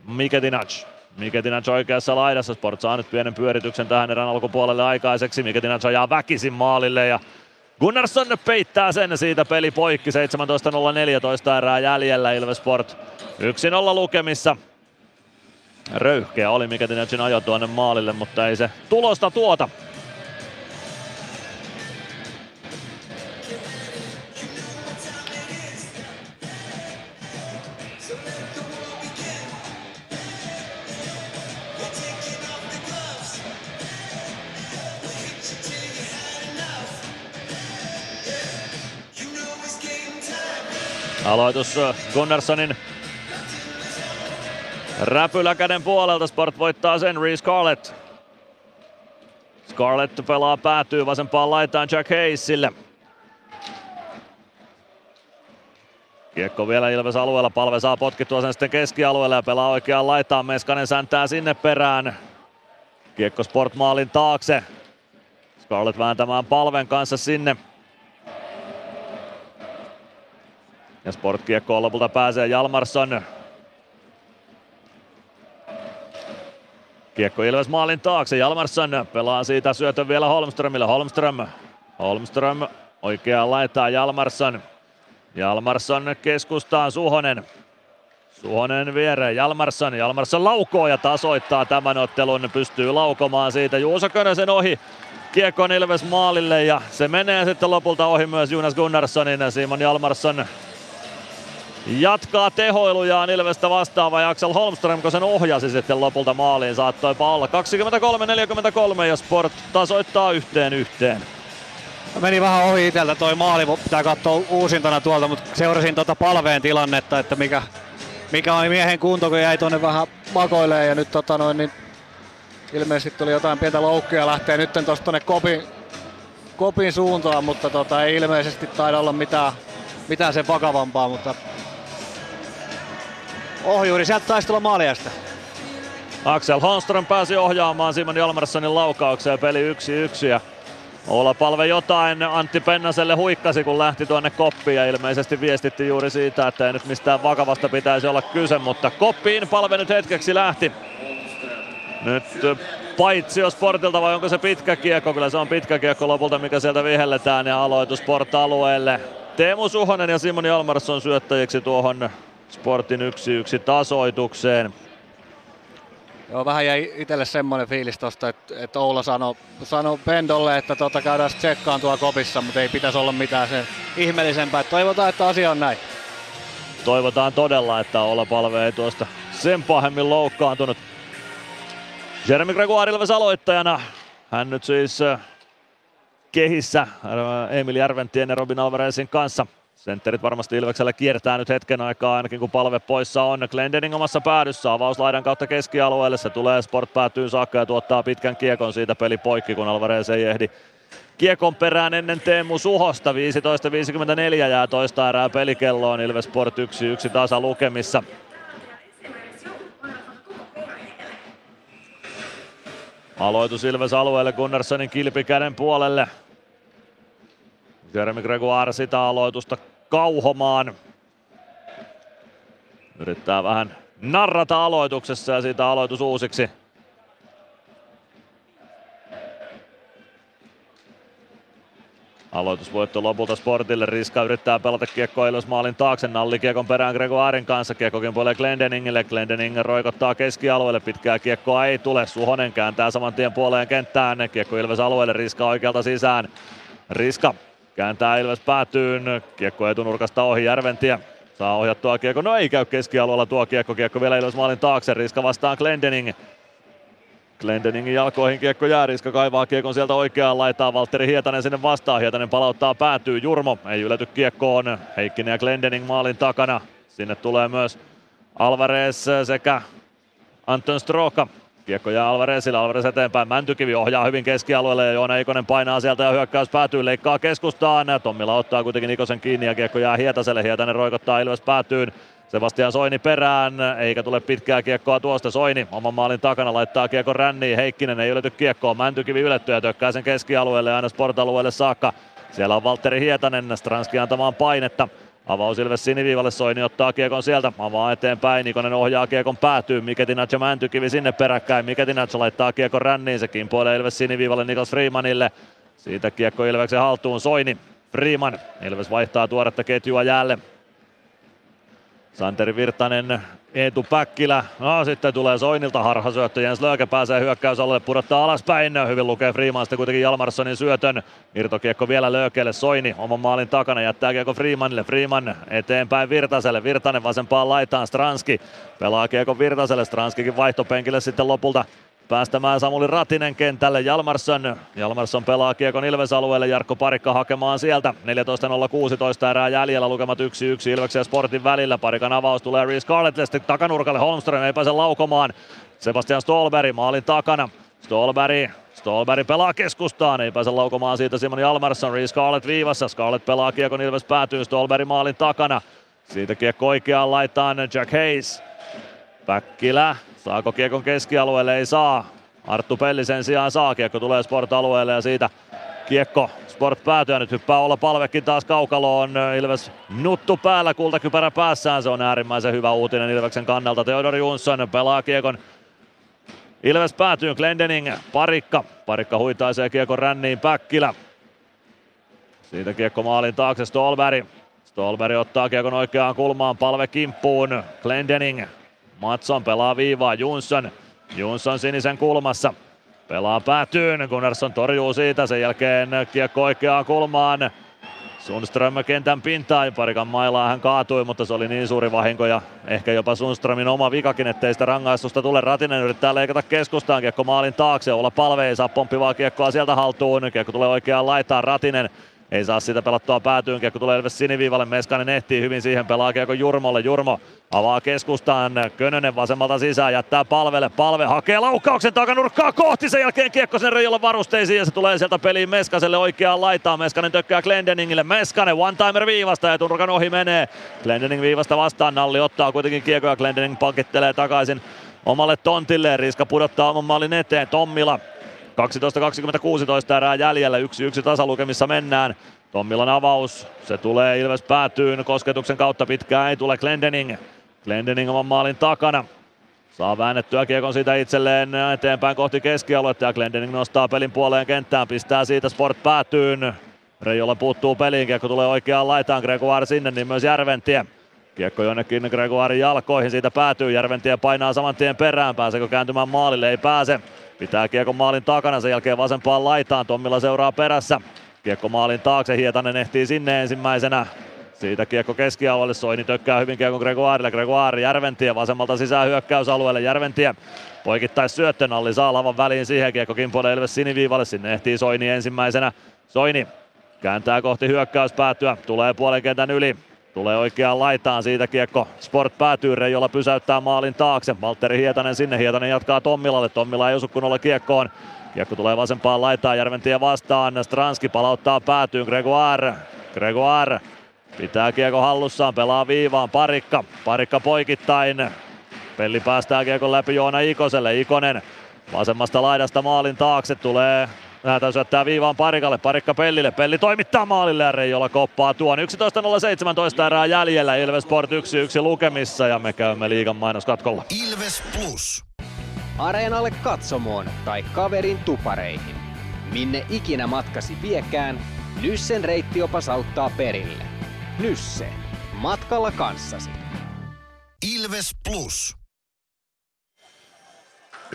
Miketinac. Miketinac oikeassa laidassa. Sport saa nyt pienen pyörityksen tähän erän alkupuolelle aikaiseksi. Miketinac ajaa väkisin maalille ja Gunnarsson peittää sen siitä peli poikki. 17.014 erää jäljellä Ilvesport 1-0 lukemissa. Röyhkeä oli Miketinacin ajo tuonne maalille, mutta ei se tulosta tuota. Aloitus Gunnarssonin räpyläkäden puolelta. Sport voittaa sen. Reese Scarlett. Scarlett pelaa päätyy vasempaan laitaan Jack Hayesille. Kiekko vielä Ilves alueella. Palve saa potkittua sen sitten keskialueelle ja pelaa oikeaan laitaan. Meskanen säntää sinne perään. Kiekko Sportmaalin taakse. Scarlett vääntämään palven kanssa sinne. Ja sportkiekkoon lopulta pääsee Jalmarsson. Kiekko Ilves maalin taakse. Jalmarsson pelaa siitä syötön vielä Holmströmille. Holmström. Holmström oikeaan laittaa Jalmarsson. Jalmarsson keskustaan Suhonen. Suhonen viereen Jalmarsson. Jalmarsson laukoo ja tasoittaa tämän ottelun. Pystyy laukomaan siitä Juuso Könösen ohi. Kiekko Ilves maalille ja se menee sitten lopulta ohi myös Jonas Gunnarssonin. Simon Jalmarsson jatkaa tehoilujaan Ilvestä vastaava ja Axel Holmström, kun sen ohjasi sitten lopulta maaliin, saattoipa olla 23-43 ja Sport tasoittaa yhteen yhteen. Meni vähän ohi itseltä toi maali, pitää katsoa uusintana tuolta, mutta seurasin tuota palveen tilannetta, että mikä, mikä oli miehen kunto, kun jäi tuonne vähän makoilee ja nyt tota noin, niin ilmeisesti tuli jotain pientä loukkia lähtee nyt tuosta tuonne kopin, kopin suuntaan, mutta tota, ei ilmeisesti taida olla mitään, mitään sen vakavampaa, mutta ohjuri sieltä taisi tulla maaliasta. Axel Holmström pääsi ohjaamaan Simon Jalmarssonin laukaukseen peli 1-1 ja Olla palve jotain Antti Pennaselle huikkasi kun lähti tuonne koppiin ja ilmeisesti viestitti juuri siitä, että ei nyt mistään vakavasta pitäisi olla kyse, mutta koppiin palve nyt hetkeksi lähti. Nyt paitsi jos Sportilta vai onko se pitkä kiekko? Kyllä se on pitkä kiekko lopulta, mikä sieltä vihelletään ja aloitus Sport-alueelle. Teemu Suhonen ja Simon Jalmarsson syöttäjiksi tuohon Sportin 1-1 tasoitukseen. Joo, vähän jäi itselle semmoinen fiilis tosta, että, että Oula sanoi sano Pendolle, että tota käydään tsekkaan tuolla kopissa, mutta ei pitäisi olla mitään sen ihmeellisempää. Toivotaan, että asia on näin. Toivotaan todella, että Oula palve ei tuosta sen pahemmin loukkaantunut. Jeremy Gregoire Ilves aloittajana. Hän nyt siis äh, kehissä äh, Emil Järventien ja Robin Alvarezin kanssa Sentterit varmasti Ilveksellä kiertää nyt hetken aikaa ainakin kun palve poissa on. Glendening omassa päädyssä avauslaidan kautta keskialueelle. Se tulee Sport päätyy saakka ja tuottaa pitkän kiekon siitä peli poikki kun Alvarez ei ehdi kiekon perään ennen Teemu Suhosta. 15.54 jää toista erää pelikelloon. Ilves Sport 1-1 tasa lukemissa. Aloitus Ilves alueelle Gunnarssonin kilpikäden puolelle. Jeremy Gregoire sitä aloitusta kauhomaan. Yrittää vähän narrata aloituksessa ja siitä aloitus uusiksi. Aloitusvoitto lopulta Sportille. Riska yrittää pelata kiekkoa Ilves maalin taakse. Nalli kiekon perään Gregoirin kanssa. Kiekkokin puolee Glendeningille. Glendening roikottaa keskialueelle. Pitkää kiekkoa ei tule. Suhonen kääntää saman tien puoleen kenttään. Kiekko Ilves alueelle. Riska oikealta sisään. Riska Kääntää Ilves päätyyn. Kiekko etunurkasta ohi Järventiä. Saa ohjattua kiekko. No ei käy keskialueella tuo kiekko. Kiekko vielä Ilves maalin taakse. Riska vastaan Glendening. Glendeningin jalkoihin kiekko jää. Riska kaivaa kiekon sieltä oikeaan laitaan. Valtteri Hietanen sinne vastaan. Hietanen palauttaa päätyy. Jurmo ei ylety kiekkoon. Heikkinen ja Glendening maalin takana. Sinne tulee myös Alvarez sekä Anton Stroka. Kiekko jää Alvarezille, Alvarez eteenpäin, Mäntykivi ohjaa hyvin keskialueelle ja Joona Ikonen painaa sieltä ja hyökkäys päätyy, leikkaa keskustaan. Tommila ottaa kuitenkin Ikosen kiinni ja kiekko jää Hietaselle, Hietanen roikottaa Ilves päätyyn. Sebastian Soini perään, eikä tule pitkää kiekkoa tuosta. Soini oman maalin takana laittaa kiekon ränniin. Heikkinen ei ylety kiekkoon. Mäntykivi ylettyy ja tökkää sen keskialueelle aina sportalueelle saakka. Siellä on Valtteri Hietanen, Stranski antamaan painetta. Avaus Ilves siniviivalle, Soini ottaa kiekon sieltä, avaa eteenpäin, Nikonen ohjaa kiekon päätyy, Miketinaccio Mäntykivi sinne peräkkäin, Miketinaccio laittaa kiekon ränniin, se kimpoilee Ilves siniviivalle Niklas Freemanille. Siitä kiekko Ilveksen haltuun, Soini, Freeman, Ilves vaihtaa tuoretta ketjua jälleen. Santeri Virtanen, Eetu Päkkilä. No sitten tulee Soinilta harhasyöttö. Jens Lööke pääsee hyökkäysalueelle, pudottaa alaspäin. Hyvin lukee Freeman sitten kuitenkin Jalmarssonin syötön. Irtokiekko vielä Löökeelle. Soini oman maalin takana jättää kiekko Freemanille. Freeman eteenpäin Virtaselle. Virtanen vasempaan laitaan. Stranski pelaa kiekko Virtaselle. Stranskikin vaihtopenkille sitten lopulta päästämään Samuli Ratinen kentälle. Jalmarsson, Jalmarsson pelaa Kiekon Ilves-alueelle, Jarkko Parikka hakemaan sieltä. 14.016 erää jäljellä, lukemat 1-1 Ilveksen ja Sportin välillä. Parikan avaus tulee Reece Scarlettille, sitten takanurkalle Holmström ei pääse laukomaan. Sebastian Stolberg maalin takana. Stolberg Stolberg pelaa keskustaan, ei pääse laukomaan siitä Simon Jalmarsson, Reece Scarlett viivassa. Scarlett pelaa Kiekon Ilves päätyy, Stolberg maalin takana. Siitä kiekko oikeaan laitaan Jack Hayes. Päkkilä Saako kiekon keskialueelle? Ei saa. Arttu Pelli sen sijaan saa. Kiekko tulee Sport-alueelle ja siitä kiekko Sport päätyä. Nyt hyppää olla palvekin taas kaukaloon. Ilves nuttu päällä, kultakypärä päässään. Se on äärimmäisen hyvä uutinen Ilveksen kannalta. Theodor Jonsson pelaa kiekon Ilves päätyy, Glendening, parikka. Parikka huitaisee kiekon ränniin, Päkkilä. Siitä kiekko maalin taakse, Stolberg. Stolberg ottaa kiekon oikeaan kulmaan, palve kimppuun. Glendening Matson pelaa viivaa, Jonsson. Jonsson sinisen kulmassa. Pelaa päätyyn, Gunnarsson torjuu siitä, sen jälkeen kiekko oikeaan kulmaan. Sundström kentän pintaan, parikan mailaa hän kaatui, mutta se oli niin suuri vahinko ja ehkä jopa Sundströmin oma vikakin, ettei sitä rangaistusta tule. Ratinen yrittää leikata keskustaan, kiekko maalin taakse, olla palve ei saa pomppivaa kiekkoa sieltä haltuun, kiekko tulee oikeaan laitaan, Ratinen ei saa sitä pelattua päätyyn, kiekko tulee Ilves siniviivalle, Meskanen ehtii hyvin siihen, pelaa kiekko Jurmolle, Jurmo avaa keskustaan, Könönen vasemmalta sisään, jättää palvelle, palve hakee laukauksen takanurkkaa kohti, sen jälkeen kiekko sen reijolla varusteisiin ja se tulee sieltä peliin Meskaselle oikeaan laitaan, Meskanen tökkää Glendeningille, Meskanen one-timer viivasta ja Turkan ohi menee, Glendening viivasta vastaan, Nalli ottaa kuitenkin kiekko ja Glendening pakittelee takaisin omalle tontilleen, Riska pudottaa oman maalin eteen, Tommila 12.26 erää jäljellä, 1-1 tasalukemissa mennään. Tommilan avaus, se tulee Ilves päätyyn kosketuksen kautta, pitkään ei tule Glendening. Glendening oman maalin takana. Saa väännettyä kiekon siitä itselleen eteenpäin kohti keskialuetta ja Glendening nostaa pelin puoleen kenttään, pistää siitä Sport päätyyn. Reijolla puuttuu peliin, kiekko tulee oikeaan laitaan, Gregoire sinne, niin myös Järventie. Kiekko jonnekin Gregoirin jalkoihin, siitä päätyy, Järventie painaa saman tien perään, pääseekö kääntymään maalille, ei pääse. Pitää kiekko maalin takana, sen jälkeen vasempaan laitaan. Tommilla seuraa perässä. Kiekko maalin taakse, Hietanen ehtii sinne ensimmäisenä. Siitä kiekko keskialueelle, Soini tökkää hyvin kiekko Gregoirelle, Gregoire Järventie vasemmalta sisään hyökkäysalueelle, Järventie poikittais syöttö, Nalli saa lavan väliin siihen, kiekko kimpoilee Ilves siniviivalle, sinne ehtii Soini ensimmäisenä, Soini kääntää kohti hyökkäyspäätyä, tulee puolen kentän yli, Tulee oikeaan laitaan siitä kiekko. Sport päätyy jolla pysäyttää maalin taakse. Valtteri Hietanen sinne. Hietanen jatkaa Tommilalle. Tommila ei osu kunnolla kiekkoon. Kiekko tulee vasempaan laitaan. Järventie vastaan. Stranski palauttaa päätyyn. Gregoire. Gregoire pitää kiekko hallussaan. Pelaa viivaan. Parikka. Parikka poikittain. Pelli päästää kiekon läpi Joona Ikoselle. Ikonen vasemmasta laidasta maalin taakse. Tulee Lähdetään syöttää viivaan Parikalle, Parikka Pellille, Pelli toimittaa maalille ja Reijola koppaa tuon. 11.017 erää jäljellä, Ilves Sport 1-1 lukemissa ja me käymme liigan mainoskatkolla. Ilves Plus. Areenalle katsomoon tai kaverin tupareihin. Minne ikinä matkasi viekään, Nyssen reittiopas auttaa perille. Nysse. Matkalla kanssasi. Ilves Plus.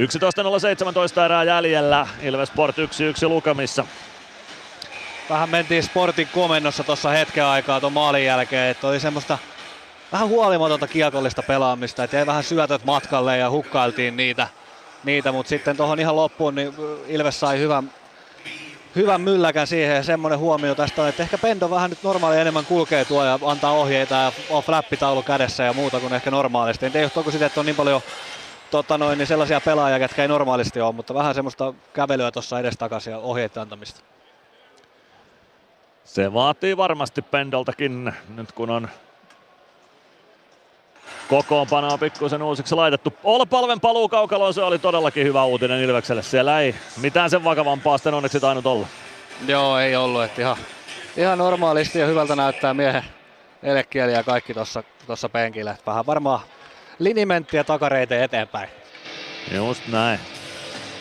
11.017 erää jäljellä, Ilves Sport 1-1 lukemissa. Vähän mentiin Sportin komennossa tuossa hetken aikaa tuon maalin jälkeen, että oli semmoista vähän huolimatonta kiekollista pelaamista, että jäi vähän syötöt matkalle ja hukkailtiin niitä, niitä mutta sitten tuohon ihan loppuun niin Ilves sai hyvän, hyvän mylläkän siihen ja semmoinen huomio tästä on, että ehkä Pendo vähän nyt normaali enemmän kulkee tuo ja antaa ohjeita ja on flappitaulu kädessä ja muuta kuin ehkä normaalisti. En tiedä, johtuuko sitä, että on niin paljon tota noin, niin sellaisia pelaajia, jotka ei normaalisti ole, mutta vähän semmoista kävelyä tuossa edestakaisin ja ohjeiden antamista. Se vaatii varmasti Pendoltakin nyt kun on Kokoonpanoa pikkusen uusiksi laitettu. Olpalven paluu kaukaloon, se oli todellakin hyvä uutinen Ilvekselle. Siellä ei mitään sen vakavampaa sitten onneksi tainnut olla. Joo, ei ollut. Että ihan, ihan normaalisti ja hyvältä näyttää miehen elekieli ja kaikki tuossa tossa penkillä. Vähän varmaan linimenttiä takareiteen eteenpäin. Just näin.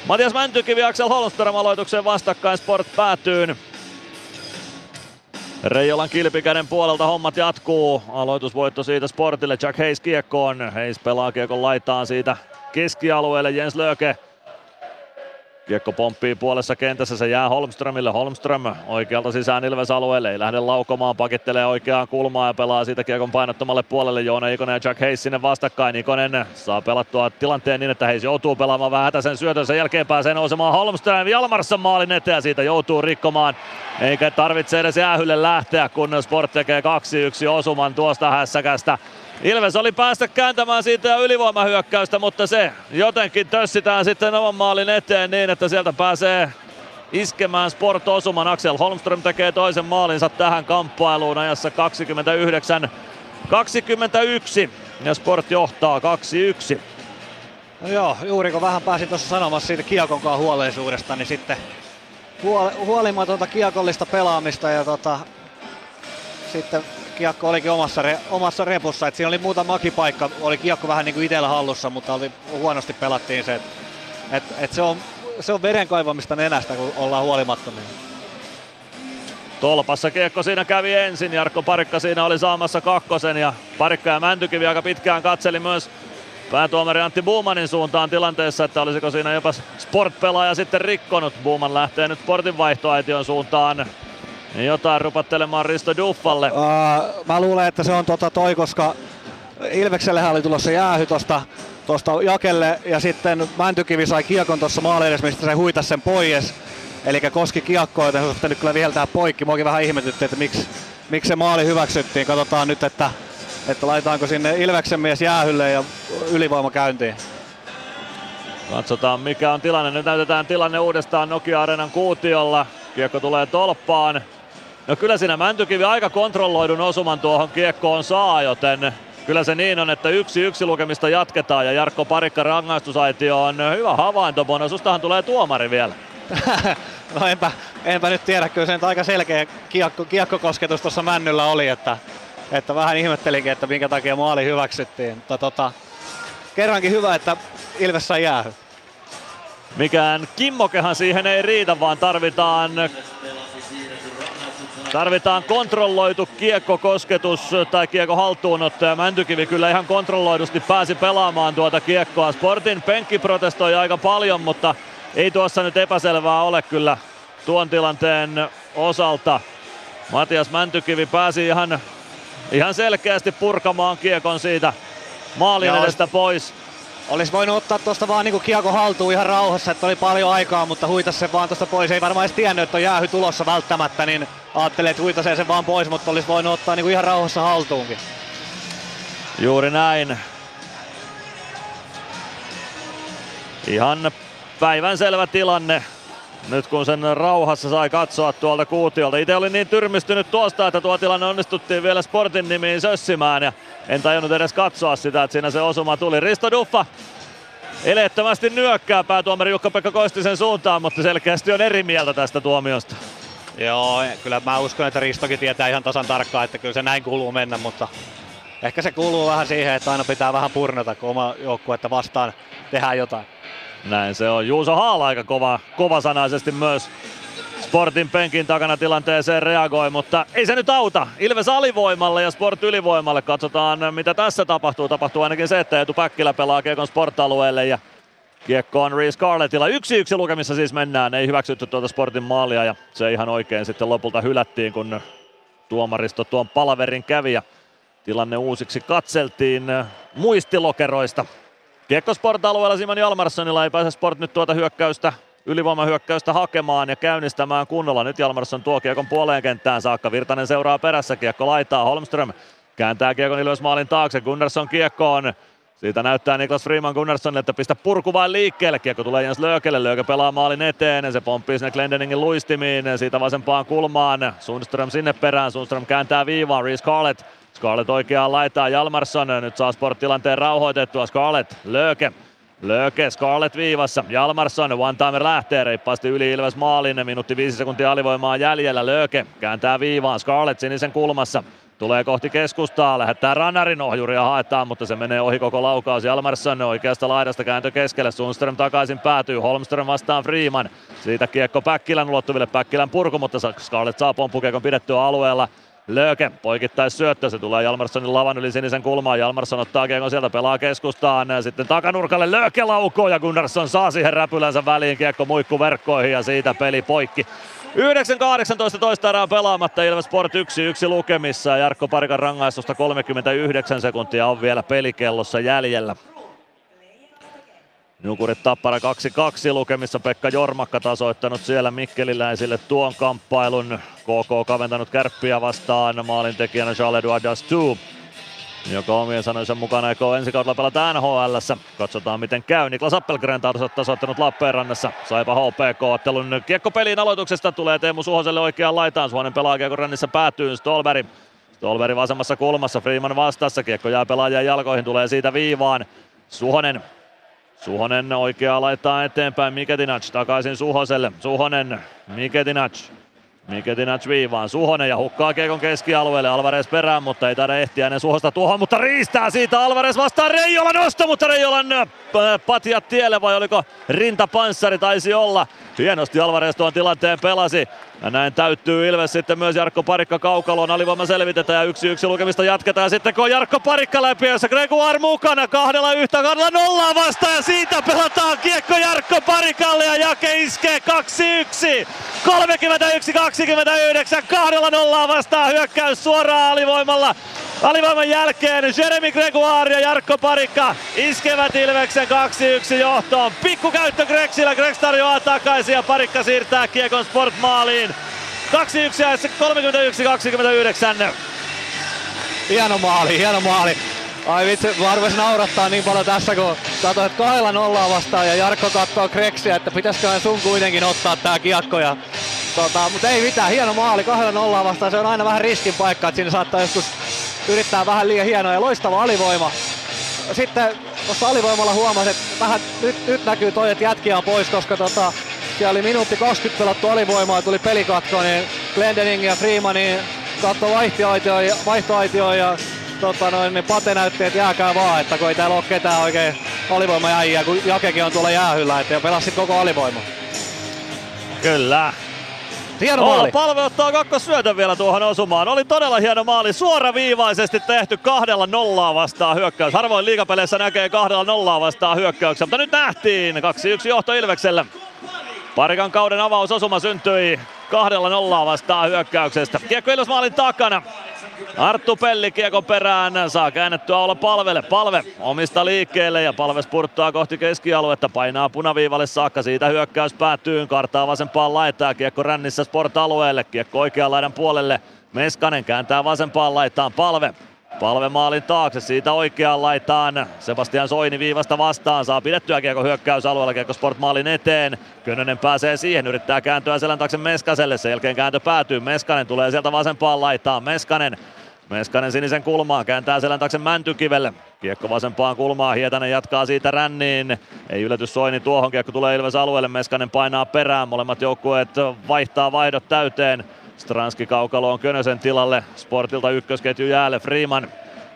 Matias Mäntykivi Axel Holmström aloitukseen vastakkain Sport päätyyn. Reijolan kilpikäden puolelta hommat jatkuu. Aloitusvoitto siitä Sportille. Jack Hayes kiekkoon. Hayes pelaa kiekon laitaan siitä keskialueelle. Jens Löke Kiekko pomppii puolessa kentässä, se jää Holmströmille. Holmström oikealta sisään Ilves-alueelle, ei lähde laukomaan, pakittelee oikeaan kulmaan ja pelaa siitä kiekon painottomalle puolelle. Joona Ikonen ja Jack Hayes sinne vastakkain. Ikonen saa pelattua tilanteen niin, että Hayes joutuu pelaamaan vähän sen syötön. Sen jälkeen pääsee nousemaan Holmström Jalmarsson maalin eteen ja siitä joutuu rikkomaan. Eikä tarvitse edes jäähylle lähteä, kun Sport tekee 2-1 osuman tuosta hässäkästä. Ilves oli päästä kääntämään siitä ylivoimahyökkäystä, mutta se jotenkin tössitään sitten oman maalin eteen niin, että sieltä pääsee iskemään Sport osuman. Axel Holmström tekee toisen maalinsa tähän kamppailuun ajassa 29 21 ja Sport johtaa 2-1. No joo, juuri kun vähän pääsin tuossa sanomassa siitä kiekonkaan huolellisuudesta, niin sitten huolimatonta kiekollista pelaamista ja tota, sitten kiekko olikin omassa, re, omassa repussa. Et siinä oli muutama makipaikka, oli kiekko vähän niin kuin itsellä hallussa, mutta oli, huonosti pelattiin se. Et, et, et se, on, se on veren kaivamista nenästä, kun ollaan huolimattomia. Tolpassa kiekko siinä kävi ensin, Jarkko Parikka siinä oli saamassa kakkosen ja Parikka ja Mäntykivi aika pitkään katseli myös päätuomari Antti Buumanin suuntaan tilanteessa, että olisiko siinä jopa Sport-pelaaja sitten rikkonut. Buuman lähtee nyt Sportin vaihtoaition suuntaan jotain rupattelemaan Risto Duffalle. Uh, mä luulen, että se on tota toi, koska Ilveksellehän oli tulossa jäähy tosta, tosta jakelle ja sitten Mäntykivi sai kiekon tuossa maali edes, mistä se huitasi sen pois. Eli koski kiekkoa, että se nyt kyllä viheltää poikki. Muakin vähän ihmetytti, että miksi, miksi se maali hyväksyttiin. Katsotaan nyt, että, että laitetaanko sinne Ilveksen mies jäähylle ja ylivoima käyntiin. Katsotaan mikä on tilanne. Nyt näytetään tilanne uudestaan Nokia Arenan kuutiolla. Kiekko tulee tolppaan. No kyllä siinä Mäntykivi aika kontrolloidun osuman tuohon kiekkoon saa, joten kyllä se niin on, että yksi yksi lukemista jatketaan ja Jarkko Parikka rangaistusaitio on hyvä havainto. Bonosustahan tulee tuomari vielä. <laughs> no enpä, enpä nyt tiedä, kyllä se nyt aika selkeä kiekko, kiekkokosketus tuossa Männyllä oli, että, että vähän ihmettelinkin, että minkä takia maali hyväksyttiin. Mutta tota, kerrankin hyvä, että Ilves sai jäähy. Mikään kimmokehan siihen ei riitä, vaan tarvitaan Tarvitaan kontrolloitu kiekkokosketus tai kiekko haltuunotto ja Mäntykivi kyllä ihan kontrolloidusti pääsi pelaamaan tuota kiekkoa. Sportin penkki protestoi aika paljon, mutta ei tuossa nyt epäselvää ole kyllä tuon tilanteen osalta. Matias Mäntykivi pääsi ihan, ihan selkeästi purkamaan kiekon siitä maalin edestä pois. Olisi voinut ottaa tuosta vaan niinku kiekko haltuun ihan rauhassa, että oli paljon aikaa, mutta huitas se vaan tuosta pois. Ei varmaan edes tiennyt, että on jäähy tulossa välttämättä, niin ajattelee, että huitasee sen vaan pois, mutta olisi voinut ottaa niinku ihan rauhassa haltuunkin. Juuri näin. Ihan päivän selvä tilanne. Nyt kun sen rauhassa sai katsoa tuolta kuutiolta. Itse olin niin tyrmistynyt tuosta, että tuo tilanne onnistuttiin vielä Sportin nimiin sössimään. Ja en tajunnut edes katsoa sitä, että siinä se osuma tuli. Risto Duffa eleettömästi nyökkää päätuomari Jukka-Pekka Koistisen suuntaan, mutta selkeästi on eri mieltä tästä tuomiosta. Joo, kyllä mä uskon, että Ristokin tietää ihan tasan tarkkaan, että kyllä se näin kuuluu mennä, mutta ehkä se kuuluu vähän siihen, että aina pitää vähän purnata, kun oma joukkuetta vastaan tehdään jotain. Näin se on. Juuso Haala aika kova, kovasanaisesti myös Sportin penkin takana tilanteeseen reagoi, mutta ei se nyt auta. Ilves alivoimalle ja Sport ylivoimalle. Katsotaan mitä tässä tapahtuu. Tapahtuu ainakin se, että Etu Päkkilä pelaa Kiekon Sport-alueelle ja Kiekko on Reese Scarlettilla. Yksi yksi lukemissa siis mennään. Ei hyväksytty tuota Sportin maalia ja se ihan oikein sitten lopulta hylättiin, kun tuomaristo tuon palaverin kävi ja tilanne uusiksi katseltiin muistilokeroista. Kiekko Sport-alueella Simon Jalmarssonilla ei pääse Sport nyt tuota hyökkäystä ylivoimahyökkäystä hakemaan ja käynnistämään kunnolla. Nyt Jalmarsson tuo kiekon puoleen kenttään saakka. Virtanen seuraa perässä. Kiekko laittaa. Holmström kääntää kiekon Ilves maalin taakse. Gunnarsson kiekkoon. Siitä näyttää Niklas Freeman Gunnarssonille, että pistä purku vain liikkeelle. Kiekko tulee Jens Löökelle. Lööke pelaa maalin eteen. Se pomppii sinne Glendeningin luistimiin. Siitä vasempaan kulmaan. Sundström sinne perään. Sundström kääntää viivaan. Reese Carlett Scarlett oikeaan laitaan, Jalmarsson nyt saa sporttilanteen rauhoitettua, Scarlett, Lööke, Lööke, Scarlett viivassa, Jalmarsson, one timer lähtee reippaasti yli Ilves maalin, minuutti viisi sekuntia alivoimaa jäljellä, Lööke kääntää viivaan, Scarlett sinisen kulmassa, Tulee kohti keskustaa, lähettää Rannarin ohjuria haetaan, mutta se menee ohi koko laukaus. Jalmarsson oikeasta laidasta kääntö keskelle, Sundström takaisin päätyy, Holmström vastaan Freeman. Siitä kiekko Päkkilän ulottuville, Päkkilän purku, mutta Scarlett saa pomppukiekon pidettyä alueella. Lööke poikittais syöttö, se tulee Jalmarssonin lavan yli sinisen kulmaan. Jalmarsson ottaa kiekon sieltä, pelaa keskustaan, sitten takanurkalle Lööke laukoo ja Gunnarsson saa siihen räpylänsä väliin kiekko muikku verkkoihin ja siitä peli poikki. 9.18 toista erää pelaamatta, Ilves Sport 1-1 lukemissa ja Jarkko Parikan rangaistusta 39 sekuntia on vielä pelikellossa jäljellä. Nukurit Tappara 2-2 lukemissa Pekka Jormakka tasoittanut siellä Mikkeliläisille tuon kamppailun. KK kaventanut kärppiä vastaan maalintekijänä Charles-Edouard Dastou joka omien sanojensa mukana aikoo ensi kaudella pelata nhl Katsotaan miten käy. Niklas Appelgren tasoittanut Lappeenrannassa. Saipa HPK-ottelun kiekkopeliin aloituksesta tulee Teemu Suhoselle oikeaan laitaan. Suonen pelaa kiekko rännissä päätyy Stolberg. Stolberg vasemmassa kulmassa, Freeman vastassa. Kiekko jää pelaajan jalkoihin, tulee siitä viivaan. Suhonen Suhonen oikeaa laittaa eteenpäin, Miketinac takaisin Suhoselle. Suhonen, Miketinac Miketinac viivaan, Suhonen ja hukkaa Kiekon keskialueelle, Alvarez perään, mutta ei taida ehtiä ennen Suhosta tuohon, mutta riistää siitä Alvarez vastaan Reijola nosto, mutta Reijolan äh, patjat tielle vai oliko rintapanssari taisi olla. Hienosti Alvarez tuon tilanteen pelasi. Ja näin täyttyy Ilves sitten myös Jarkko Parikka kaukaloon. Alivoima selvitetään ja yksi yksi lukemista jatketaan. Sitten kun Jarkko Parikka läpi, jossa Gregoire mukana kahdella yhtä kahdella nollaa vastaan. Ja siitä pelataan kiekko Jarkko Parikalle ja Jake iskee 2-1. 31-29, kahdella nollaa vastaan hyökkäys suoraan alivoimalla. Alivoiman jälkeen Jeremy Gregoire ja Jarkko Parikka iskevät Ilveksen 2-1 johtoon. Pikku käyttö Gregsillä, Gregs tarjoaa takaisin ja Parikka siirtää kiekon Sport-maaliin. 2-1 ja 31-29. Hieno maali, hieno maali. Ai vitsi, arvoisin naurattaa niin paljon tässä, kun katsoin, että kahdella nollaa vastaan ja Jarkko katsoo Kreksiä, että pitäisikö sun kuitenkin ottaa tää kiekko. Ja, tota, mutta ei mitään, hieno maali, kahdella nollaa vastaan, se on aina vähän riskin paikka, että siinä saattaa joskus yrittää vähän liian hienoa ja loistava alivoima. Sitten tuossa alivoimalla huomasin, että vähän nyt, nyt näkyy toi, että jätkiä on pois, koska tota, siellä oli minuutti 20 pelattu alivoimaa, tuli pelikatko, niin Glendening ja Freeman niin katsoi vaihtoaitioon ja, vaihtoaitioon ja tota noin, niin Pate näytti, että jääkää vaan, että kun ei täällä ole ketään oikein alivoimajäjiä, kun Jakekin on tuolla jäähyllä, että pelasi koko alivoima. Kyllä, Hieno maali. Palve ottaa syötä vielä tuohon osumaan. Oli todella hieno maali. Suoraviivaisesti tehty kahdella nollaa vastaan hyökkäys. Harvoin liigapeleissä näkee kahdella nollaa vastaan hyökkäyksiä, mutta nyt nähtiin. 2-1 johto Ilvekselle. Parikan kauden avausosuma syntyi kahdella nollaa vastaan hyökkäyksestä. Kiekko Ilves maalin takana. Arttu Pelli kiekon perään, saa käännettyä olla palvelle. Palve omista liikkeelle ja palve spurttaa kohti keskialuetta, painaa punaviivalle saakka, siitä hyökkäys päätyy, kartaa vasempaan laittaa, kiekko rännissä sport-alueelle, kiekko oikean laidan puolelle. Meskanen kääntää vasempaan laitaan palve. Palve maalin taakse, siitä oikeaan laitaan. Sebastian Soini viivasta vastaan, saa pidettyä kiekko hyökkäysalueella, kiekko Sport maalin eteen. Könönen pääsee siihen, yrittää kääntyä selän taakse Meskaselle, sen jälkeen kääntö päätyy. Meskanen tulee sieltä vasempaan laitaan, Meskanen Meskanen sinisen kulmaan, kääntää selän taakse Mäntykivelle. Kiekko vasempaan kulmaan, Hietanen jatkaa siitä ränniin. Ei yllätys Soini tuohon, kiekko tulee Ilves alueelle, Meskanen painaa perään. Molemmat joukkueet vaihtaa vaihdot täyteen. Stranski kaukaloon Könösen tilalle, Sportilta ykkösketju jäälle, Freeman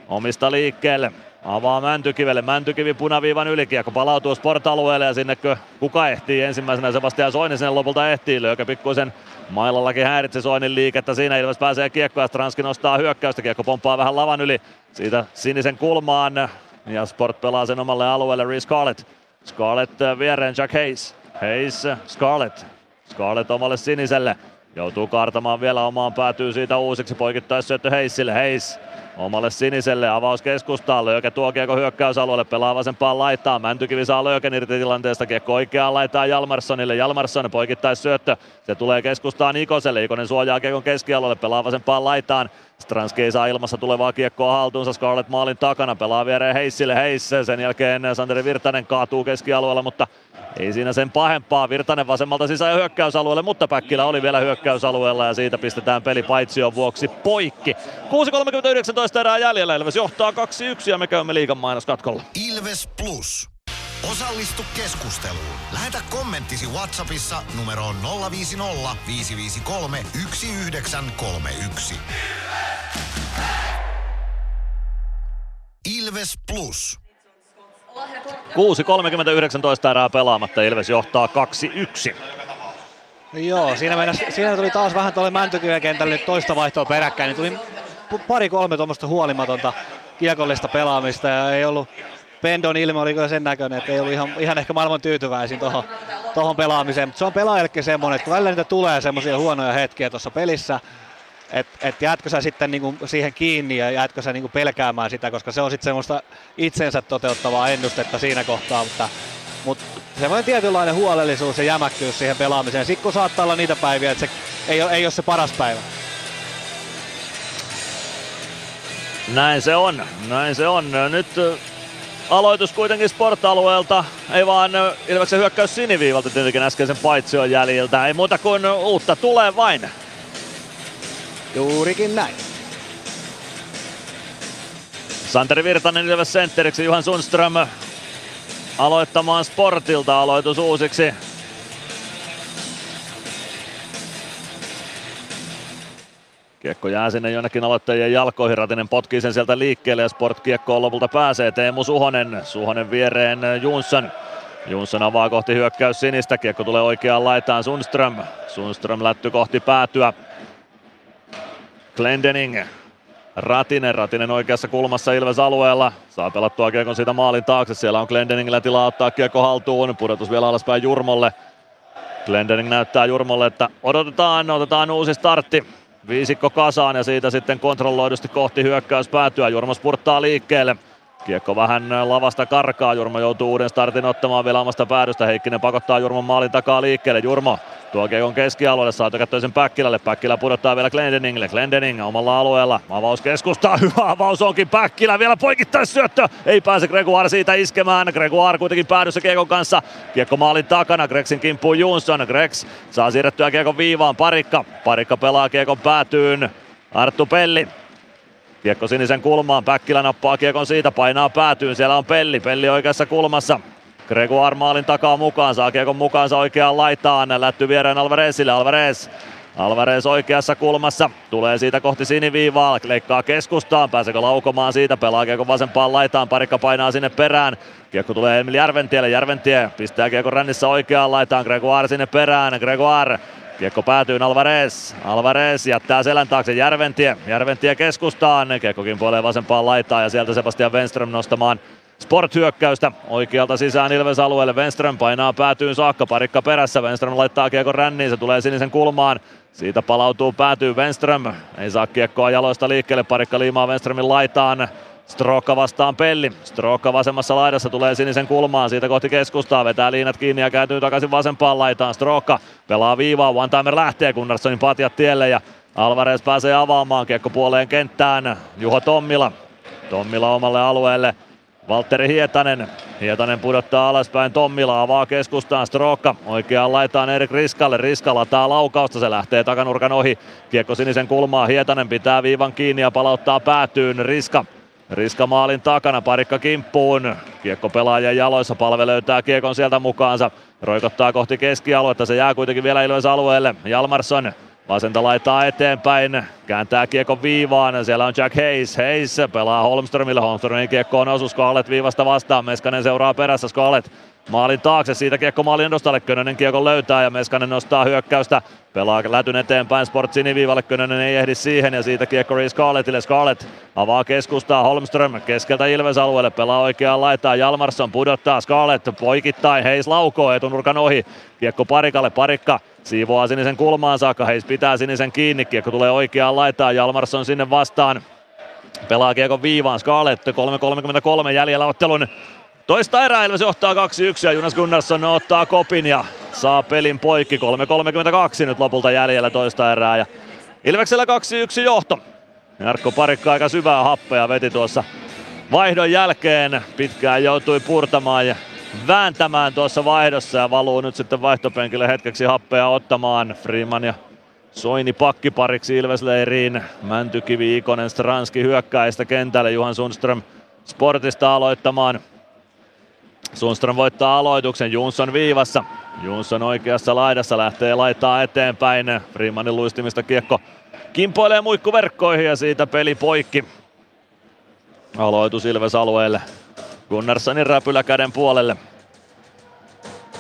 omista liikkeelle. Avaa Mäntykivelle, Mäntykivi punaviivan ylikiekko palautuu sport-alueelle ja sinne kuka ehtii ensimmäisenä Sebastian Soini sen lopulta ehtii. Löykä pikkuisen mailallakin häiritsi Soinin liikettä siinä Ilves pääsee kiekkoa ja Stranski nostaa hyökkäystä. Kiekko pomppaa vähän lavan yli siitä sinisen kulmaan ja Sport pelaa sen omalle alueelle Reece Scarlett. Scarlett viereen Jack Hayes. Hayes, Scarlett. Scarlett omalle siniselle. Joutuu kaartamaan vielä omaan päätyy siitä uusiksi syöttö Heissille. Heiss omalle siniselle avaus keskustaan. Löykä tuo kiekko hyökkäysalueelle, pelaa vasempaan laittaa. Mäntykivi saa Löyken irti tilanteesta. Kiekko oikeaan laittaa Jalmarssonille. Jalmarsson syöttö. Se tulee keskustaan Ikoselle. Ikonen suojaa kiekon keskialueelle, pelaa vasempaan laitaan. Stranski ei saa ilmassa tulevaa kiekkoa haltuunsa. Scarlett maalin takana pelaa viereen Heissille. Heiss. Sen jälkeen Santeri Virtanen kaatuu keskialueella, mutta ei siinä sen pahempaa. Virtanen vasemmalta sisään hyökkäysalueelle, mutta Päkkilä oli vielä hyökkäysalueella ja siitä pistetään peli paitsion vuoksi poikki. 6.39 erää jäljellä. Ilves johtaa 2-1 ja me käymme liigan mainoskatkolla. Ilves Plus. Osallistu keskusteluun. Lähetä kommenttisi Whatsappissa numeroon 050 553 1931. Ilves Plus. 6.30-19 erää pelaamatta. Ilves johtaa 2-1. Joo, siinä, mennä, siinä tuli taas vähän tuolle Mäntykiven kentälle nyt toista vaihtoa peräkkäin, niin tuli pari-kolme tuommoista huolimatonta kiekollista pelaamista ja ei ollut Pendon ilme oli kyllä sen näköinen, että ei ollut ihan, ihan ehkä maailman tyytyväisin tuohon tohon pelaamiseen, mutta se on pelaajallekin semmoinen, että välillä niitä tulee semmoisia huonoja hetkiä tuossa pelissä, että et jäätkö sä sitten niinku siihen kiinni ja jäätkö sä niinku pelkäämään sitä, koska se on sitten semmoista itsensä toteuttavaa ennustetta siinä kohtaa, mutta, mutta semmoinen tietynlainen huolellisuus ja jämäkkyys siihen pelaamiseen. Sitten kun saattaa olla niitä päiviä, että se ei ole, ei ole se paras päivä. Näin se on, näin se on. Nyt aloitus kuitenkin sport-alueelta, ei vaan Ilveksen hyökkäys siniviivalta tietenkin äskeisen paitsion jäljiltä. Ei muuta kuin uutta tulee vain. Juurikin näin. Santeri Virtanen Ilves sentteriksi, Juhan Sundström aloittamaan sportilta aloitus uusiksi. Kiekko jää sinne jonnekin aloittajien jalkoihin, Ratinen potkii sen sieltä liikkeelle ja Sport-kiekkoon lopulta pääsee Teemu Suhonen. Suhonen viereen Jonsson. Jonsson avaa kohti hyökkäys sinistä, kiekko tulee oikeaan laitaan Sundström. Sundström lätty kohti päätyä. Glendening. Ratinen, Ratinen oikeassa kulmassa Ilves alueella. Saa pelattua kiekon siitä maalin taakse. Siellä on Glendeningillä tilaa ottaa kiekko haltuun. Pudotus vielä alaspäin Jurmolle. Glendening näyttää Jurmolle, että odotetaan, otetaan uusi startti. Viisikko kasaan ja siitä sitten kontrolloidusti kohti hyökkäys päätyä. Jurmo spurttaa liikkeelle. Kiekko vähän lavasta karkaa. Jurmo joutuu uuden startin ottamaan vielä omasta päädystä. Heikkinen pakottaa Jurmon maalin takaa liikkeelle. Jurmo tuo kiekon keskialueelle, saa sen Päkkilälle. Päkkilä pudottaa vielä Glendeningille. Glendening omalla alueella. Avaus keskustaa. <laughs> Hyvä avaus onkin Päkkilä. Vielä poikittais syöttö. Ei pääse Gregoire siitä iskemään. Gregoire kuitenkin päädyssä kiekon kanssa. Kiekko maalin takana. Gregsin kimppuun Jonsson. Gregs saa siirrettyä kiekon viivaan. Parikka. Parikka pelaa kiekon päätyyn. Arttu Pelli Kiekko sinisen kulmaan, Päkkilä nappaa kiekon siitä, painaa päätyyn, siellä on Pelli, Pelli oikeassa kulmassa. Gregoire maalin takaa mukaan, saa kiekon mukaansa oikeaan laitaan, lätty viereen Alvarezille, Alvarez. Alvarez oikeassa kulmassa, tulee siitä kohti siniviivaa, leikkaa keskustaan, pääseekö laukomaan siitä, pelaa kiekon vasempaan laitaan, parikka painaa sinne perään. Kiekko tulee Emil Järventielle, Järventie pistää kiekon rännissä oikeaan laitaan, Gregoire sinne perään, Gregoire. Kiekko päätyy Alvarez. Alvarez jättää selän taakse Järventie. Järventie keskustaan. Kiekko kimpoilee vasempaan laitaan ja sieltä Sebastian Wenström nostamaan Sport-hyökkäystä oikealta sisään Ilves alueelle. Wenström painaa päätyyn saakka, parikka perässä. Wenström laittaa kiekon ränniin, se tulee sinisen kulmaan. Siitä palautuu päätyy Wenström. Ei saa kiekkoa jaloista liikkeelle, parikka liimaa Wenströmin laitaan. Strokka vastaan Pelli. Strokka vasemmassa laidassa tulee sinisen kulmaan. Siitä kohti keskustaa. Vetää liinat kiinni ja kääntyy takaisin vasempaan laitaan. Strokka pelaa viivaa. One timer lähtee. Gunnarssonin patjat tielle ja Alvarez pääsee avaamaan kiekko puoleen kenttään. Juho Tommila. Tommila omalle alueelle. Valtteri Hietanen. Hietanen pudottaa alaspäin Tommila, avaa keskustaan Strokka. Oikeaan laitaan Erik Riskalle. Riska lataa laukausta, se lähtee takanurkan ohi. Kiekko sinisen kulmaa, Hietanen pitää viivan kiinni ja palauttaa päätyyn. Riska Riska maalin takana, parikka kimppuun. Kiekko pelaajan jaloissa, palve löytää kiekon sieltä mukaansa. Roikottaa kohti keskialuetta, se jää kuitenkin vielä Ilves alueelle. Jalmarsson vasenta laittaa eteenpäin, kääntää kiekon viivaan. Siellä on Jack Hayes. Hayes pelaa Holmströmille. Holmströmin kiekko on osu Scarlett viivasta vastaan. Meskanen seuraa perässä. Scarlett maalin taakse. Siitä kiekko maalin edustalle. Könönen kiekon löytää ja Meskanen nostaa hyökkäystä. Pelaa lätyn eteenpäin Sport siniviivalle. Könönen ei ehdi siihen ja siitä kiekko Reece Scarlettille. Scarlett avaa keskustaa. Holmström keskeltä Ilves alueelle. Pelaa oikeaan laitaan. Jalmarsson pudottaa. Scarlett poikittain. Heis laukoo etunurkan ohi. Kiekko parikalle. Parikka siivoaa sinisen kulmaan saakka. Heis pitää sinisen kiinni. Kiekko tulee oikeaan laitaan. Jalmarsson sinne vastaan. Pelaa kiekon viivaan. Scarlett 3.33 jäljellä ottelun Toista erää Ilves johtaa 2-1 ja Jonas Gunnarsson ottaa kopin ja saa pelin poikki. 3.32 nyt lopulta jäljellä toista erää ja Ilveksellä 2-1 johto. Jarkko Parikka aika syvää happea veti tuossa vaihdon jälkeen. Pitkään joutui purtamaan ja vääntämään tuossa vaihdossa ja valuu nyt sitten vaihtopenkille hetkeksi happea ottamaan. Freeman ja Soini pakkipariksi Ilvesleiriin. Mäntykivi, Ikonen, Stranski hyökkäistä kentälle. Juhan Sundström Sportista aloittamaan. Sundström voittaa aloituksen, Jonsson viivassa. Jonsson oikeassa laidassa lähtee laittaa eteenpäin. Freemanin luistimista kiekko kimpoilee muikkuverkkoihin ja siitä peli poikki. Aloitus Ilves alueelle. Gunnarssonin räpylä käden puolelle.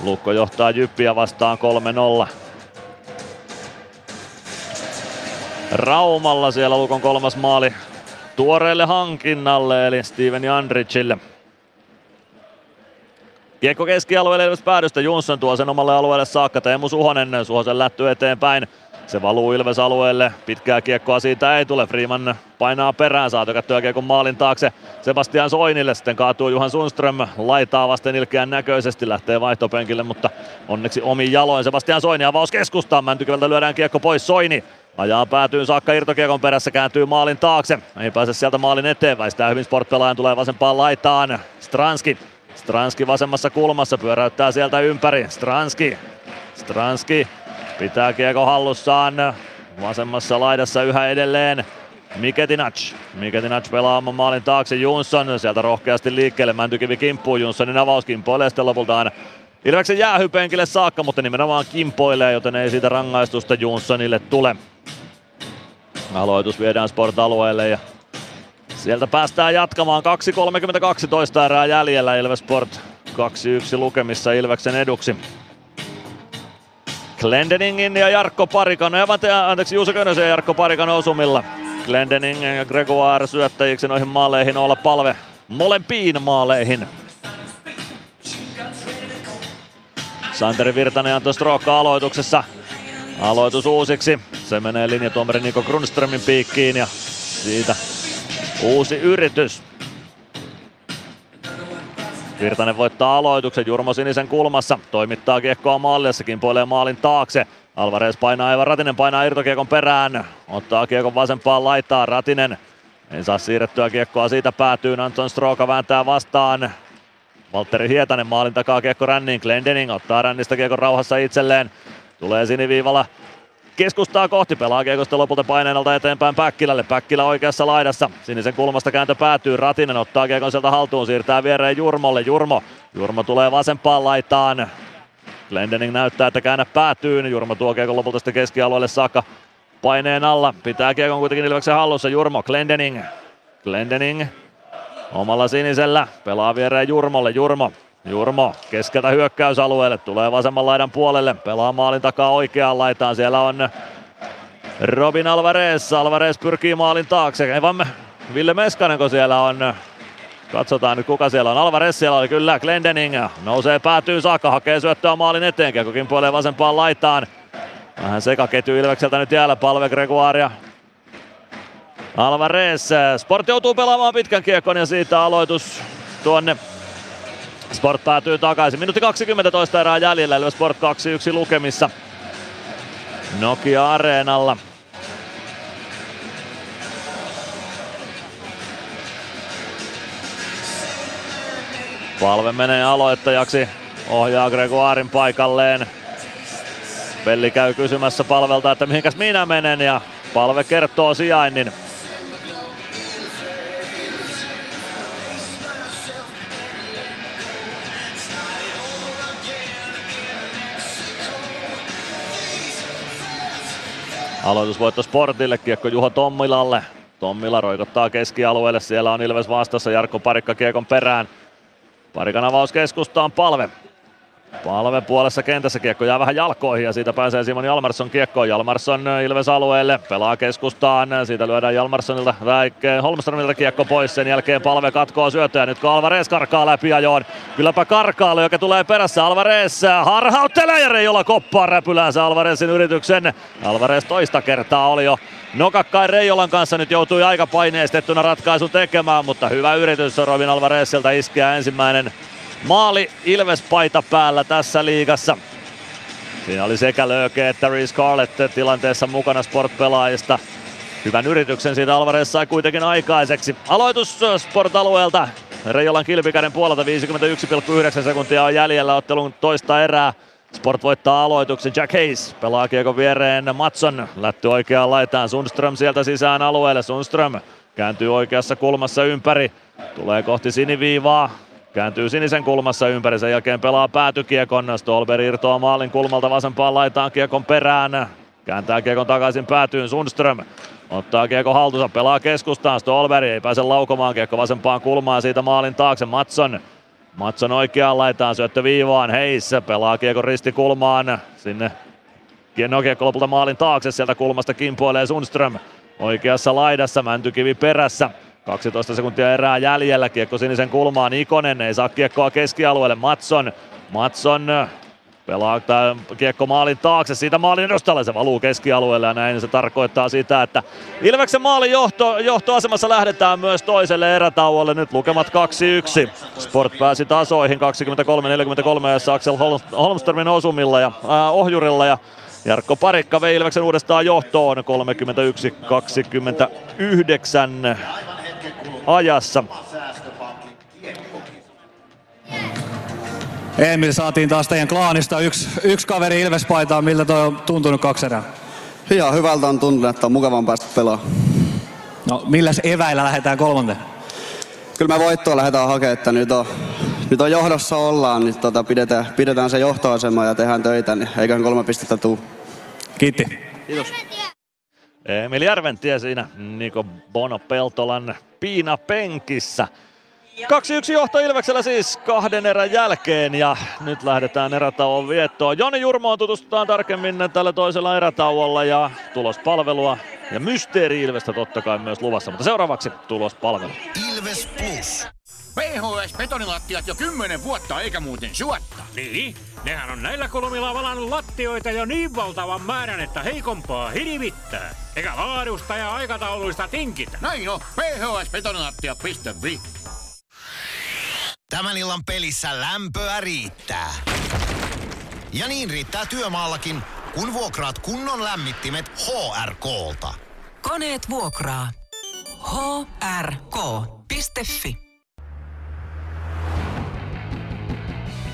Lukko johtaa Jyppiä vastaan 3-0. Raumalla siellä Lukon kolmas maali tuoreelle hankinnalle eli Steven Jandrichille. Kiekko keskialueelle päädystä, Jonsson tuo sen omalle alueelle saakka, Teemu Suhonen, Suhosen lähtö eteenpäin. Se valuu Ilves alueelle, pitkää kiekkoa siitä ei tule, Freeman painaa perään, saa tökättyä kiekon maalin taakse Sebastian Soinille, sitten kaatuu Juhan Sundström, laitaa vasten ilkeän näköisesti, lähtee vaihtopenkille, mutta onneksi omin jaloin. Sebastian Soini avaus keskustaan, Mäntykiveltä lyödään kiekko pois, Soini Ajaa päätyyn saakka irtokiekon perässä, kääntyy maalin taakse. Ei pääse sieltä maalin eteen, väistää hyvin sportpelaajan, tulee vasempaan laitaan. Stranski. Stranski vasemmassa kulmassa, pyöräyttää sieltä ympäri. Stranski. Stranski pitää kiekko hallussaan. Vasemmassa laidassa yhä edelleen. Miketinac. Miketinac pelaa oman maalin taakse Jonsson. Sieltä rohkeasti liikkeelle. Mäntykivi kimppuu. Jonssonin avaus kimpoilee sitten lopultaan Ilveksen jäähypenkille saakka, mutta nimenomaan kimpoilee, joten ei siitä rangaistusta Jonssonille tule. Aloitus viedään Sport-alueelle ja sieltä päästään jatkamaan 2.32 toista erää jäljellä Ilves Sport 2-1 lukemissa Ilveksen eduksi. Glendeningin ja Jarkko Parikan, anteeksi Juuso Könösen ja Jarkko Parikan osumilla. Glendening ja Gregoire syöttäjiksi noihin maaleihin olla palve molempiin maaleihin. Santeri Virtanen antoi Strookka aloituksessa. Aloitus uusiksi. Se menee linjatuomari Niko Grundströmin piikkiin ja siitä uusi yritys. Virtanen voittaa aloituksen Jurmo Sinisen kulmassa. Toimittaa kiekkoa maalille, se maalin taakse. Alvarez painaa aivan Ratinen painaa irtokiekon perään. Ottaa kiekon vasempaan laittaa Ratinen. Ei saa siirrettyä kiekkoa siitä päätyyn. Anton Stroka vääntää vastaan. Valtteri Hietanen maalin takaa kiekko ränniin. Glendening ottaa rännistä kiekon rauhassa itselleen. Tulee siniviivalla keskustaa kohti, pelaa kiekosta lopulta paineenalta eteenpäin Päkkilälle. Päkkilä oikeassa laidassa, sinisen kulmasta kääntö päätyy, Ratinen ottaa kiekon sieltä haltuun, siirtää viereen Jurmolle, Jurmo, Jurmo tulee vasempaan laitaan. Glendening näyttää, että käännä päätyy, Jurmo tuo kiekon lopulta sitten keskialueelle saakka paineen alla. Pitää kiekon kuitenkin Ilveksen hallussa, Jurmo, Glendening. Glendening omalla sinisellä, pelaa viereen Jurmolle, Jurmo Jurmo keskeltä hyökkäysalueelle, tulee vasemman laidan puolelle, pelaa maalin takaa oikeaan laitaan, siellä on Robin Alvarez, Alvarez pyrkii maalin taakse, Evan Ville Meskanenko siellä on, katsotaan nyt kuka siellä on, Alvarez siellä oli kyllä, Glendening nousee päätyy saakka, hakee syöttöä maalin eteen, Kiekokin puoleen vasempaan laitaan, vähän sekaketju Ilvekseltä nyt jäällä, palve Gregoire Alvarez, Sport joutuu pelaamaan pitkän kiekon ja siitä aloitus tuonne Sport päätyy takaisin. Minuutti 20 toista erää jäljellä, eli Sport 2-1 lukemissa. Nokia Areenalla. Palve menee aloittajaksi. Ohjaa Gregoirin paikalleen. Pelli käy kysymässä palvelta, että mihinkäs minä menen ja palve kertoo sijainnin. Aloitusvoitto Sportille, kiekko Juho Tommilalle. Tommila roikottaa keskialueelle, siellä on Ilves vastassa, Jarkko Parikka kiekon perään. Parikan avaus keskustaan palve. Palve puolessa kentässä kiekko jää vähän jalkoihin ja siitä pääsee Simon Jalmarsson kiekkoon. Jalmarsson Ilves alueelle, pelaa keskustaan. Siitä lyödään Jalmarssonilta tai Holmströmiltä kiekko pois. Sen jälkeen palve katkoo syöttöä. Nyt kun Alvarez karkaa läpi ajoon. Kylläpä karkaalle, joka tulee perässä. Alvarez harhauttelee ja Reijola koppaa räpyläänsä Alvarezin yrityksen. Alvarez toista kertaa oli jo nokakkain Reijolan kanssa nyt joutui aika paineistettuna ratkaisun tekemään, mutta hyvä yritys Robin Alvarezilta iskeä ensimmäinen Maali Ilves-paita päällä tässä liigassa. Siinä oli sekä Lööke että Reece Scarlett tilanteessa mukana sportpelaajista. Hyvän yrityksen siitä Alvarez sai kuitenkin aikaiseksi. Aloitus Sport-alueelta. Reijolan kilpikäden puolelta 51,9 sekuntia on jäljellä ottelun toista erää. Sport voittaa aloituksen. Jack Hayes pelaa kiekon viereen. Matson lätty oikeaan laitaan. Sundström sieltä sisään alueelle. Sundström kääntyy oikeassa kulmassa ympäri. Tulee kohti siniviivaa. Kääntyy sinisen kulmassa ympäri, sen jälkeen pelaa päätykiekon. Stolberg irtoaa maalin kulmalta vasempaan laitaan kiekon perään. Kääntää kiekon takaisin päätyyn Sundström. Ottaa kiekko haltuunsa, pelaa keskustaan. Stolberg ei pääse laukomaan kiekko vasempaan kulmaan siitä maalin taakse. Matson. Matson oikeaan laitaan, syöttö viivaan. Heis pelaa kiekko ristikulmaan. Sinne No kiekko lopulta maalin taakse, sieltä kulmasta kimpoilee Sundström. Oikeassa laidassa, Mäntykivi perässä. 12 sekuntia erää jäljellä, kiekko sinisen kulmaan, Ikonen ei saa kiekkoa keskialueelle, Matson. Matson pelaa tämä kiekko maalin taakse, siitä maalin edustalle se valuu keskialueelle ja näin se tarkoittaa sitä, että Ilveksen maalin johto, johtoasemassa lähdetään myös toiselle erätauolle. Nyt lukemat 2-1. Sport pääsi tasoihin 23-43 ja Axel Holmströmin osumilla ja äh, ohjurilla ja Jarkko Parikka vei Ilveksen uudestaan johtoon 31-29 ajassa. Emil, saatiin taas teidän klaanista yksi, yksi kaveri Ilvespaitaan. Miltä toi on tuntunut kaksi erää? Ihan hyvältä on tuntunut, että on mukavan päästä pelaamaan. No milläs eväillä lähdetään kolmanteen? Kyllä me voittoa lähdetään hakemaan, että nyt on, nyt on johdossa ollaan, niin tota pidetään, pidetään se johtoasema ja tehdään töitä, niin eiköhän kolme pistettä tuu. Kiitti. Kiitos. Emil Järventie siinä Niko Bono Peltolan piina penkissä. 2-1 johto Ilveksellä siis kahden erän jälkeen ja nyt lähdetään erätauon viettoon. Joni Jurmoon tutustutaan tarkemmin tällä toisella erätauolla ja tulospalvelua ja mysteeri Ilvestä totta kai myös luvassa, mutta seuraavaksi tulospalvelu. Ilves Plus. PHS betonilattiat jo kymmenen vuotta eikä muuten suotta. Niin, nehän on näillä kolmilla valannut lattioita jo niin valtavan määrän, että heikompaa hirvittää. Eikä laadusta ja aikatauluista tinkitä. Näin on, phsbetonilattia.fi. Tämän illan pelissä lämpöä riittää. Ja niin riittää työmaallakin, kun vuokraat kunnon lämmittimet HRKlta. Koneet vuokraa. hrk.fi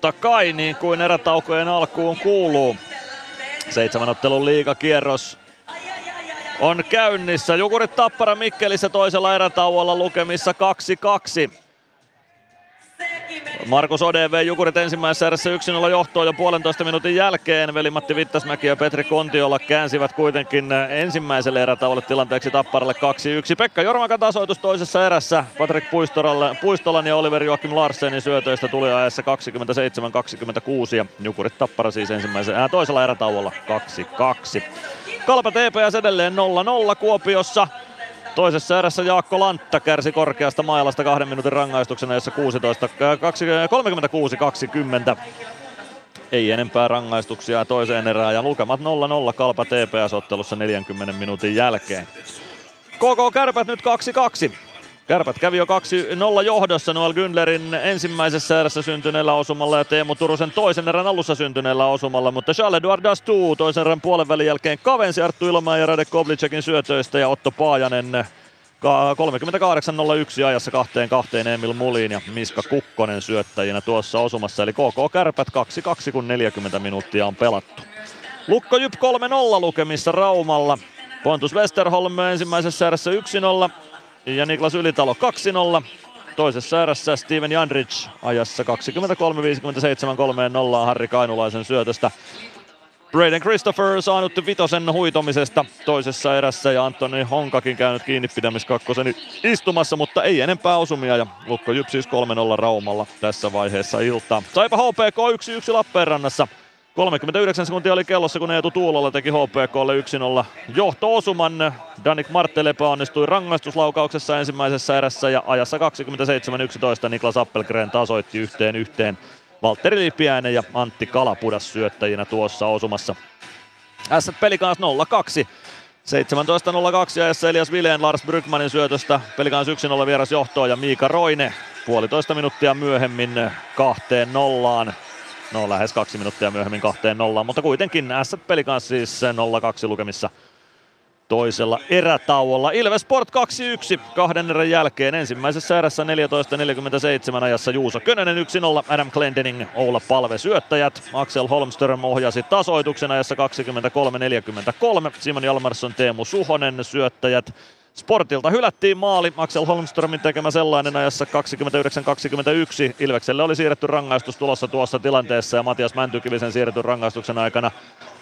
Totta kai niin kuin erätaukojen alkuun kuuluu. Seitsemän ottelun liigakierros on käynnissä. Jukurit Tappara Mikkelissä toisella erätauolla lukemissa 2-2. Markus ODV Jukurit ensimmäisessä erässä 1-0 johtoon jo puolentoista minuutin jälkeen. Veli-Matti Vittasmäki ja Petri Kontiola käänsivät kuitenkin ensimmäiselle erätauolle tilanteeksi Tapparalle 2-1. Pekka Jormakan tasoitus toisessa erässä. Patrick Puistolan ja Oliver Joakim Larsenin syötöistä tuli ajassa 27-26 ja Jukurit Tappara siis ensimmäisen, ää, toisella erätauolla 2-2. Kalpa TPS edelleen 0-0 Kuopiossa. Toisessa erässä Jaakko Lantta kärsi korkeasta mailasta kahden minuutin rangaistuksena, jossa 16, 36-20. Ei enempää rangaistuksia toiseen erään ja lukemat 0-0 Kalpa TPS-ottelussa 40 minuutin jälkeen. KK Kärpät nyt 2-2. Kärpät kävi jo 2-0 johdossa Noel Gündlerin ensimmäisessä erässä syntyneellä osumalla ja Teemu Turusen toisen erän alussa syntyneella osumalla, mutta Charles-Edouard Dastou toisen erän puolen välin jälkeen kavensi Arttu Ilomaa ja Rade Kovlicekin syötöistä ja Otto Paajanen 38.01 ajassa kahteen kahteen Emil Mulin ja Miska Kukkonen syöttäjinä tuossa osumassa. Eli KK Kärpät 2-2 kun 40 minuuttia on pelattu. Lukko Jyp 3-0 lukemissa Raumalla. Pontus Westerholm ensimmäisessä erässä 1-0 ja Niklas Ylitalo 2-0. Toisessa erässä Steven Jandrich ajassa 23.57 3 0 Harri Kainulaisen syötöstä. Braden Christopher saanut vitosen huitomisesta toisessa erässä ja Antoni Honkakin käynyt kiinni pidämiskakkosen istumassa, mutta ei enempää osumia ja Lukko Jyp siis 3-0 Raumalla tässä vaiheessa iltaa. Saipa HPK 1-1 Lappeenrannassa. 39 sekuntia oli kellossa, kun Eetu Tuulola teki HPKlle 1-0 johto-osuman. Danik Marttelepä onnistui rangaistuslaukauksessa ensimmäisessä erässä ja ajassa 27-11 Niklas Appelgren tasoitti yhteen yhteen. Valtteri Lipiäinen ja Antti Kalapudas syöttäjinä tuossa osumassa. S Pelikans 0-2. 17.02 ajassa Elias Vileen Lars Brygmanin syötöstä. Pelikans 1-0 vieras johtoon ja Miika Roine puolitoista minuuttia myöhemmin kahteen nollaan. No lähes kaksi minuuttia myöhemmin kahteen nollaan, mutta kuitenkin S Pelikans siis 0-2 lukemissa toisella erätauolla. Ilves Sport 2-1 kahden erän jälkeen. Ensimmäisessä erässä 14.47 ajassa Juuso Könönen 1-0, Adam Glendening, Oula Palve syöttäjät. Axel Holmström ohjasi tasoituksen ajassa 23.43. Simon Jalmarsson, Teemu Suhonen syöttäjät. Sportilta hylättiin maali, Axel Holmströmin tekemä sellainen ajassa 29-21. Ilvekselle oli siirretty rangaistus tulossa tuossa tilanteessa ja Matias Mäntykivisen siirretyn rangaistuksen aikana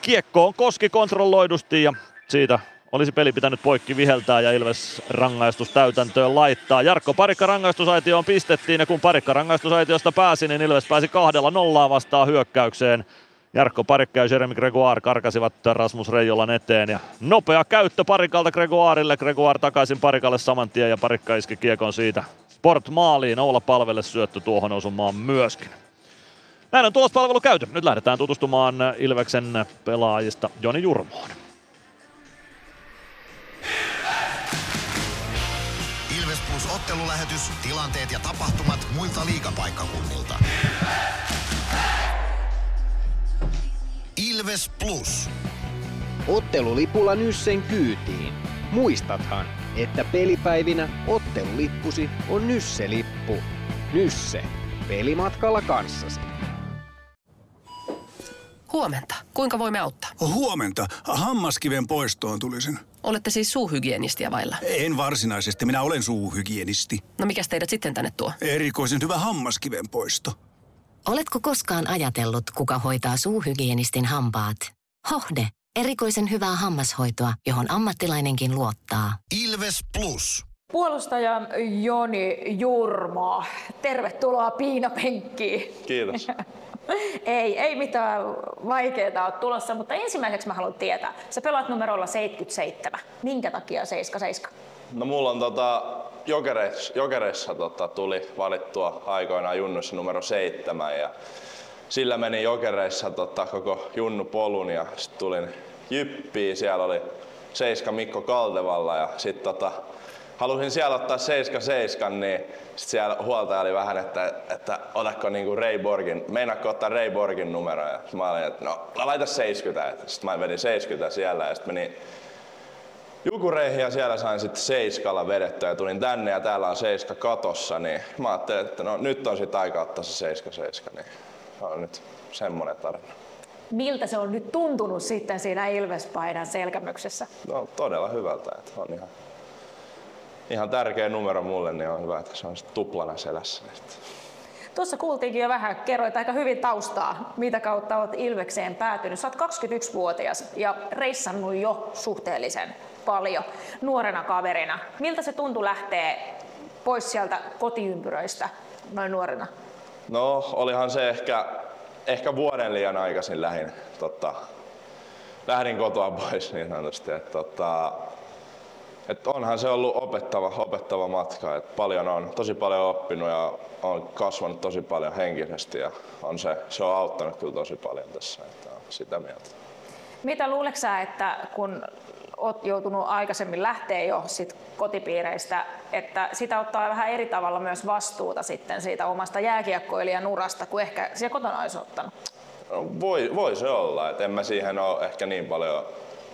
kiekkoon koski kontrolloidusti ja siitä olisi peli pitänyt poikki viheltää ja Ilves rangaistus täytäntöön laittaa. Jarkko Parikka rangaistusaitioon pistettiin ja kun Parikka rangaistusaitiosta pääsi, niin Ilves pääsi kahdella nollaa vastaan hyökkäykseen. Jarkko Parikka ja Jeremy Gregoire karkasivat Rasmus Reijolan eteen ja nopea käyttö Parikalta Gregoirille. Gregoire takaisin Parikalle saman tien ja Parikka iski kiekon siitä Sport maaliin. Oula Palvelle syöttö tuohon osumaan myöskin. Näin on tulospalvelu käyty. Nyt lähdetään tutustumaan Ilveksen pelaajista Joni Jurmoon. Ilves Plus ottelulähetys, tilanteet ja tapahtumat muilta liigapaikkakunnilta. Ilves Plus. Ottelulipulla Nyssen kyytiin. Muistathan, että pelipäivinä ottelulippusi on Nysse-lippu. Nysse. Pelimatkalla kanssasi. Huomenta. Kuinka voimme auttaa? Huomenta. Hammaskiven poistoon tulisin. Olette siis suuhygienistiä vailla? En varsinaisesti. Minä olen suuhygienisti. No mikä teidät sitten tänne tuo? Erikoisen hyvä hammaskiven poisto. Oletko koskaan ajatellut, kuka hoitaa suuhygienistin hampaat? Hohde. Erikoisen hyvää hammashoitoa, johon ammattilainenkin luottaa. Ilves Plus. Puolustaja Joni Jurmo, tervetuloa piinapenkkiin. Kiitos. <laughs> ei, ei mitään vaikeaa ole tulossa, mutta ensimmäiseksi mä haluan tietää. Sä pelaat numerolla 77. Minkä takia 77? No mulla on tota, jokereissa, jokereissa tota, tuli valittua aikoinaan junnuissa numero 7 ja sillä meni jokereissa tota, koko junnupolun ja sitten tulin Jyppiin, siellä oli Seiska Mikko Kaltevalla ja sitten tota, halusin siellä ottaa 77, niin sit siellä huoltaja oli vähän, että, että otatko niinku Ray Borgin, meinaatko ottaa Ray Borgin numero? Ja mä olin, että no, laita 70. Sitten mä vedin 70 siellä ja sitten menin Jukureihin ja siellä sain sitten seiskalla vedettyä ja tulin tänne ja täällä on seiska katossa, niin mä ajattelin, että no nyt on sitten aika ottaa se seiska seiska, niin on nyt semmonen tarina. Miltä se on nyt tuntunut sitten siinä Ilvespaidan selkämyksessä? No todella hyvältä, että on ihan, ihan tärkeä numero mulle, niin on hyvä, että se on sitten tuplana selässä. Tuossa kuultiinkin jo vähän, kerroit aika hyvin taustaa, mitä kautta olet Ilvekseen päätynyt. Sä oot 21-vuotias ja reissannut jo suhteellisen paljon nuorena kaverina. Miltä se tuntui lähteä pois sieltä kotiympyröistä noin nuorena? No, olihan se ehkä, ehkä vuoden liian aikaisin lähin, tota, lähdin kotoa pois niin sanotusti. Että, tota, et onhan se ollut opettava, opettava matka. Et paljon on tosi paljon oppinut ja on kasvanut tosi paljon henkisesti ja on se, se on auttanut kyllä tosi paljon tässä. Että on sitä mieltä. Mitä luuletko että kun oot joutunut aikaisemmin lähteä jo sit kotipiireistä, että sitä ottaa vähän eri tavalla myös vastuuta sitten siitä omasta jääkiekkoilijan urasta kuin ehkä siellä kotona olisi ottanut? Voi, voi se olla, että en mä siihen ole ehkä niin paljon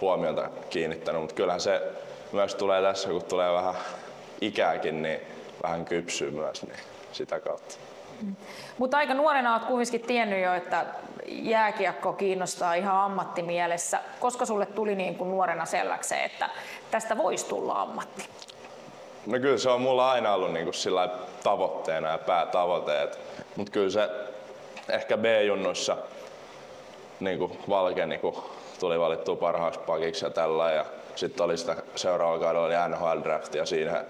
huomiota kiinnittänyt, mutta kyllähän se myös tulee tässä, kun tulee vähän ikääkin, niin vähän kypsyy myös niin sitä kautta. Mm. Mutta aika nuorena olet kuitenkin tiennyt jo, että jääkiekko kiinnostaa ihan ammattimielessä. Koska sulle tuli niin kuin nuorena selväksi että tästä voisi tulla ammatti? No kyllä se on mulla aina ollut niin kuin sillä tavoitteena ja päätavoite. Mutta kyllä se ehkä B-junnuissa niin kuin valkeni, kun tuli valittua parhaaksi pakiksi ja tällä. Ja sitten oli sitä seuraavalla kaudella oli NHL Draft ja siinä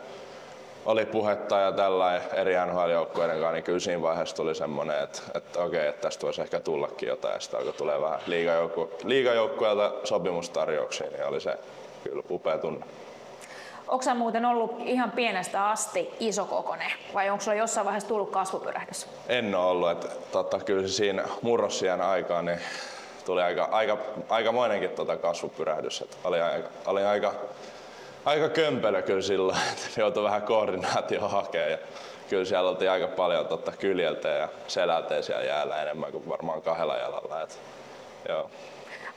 oli puhetta ja tällä eri NHL-joukkueiden kanssa, niin kyllä siinä vaiheessa tuli semmoinen, että, että okei, että tästä voisi ehkä tullakin jotain. Ja sitten alkoi tulee vähän liigajoukku, liigajoukkueelta sopimustarjouksia, niin oli se kyllä upea tunne. Onko sä muuten ollut ihan pienestä asti isokokone vai onko sulla jossain vaiheessa tullut kasvupyrähdys? En ole ollut, että totta, kyllä siinä murrossian aikaan niin tuli aika, aika, aikamoinenkin tota kasvupyrähdys. Että oli aika, oli aika, aika kömpelö kyllä silloin, <laughs> että joutui vähän koordinaatio hakemaan. Ja kyllä siellä oltiin aika paljon totta kyljeltä ja selältä siellä jäällä enemmän kuin varmaan kahdella jalalla. Että, joo.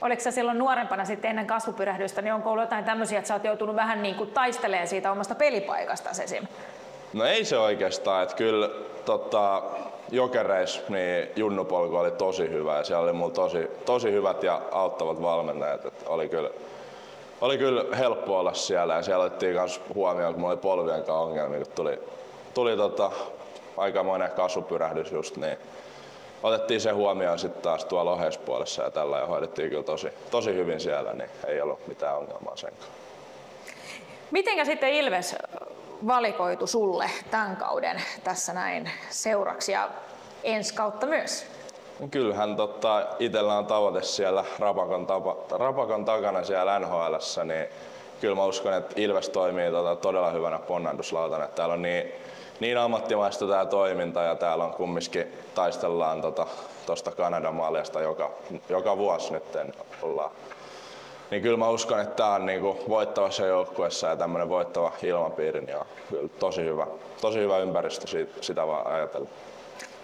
Oliko sä silloin nuorempana sitten ennen kasvupyrähdystä, niin onko ollut jotain tämmöisiä, että sä oot joutunut vähän niin kuin taistelemaan siitä omasta pelipaikasta esim? No ei se oikeastaan, että kyllä tota, jokereis niin junnupolku oli tosi hyvä ja siellä oli mulla tosi, tosi hyvät ja auttavat valmentajat. Että oli kyllä oli kyllä helppo olla siellä ja siellä otettiin myös huomioon, kun mulla oli polvien kanssa ongelmia, kun tuli, tuli tota, aikamoinen kasvupyrähdys just, niin otettiin se huomioon sitten taas tuolla ohjeispuolessa ja tällä ja hoidettiin kyllä tosi, tosi hyvin siellä, niin ei ollut mitään ongelmaa sen kanssa. Mitenkä sitten Ilves valikoitu sulle tämän kauden tässä näin seuraksi ja ensi kautta myös? Kyllähän tota, itsellä on tavoite siellä Rapakon, tapa, Rapakon takana siellä nhl niin kyllä mä uskon, että Ilves toimii tota, todella hyvänä ponnahduslautana. Täällä on niin, niin ammattimaista tämä toiminta ja täällä on kumminkin taistellaan tuosta tota, Kanadan maaliasta joka, joka vuosi nyt ollaan. Niin kyllä mä uskon, että tämä on niinku voittavassa joukkueessa ja tämmöinen voittava ilmapiiri niin on kyllä tosi hyvä, tosi hyvä ympäristö siitä, sitä vaan ajatella.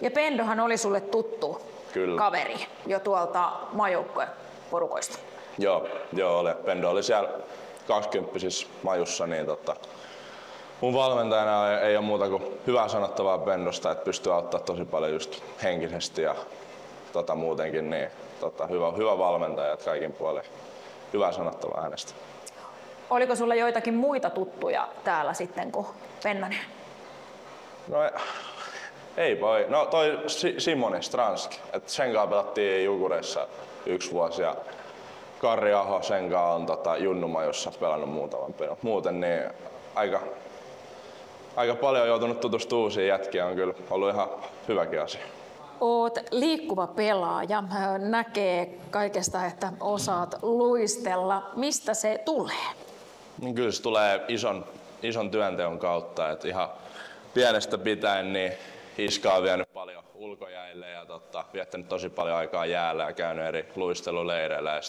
Ja Pendohan oli sulle tuttu Kyllä. kaveri jo tuolta maajoukkueporukoista. Joo, joo oli. Pendo oli siellä 20 majussa, niin tota, mun valmentajana ei ole muuta kuin hyvää sanottavaa Pendosta, että pystyy auttamaan tosi paljon just henkisesti ja tota, muutenkin, niin tota, hyvä, hyvä valmentaja, että kaikin puolin hyvää sanottavaa hänestä. Oliko sulla joitakin muita tuttuja täällä sitten kuin Pennanen? No ei voi. No toi Simoni Stranski, että sen kanssa pelattiin Jukureissa yksi vuosi ja Karri Aho sen kanssa on tota, Junnumajossa pelannut muutaman pelin. Muuten niin aika, aika paljon joutunut tutustumaan uusiin jätkiä on kyllä ollut ihan hyväkin asia. Oot liikkuva pelaaja, näkee kaikesta, että osaat luistella. Mistä se tulee? Niin kyllä se tulee ison, ison työnteon kautta, että ihan pienestä pitäen niin Iska on vienyt paljon ulkojäille ja totta, viettänyt tosi paljon aikaa jäällä ja käynyt eri luisteluleireillä. Ja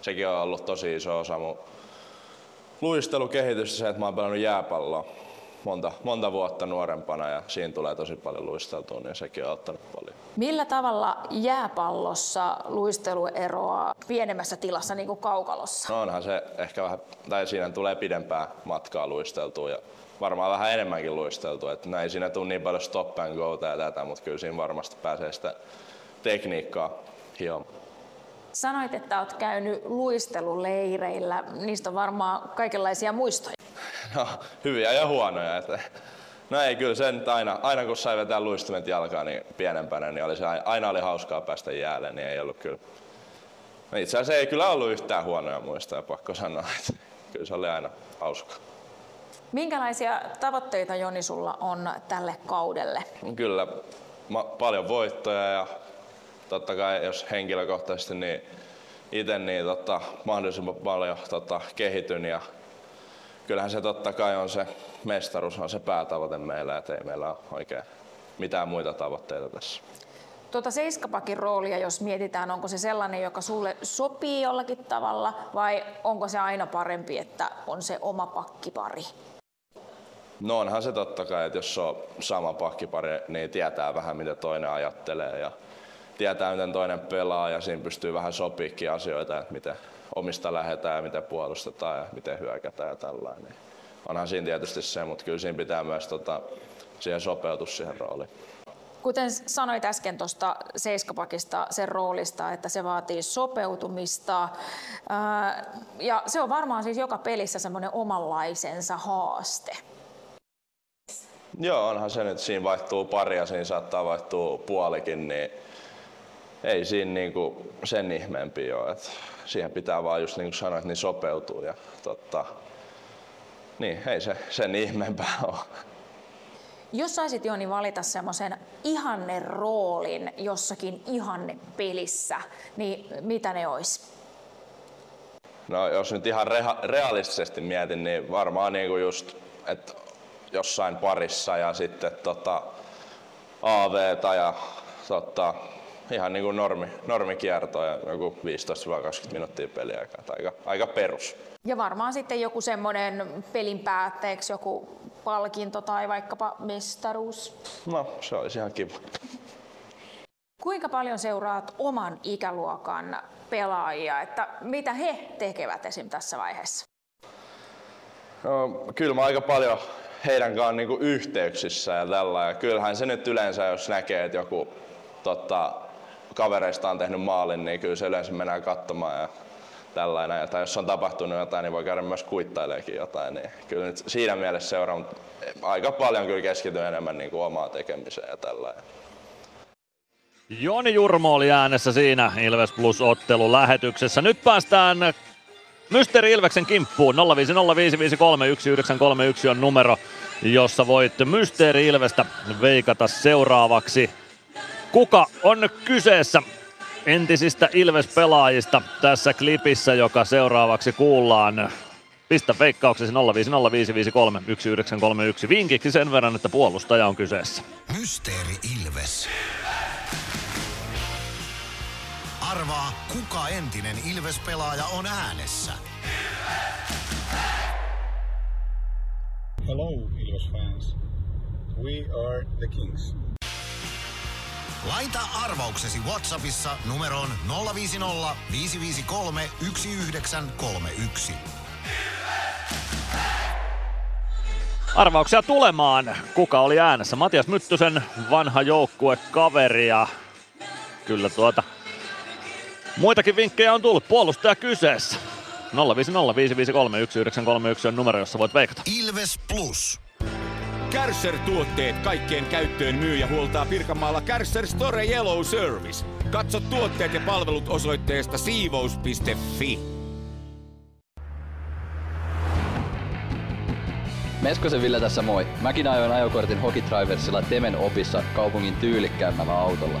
sekin on ollut tosi iso osa mun luistelukehitystä se, että mä oon pelannut jääpalloa monta, monta vuotta nuorempana ja siinä tulee tosi paljon luisteltua, niin sekin on auttanut paljon. Millä tavalla jääpallossa luistelu eroaa pienemmässä tilassa niin kuin kaukalossa? No onhan se ehkä vähän, tai siinä tulee pidempää matkaa luisteltua ja varmaan vähän enemmänkin luisteltu. Että näin siinä tule niin paljon stop and go ja tätä, mutta kyllä siinä varmasti pääsee sitä tekniikkaa hiomaan. Sanoit, että olet käynyt luisteluleireillä. Niistä on varmaan kaikenlaisia muistoja. No, hyviä ja huonoja. Että, no ei, kyllä sen aina, aina kun sai vetää luistimet jalkaa niin pienempänä, niin oli se, aina oli hauskaa päästä jäälle, niin ei ollut kyllä. No itse asiassa ei kyllä ollut yhtään huonoja muistoja, pakko sanoa. Että kyllä se oli aina hauskaa. Minkälaisia tavoitteita Joni sulla on tälle kaudelle? Kyllä ma- paljon voittoja ja totta kai jos henkilökohtaisesti niin itse niin totta, mahdollisimman paljon totta, kehityn ja kyllähän se totta kai on se mestaruus on se päätavoite meillä, että ei meillä ole oikein mitään muita tavoitteita tässä. Tuota seiskapakin roolia, jos mietitään, onko se sellainen, joka sulle sopii jollakin tavalla vai onko se aina parempi, että on se oma pakkipari? No onhan se totta kai, että jos on sama pakkipari, niin tietää vähän mitä toinen ajattelee ja tietää miten toinen pelaa ja siinä pystyy vähän sopiikin asioita, että miten omista lähdetään ja miten puolustetaan ja miten hyökätään ja tällainen. Niin onhan siinä tietysti se, mutta kyllä siinä pitää myös tota, siihen sopeutua siihen rooliin. Kuten sanoit äsken tuosta seiskapakista sen roolista, että se vaatii sopeutumista. Ja se on varmaan siis joka pelissä semmoinen omanlaisensa haaste. Joo, onhan se nyt, siinä vaihtuu pari ja siinä saattaa vaihtua puolikin, niin ei siinä niinku sen ihmeempi ole. Et siihen pitää vaan just niin kuin sanoit, niin sopeutua ja totta, niin ei se sen ihmeempää ole. Jos saisit Joni valita semmoisen ihanne roolin jossakin ihanne pelissä, niin mitä ne olisi? No jos nyt ihan reha- realistisesti mietin, niin varmaan niin kuin just, että jossain parissa ja sitten tota, AV ja tota, ihan niin kuin normi, normikierto ja joku 15-20 minuuttia peliaikaa. Aika, aika perus. Ja varmaan sitten joku semmoinen pelin päätteeksi joku palkinto tai vaikkapa mestaruus. No, se olisi ihan kiva. Kuinka paljon seuraat oman ikäluokan pelaajia, että mitä he tekevät esim. tässä vaiheessa? No, kyllä mä aika paljon heidän kanssaan niin yhteyksissä ja tällä. Ja kyllähän se nyt yleensä, jos näkee, että joku tota, kavereista on tehnyt maalin, niin kyllä se yleensä mennään katsomaan ja tällainen. Tai jos on tapahtunut jotain, niin voi käydä myös kuittaileekin jotain. Niin kyllä nyt siinä mielessä seuraan aika paljon kyllä keskityn enemmän niin kuin omaan tekemiseen ja tällainen. Joni Jurmo oli äänessä siinä Ilves Plus ottelu lähetyksessä. Nyt päästään Mysteri Ilveksen kimppuun. 0505531 on numero, jossa voit Mysteeri Ilvestä veikata seuraavaksi. Kuka on kyseessä entisistä Ilves-pelaajista tässä klipissä, joka seuraavaksi kuullaan? Pistä veikkauksesi 0505531 Vinkiksi sen verran, että puolustaja on kyseessä. Mysteeri Ilves. Arvaa, kuka entinen Ilves-pelaaja on äänessä. Hello, Ilves fans. We are the Kings. Laita arvauksesi Whatsappissa numeroon 050 553 1931. Arvauksia tulemaan. Kuka oli äänessä? Matias Myttysen vanha joukkuekaveri ja kyllä tuota muitakin vinkkejä on tullut. Puolustaja kyseessä. 050 on numero, jossa voit veikata. Ilves Plus. Kärsser-tuotteet kaikkeen käyttöön myy ja huoltaa Pirkanmaalla Kärsser Store Yellow Service. Katso tuotteet ja palvelut osoitteesta siivous.fi. Meskosen Ville tässä moi. Mäkin ajoin ajokortin Hokitriversilla Temen opissa kaupungin tyylikkäämmällä autolla.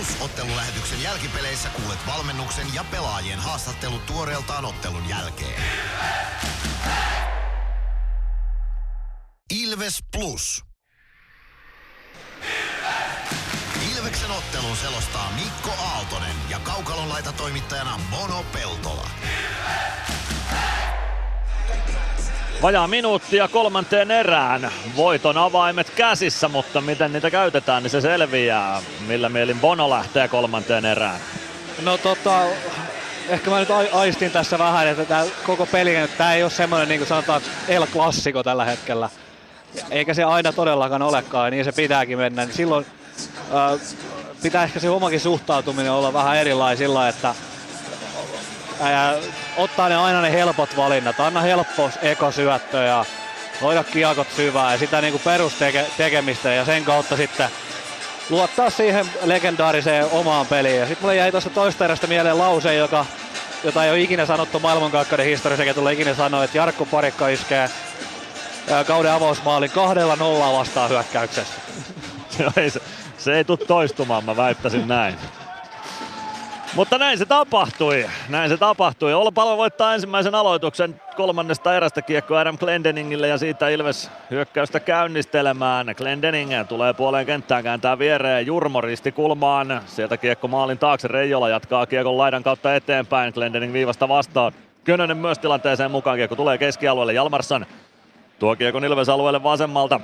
Ilves Plus-ottelulähetyksen jälkipeleissä kuulet valmennuksen ja pelaajien haastattelut tuoreeltaan ottelun jälkeen. Ilves Plus. Ilveksen ottelun selostaa Mikko Aaltonen ja Kaukalon laita toimittajana Bono Peltola. Vajaa minuuttia kolmanteen erään. Voiton avaimet käsissä, mutta miten niitä käytetään, niin se selviää. Millä mielin Bono lähtee kolmanteen erään? No tota, ehkä mä nyt aistin tässä vähän, että tämä koko peli, tämä ei ole semmoinen niin kuin sanotaan El Classico tällä hetkellä. Eikä se aina todellakaan olekaan, niin se pitääkin mennä. Niin silloin äh, pitää ehkä se omakin suhtautuminen olla vähän erilaisilla, että ää, ottaa ne aina ne helpot valinnat. Anna helppo ekosyöttö ja hoida kiekot syvää ja sitä niinku perustekemistä ja sen kautta sitten luottaa siihen legendaariseen omaan peliin. Ja sitten mulle jäi tuosta toista erästä mieleen lause, joka, jota ei ole ikinä sanottu maailmankaikkeuden historiassa, eikä tule ikinä sanoa, että Jarkko Parikka iskee kauden avausmaalin kahdella nollaa vastaan hyökkäyksessä. <laughs> se, se, se ei tule toistumaan, mä väittäisin näin. Mutta näin se tapahtui. Näin se tapahtui. Olla Palve voittaa ensimmäisen aloituksen kolmannesta erästä kiekko Adam Glendeningille ja siitä Ilves hyökkäystä käynnistelemään. Glendening tulee puoleen kenttään, kääntää viereen Jurmo kulmaan. Sieltä kiekko maalin taakse. Reijola jatkaa kiekon laidan kautta eteenpäin. Glendening viivasta vastaan. Könönen myös tilanteeseen mukaan. Kiekko tulee keskialueelle. Jalmarsson tuo kiekon Ilves alueelle vasemmalta.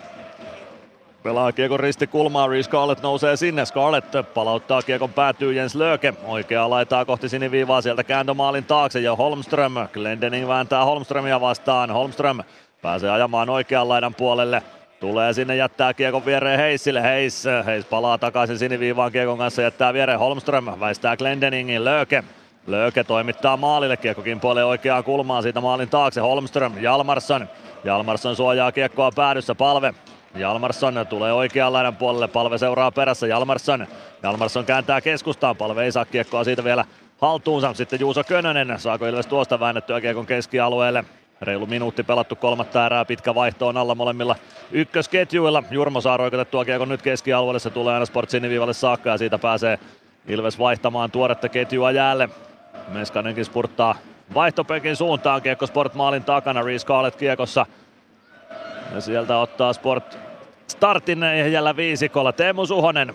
Pelaa kiekon risti kulmaa, Reece Scarlett nousee sinne. Scarlett palauttaa kiekon päätyy Jens Löke. Oikeaa laitaa kohti siniviivaa sieltä kääntömaalin taakse ja Holmström. Glendening vääntää Holmströmia vastaan. Holmström pääsee ajamaan oikean laidan puolelle. Tulee sinne, jättää kiekon viereen Heissille. Heiss, Heiss palaa takaisin siniviivaan kiekon kanssa, jättää viereen Holmström, väistää Glendeningin, Lööke. Lööke toimittaa maalille, kiekko kimpoilee oikeaan kulmaan siitä maalin taakse. Holmström, Jalmarsson. Jalmarsson suojaa kiekkoa päädyssä, palve. Jalmarsson tulee oikean laidan puolelle, palve seuraa perässä, Jalmarsson. Jalmarsson kääntää keskustaan, palve ei saa kiekkoa siitä vielä haltuunsa. Sitten Juuso Könönen, saako Ilves tuosta väännettyä kiekon keskialueelle. Reilu minuutti pelattu kolmatta erää, pitkä vaihto on alla molemmilla ykkösketjuilla. Jurmo saa roikotettua kiekon nyt keskialueelle, se tulee aina Sport siniviivalle saakka ja siitä pääsee Ilves vaihtamaan tuoretta ketjua jäälle. Meskanenkin spurttaa vaihtopenkin suuntaan, kiekko Sport maalin takana, Reece Scarlett kiekossa. Ja sieltä ottaa Sport startin ehjällä viisikolla. Teemu Suhonen.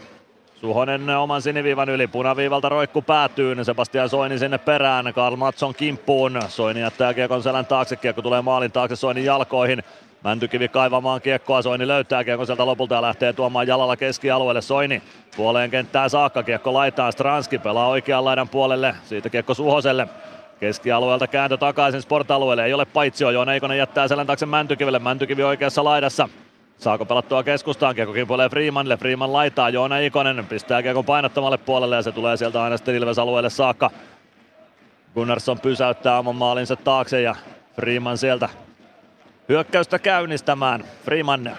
Suhonen oman siniviivan yli, punaviivalta roikku päätyy, Sebastian Soini sinne perään, Karl Matson kimppuun, Soini jättää kiekon selän taakse, kiekko tulee maalin taakse Soinin jalkoihin, Mäntykivi kaivamaan kiekkoa, Soini löytää kiekon sieltä lopulta ja lähtee tuomaan jalalla keskialueelle. Soini puoleen kenttää saakka, kiekko laittaa. Stranski, pelaa oikean laidan puolelle, siitä kiekko Suhoselle. Keskialueelta kääntö takaisin sportalueelle, ei ole paitsio, Joona Eikonen jättää selän taakse Mäntykivelle, Mäntykivi oikeassa laidassa. Saako pelattua keskustaan, kiekko kimpoilee Freemanille, Freeman laitaa, Joona Ikonen pistää kiekon painottomalle puolelle ja se tulee sieltä aina sitten Ilves alueelle saakka. Gunnarsson pysäyttää oman maalinsa taakse ja Freeman sieltä hyökkäystä käynnistämään. Freeman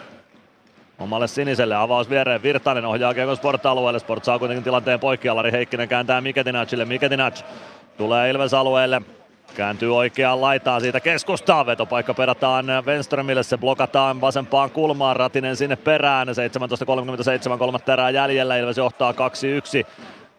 omalle siniselle avaus viereen. Virtanen ohjaa kiekon Sport-alueelle. Sport saa kuitenkin tilanteen poikki. Alari Heikkinen kääntää Miketinacille. Miketinac tulee Ilves alueelle. Kääntyy oikeaan laitaan siitä keskustaa. Vetopaikka pedataan Wenströmille. Se blokataan vasempaan kulmaan. Ratinen sinne perään. 17.37 kolmatta erää jäljellä. Ilves johtaa 2-1.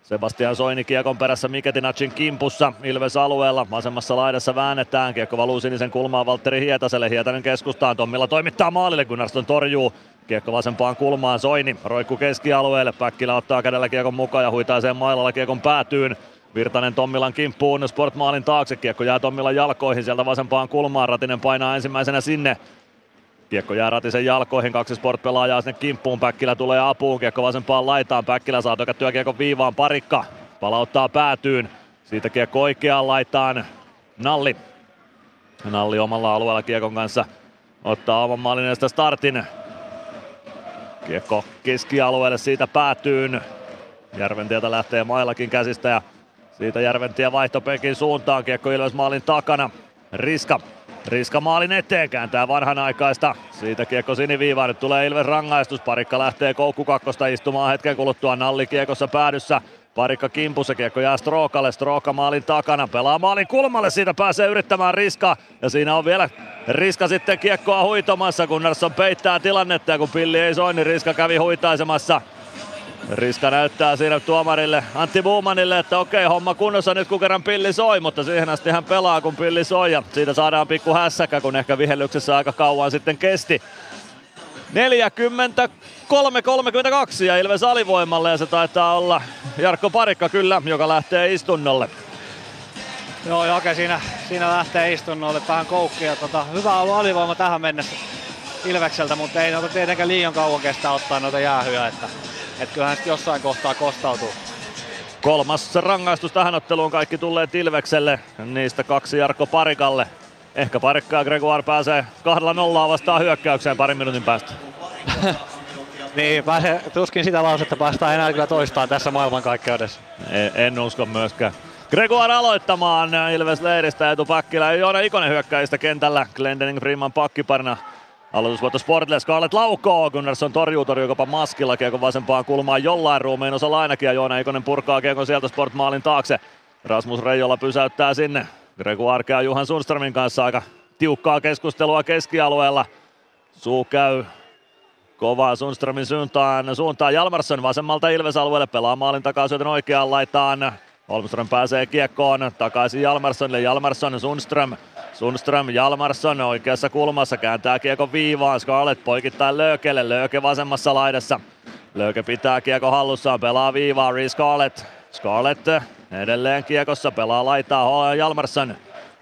Sebastian Soini kiekon perässä Miketinacin kimpussa Ilves alueella. Vasemmassa laidassa väännetään. Kiekko valuu sinisen kulmaan Valtteri Hietaselle. Hietanen keskustaan. Tommilla toimittaa maalille. Gunnarsson torjuu. Kiekko vasempaan kulmaan. Soini roikku keskialueelle. Päkkilä ottaa kädellä kiekon mukaan ja huitaa sen mailalla kiekon päätyyn. Virtanen Tommilan kimppuun Sportmaalin taakse. Kiekko jää Tommilan jalkoihin sieltä vasempaan kulmaan. Ratinen painaa ensimmäisenä sinne. Kiekko jää Ratisen jalkoihin, kaksi sport-pelaajaa sinne kimppuun, Päkkilä tulee apuun, kiekko vasempaan laitaan, Päkkilä saa tökättyä kiekon viivaan, parikka palauttaa päätyyn, siitä kiekko oikeaan laitaan, Nalli. Nalli omalla alueella kiekon kanssa ottaa oman maalin startin. Kiekko keskialueelle siitä päätyyn. Järventieltä lähtee mailakin käsistä ja siitä Järventiä vaihtopenkin suuntaan. Kiekko Ilves maalin takana. Riska Riska maalin eteen, kääntää vanhanaikaista. Siitä kiekko siniviivaan, nyt tulee Ilves rangaistus. Parikka lähtee koukku kakkosta istumaan hetken kuluttua. Nalli kiekossa päädyssä. Parikka kimpussa, kiekko jää Strookalle, Strooka maalin takana, pelaa maalin kulmalle, siitä pääsee yrittämään Riska. Ja siinä on vielä Riska sitten kiekkoa huitomassa, kun Narsson peittää tilannetta ja kun pilli ei soi, niin Riska kävi huitaisemassa Riska näyttää siinä tuomarille Antti Buumanille, että okei, homma kunnossa nyt kun kerran pilli soi, mutta siihen asti hän pelaa kun pilli soi ja siitä saadaan pikku hässäkä, kun ehkä vihellyksessä aika kauan sitten kesti. 43-32 ja Ilves alivoimalle ja se taitaa olla Jarkko Parikka kyllä, joka lähtee istunnolle. Joo, Jake siinä, siinä lähtee istunnolle vähän koukkia. Tota, hyvä ollut alivoima tähän mennessä Ilvekseltä, mutta ei noita tietenkään liian kauan kestää ottaa noita jäähyjä. Että että kyllähän sitten jossain kohtaa kostautuu. Kolmas rangaistus tähän otteluun kaikki tulee Tilvekselle, niistä kaksi Jarkko Parikalle. Ehkä Parikka ja Gregoire pääsee kahdella nollaa vastaan hyökkäykseen parin minuutin päästä. <laughs> niin, pääsee, tuskin sitä lausetta päästään enää kyllä toistaan tässä maailmankaikkeudessa. En, en usko myöskään. Gregoire aloittamaan Ilves leiristä etupakkilla. Joona Ikonen hyökkäistä kentällä. Glendening Freeman pakkiparina Aloitusvoitto Sportille, Scarlett laukoo, Gunnarsson torjuu, torjuu jopa maskilla, kiekon vasempaan kulmaan jollain ruumiin osalla ainakin, ja Joona Ikonen purkaa kiekon sieltä Sportmaalin taakse. Rasmus Reijola pysäyttää sinne. Gregu Arkea Juhan Sundströmin kanssa aika tiukkaa keskustelua keskialueella. Suu käy kovaa Sundströmin suuntaan, suuntaan Jalmarsson vasemmalta Ilves-alueelle, pelaa maalin takaa syötön oikeaan laitaan. Holmström pääsee kiekkoon, takaisin Jalmarssonille, Jalmarsson, Sundström, Sundström, Jalmarsson oikeassa kulmassa, kääntää kiekon viivaan, Scarlett poikittain Löökelle, Lööke vasemmassa laidassa. Lööke pitää kiekko hallussaan, pelaa viivaa, Reece Scarlett. Scarlett edelleen kiekossa, pelaa laitaa Jalmarsson.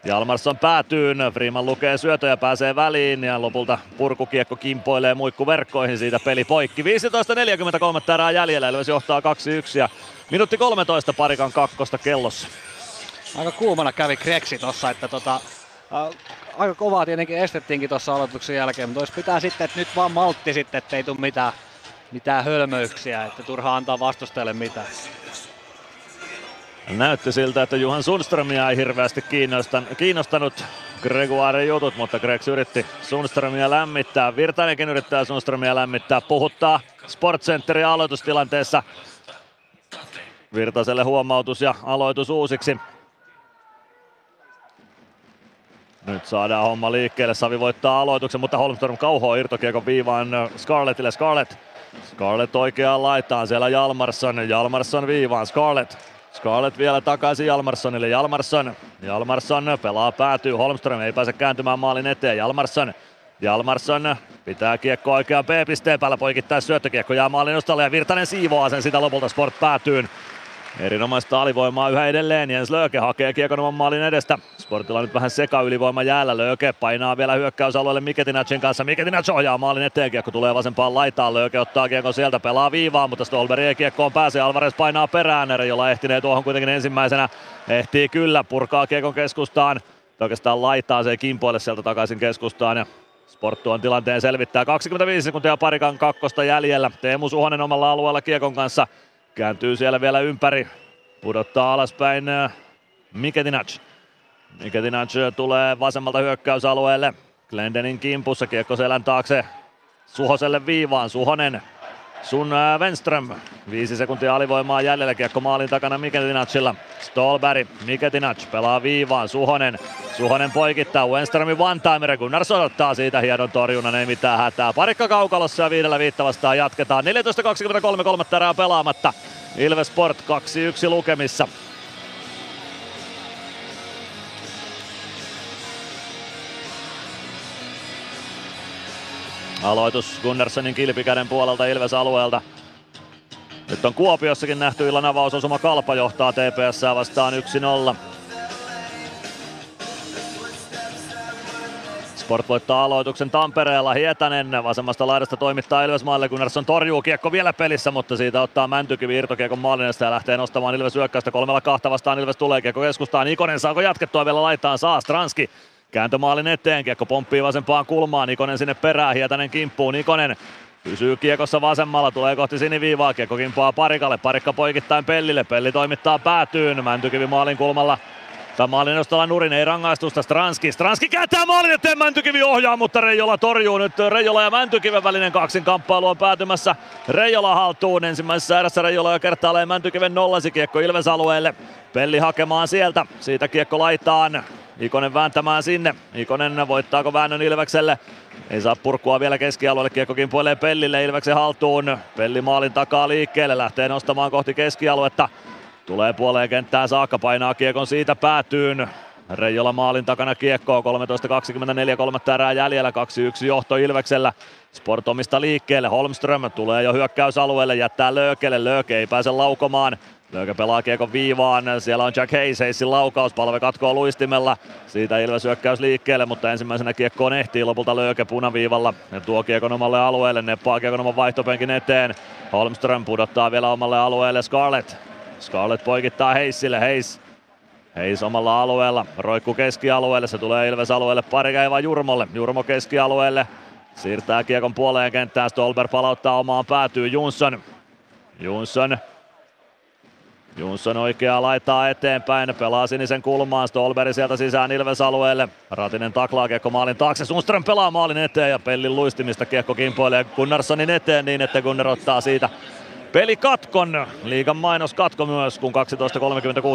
Jalmarsson päätyy, Freeman lukee syötöjä, pääsee väliin ja lopulta purkukiekko kimpoilee muikkuverkkoihin siitä peli poikki. 15.43 erää jäljellä, Ilves johtaa 2-1 ja minuutti 13 parikan kakkosta kellossa. Aika kuumana kävi Kreksi tossa, että tota, Äh, aika kovaa tietenkin estettiinkin tuossa aloituksen jälkeen, mutta olisi pitää sitten, että nyt vaan maltti sitten, ettei tule mitään, mitään hölmöyksiä, että turhaa antaa vastustajalle mitään. Näytti siltä, että Juhan Sundströmiä ei hirveästi kiinnostanut Gregoire jutut, mutta Gregs yritti Sundströmiä lämmittää. Virtainenkin yrittää Sundströmiä lämmittää, puhuttaa Sportcenterin aloitustilanteessa. Virtaselle huomautus ja aloitus uusiksi. Nyt saadaan homma liikkeelle. Savi voittaa aloituksen, mutta Holmström kauhoa irtokiekon viivaan Scarlettille. Scarlett. Scarlett oikeaan laitaan. Siellä Jalmarsson. Jalmarsson viivaan. Scarlett. Scarlett vielä takaisin Jalmarssonille. Jalmarsson. Jalmarsson pelaa päätyy. Holmström ei pääse kääntymään maalin eteen. Jalmarsson. Jalmarsson pitää kiekko oikeaan B-pisteen päällä poikittaa syöttökiekko jää maalin nostalle ja Virtanen siivoaa sen sitä lopulta Sport päätyyn. Erinomaista alivoimaa yhä edelleen. Jens Lööke hakee kiekon oman maalin edestä. Sportilla nyt vähän seka ylivoima jäällä. Lööke painaa vielä hyökkäysalueelle Miketinacin kanssa. Miketinac ohjaa maalin eteen. Kiekko tulee vasempaan laitaan. Lööke ottaa kiekon sieltä, pelaa viivaan, mutta Stolberg ei kiekkoon pääse. Alvarez painaa perään. jolla ehtinee tuohon kuitenkin ensimmäisenä. Ehtii kyllä, purkaa kiekon keskustaan. Oikeastaan laittaa se kimpoille sieltä takaisin keskustaan ja Sport tuon tilanteen selvittää. 25 sekuntia parikan kakkosta jäljellä. Teemu Suhonen omalla alueella kiekon kanssa Kääntyy siellä vielä ympäri. Pudottaa alaspäin äh, Miketinac. Miketinac tulee vasemmalta hyökkäysalueelle. Glendenin kimpussa kiekko selän taakse. Suhoselle viivaan. Suhonen Sun Wenström. Viisi sekuntia alivoimaa jäljellä. Kiekko maalin takana Miketinacilla. Stolberg. Miketinac pelaa viivaan. Suhonen. Suhonen poikittaa. Wenströmin one-timer. Gunnarsson ottaa siitä hienon torjunnan. Ei mitään hätää. Parikka kaukalossa ja viidellä viitta vastaan jatketaan. 14.23 kolmatta erää pelaamatta. Ilves Sport 2-1 lukemissa. Aloitus Gunnarssonin kilpikäden puolelta Ilves alueelta. Nyt on Kuopiossakin nähty illan avausosuma Kalpa johtaa TPS vastaan 1-0. Sport voittaa aloituksen Tampereella. Hietanen vasemmasta laidasta toimittaa Ilves maalle. Gunnarsson torjuu kiekko vielä pelissä, mutta siitä ottaa Mäntykivi irtokiekon maalinesta ja lähtee nostamaan Ilves hyökkäystä. Kolmella kahta vastaan Ilves tulee kiekko keskustaan. Ikonen saako jatkettua vielä laitaan? Saa Stranski Kääntömaalin eteen, kiekko pomppii vasempaan kulmaan, Nikonen sinne perään, Hietanen kimppuu, Nikonen Pysyy kiekossa vasemmalla, tulee kohti siniviivaa, kiekko kimpaa parikalle, parikka poikittain Pellille, Pelli toimittaa päätyyn, Mäntykivi maalin kulmalla Tämä maalin nostalla nurin, ei rangaistusta Stranski. Stranski kääntää maalin eteen, Mäntykivi ohjaa, mutta Reijola torjuu nyt. Reijola ja Mäntykiven välinen kaksin kamppailu on päätymässä Reijola haltuun. Ensimmäisessä erässä Reijola jo kertaalleen Mäntykiven nollasi kiekko Ilves alueelle. Pelli hakemaan sieltä, siitä kiekko laitaan. Ikonen vääntämään sinne. Ikonen voittaako väännön Ilvekselle? Ei saa purkua vielä keskialueelle, kiekko kimpoilee Pellille Ilveksen haltuun. Pelli maalin takaa liikkeelle, lähtee nostamaan kohti keskialuetta. Tulee puoleen kenttään saakka, painaa kiekon siitä päätyyn. Reijola maalin takana kiekkoa, 13.24, kolmatta erää jäljellä, 2-1 johto Ilveksellä. Sport omista liikkeelle, Holmström tulee jo hyökkäysalueelle, jättää Löökelle, Lööke ei pääse laukomaan. Lööke pelaa kiekon viivaan, siellä on Jack Hayes, Hayesin laukaus, palve katkoo luistimella. Siitä Ilves hyökkäys liikkeelle, mutta ensimmäisenä kiekkoon ehtii lopulta Lööke punaviivalla. Ja tuo kiekon omalle alueelle, neppaa kiekon oman vaihtopenkin eteen. Holmström pudottaa vielä omalle alueelle Scarlett. Scarlett poikittaa Heissille, Heiss Heis omalla alueella, roikku keskialueelle, se tulee Ilves alueelle, pari käivä Jurmolle, Jurmo keskialueelle, siirtää kiekon puoleen kenttään, Stolberg palauttaa omaan päätyy Jonsson. Jonsson Jonsson oikeaa laittaa eteenpäin, pelaa sinisen kulmaan, Stolberg sieltä sisään Ilves alueelle. Ratinen taklaa kiekko maalin taakse, Sundström pelaa maalin eteen ja Pellin luistimista kiekko kimpoilee Gunnarssonin eteen niin, että Gunnar ottaa siitä pelikatkon. Liigan mainos katko myös, kun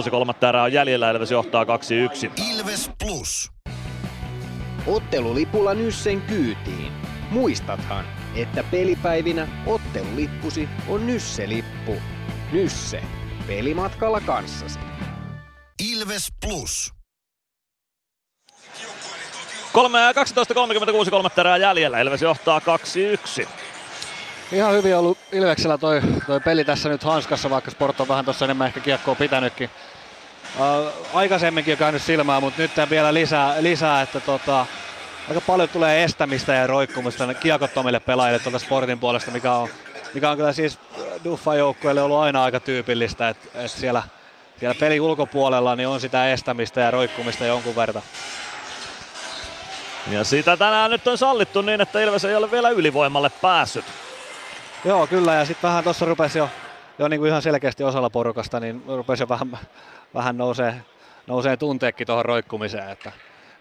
12.36 kolmatta erää on jäljellä, Ilves johtaa 2-1. Ilves Plus. Ottelulipulla Nyssen kyytiin. Muistathan, että pelipäivinä ottelulippusi on Nysse-lippu. Nysse. Pelimatkalla kanssasi. Ilves Plus. 12.36 kolmatta erää jäljellä. Ilves johtaa 2-1. Ihan hyvin ollut Ilveksellä toi, toi peli tässä nyt hanskassa, vaikka Sport on vähän tuossa enemmän ehkä kiekkoa pitänytkin. Uh, aikaisemminkin on käynyt silmään, mutta nyt vielä lisää, lisää että tota, aika paljon tulee estämistä ja roikkumista kiekottomille pelaajille tuolta Sportin puolesta, mikä on, mikä on kyllä siis Duffa-joukkueelle ollut aina aika tyypillistä, että, että siellä, siellä pelin ulkopuolella niin on sitä estämistä ja roikkumista jonkun verran. Ja sitä tänään nyt on sallittu niin, että Ilves ei ole vielä ylivoimalle päässyt. Joo, kyllä. Ja sitten vähän tuossa rupesi jo, jo niin kuin ihan selkeästi osalla porukasta, niin rupesi jo vähän, vähän nousee, nousee tunteekin tuohon roikkumiseen. Että,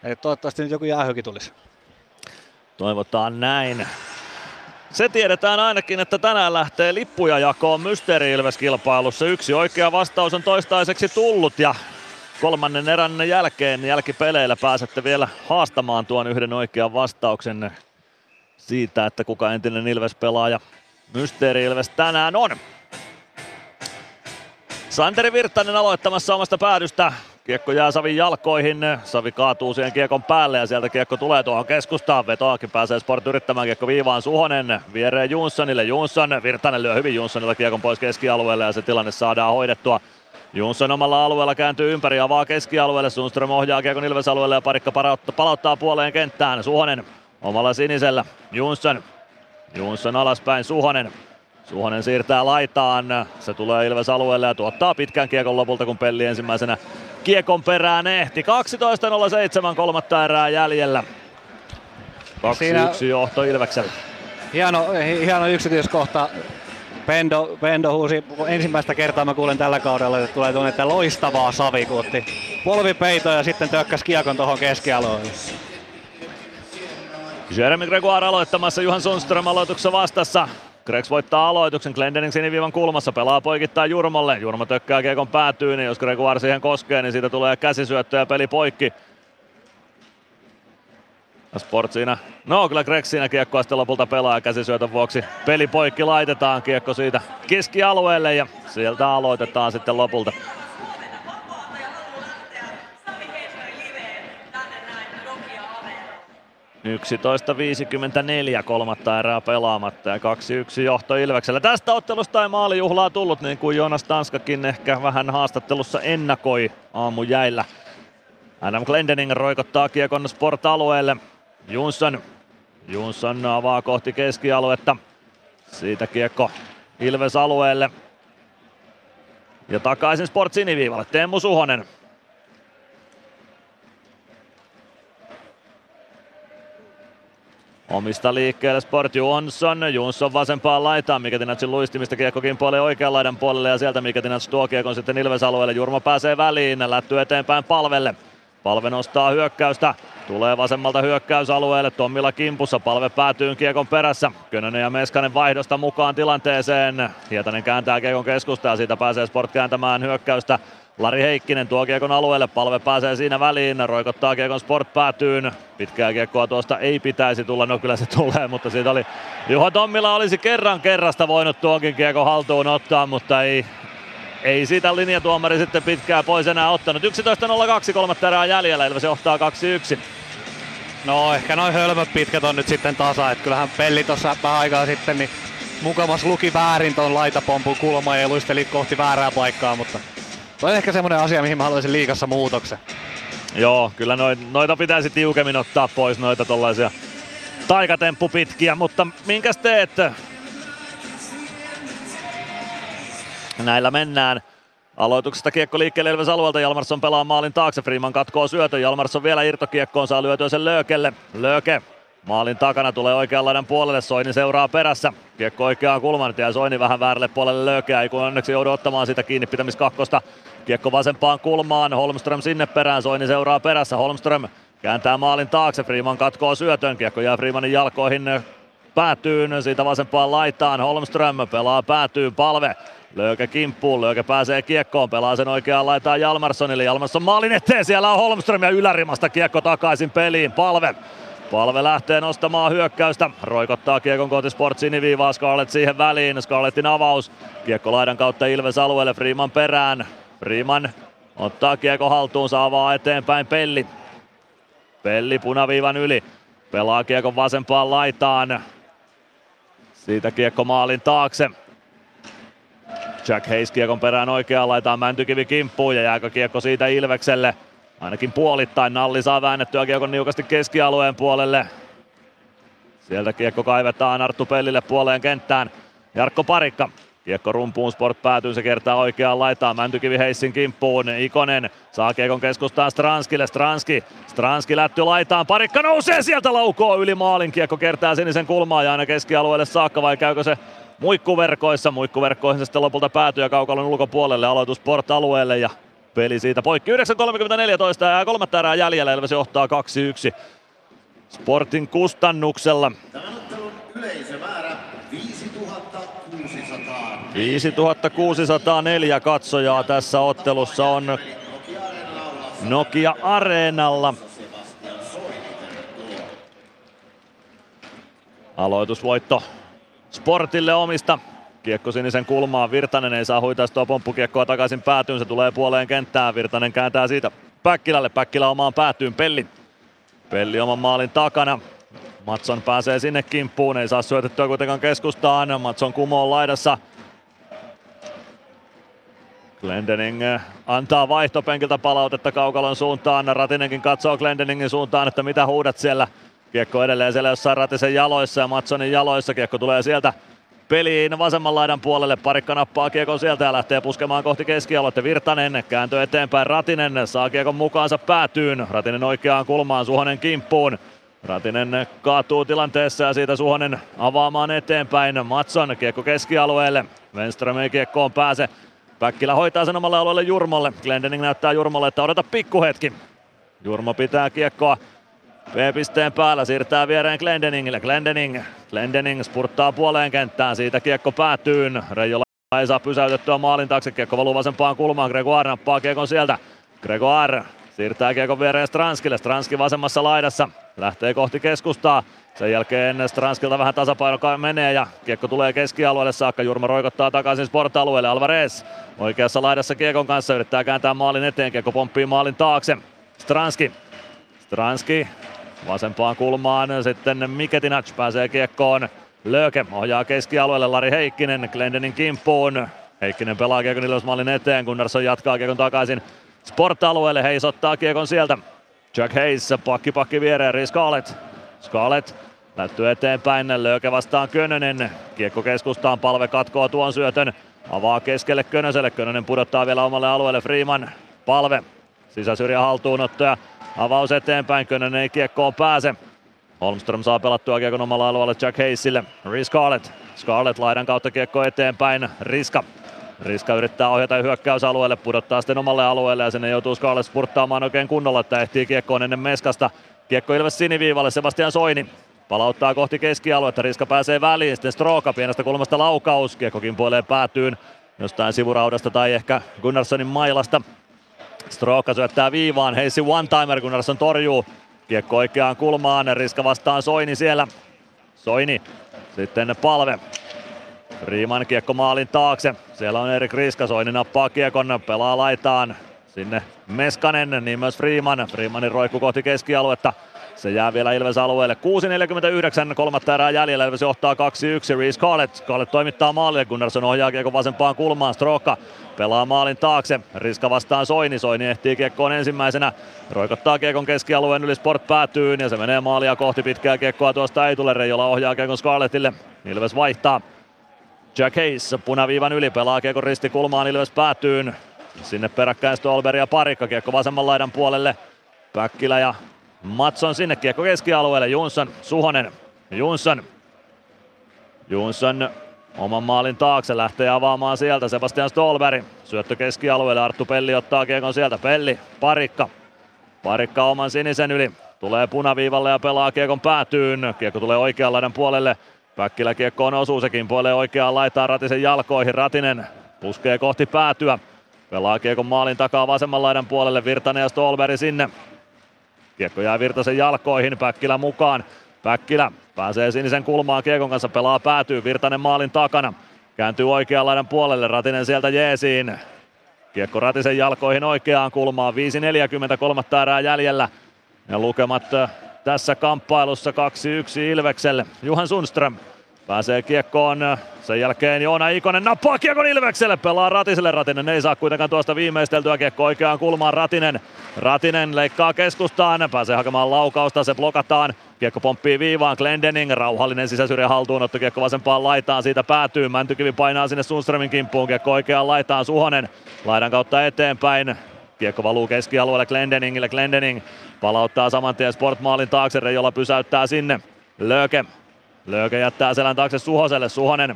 että toivottavasti nyt joku jäähykin tulisi. Toivotaan näin. Se tiedetään ainakin, että tänään lähtee lippuja jakoon Mysteeri Ilves-kilpailussa. Yksi oikea vastaus on toistaiseksi tullut ja kolmannen erän jälkeen jälkipeleillä pääsette vielä haastamaan tuon yhden oikean vastauksen siitä, että kuka entinen Ilves-pelaaja Mysteeri Ilves tänään on. Santeri Virtanen aloittamassa omasta päädystä. Kiekko jää Savin jalkoihin, Savi kaatuu siihen kiekon päälle ja sieltä kiekko tulee tuohon keskustaan. Vetoakin pääsee Sport yrittämään kiekko viivaan Suhonen viereen Jonssonille. Jonsson, Virtanen lyö hyvin Jonssonilla kiekon pois keskialueelle ja se tilanne saadaan hoidettua. Jonsson omalla alueella kääntyy ympäri, avaa keskialueelle. Sundström ohjaa kiekon Ilves alueelle ja parikka palauttaa puoleen kenttään. Suhonen omalla sinisellä. Jonsson. Jonsson alaspäin Suhonen. Suhonen siirtää laitaan. Se tulee Ilves alueelle ja tuottaa pitkän kiekon lopulta, kun Pelli ensimmäisenä kiekon perään ehti. 12.07 kolmatta erää jäljellä. 2-1 Siinä... johto Ilveksellä. Hieno, hieno yksityiskohta. Pendo, Pendo huusi ensimmäistä kertaa mä kuulen tällä kaudella, että tulee tuonne, että loistavaa Savi, kun otti polvipeito ja sitten tökkäs kiekon tuohon keskialueelle. Jeremy Gregoire aloittamassa, Juhan Sundström aloituksessa vastassa. Gregs voittaa aloituksen, Glendening siniviivan kulmassa, pelaa poikittaa Jurmolle. Jurmo tökkää kiekon päätyyn, niin jos Gregoire siihen koskee, niin siitä tulee käsisyöttö ja peli poikki. Sport siinä, no kyllä Greg siinä kiekkoa sitten lopulta pelaa käsisyötön vuoksi. Peli poikki laitetaan, kiekko siitä keskialueelle ja sieltä aloitetaan sitten lopulta. 11.54 kolmatta erää pelaamatta ja 2-1 johto Ilveksellä. Tästä ottelusta ei maalijuhlaa tullut niin kuin Jonas Tanskakin ehkä vähän haastattelussa ennakoi jäillä. Adam Glendening roikottaa kiekon sport-alueelle. Jonsson. Jonsson avaa kohti keskialuetta. Siitä kiekko Ilves alueelle. Ja takaisin Sport siniviivalle. Teemu Suhonen Omista liikkeelle Sport Jonsson. Jonsson vasempaan laitaan. Miketinatsin luistimista kiekko kimpoilee oikean laidan puolelle ja sieltä Miketinats tuo kiekon sitten Ilves alueelle. Jurmo pääsee väliin. Lätty eteenpäin palvelle. Palve nostaa hyökkäystä. Tulee vasemmalta hyökkäysalueelle. Tommilla kimpussa. Palve päätyy kiekon perässä. Könönen ja Meskanen vaihdosta mukaan tilanteeseen. Hietanen kääntää kiekon keskusta ja siitä pääsee Sport kääntämään hyökkäystä Lari Heikkinen tuo kiekon alueelle, palve pääsee siinä väliin, roikottaa kiekon sport päätyyn. Pitkää kiekkoa tuosta ei pitäisi tulla, no kyllä se tulee, mutta siitä oli Juha Tommila olisi kerran kerrasta voinut tuonkin kiekon haltuun ottaa, mutta ei, ei siitä linjatuomari sitten pitkää pois enää ottanut. 11.02 kolmatta erää jäljellä, Ilves johtaa 2-1. No ehkä noin hölmöt pitkät on nyt sitten tasa, että kyllähän Pelli tuossa vähän aikaa sitten niin mukamas luki väärin ton laitapompun kulma ja luisteli kohti väärää paikkaa, mutta Toi on ehkä semmonen asia, mihin mä haluaisin liikassa muutoksen. Joo, kyllä noit, noita pitäisi tiukemmin ottaa pois, noita tollaisia taikatemppupitkiä, mutta minkäs teet? Näillä mennään. Aloituksesta kiekko liikkeelle Ilves alueelta, Jalmarsson pelaa maalin taakse, Freeman katkoo syötön, Jalmarsson vielä irtokiekkoon, saa lyötyä sen Löökelle. Lööke Maalin takana tulee oikean laidan puolelle, Soini seuraa perässä. Kiekko oikeaan kulmaan, ja Soini vähän väärälle puolelle löökeä, ei kun onneksi joudu ottamaan sitä kiinni pitämiskakkosta. Kiekko vasempaan kulmaan, Holmström sinne perään, Soini seuraa perässä, Holmström kääntää maalin taakse, Freeman katkoo syötön, kiekko jää Freemanin jalkoihin. Päätyyn, siitä vasempaan laitaan, Holmström pelaa päätyy palve, Lööke kimppuu, Lööke pääsee kiekkoon, pelaa sen oikeaan laitaan Jalmarssonille, Jalmarsson maalin eteen, siellä on Holmström ja ylärimasta kiekko takaisin peliin, palve. Palve lähtee nostamaan hyökkäystä, roikottaa kiekon kohti Sport siniviivaa, Scarlett siihen väliin, Scarlettin avaus, kiekko laidan kautta Ilves alueelle, Freeman perään, Freeman ottaa kiekko haltuun, avaa eteenpäin Pelli, Pelli punaviivan yli, pelaa kiekon vasempaan laitaan, siitä kiekko maalin taakse, Jack Hayes kiekon perään oikeaan laitaan, Mäntykivi kimppuu ja jääkö kiekko siitä Ilvekselle, Ainakin puolittain. Nalli saa väännettyä kiekon niukasti keskialueen puolelle. Sieltä kiekko kaivetaan Arttu Pellille puoleen kenttään. Jarkko Parikka. Kiekko rumpuun, Sport päätyy, se kertaa oikeaan laitaan. Mäntykivi Heissin kimppuun. Ikonen saa kiekon keskustaan Stranskille. Stranski, Stranski lätty laitaan. Parikka nousee sieltä laukoo yli maalin. Kiekko kertaa sinisen kulmaa ja aina keskialueelle saakka vai käykö se muikkuverkoissa? Muikkuverkkoihin se sitten lopulta päätyy ja kaukalon ulkopuolelle aloitus Sport-alueelle ja peli siitä poikki. 9.34 ja kolmatta erää jäljellä. Elves johtaa 2-1 Sportin kustannuksella. Yleisömäärä 5600. 5604 katsojaa tässä ottelussa on Nokia Areenalla. Aloitusvoitto Sportille omista. Kiekko sinisen kulmaan. Virtanen ei saa huitaistua pomppukiekkoa takaisin päätyyn. Se tulee puoleen kenttään. Virtanen kääntää siitä Päkkilälle. Päkkilä omaan päätyyn. Pelli. Pelli oman maalin takana. Matson pääsee sinne kimppuun, ei saa syötettyä kuitenkaan keskustaan. Matson kumoon laidassa. Glendening eh, antaa vaihtopenkiltä palautetta Kaukalon suuntaan. Ratinenkin katsoo Glendeningin suuntaan, että mitä huudat siellä. Kiekko edelleen siellä jossain Ratisen jaloissa ja Matsonin jaloissa. Kiekko tulee sieltä peliin vasemman laidan puolelle. Parikka nappaa kiekon sieltä ja lähtee puskemaan kohti keskialuetta. Virtanen kääntyy eteenpäin. Ratinen saa kiekon mukaansa päätyyn. Ratinen oikeaan kulmaan, Suhonen kimppuun. Ratinen kaatuu tilanteessa ja siitä Suhonen avaamaan eteenpäin. Matson kiekko keskialueelle. Wenström ei kiekkoon pääse. Päkkilä hoitaa sen omalle alueelle Jurmolle. Glendening näyttää Jurmolle, että odota pikkuhetki. Jurmo pitää kiekkoa B-pisteen päällä, siirtää viereen Glendeningille. Glendening, Glendening spurttaa puoleen kenttään, siitä kiekko päätyy. Reijola ei saa pysäytettyä maalin taakse, kiekko valuu vasempaan kulmaan. Gregoire nappaa kiekon sieltä. Gregoire siirtää kiekon viereen Stranskille. Stranski vasemmassa laidassa, lähtee kohti keskustaa. Sen jälkeen Stranskilta vähän tasapaino menee ja kiekko tulee keskialueelle saakka. Jurma roikottaa takaisin sport-alueelle. Alvarez oikeassa laidassa kiekon kanssa yrittää kääntää maalin eteen. Kiekko pomppii maalin taakse. Stranski. Stranski vasempaan kulmaan. Sitten Miketinac pääsee kiekkoon. Löke ohjaa keskialueelle Lari Heikkinen Glendenin kimppuun. Heikkinen pelaa kiekon maalin eteen. Gunnarsson jatkaa kiekon takaisin sport-alueelle. Hayes ottaa kiekon sieltä. Jack Hayes pakki pakki viereen. Riis Scarlett lätty eteenpäin. Löke vastaan Könönen. Kiekko keskustaan. Palve katkoo tuon syötön. Avaa keskelle Könöselle. Könönen pudottaa vielä omalle alueelle. Freeman. Palve. Sisäsyrjä haltuunotto ja avaus eteenpäin. Könönen ei kiekkoon pääse. Holmström saa pelattua kiekon omalla alueelle Jack Hayesille. Riis Scarlett. Scarlett laidan kautta kiekko eteenpäin. Riska Riska yrittää ohjata hyökkäysalueelle, pudottaa sitten omalle alueelle ja sinne joutuu Scarlett spurttaamaan oikein kunnolla, että ehtii kiekkoon ennen Meskasta. Kiekko Ilves siniviivalle, Sebastian Soini palauttaa kohti keskialuetta, Riska pääsee väliin, sitten Stroka pienestä kulmasta laukaus, kiekko kimpoilee päätyyn jostain sivuraudasta tai ehkä Gunnarssonin mailasta. Stroka syöttää viivaan, Heissi one-timer, Gunnarsson torjuu. Kiekko oikeaan kulmaan, Riska vastaan Soini siellä. Soini, sitten palve, Riiman kiekko maalin taakse. Siellä on Erik Riskasoini nappaa kiekon, pelaa laitaan. Sinne Meskanen, niin myös Freeman. Freemanin roikku kohti keskialuetta. Se jää vielä Ilves alueelle. 6.49, kolmatta erää jäljellä. Ilves johtaa 2-1. Reese Carlett. Carlett toimittaa maalille. Gunnarsson ohjaa kiekko vasempaan kulmaan. Stroka pelaa maalin taakse. Riska vastaan Soini. Soini ehtii kiekkoon ensimmäisenä. Roikottaa kiekon keskialueen yli Sport päätyyn ja se menee maalia kohti pitkää kiekkoa tuosta ei tule. Reijola ohjaa kiekon Scarlettille. Ilves vaihtaa. Jack Hayes punaviivan yli pelaa kiekko ristikulmaan Ilves päätyyn. Sinne peräkkäin Stolberg ja Parikka kiekko vasemman laidan puolelle. Päkkilä ja Matson sinne kiekko keskialueelle. Jonsson, Suhonen, Jonsson. Jonsson oman maalin taakse lähtee avaamaan sieltä Sebastian Stolberg. Syöttö keskialueelle, Arttu Pelli ottaa kiekon sieltä. Pelli, Parikka. Parikka oman sinisen yli. Tulee punaviivalle ja pelaa kiekon päätyyn. Kiekko tulee oikean laidan puolelle. Päkkilä kiekkoon osuu, se kimpoilee oikeaan laitaan Ratisen jalkoihin. Ratinen puskee kohti päätyä. Pelaa kiekon maalin takaa vasemman laidan puolelle. Virtanen ja Stolberg sinne. Kiekko jää Virtasen jalkoihin, Päkkilä mukaan. Päkkilä pääsee sinisen kulmaan kiekon kanssa, pelaa päätyy, Virtanen maalin takana. Kääntyy oikean laidan puolelle, Ratinen sieltä jeesiin. Kiekko Ratisen jalkoihin oikeaan kulmaan, 5.40 kolmatta erää jäljellä. Ja lukemat tässä kamppailussa 2-1 Ilvekselle. Juhan Sundström Pääsee kiekkoon. Sen jälkeen Joona Ikonen nappaa kiekon Ilvekselle. Pelaa Ratiselle. Ratinen ei saa kuitenkaan tuosta viimeisteltyä kiekko oikeaan kulmaan. Ratinen. Ratinen leikkaa keskustaan. Pääsee hakemaan laukausta. Se blokataan. Kiekko pomppii viivaan. Glendening. Rauhallinen sisäsyrjä haltuunotto. Kiekko vasempaan laitaan. Siitä päätyy. Mäntykivi painaa sinne Sundströmin kimppuun. Kiekko oikeaan laitaan. Suhonen. Laidan kautta eteenpäin. Kiekko valuu keskialueelle Glendeningille. Glendening palauttaa saman tien Sportmaalin taakse. Reijola pysäyttää sinne. Löke Lööke jättää selän taakse Suhoselle. Suhonen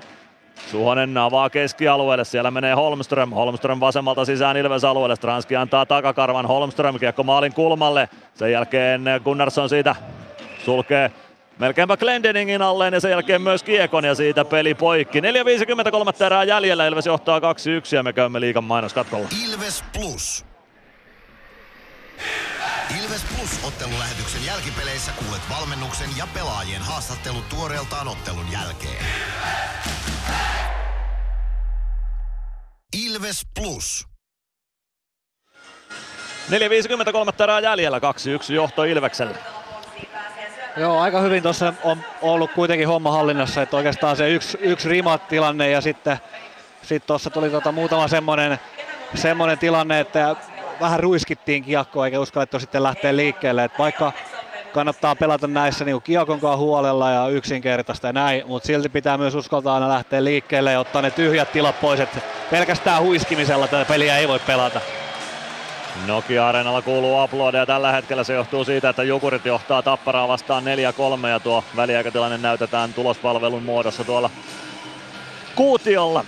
Suhonen avaa keskialueelle, siellä menee Holmström. Holmström vasemmalta sisään Ilves-alueelle. Stranski antaa takakarvan Holmström, kiekko maalin kulmalle. Sen jälkeen Gunnarsson siitä sulkee melkeinpä Glendeningin alleen ja sen jälkeen myös kiekon ja siitä peli poikki. 4.53 erää jäljellä, Ilves johtaa 2-1 ja me käymme liikan mainoskatkolla. Ilves Plus. Ilves Plus ottelulähetyksen jälkipeleissä kuulet valmennuksen ja pelaajien haastattelut tuoreeltaan ottelun jälkeen. Ilves Plus. 4.53 erää jäljellä, 2-1 johto Ilvekselle. Joo, aika hyvin tuossa on ollut kuitenkin homma hallinnassa, että oikeastaan se yksi, yksi rimat-tilanne ja sitten sit tuossa tuli tota muutama semmoinen, semmoinen tilanne, että vähän ruiskittiin kiekkoa eikä uskallettu sitten lähteä liikkeelle. Et vaikka kannattaa pelata näissä niin kiekonkaan huolella ja yksinkertaista ja näin, mutta silti pitää myös uskaltaa aina lähteä liikkeelle ja ottaa ne tyhjät tilat pois, että pelkästään huiskimisella tätä peliä ei voi pelata. Nokia-areenalla kuuluu uploadia tällä hetkellä se johtuu siitä, että Jukurit johtaa Tapparaa vastaan 4-3 ja tuo väliaikatilanne näytetään tulospalvelun muodossa tuolla Kuutiolla.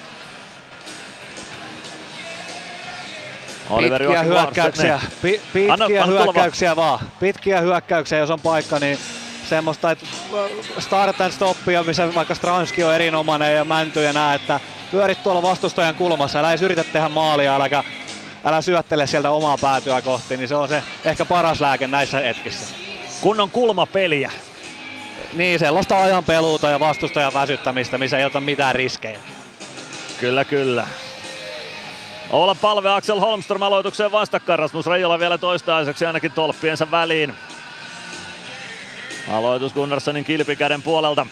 Oliver pitkiä hyökkäyksiä, pi, pitkiä anna, anna hyökkäyksiä vaan. Pitkiä hyökkäyksiä, jos on paikka, niin semmoista, että start and stoppia, missä vaikka Stranski on erinomainen ja Mänty ja nää, että pyörit tuolla vastustajan kulmassa, älä edes yritä tehdä maalia, äläkä, älä syöttele sieltä omaa päätyä kohti, niin se on se ehkä paras lääke näissä hetkissä. Kunnon kulmapeliä. Niin, sellaista ajan peluuta ja vastustajan väsyttämistä, missä ei ota mitään riskejä. Kyllä, kyllä. Olla palve Axel Holmström aloitukseen vastakkain. Rasmus Reijola vielä toistaiseksi ainakin tolppiensa väliin. Aloitus Gunnarssonin kilpikäden puolelta.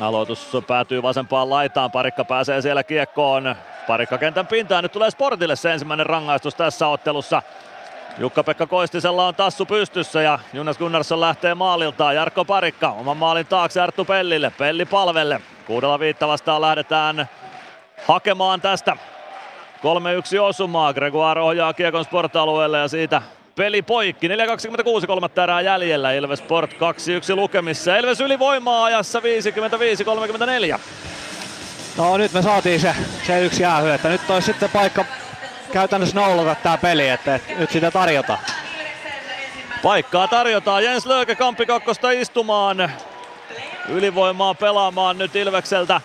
Aloitus päätyy vasempaan laitaan. Parikka pääsee siellä kiekkoon. Parikka kentän pintaan. Nyt tulee Sportille se ensimmäinen rangaistus tässä ottelussa. Jukka-Pekka Koistisella on tassu pystyssä ja Jonas Gunnarsson lähtee maaliltaan. Jarkko Parikka oman maalin taakse Arttu Pellille. Pelli palvelle. Kuudella viitta vastaan lähdetään hakemaan tästä 3-1 osumaa. Gregoire ohjaa Kiekon sport-alueelle ja siitä peli poikki. 4.26 kolmatta erää jäljellä. Ilves Sport 2-1 lukemissa. Ilves ylivoimaa ajassa 55-34. No nyt me saatiin se, se yksi jäähy, että nyt olisi sitten paikka käytännössä nollata tämä peli, että, että nyt sitä tarjotaan. Paikkaa tarjotaan. Jens Lööke kampikakkosta istumaan. Ylivoimaa pelaamaan nyt Ilvekseltä.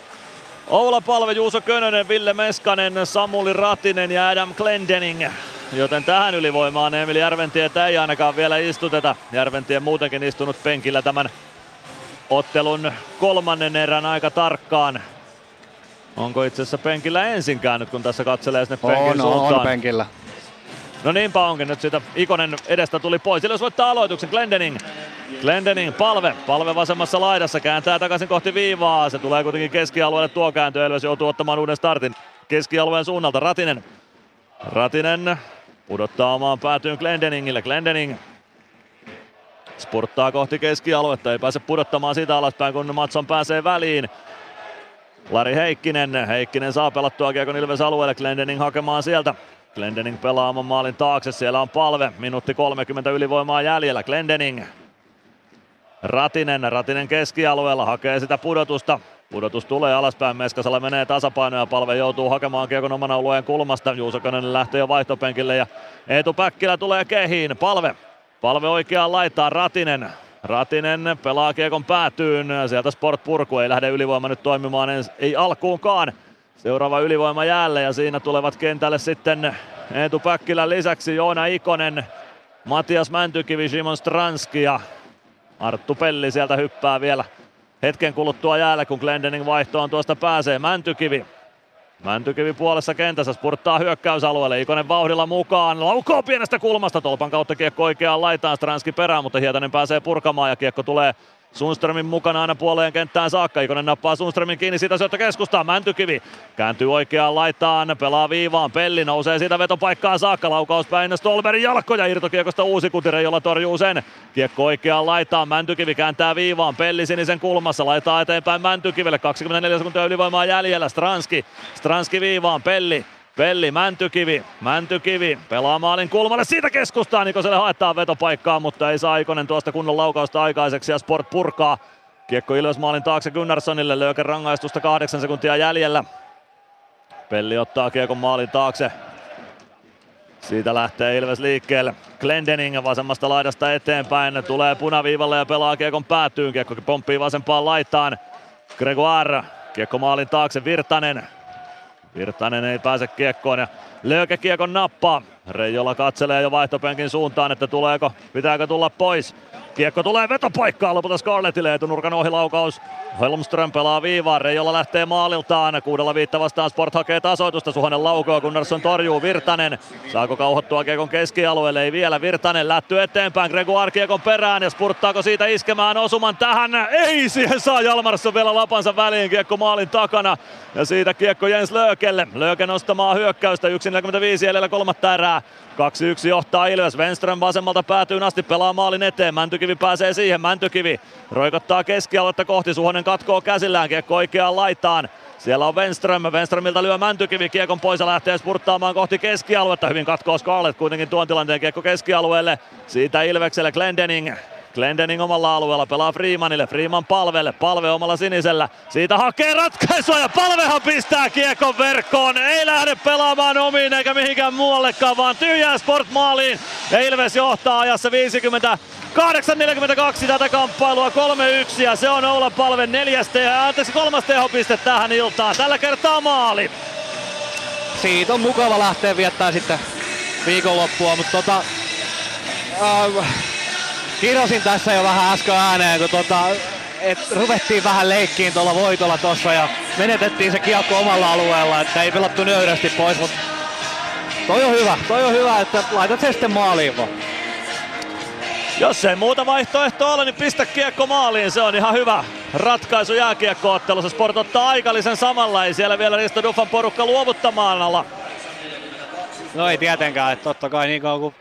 Oula Palve, Juuso Könönen, Ville Meskanen, Samuli Ratinen ja Adam Glendening. Joten tähän ylivoimaan Emili Järventietä ei ainakaan vielä istuteta. Järventie muutenkin istunut penkillä tämän ottelun kolmannen erän aika tarkkaan. Onko itse asiassa penkillä ensinkään nyt kun tässä katselee sinne penkin on, suuntaan? On penkillä. No niinpä onkin, nyt sitä Ikonen edestä tuli pois. Sillä voittaa aloituksen Glendening. Glendening palve, palve vasemmassa laidassa, kääntää takaisin kohti viivaa. Se tulee kuitenkin keskialueelle tuo kääntö, Elves joutuu ottamaan uuden startin keskialueen suunnalta. Ratinen. Ratinen pudottaa omaan päätyyn Glendeningille. Glendening spurttaa kohti keskialuetta, ei pääse pudottamaan siitä alaspäin, kun Matson pääsee väliin. Lari Heikkinen, Heikkinen saa pelattua Kiekon Ilves alueelle, Glendening hakemaan sieltä Glendening pelaa oman maalin taakse, siellä on palve, minuutti 30 ylivoimaa jäljellä, Glendening. Ratinen, Ratinen keskialueella hakee sitä pudotusta. Pudotus tulee alaspäin, Meskasella menee tasapaino ja palve joutuu hakemaan kiekon oman alueen kulmasta. Juuso Könönen lähtee jo vaihtopenkille ja Eetu Päkkilä tulee kehiin. Palve, palve oikeaan laittaa Ratinen. Ratinen pelaa kiekon päätyyn, sieltä Sport Purku ei lähde ylivoima nyt toimimaan, ei alkuunkaan. Seuraava ylivoima jälleen ja siinä tulevat kentälle sitten Eetu Päkkilän lisäksi Joona Ikonen, Matias Mäntykivi, Simon Stranski ja Arttu Pelli sieltä hyppää vielä hetken kuluttua jäällä, kun Glendening vaihtoon tuosta pääsee. Mäntykivi. Mäntykivi puolessa kentässä spurttaa hyökkäysalueelle. Ikonen vauhdilla mukaan. Laukoo pienestä kulmasta. Tolpan kautta kiekko oikeaan laitaan. Stranski perään, mutta Hietanen pääsee purkamaan ja kiekko tulee Sundströmin mukana aina puoleen kenttään saakka. Ikonen nappaa Sundströmin kiinni siitä syöttö keskustaa. Mäntykivi kääntyy oikeaan laitaan, pelaa viivaan. Pelli nousee siitä vetopaikkaan saakka. Laukaus päin Stolberin jalkoja. Irtokiekosta uusi kutire, jolla torjuu sen. Kiekko oikeaan laitaan. Mäntykivi kääntää viivaan. Pelli sinisen kulmassa. Laittaa eteenpäin Mäntykivelle. 24 sekuntia ylivoimaa jäljellä. Stranski. Stranski viivaan. Pelli Pelli, Mäntykivi, Mäntykivi pelaa maalin kulmalle, siitä keskustaa, Nikoselle haetaan vetopaikkaa, mutta ei saa Ikonen tuosta kunnon laukausta aikaiseksi ja Sport purkaa. Kiekko Ilves maalin taakse Gunnarssonille, löyken rangaistusta kahdeksan sekuntia jäljellä. Pelli ottaa kiekon maalin taakse. Siitä lähtee Ilves liikkeelle. Glendening vasemmasta laidasta eteenpäin. Tulee punaviivalle ja pelaa kiekon päätyyn. Kiekko pomppii vasempaan laitaan. Gregoire. Kiekko maalin taakse. Virtanen. Virtanen ei pääse kiekkoon ja Lööke kiekon nappaa. Reijola katselee jo vaihtopenkin suuntaan, että tuleeko, pitääkö tulla pois. Kiekko tulee vetopaikkaan lopulta Scarlettille, etunurkan ohilaukaus. Holmström pelaa viivaan, Reijola lähtee maaliltaan. Kuudella viitta vastaan Sport hakee tasoitusta, Suhonen laukoo, Gunnarsson torjuu Virtanen. Saako kauhottua kiekon keskialueelle? Ei vielä, Virtanen lätty eteenpäin, Gregoire kiekon perään ja spurttaako siitä iskemään osuman tähän? Ei, siihen saa Jalmarsson vielä lapansa väliin, kiekko maalin takana. Ja siitä kiekko Jens Löökelle. Lööke nostamaan hyökkäystä, 1.45 jäljellä kolmatta erää. 2-1 johtaa Ilves. Wenström vasemmalta päätyy asti pelaa maalin eteen. Mäntykivi pääsee siihen. Mäntykivi roikottaa keskialuetta kohti. Suhonen katkoo käsillään. Kiekko oikeaan laitaan. Siellä on Wenström. Wenströmiltä lyö Mäntykivi kiekon pois ja lähtee spurttaamaan kohti keskialuetta. Hyvin katkoo Scarlett kuitenkin tuon tilanteen kiekko keskialueelle. Siitä Ilvekselle Glendening. Glendening omalla alueella pelaa Freemanille, Freeman palvelle, palve omalla sinisellä. Siitä hakee ratkaisua ja palvehan pistää kiekon verkkoon. Ei lähde pelaamaan omiin eikä mihinkään muuallekaan, vaan tyhjää Sport maaliin. Ja Ilves johtaa ajassa 50 8.42 tätä kamppailua 3-1 ja se on Oula Palven neljäs teho, anteeksi kolmas tehopiste tähän iltaan. Tällä kertaa maali. Siitä on mukava lähteä viettää sitten viikonloppua, mutta tota, äh, Kirosin tässä jo vähän äsken ääneen, kun tota, et ruvettiin vähän leikkiin tuolla voitolla tossa ja menetettiin se kiekko omalla alueella, että ei pelattu nöyrästi pois, mutta toi on hyvä, toi on hyvä, että laitat sen sitten maaliin vaan. Jos ei muuta vaihtoehtoa ole, niin pistä kiekko maaliin. Se on ihan hyvä ratkaisu jääkiekkoottelussa. Sport ottaa aikallisen samalla. Ei siellä vielä Risto Duffan porukka luovuttamaan alla. No ei tietenkään, että totta kai niin kauan kuin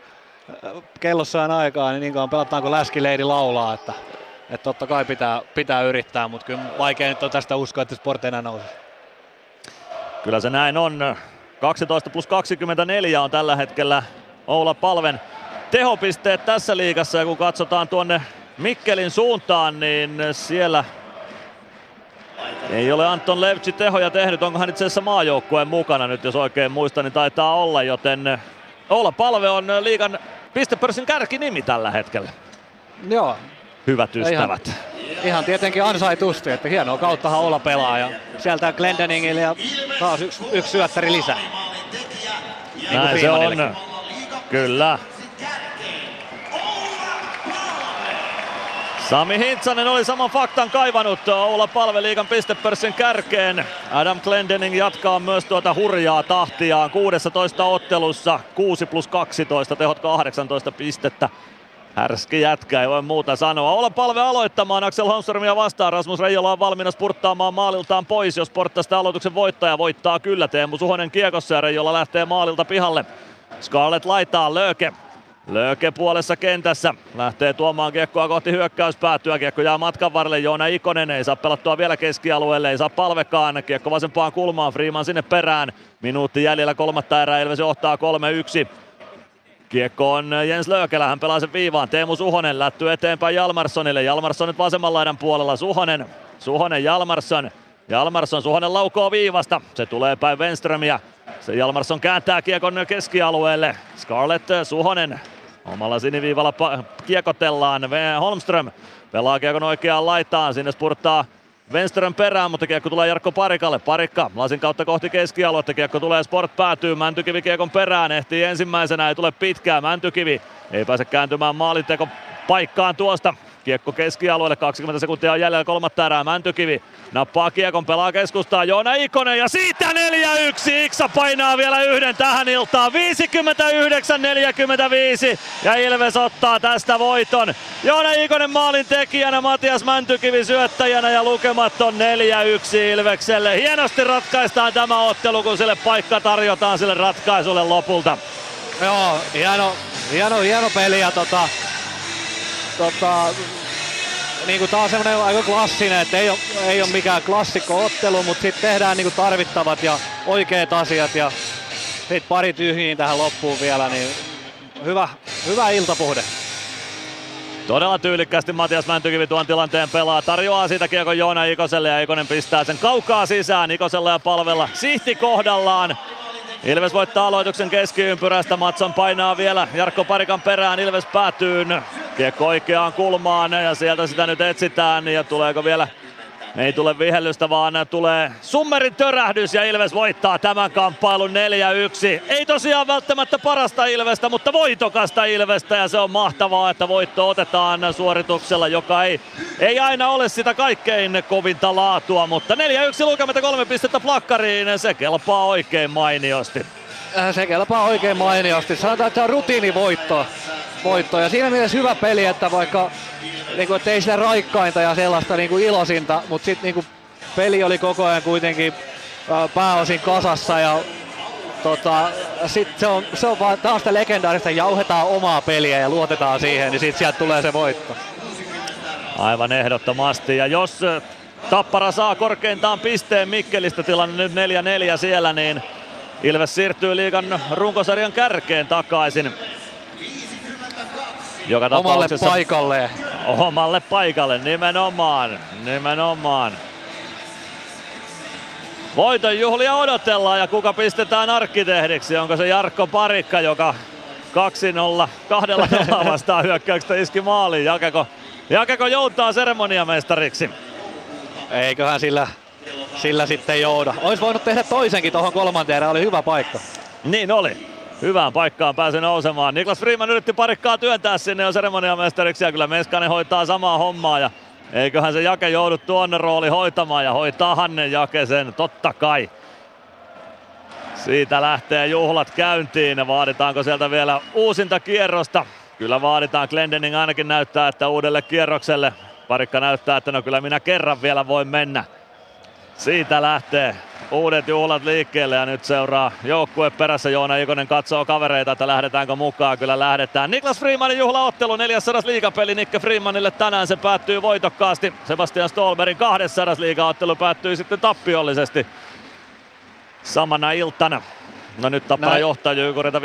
kellossa on aikaa, niin niin kauan pelataan kuin läskileidi laulaa, että, että totta kai pitää, pitää yrittää, mutta kyllä vaikea nyt on tästä uskoa, että Sport enää nousee. Kyllä se näin on. 12 plus 24 on tällä hetkellä Oula Palven tehopisteet tässä liigassa ja kun katsotaan tuonne Mikkelin suuntaan, niin siellä ei ole Anton Levci tehoja tehnyt. Onko hän itse asiassa maajoukkueen mukana nyt, jos oikein muistan, niin taitaa olla, joten Oula Palve on liigan pistepörssin kärkinimi tällä hetkellä. Joo. Hyvät ystävät. Ihan, ihan tietenkin ansaitusti, että hienoa kauttahan olla pelaaja. Sieltä Glendeningille ja taas yksi, yksi syöttäri lisää. Niin Näin se on. Kyllä. Sami Hintsanen oli saman faktan kaivannut Oula Palve liigan pistepörssin kärkeen. Adam Glendening jatkaa myös tuota hurjaa tahtiaan 16 ottelussa 6 plus 12, tehot 18 pistettä. Härski jätkä, ei voi muuta sanoa. Olla palve aloittamaan Axel Holmströmiä vastaan. Rasmus Reijola on valmiina spurttaamaan maaliltaan pois, jos Sport tästä aloituksen voittaja voittaa kyllä. Teemu Suhonen kiekossa ja Reijola lähtee maalilta pihalle. Scarlett laittaa Lööke. Lööke puolessa kentässä. Lähtee tuomaan kiekkoa kohti hyökkäyspäätyä. Kiekko jää matkan varrelle. Joona Ikonen ei saa pelattua vielä keskialueelle. Ei saa palvekaan. Kiekko vasempaan kulmaan. Freeman sinne perään. Minuutti jäljellä kolmatta erää. Ilves johtaa 3-1. Kiekko on Jens Löökelä, hän pelaa sen viivaan. Teemu Suhonen lätty eteenpäin Jalmarssonille. Jalmarsson nyt vasemman laidan puolella. Suhonen, Suhonen Jalmarsson. Jalmarsson, Suhonen laukoo viivasta. Se tulee päin Wenströmiä. Se Jalmarsson kääntää kiekon keskialueelle. Scarlett Suhonen omalla siniviivalla pa- kiekotellaan. Holmström pelaa kiekon oikeaan laitaan. Sinne spurttaa Wenström perään, mutta kiekko tulee Jarkko Parikalle. Parikka lasin kautta kohti keskialuetta. Kiekko tulee Sport päätyy. Mäntykivi kiekon perään. Ehtii ensimmäisenä, ei tule pitkään. Mäntykivi ei pääse kääntymään maalinteko paikkaan tuosta. Kiekko keskialueelle, 20 sekuntia on jäljellä kolmatta erää. Mäntykivi nappaa kiekon, pelaa keskustaa Joona Ikonen ja siitä 4-1. Iksa painaa vielä yhden tähän iltaan. 59-45 ja Ilves ottaa tästä voiton. Joona Ikonen maalin tekijänä, Matias Mäntykivi syöttäjänä ja lukemat on 4-1 Ilvekselle. Hienosti ratkaistaan tämä ottelu, kun sille paikka tarjotaan sille ratkaisulle lopulta. Joo, hieno, hieno, hieno peli ja tota, tota, niin kuin taas semmoinen aika klassinen, että ei ole, ei ole mikään klassikko-ottelu, mutta sitten tehdään niin kuin tarvittavat ja oikeat asiat ja sitten pari tyhjiin tähän loppuun vielä, niin hyvä, hyvä iltapuhde. Todella tyylikkästi Matias Mäntykivi tuon tilanteen pelaa. Tarjoaa siitä kiekon Joona Ikoselle ja Ikonen pistää sen kaukaa sisään Ikosella ja palvella. Sihti kohdallaan. Ilves voittaa aloituksen keskiympyrästä. Matson painaa vielä Jarkko Parikan perään. Ilves päätyy. Kiekko oikeaan kulmaan ja sieltä sitä nyt etsitään. Ja tuleeko vielä ei tule vihellystä, vaan tulee summerin törähdys ja Ilves voittaa tämän kamppailun 4-1. Ei tosiaan välttämättä parasta Ilvestä, mutta voitokasta Ilvestä ja se on mahtavaa, että voitto otetaan suorituksella, joka ei, ei aina ole sitä kaikkein kovinta laatua, mutta 4-1 lukematta kolme pistettä plakkariin, se kelpaa oikein mainiosti. Äh, se kelpaa oikein mainiosti. Sanotaan, että se on rutiinivoitto. Voitto. Ja siinä mielessä hyvä peli, että vaikka niin kuin, ei sitä raikkainta ja sellaista niin kuin ilosinta, mutta sitten niin kuin, peli oli koko ajan kuitenkin äh, pääosin kasassa ja tota, sit se on, se on vaan taas sitä legendaarista, jauhetaan omaa peliä ja luotetaan siihen, niin sitten sieltä tulee se voitto. Aivan ehdottomasti. Ja jos Tappara saa korkeintaan pisteen Mikkelistä tilanne nyt 4-4 siellä, niin Ilves siirtyy liigan runkosarjan kärkeen takaisin. Joka Omalle paikalle. Omalle paikalle, nimenomaan. Nimenomaan. Voiton juhlia odotellaan ja kuka pistetään arkkitehdiksi? Onko se Jarkko Parikka, joka 2-0, kahdella nolla <laughs> vastaan hyökkäyksestä iski maaliin. Jakeko, Jakeko joutaa seremoniamestariksi? Eiköhän sillä, sillä sitten jouda. Olisi voinut tehdä toisenkin tuohon kolmanteen oli hyvä paikka. Niin oli hyvään paikkaan pääsi nousemaan. Niklas Freeman yritti parikkaa työntää sinne jo seremoniamestariksi ja kyllä Meskanen hoitaa samaa hommaa ja eiköhän se Jake joudu tuonne rooli hoitamaan ja hoitaa Hanne Jake sen, totta kai. Siitä lähtee juhlat käyntiin. Vaaditaanko sieltä vielä uusinta kierrosta? Kyllä vaaditaan. Glendening ainakin näyttää, että uudelle kierrokselle. Parikka näyttää, että no kyllä minä kerran vielä voin mennä. Siitä lähtee uudet juhlat liikkeelle ja nyt seuraa joukkue perässä. Joona Ikonen katsoo kavereita, että lähdetäänkö mukaan. Kyllä lähdetään. Niklas Freemanin juhlaottelu 400 liigapeli Nikke Freemanille tänään. Se päättyy voitokkaasti. Sebastian Stolberin 200 liigaottelu päättyy sitten tappiollisesti samana iltana. No nyt Tappara Näin. johtaa Jykurilta 5-4,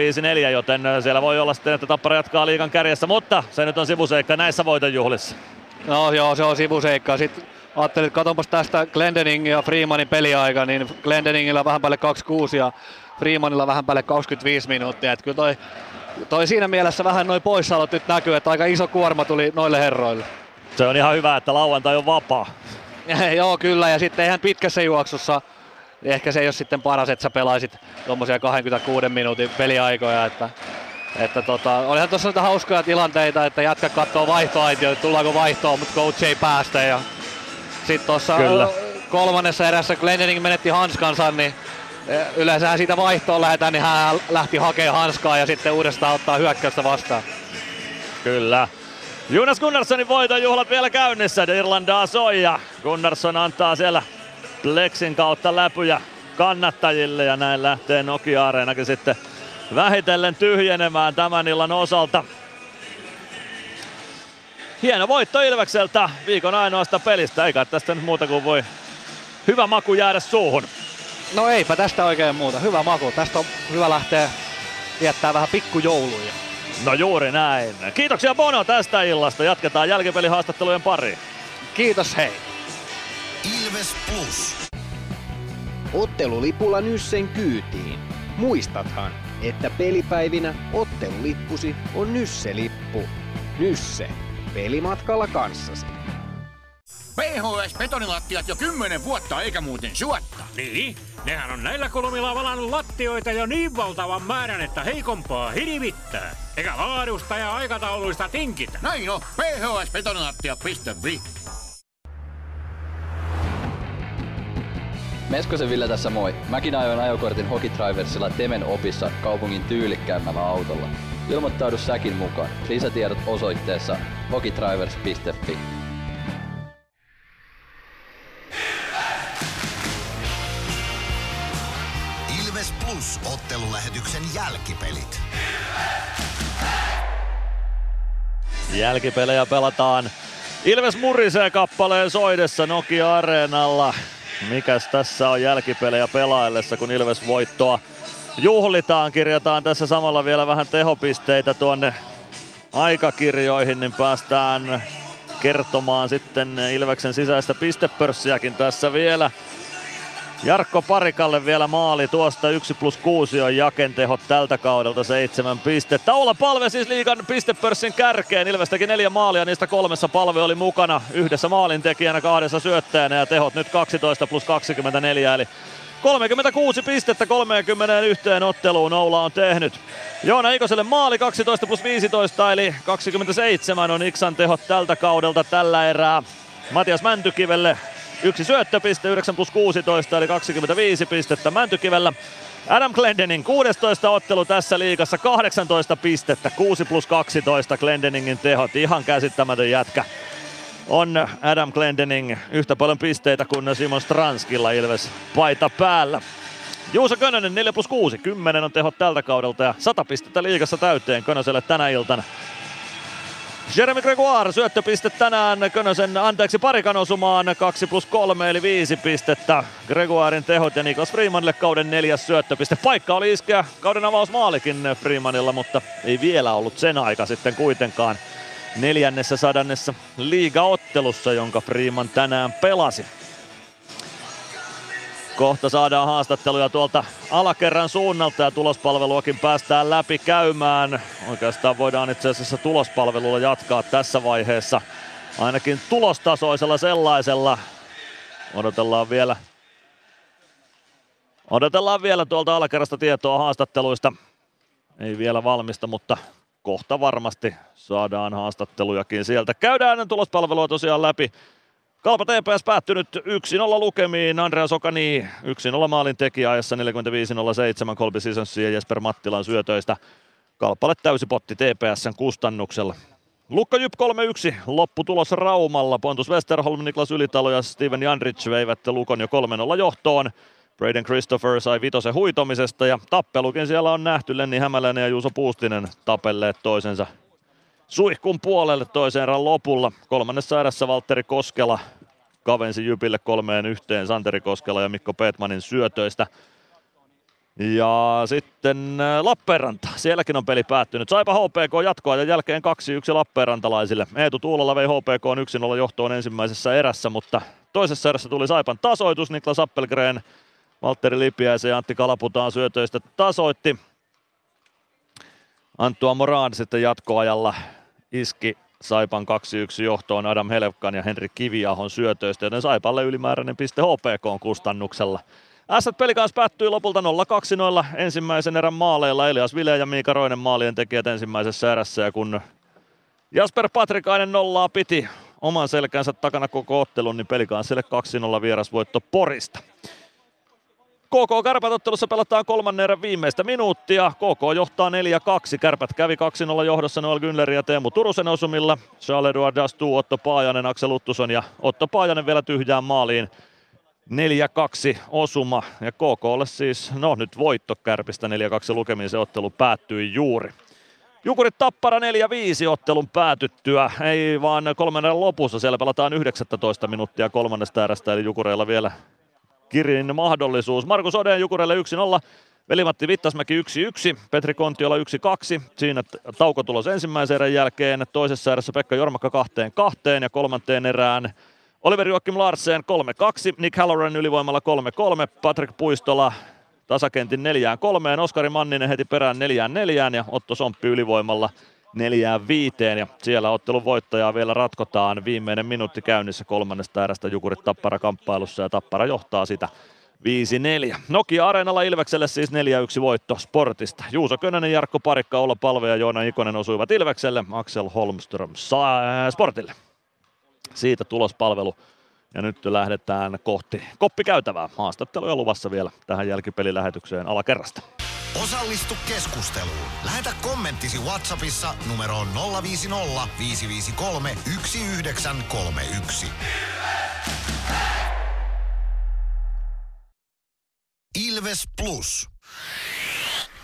joten siellä voi olla sitten, että Tappara jatkaa liigan kärjessä, mutta se nyt on sivuseikka näissä voitonjuhlissa. No joo, se on sivuseikka. Sitten ajattelin, että katsonpas tästä Glendening ja Freemanin peliaika, niin Glendeningillä vähän päälle 26 ja Freemanilla vähän päälle 25 minuuttia. Että kyllä toi, toi siinä mielessä vähän noin poissaolot nyt näkyy, että aika iso kuorma tuli noille herroille. Se on ihan hyvä, että lauantai on vapaa. <laughs> Joo, kyllä. Ja sitten ihan pitkässä juoksussa ehkä se ei ole sitten paras, että sä pelaisit tuommoisia 26 minuutin peliaikoja, että että tota, olihan tuossa niitä hauskoja tilanteita, että jätkä katsoo vaihtoaitio, että tullaanko vaihtoon, mutta coach ei päästä ja sitten tuossa kolmannessa erässä Glendening menetti hanskansa, niin yleensä siitä vaihtoon lähdetään, niin hän lähti hakemaan hanskaa ja sitten uudestaan ottaa hyökkäystä vastaan. Kyllä. Jonas Gunnarssonin voiton juhlat vielä käynnissä. Irlandaa soi ja Gunnarsson antaa siellä Plexin kautta läpyjä kannattajille ja näin lähtee Nokia-areenakin sitten vähitellen tyhjenemään tämän illan osalta. Hieno voitto Ilvekseltä viikon ainoasta pelistä, eikä tästä nyt muuta kuin voi hyvä maku jäädä suuhun. No eipä tästä oikein muuta, hyvä maku. Tästä on hyvä lähteä viettää vähän pikkujouluja. No juuri näin. Kiitoksia Bono tästä illasta. Jatketaan jälkipelihaastattelujen pariin. Kiitos, hei. Ilves Plus. Ottelulipulla Nyssen kyytiin. Muistathan, että pelipäivinä ottelulippusi on Nysse-lippu. Nysse. Pelimatkalla kanssasi. PHS-betonilattiat jo kymmenen vuotta eikä muuten suotta. Niin, nehän on näillä kolmilla valannut lattioita jo niin valtavan määrän, että heikompaa hirvittää. Eikä laadusta ja aikatauluista tinkitä. Näin on, phsbetonilattia.fi. Meskosen Ville tässä moi. Mäkin ajoin ajokortin Hokitriversilla Temen opissa kaupungin tyylikkäämmällä autolla. Ilmoittaudu säkin mukaan. Lisätiedot osoitteessa hokitrivers.fi. Ilves Plus ottelulähetyksen jälkipelit. Jälkipelejä pelataan. Ilves murisee kappaleen soidessa Nokia Areenalla. Mikäs tässä on jälkipelejä pelaillessa, kun Ilves voittoa juhlitaan. Kirjataan tässä samalla vielä vähän tehopisteitä tuonne aikakirjoihin, niin päästään kertomaan sitten Ilveksen sisäistä pistepörssiäkin tässä vielä. Jarkko Parikalle vielä maali tuosta 1 plus 6 on Jaken tehot tältä kaudelta seitsemän pistettä. Oula Palve siis liigan pistepörssin kärkeen. Ilvestäkin neljä maalia, niistä kolmessa Palve oli mukana yhdessä maalintekijänä, kahdessa syöttäjänä ja tehot nyt 12 plus 24 eli 36 pistettä 31 otteluun Oula on tehnyt. Joona Ikoselle maali 12 plus 15 eli 27 on Iksan tehot tältä kaudelta tällä erää. Matias Mäntykivelle Yksi syöttöpiste, 9 plus 16 eli 25 pistettä Mäntykivellä. Adam Glendening 16 ottelu tässä liigassa, 18 pistettä, 6 plus 12 Glendeningin tehot, ihan käsittämätön jätkä. On Adam Glendening yhtä paljon pisteitä kuin Simon Stranskilla Ilves paita päällä. Juuso Könönen 4 plus 6, 10 on tehot tältä kaudelta ja 100 pistettä liigassa täyteen Könöselle tänä iltana. Jeremy Gregoire syöttöpiste tänään Könösen, anteeksi parikan osumaan 2 plus 3 eli 5 pistettä. Gregoirin tehot ja Niklas Freemanille kauden neljäs syöttöpiste. Paikka oli iskeä kauden avausmaalikin Freemanilla, mutta ei vielä ollut sen aika sitten kuitenkaan neljännessä sadannessa liigaottelussa, jonka Freeman tänään pelasi. Kohta saadaan haastatteluja tuolta alakerran suunnalta ja tulospalveluakin päästään läpi käymään. Oikeastaan voidaan itse asiassa tulospalvelulla jatkaa tässä vaiheessa. Ainakin tulostasoisella sellaisella. Odotellaan vielä Odotellaan vielä tuolta alakerrasta tietoa haastatteluista. Ei vielä valmista, mutta kohta varmasti saadaan haastattelujakin sieltä. Käydään tulospalvelua tosiaan läpi. Kalpa TPS päättynyt 1-0 lukemiin. Andreas Okani 1-0 maalin tekijä ajassa 45-07 Kolbi Sisonssi ja Jesper Mattilan syötöistä. Kalpalle täysi potti TPSn kustannuksella. Lukko Jyp 3-1, lopputulos Raumalla. Pontus Westerholm, Niklas Ylitalo ja Steven Janrich veivät Lukon jo 3-0 johtoon. Braden Christopher sai vitosen huitomisesta ja tappelukin siellä on nähty. Lenni Hämäläinen ja Juuso Puustinen tapelleet toisensa suihkun puolelle toisen erän lopulla. Kolmannessa erässä Valtteri Koskela kavensi Jypille kolmeen yhteen Santeri Koskela ja Mikko Petmanin syötöistä. Ja sitten äh, Lappeenranta. Sielläkin on peli päättynyt. Saipa HPK jatkoa ja jälkeen 2-1 Lappeenrantalaisille. Eetu Tuulola vei HPK 1-0 johtoon ensimmäisessä erässä, mutta toisessa erässä tuli Saipan tasoitus. Niklas Appelgren, Valtteri Lipiäisen ja Antti Kalaputaan syötöistä tasoitti. Anttua Moran sitten jatkoajalla iski Saipan 2-1 johtoon Adam Helvkan ja Henri Kiviahon syötöistä, joten Saipalle ylimääräinen piste HPK kustannuksella. Ässät pelikaas päättyi lopulta 0-2 noilla ensimmäisen erän maaleilla. Elias Vile ja Miika Roinen maalien tekijät ensimmäisessä erässä ja kun Jasper Patrikainen nollaa piti oman selkänsä takana koko ottelun, niin pelikansille 2-0 vierasvoitto Porista. KK Kärpät-ottelussa pelataan kolmannen erän viimeistä minuuttia. KK johtaa 4-2. Kärpät kävi 2-0 johdossa Noel Günler ja Teemu Turusen osumilla. Charles Edouard Dastu, Otto Paajanen, Aksel Uttuson ja Otto Paajanen vielä tyhjään maaliin. 4-2 osuma ja KKlle siis, no nyt voitto Kärpistä 4-2 lukemiin se ottelu päättyi juuri. Jukurit Tappara 4-5 ottelun päätyttyä, ei vaan kolmannen lopussa, siellä pelataan 19 minuuttia kolmannesta erästä, eli Jukureilla vielä Kirin mahdollisuus. Markus Odeen Jukureille 1-0. Velimatti Vittasmäki 1-1, Petri Kontiola 1-2. Siinä tauko tulos ensimmäisen erän jälkeen. Toisessa erässä Pekka Jormakka kahteen kahteen ja kolmanteen erään Oliver Joakim Larsen 3-2, Nick Halloran ylivoimalla 3-3, Patrick Puistola tasakentin 4-3, Oskari Manninen heti perään 4-4 ja Otto Somppi ylivoimalla neljään viiteen ja siellä ottelun voittajaa vielä ratkotaan. Viimeinen minuutti käynnissä kolmannesta erästä Jukurit Tappara kamppailussa ja Tappara johtaa sitä 5-4. Nokia Areenalla Ilvekselle siis 4-1 voitto Sportista. Juuso Könönen, Jarkko Parikka, Olla Palve ja Joona Ikonen osuivat Ilvekselle, Axel Holmström saa Sportille. Siitä tulospalvelu ja nyt lähdetään kohti koppikäytävää. Haastatteluja luvassa vielä tähän jälkipelilähetykseen alakerrasta. Osallistu keskusteluun. Lähetä kommenttisi Whatsappissa numeroon 050 553 1931. Ilves Plus.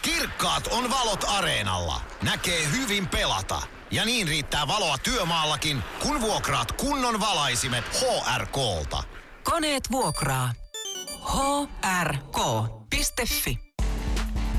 Kirkkaat on valot areenalla. Näkee hyvin pelata. Ja niin riittää valoa työmaallakin, kun vuokraat kunnon valaisimet HRKlta. Koneet vuokraa. hrk.fi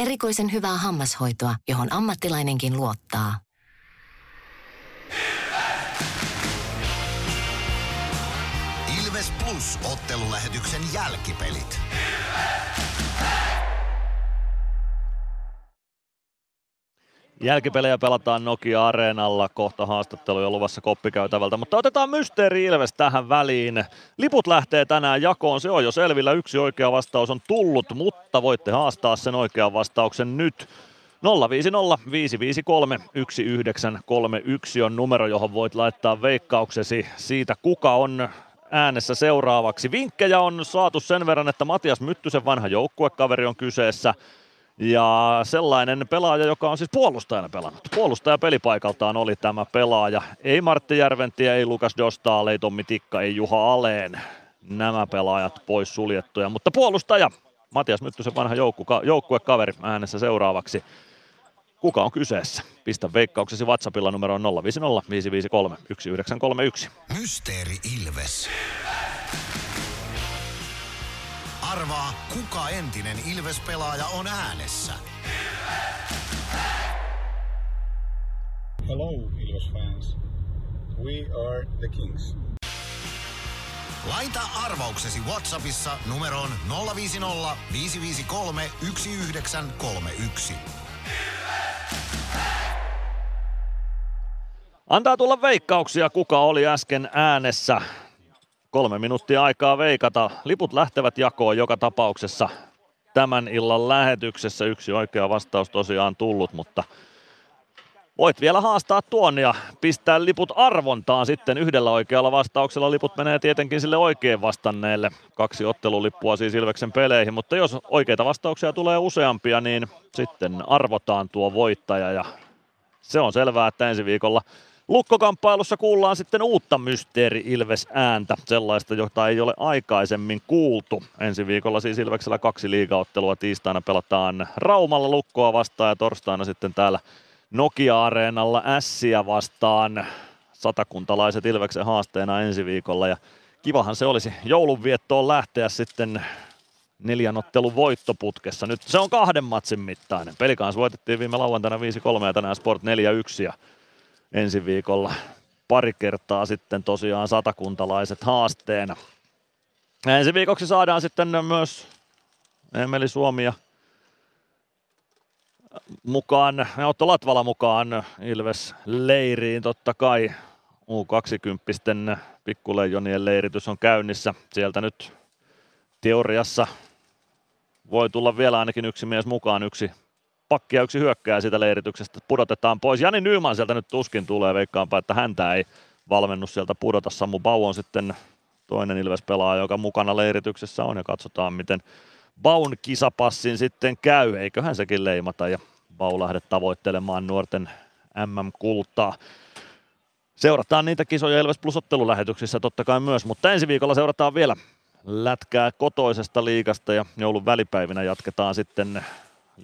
Erikoisen hyvää hammashoitoa, johon ammattilainenkin luottaa. Ilves Plus ottelulähetyksen jälkipelit. Jälkipelejä pelataan Nokia Areenalla, kohta haastatteluja luvassa koppikäytävältä, mutta otetaan Mysteeri Ilves tähän väliin. Liput lähtee tänään jakoon, se on jo selvillä, yksi oikea vastaus on tullut, mutta voitte haastaa sen oikean vastauksen nyt. 050 553 1931 on numero, johon voit laittaa veikkauksesi siitä, kuka on äänessä seuraavaksi. Vinkkejä on saatu sen verran, että Matias Myttysen vanha joukkuekaveri on kyseessä. Ja sellainen pelaaja, joka on siis puolustajana pelannut. Puolustaja pelipaikaltaan oli tämä pelaaja. Ei Martti Järventiä, ei Lukas Dostal, ei Tommi Tikka, ei Juha Aleen. Nämä pelaajat pois suljettuja, mutta puolustaja Matias Myttysen vanha joukkuekaveri äänessä seuraavaksi. Kuka on kyseessä? Pistä veikkauksesi WhatsAppilla numeroon 050 553 1931. Mysteeri Ilves. Arvaa, kuka entinen Ilves-pelaaja on äänessä. Hello, Ilves fans. We are the Kings. Laita arvauksesi Whatsappissa numeroon 050 553 1931. Antaa tulla veikkauksia, kuka oli äsken äänessä. Kolme minuuttia aikaa veikata. Liput lähtevät jakoon joka tapauksessa tämän illan lähetyksessä. Yksi oikea vastaus tosiaan tullut, mutta voit vielä haastaa tuon ja pistää liput arvontaan sitten yhdellä oikealla vastauksella. Liput menee tietenkin sille oikein vastanneelle. Kaksi ottelulippua siis Ilveksen peleihin, mutta jos oikeita vastauksia tulee useampia, niin sitten arvotaan tuo voittaja ja se on selvää, että ensi viikolla Lukkokamppailussa kuullaan sitten uutta Mysteeri Ilves-ääntä, sellaista, jota ei ole aikaisemmin kuultu. Ensi viikolla siis Ilveksellä kaksi liigaottelua. Tiistaina pelataan Raumalla Lukkoa vastaan ja torstaina sitten täällä Nokia-areenalla Ässiä vastaan. Satakuntalaiset Ilveksen haasteena ensi viikolla ja kivahan se olisi joulunviettoon lähteä sitten neljän ottelun voittoputkessa. Nyt se on kahden matsin mittainen. Peli kanssa voitettiin viime lauantaina 5-3 ja tänään Sport 4-1 ja ensi viikolla pari kertaa sitten tosiaan satakuntalaiset haasteena. Ensi viikoksi saadaan sitten myös Emeli Suomi ja mukaan, Otto Latvala mukaan Ilves leiriin totta kai. U20 pikkuleijonien leiritys on käynnissä. Sieltä nyt teoriassa voi tulla vielä ainakin yksi mies mukaan, yksi pakki ja yksi hyökkää siitä leirityksestä pudotetaan pois. Jani Nyman sieltä nyt tuskin tulee, veikkaanpa, että häntä ei valmennus sieltä pudota. Sammu Bau on sitten toinen Ilves-pelaaja, joka mukana leirityksessä on ja katsotaan, miten Baun kisapassin sitten käy. Eiköhän sekin leimata ja Bau lähde tavoittelemaan nuorten MM-kultaa. Seurataan niitä kisoja Ilves Plus ottelulähetyksissä totta kai myös, mutta ensi viikolla seurataan vielä lätkää kotoisesta liigasta ja joulun välipäivinä jatketaan sitten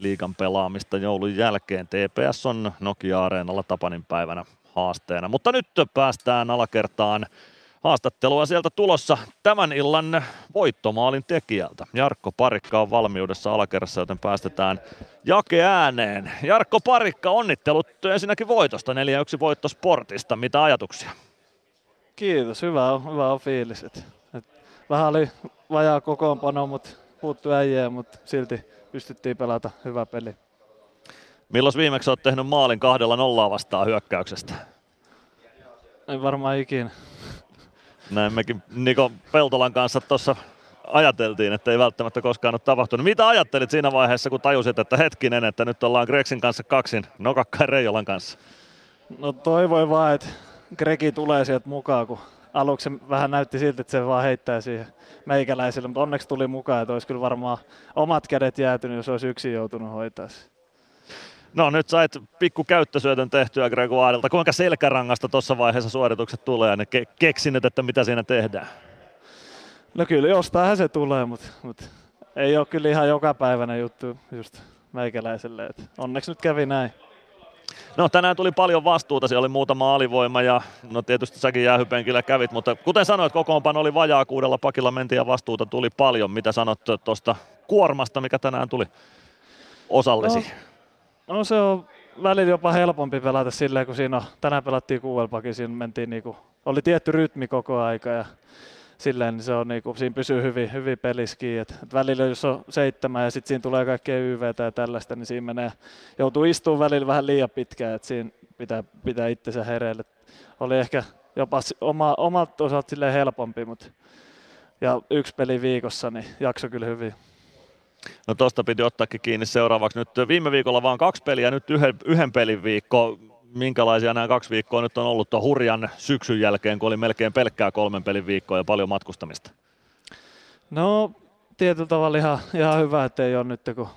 liigan pelaamista joulun jälkeen. TPS on Nokia-areenalla Tapanin päivänä haasteena. Mutta nyt päästään alakertaan haastattelua sieltä tulossa tämän illan voittomaalin tekijältä. Jarkko Parikka on valmiudessa alakerrassa, joten päästetään jake ääneen. Jarkko Parikka, onnittelut ensinnäkin voitosta, 4-1 voitto Sportista. Mitä ajatuksia? Kiitos, hyvä on, hyvä on fiilis. Et, et, vähän oli vajaa kokoonpano, mutta puuttu äijää, mutta silti pystyttiin pelata hyvä peli. Milloin viimeksi olet tehnyt maalin kahdella nollaa vastaan hyökkäyksestä? Ei varmaan ikinä. Näin mekin Niko Peltolan kanssa tuossa ajateltiin, että ei välttämättä koskaan ole tapahtunut. Mitä ajattelit siinä vaiheessa, kun tajusit, että hetkinen, että nyt ollaan Greksin kanssa kaksin, Nokakka Reijolan kanssa? No toivoin vaan, että Gregi tulee sieltä mukaan, kun aluksi vähän näytti siltä, että se vaan heittää siihen meikäläisille, mutta onneksi tuli mukaan, että olisi kyllä varmaan omat kädet jäätynyt, jos olisi yksin joutunut hoitaa se. No nyt sait pikku käyttösyötön tehtyä Gregoirilta. Kuinka selkärangasta tuossa vaiheessa suoritukset tulee ja ne ke- keksinyt, että mitä siinä tehdään? No kyllä jostain se tulee, mutta, mutta ei ole kyllä ihan joka päivänä juttu just meikäläiselle. Et onneksi nyt kävi näin. No tänään tuli paljon vastuuta, siellä oli muutama alivoima ja no tietysti säkin jäähypenkillä kävit, mutta kuten sanoit, kokoonpano oli vajaa kuudella pakilla mentiin ja vastuuta tuli paljon. Mitä sanot tuosta kuormasta, mikä tänään tuli osallisi? No, no se on välillä jopa helpompi pelata silleen, kun siinä on, tänään pelattiin kuudella pakin, siinä mentiin niinku, oli tietty rytmi koko aika ja silleen niin se on niinku, siinä pysyy hyvin, hyvin peliski. Et, et välillä jos on seitsemän ja sitten siinä tulee kaikkea YVtä ja tällaista, niin siinä menee, joutuu istumaan välillä vähän liian pitkään, että siinä pitää, pitää itsensä hereille. Oli ehkä jopa oma, omalta osalta silleen helpompi, mutta ja yksi peli viikossa, niin jakso kyllä hyvin. No tosta piti ottaakin kiinni seuraavaksi. Nyt viime viikolla vaan kaksi peliä, nyt yhden, yhden pelin viikko minkälaisia nämä kaksi viikkoa nyt on ollut tuon hurjan syksyn jälkeen, kun oli melkein pelkkää kolmen pelin viikkoa ja paljon matkustamista? No tietyllä tavalla ihan, ihan hyvä, että ei ole nyt kun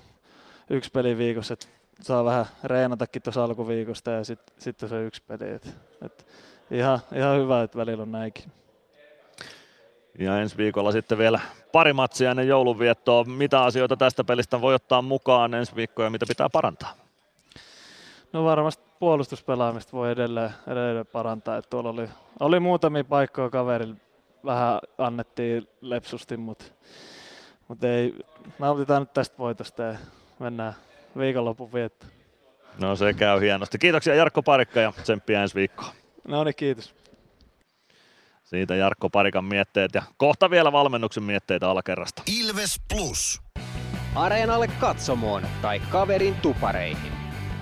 yksi peli viikossa, että saa vähän reenatakin tuossa alkuviikosta ja sitten sit se yksi peli. Et, et ihan, ihan hyvä, että välillä on näinkin. Ja ensi viikolla sitten vielä pari matsia ennen joulunviettoa. Mitä asioita tästä pelistä voi ottaa mukaan ensi viikkoa ja mitä pitää parantaa? No varmasti puolustuspelaamista voi edelleen, edelleen parantaa. Että tuolla oli, oli muutamia paikkoja kaverille, vähän annettiin lepsusti, mutta, mutta ei, nautitaan nyt tästä voitosta ja mennään viikonlopun viettoon. No se käy hienosti. Kiitoksia Jarkko Parikka ja tsemppiä ensi viikkoon. No niin, kiitos. Siitä Jarkko Parikan mietteet ja kohta vielä valmennuksen mietteitä alakerrasta. Ilves Plus. Areenalle katsomoon tai kaverin tupareihin.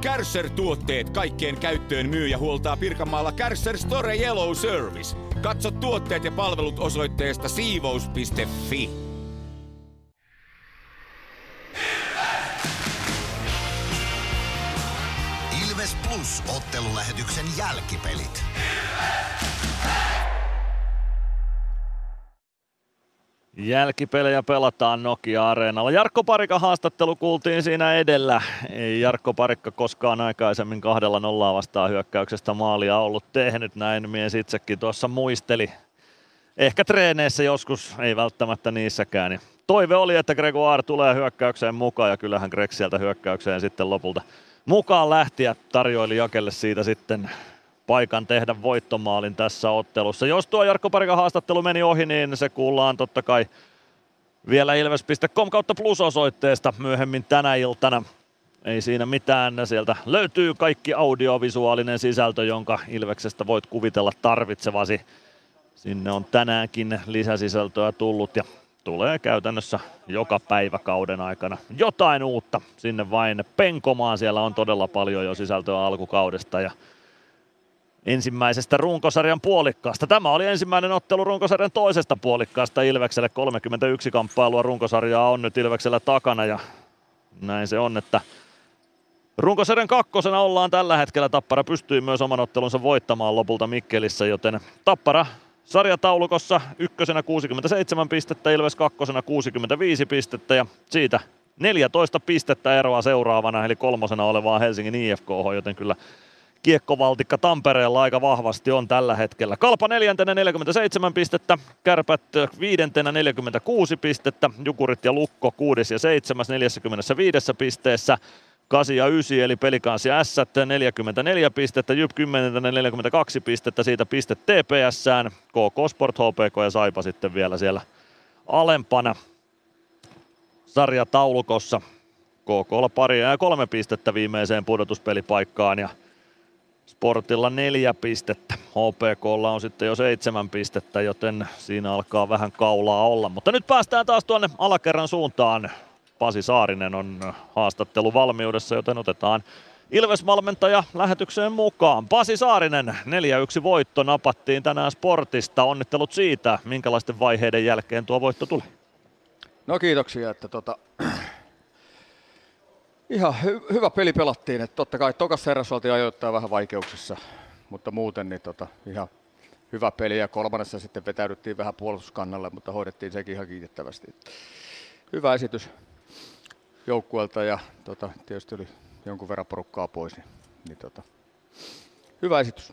Kärsser-tuotteet kaikkeen käyttöön myy ja huoltaa Pirkanmaalla Kärsser Store Yellow Service. Katso tuotteet ja palvelut osoitteesta siivous.fi. Ilves Plus ottelulähetyksen jälkipelit. Jälkipelejä pelataan Nokia-areenalla. Jarkko Parikka haastattelu kuultiin siinä edellä. Ei Jarkko Parikka koskaan aikaisemmin kahdella nollaa vastaan hyökkäyksestä maalia ollut tehnyt. Näin mies itsekin tuossa muisteli. Ehkä treeneissä joskus, ei välttämättä niissäkään. Toive oli, että Gregoire tulee hyökkäykseen mukaan ja kyllähän Greg sieltä hyökkäykseen sitten lopulta mukaan lähti ja tarjoili Jakelle siitä sitten paikan tehdä voittomaalin tässä ottelussa. Jos tuo Jarkko Parikan haastattelu meni ohi, niin se kuullaan totta kai vielä ilves.com kautta plus-osoitteesta myöhemmin tänä iltana. Ei siinä mitään, sieltä löytyy kaikki audiovisuaalinen sisältö, jonka Ilveksestä voit kuvitella tarvitsevasi. Sinne on tänäänkin lisäsisältöä tullut ja tulee käytännössä joka päivä kauden aikana jotain uutta sinne vain penkomaan. Siellä on todella paljon jo sisältöä alkukaudesta ja ensimmäisestä runkosarjan puolikkaasta. Tämä oli ensimmäinen ottelu runkosarjan toisesta puolikkaasta Ilvekselle. 31 kamppailua runkosarjaa on nyt Ilveksellä takana ja näin se on, että Runkosarjan kakkosena ollaan tällä hetkellä. Tappara pystyy myös oman ottelunsa voittamaan lopulta Mikkelissä, joten Tappara sarjataulukossa ykkösenä 67 pistettä, Ilves kakkosena 65 pistettä ja siitä 14 pistettä eroa seuraavana, eli kolmosena olevaa Helsingin IFK, joten kyllä kiekkovaltikka Tampereella aika vahvasti on tällä hetkellä. Kalpa neljäntenä 47 pistettä, Kärpät viidentenä 46 pistettä, Jukurit ja Lukko 6 ja 7 45 pisteessä. 8 ja 9 eli Pelikansi S 44 pistettä, Jyp 10 42 pistettä, siitä piste TPSään, KK Sport, HPK ja Saipa sitten vielä siellä alempana sarjataulukossa. KKlla pari ja kolme pistettä viimeiseen pudotuspelipaikkaan ja Sportilla neljä pistettä. HPKlla on sitten jo seitsemän pistettä, joten siinä alkaa vähän kaulaa olla. Mutta nyt päästään taas tuonne alakerran suuntaan. Pasi Saarinen on haastattelu valmiudessa, joten otetaan Ilves-valmentaja lähetykseen mukaan. Pasi Saarinen, 4-1 voitto napattiin tänään Sportista. Onnittelut siitä, minkälaisten vaiheiden jälkeen tuo voitto tuli. No kiitoksia, että tota, ihan hy- hyvä peli pelattiin. Että totta kai tokassa erässä oltiin ajoittaa vähän vaikeuksissa, mutta muuten niin tota, ihan hyvä peli ja kolmannessa sitten vetäydyttiin vähän puolustuskannalle, mutta hoidettiin sekin ihan kiitettävästi. Hyvä esitys joukkueelta ja tota, tietysti oli jonkun verran porukkaa pois, niin, niin tota, hyvä esitys.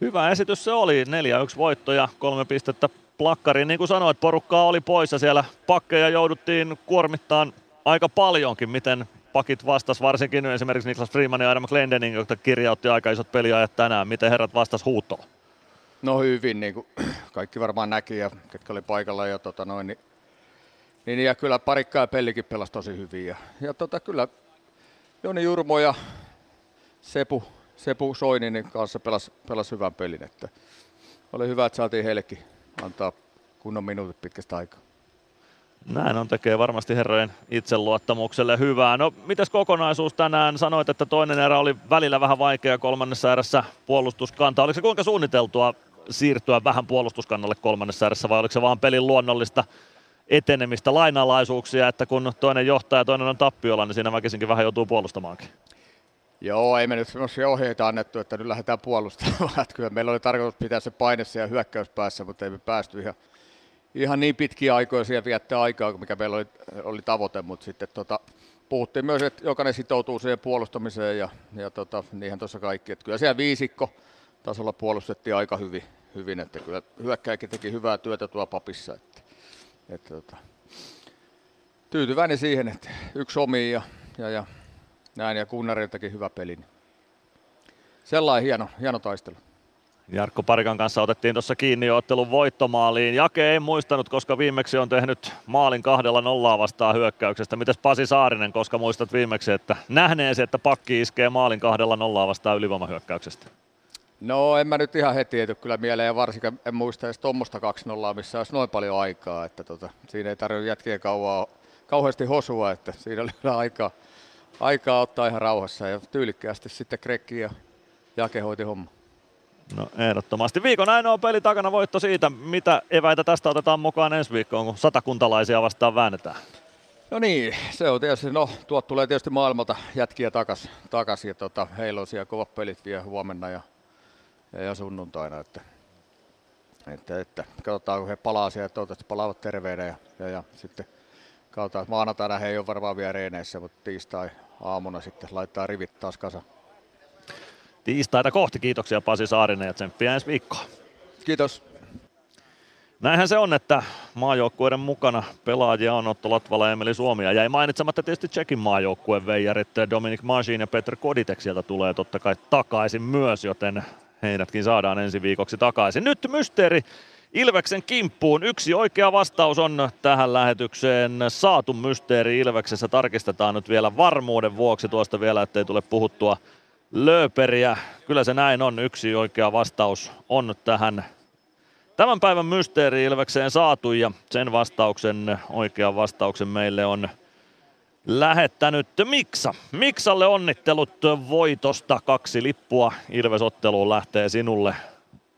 Hyvä esitys se oli, 4-1 voitto ja kolme pistettä plakkariin. Niin kuin sanoit, porukkaa oli pois ja siellä pakkeja jouduttiin kuormittaan aika paljonkin. Miten pakit vastas, varsinkin esimerkiksi Niklas Freeman ja Adam Glendening, jotka kirjautti aika isot peliajat tänään. Miten herrat vastas huutoon? No hyvin, niin kuin <clears throat> kaikki varmaan näki ja ketkä oli paikalla ja tota noin, niin, niin, ja kyllä parikka ja pellikin pelasi tosi hyvin. Ja, ja tota, kyllä Joni Jurmo ja Sepu, Sepu Soininin kanssa pelasi, pelasi hyvän pelin. Että oli hyvä, että saatiin heillekin antaa kunnon minuutit pitkästä aikaa. Näin on, tekee varmasti herrojen itseluottamukselle hyvää. No, mitäs kokonaisuus tänään? Sanoit, että toinen erä oli välillä vähän vaikea kolmannessa erässä puolustuskanta. Oliko se kuinka suunniteltua siirtyä vähän puolustuskannalle kolmannessa erässä vai oliko se vaan pelin luonnollista etenemistä, lainalaisuuksia, että kun toinen johtaa ja toinen on tappiolla, niin siinä väkisinkin vähän joutuu puolustamaankin? Joo, ei me nyt sellaisia ohjeita annettu, että nyt lähdetään puolustamaan. <laughs> Kyllä meillä oli tarkoitus pitää se paine siellä hyökkäyspäässä, mutta ei me päästy ihan, ihan niin pitkiä aikoja siellä viettää aikaa, mikä meillä oli, oli tavoite, mutta sitten tota, puhuttiin myös, että jokainen sitoutuu siihen puolustamiseen ja, ja tota, niinhän tuossa kaikki. Että kyllä siellä viisikko tasolla puolustettiin aika hyvin, hyvin että kyllä hyökkääkin teki hyvää työtä tuolla papissa. Että, että tota, tyytyväinen siihen, että yksi omi ja, ja, ja näin ja Kunnariltakin hyvä peli. Sellainen hieno, hieno taistelu. Jarkko Parikan kanssa otettiin tuossa kiinni jo ottelun voittomaaliin. Jake ei muistanut, koska viimeksi on tehnyt maalin kahdella nollaa vastaan hyökkäyksestä. Mites Pasi Saarinen, koska muistat viimeksi, että nähneesi, että pakki iskee maalin kahdella nollaa vastaan ylivoimahyökkäyksestä? No en mä nyt ihan heti ety kyllä mieleen ja varsinkin en muista edes tuommoista 2 0 missä olisi noin paljon aikaa, että tota, siinä ei tarvitse jätkiä kauaa, kauheasti hosua, että siinä oli kyllä aikaa, aikaa ottaa ihan rauhassa ja tyylikkäästi sitten Krekki ja Jake hoiti homma. No ehdottomasti. Viikon ainoa peli takana voitto siitä. Mitä eväitä tästä otetaan mukaan ensi viikkoon, kun satakuntalaisia vastaan väännetään? No niin, se on tietysti, no tuot tulee tietysti maailmalta jätkiä takas, takas ja tota, heillä on siellä kovat pelit vielä huomenna ja, ja sunnuntaina, että, että, että katsotaan kun he palaa siellä, toivottavasti palaavat terveenä ja, ja, ja sitten katsotaan, maanantaina he ei ole varmaan vielä reeneissä, mutta tiistai aamuna sitten laittaa rivit taas kasa. Tiistaita kohti. Kiitoksia Pasi Saarinen ja tsemppiä ensi viikkoa. Kiitos. Näinhän se on, että maajoukkueiden mukana pelaajia on Otto Latvala ja Emeli Suomia. Jäi mainitsematta tietysti Tsekin maajoukkueen veijarit Dominik Majin ja Petr Koditek sieltä tulee totta kai takaisin myös, joten heidätkin saadaan ensi viikoksi takaisin. Nyt mysteeri Ilveksen kimppuun. Yksi oikea vastaus on tähän lähetykseen saatu mysteeri Ilveksessä. Tarkistetaan nyt vielä varmuuden vuoksi tuosta vielä, ettei tule puhuttua lööperiä. Kyllä se näin on. Yksi oikea vastaus on tähän tämän päivän mysteeri Ilvekseen saatu ja sen vastauksen, oikean vastauksen meille on lähettänyt Miksa. Miksalle onnittelut voitosta. Kaksi lippua Ilves-otteluun lähtee sinulle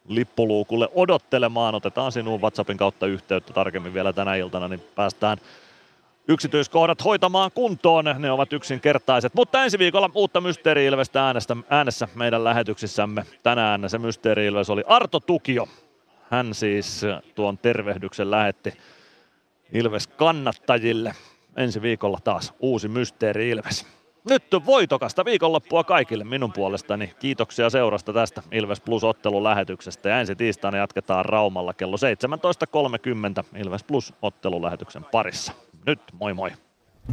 lippuluukulle odottelemaan. Otetaan sinun WhatsAppin kautta yhteyttä tarkemmin vielä tänä iltana, niin päästään yksityiskohdat hoitamaan kuntoon. Ne ovat yksinkertaiset. Mutta ensi viikolla uutta Mysteeri Ilvestä äänestä, äänessä meidän lähetyksissämme. Tänään se Mysteeri Ilves oli Arto Tukio. Hän siis tuon tervehdyksen lähetti Ilves kannattajille. Ensi viikolla taas uusi Mysteeri Ilves. Nyt voitokasta viikonloppua kaikille minun puolestani. Kiitoksia seurasta tästä Ilves Plus ottelun lähetyksestä. Ja ensi tiistaina jatketaan Raumalla kello 17.30 Ilves Plus ottelulähetyksen parissa. Nyt moi moi!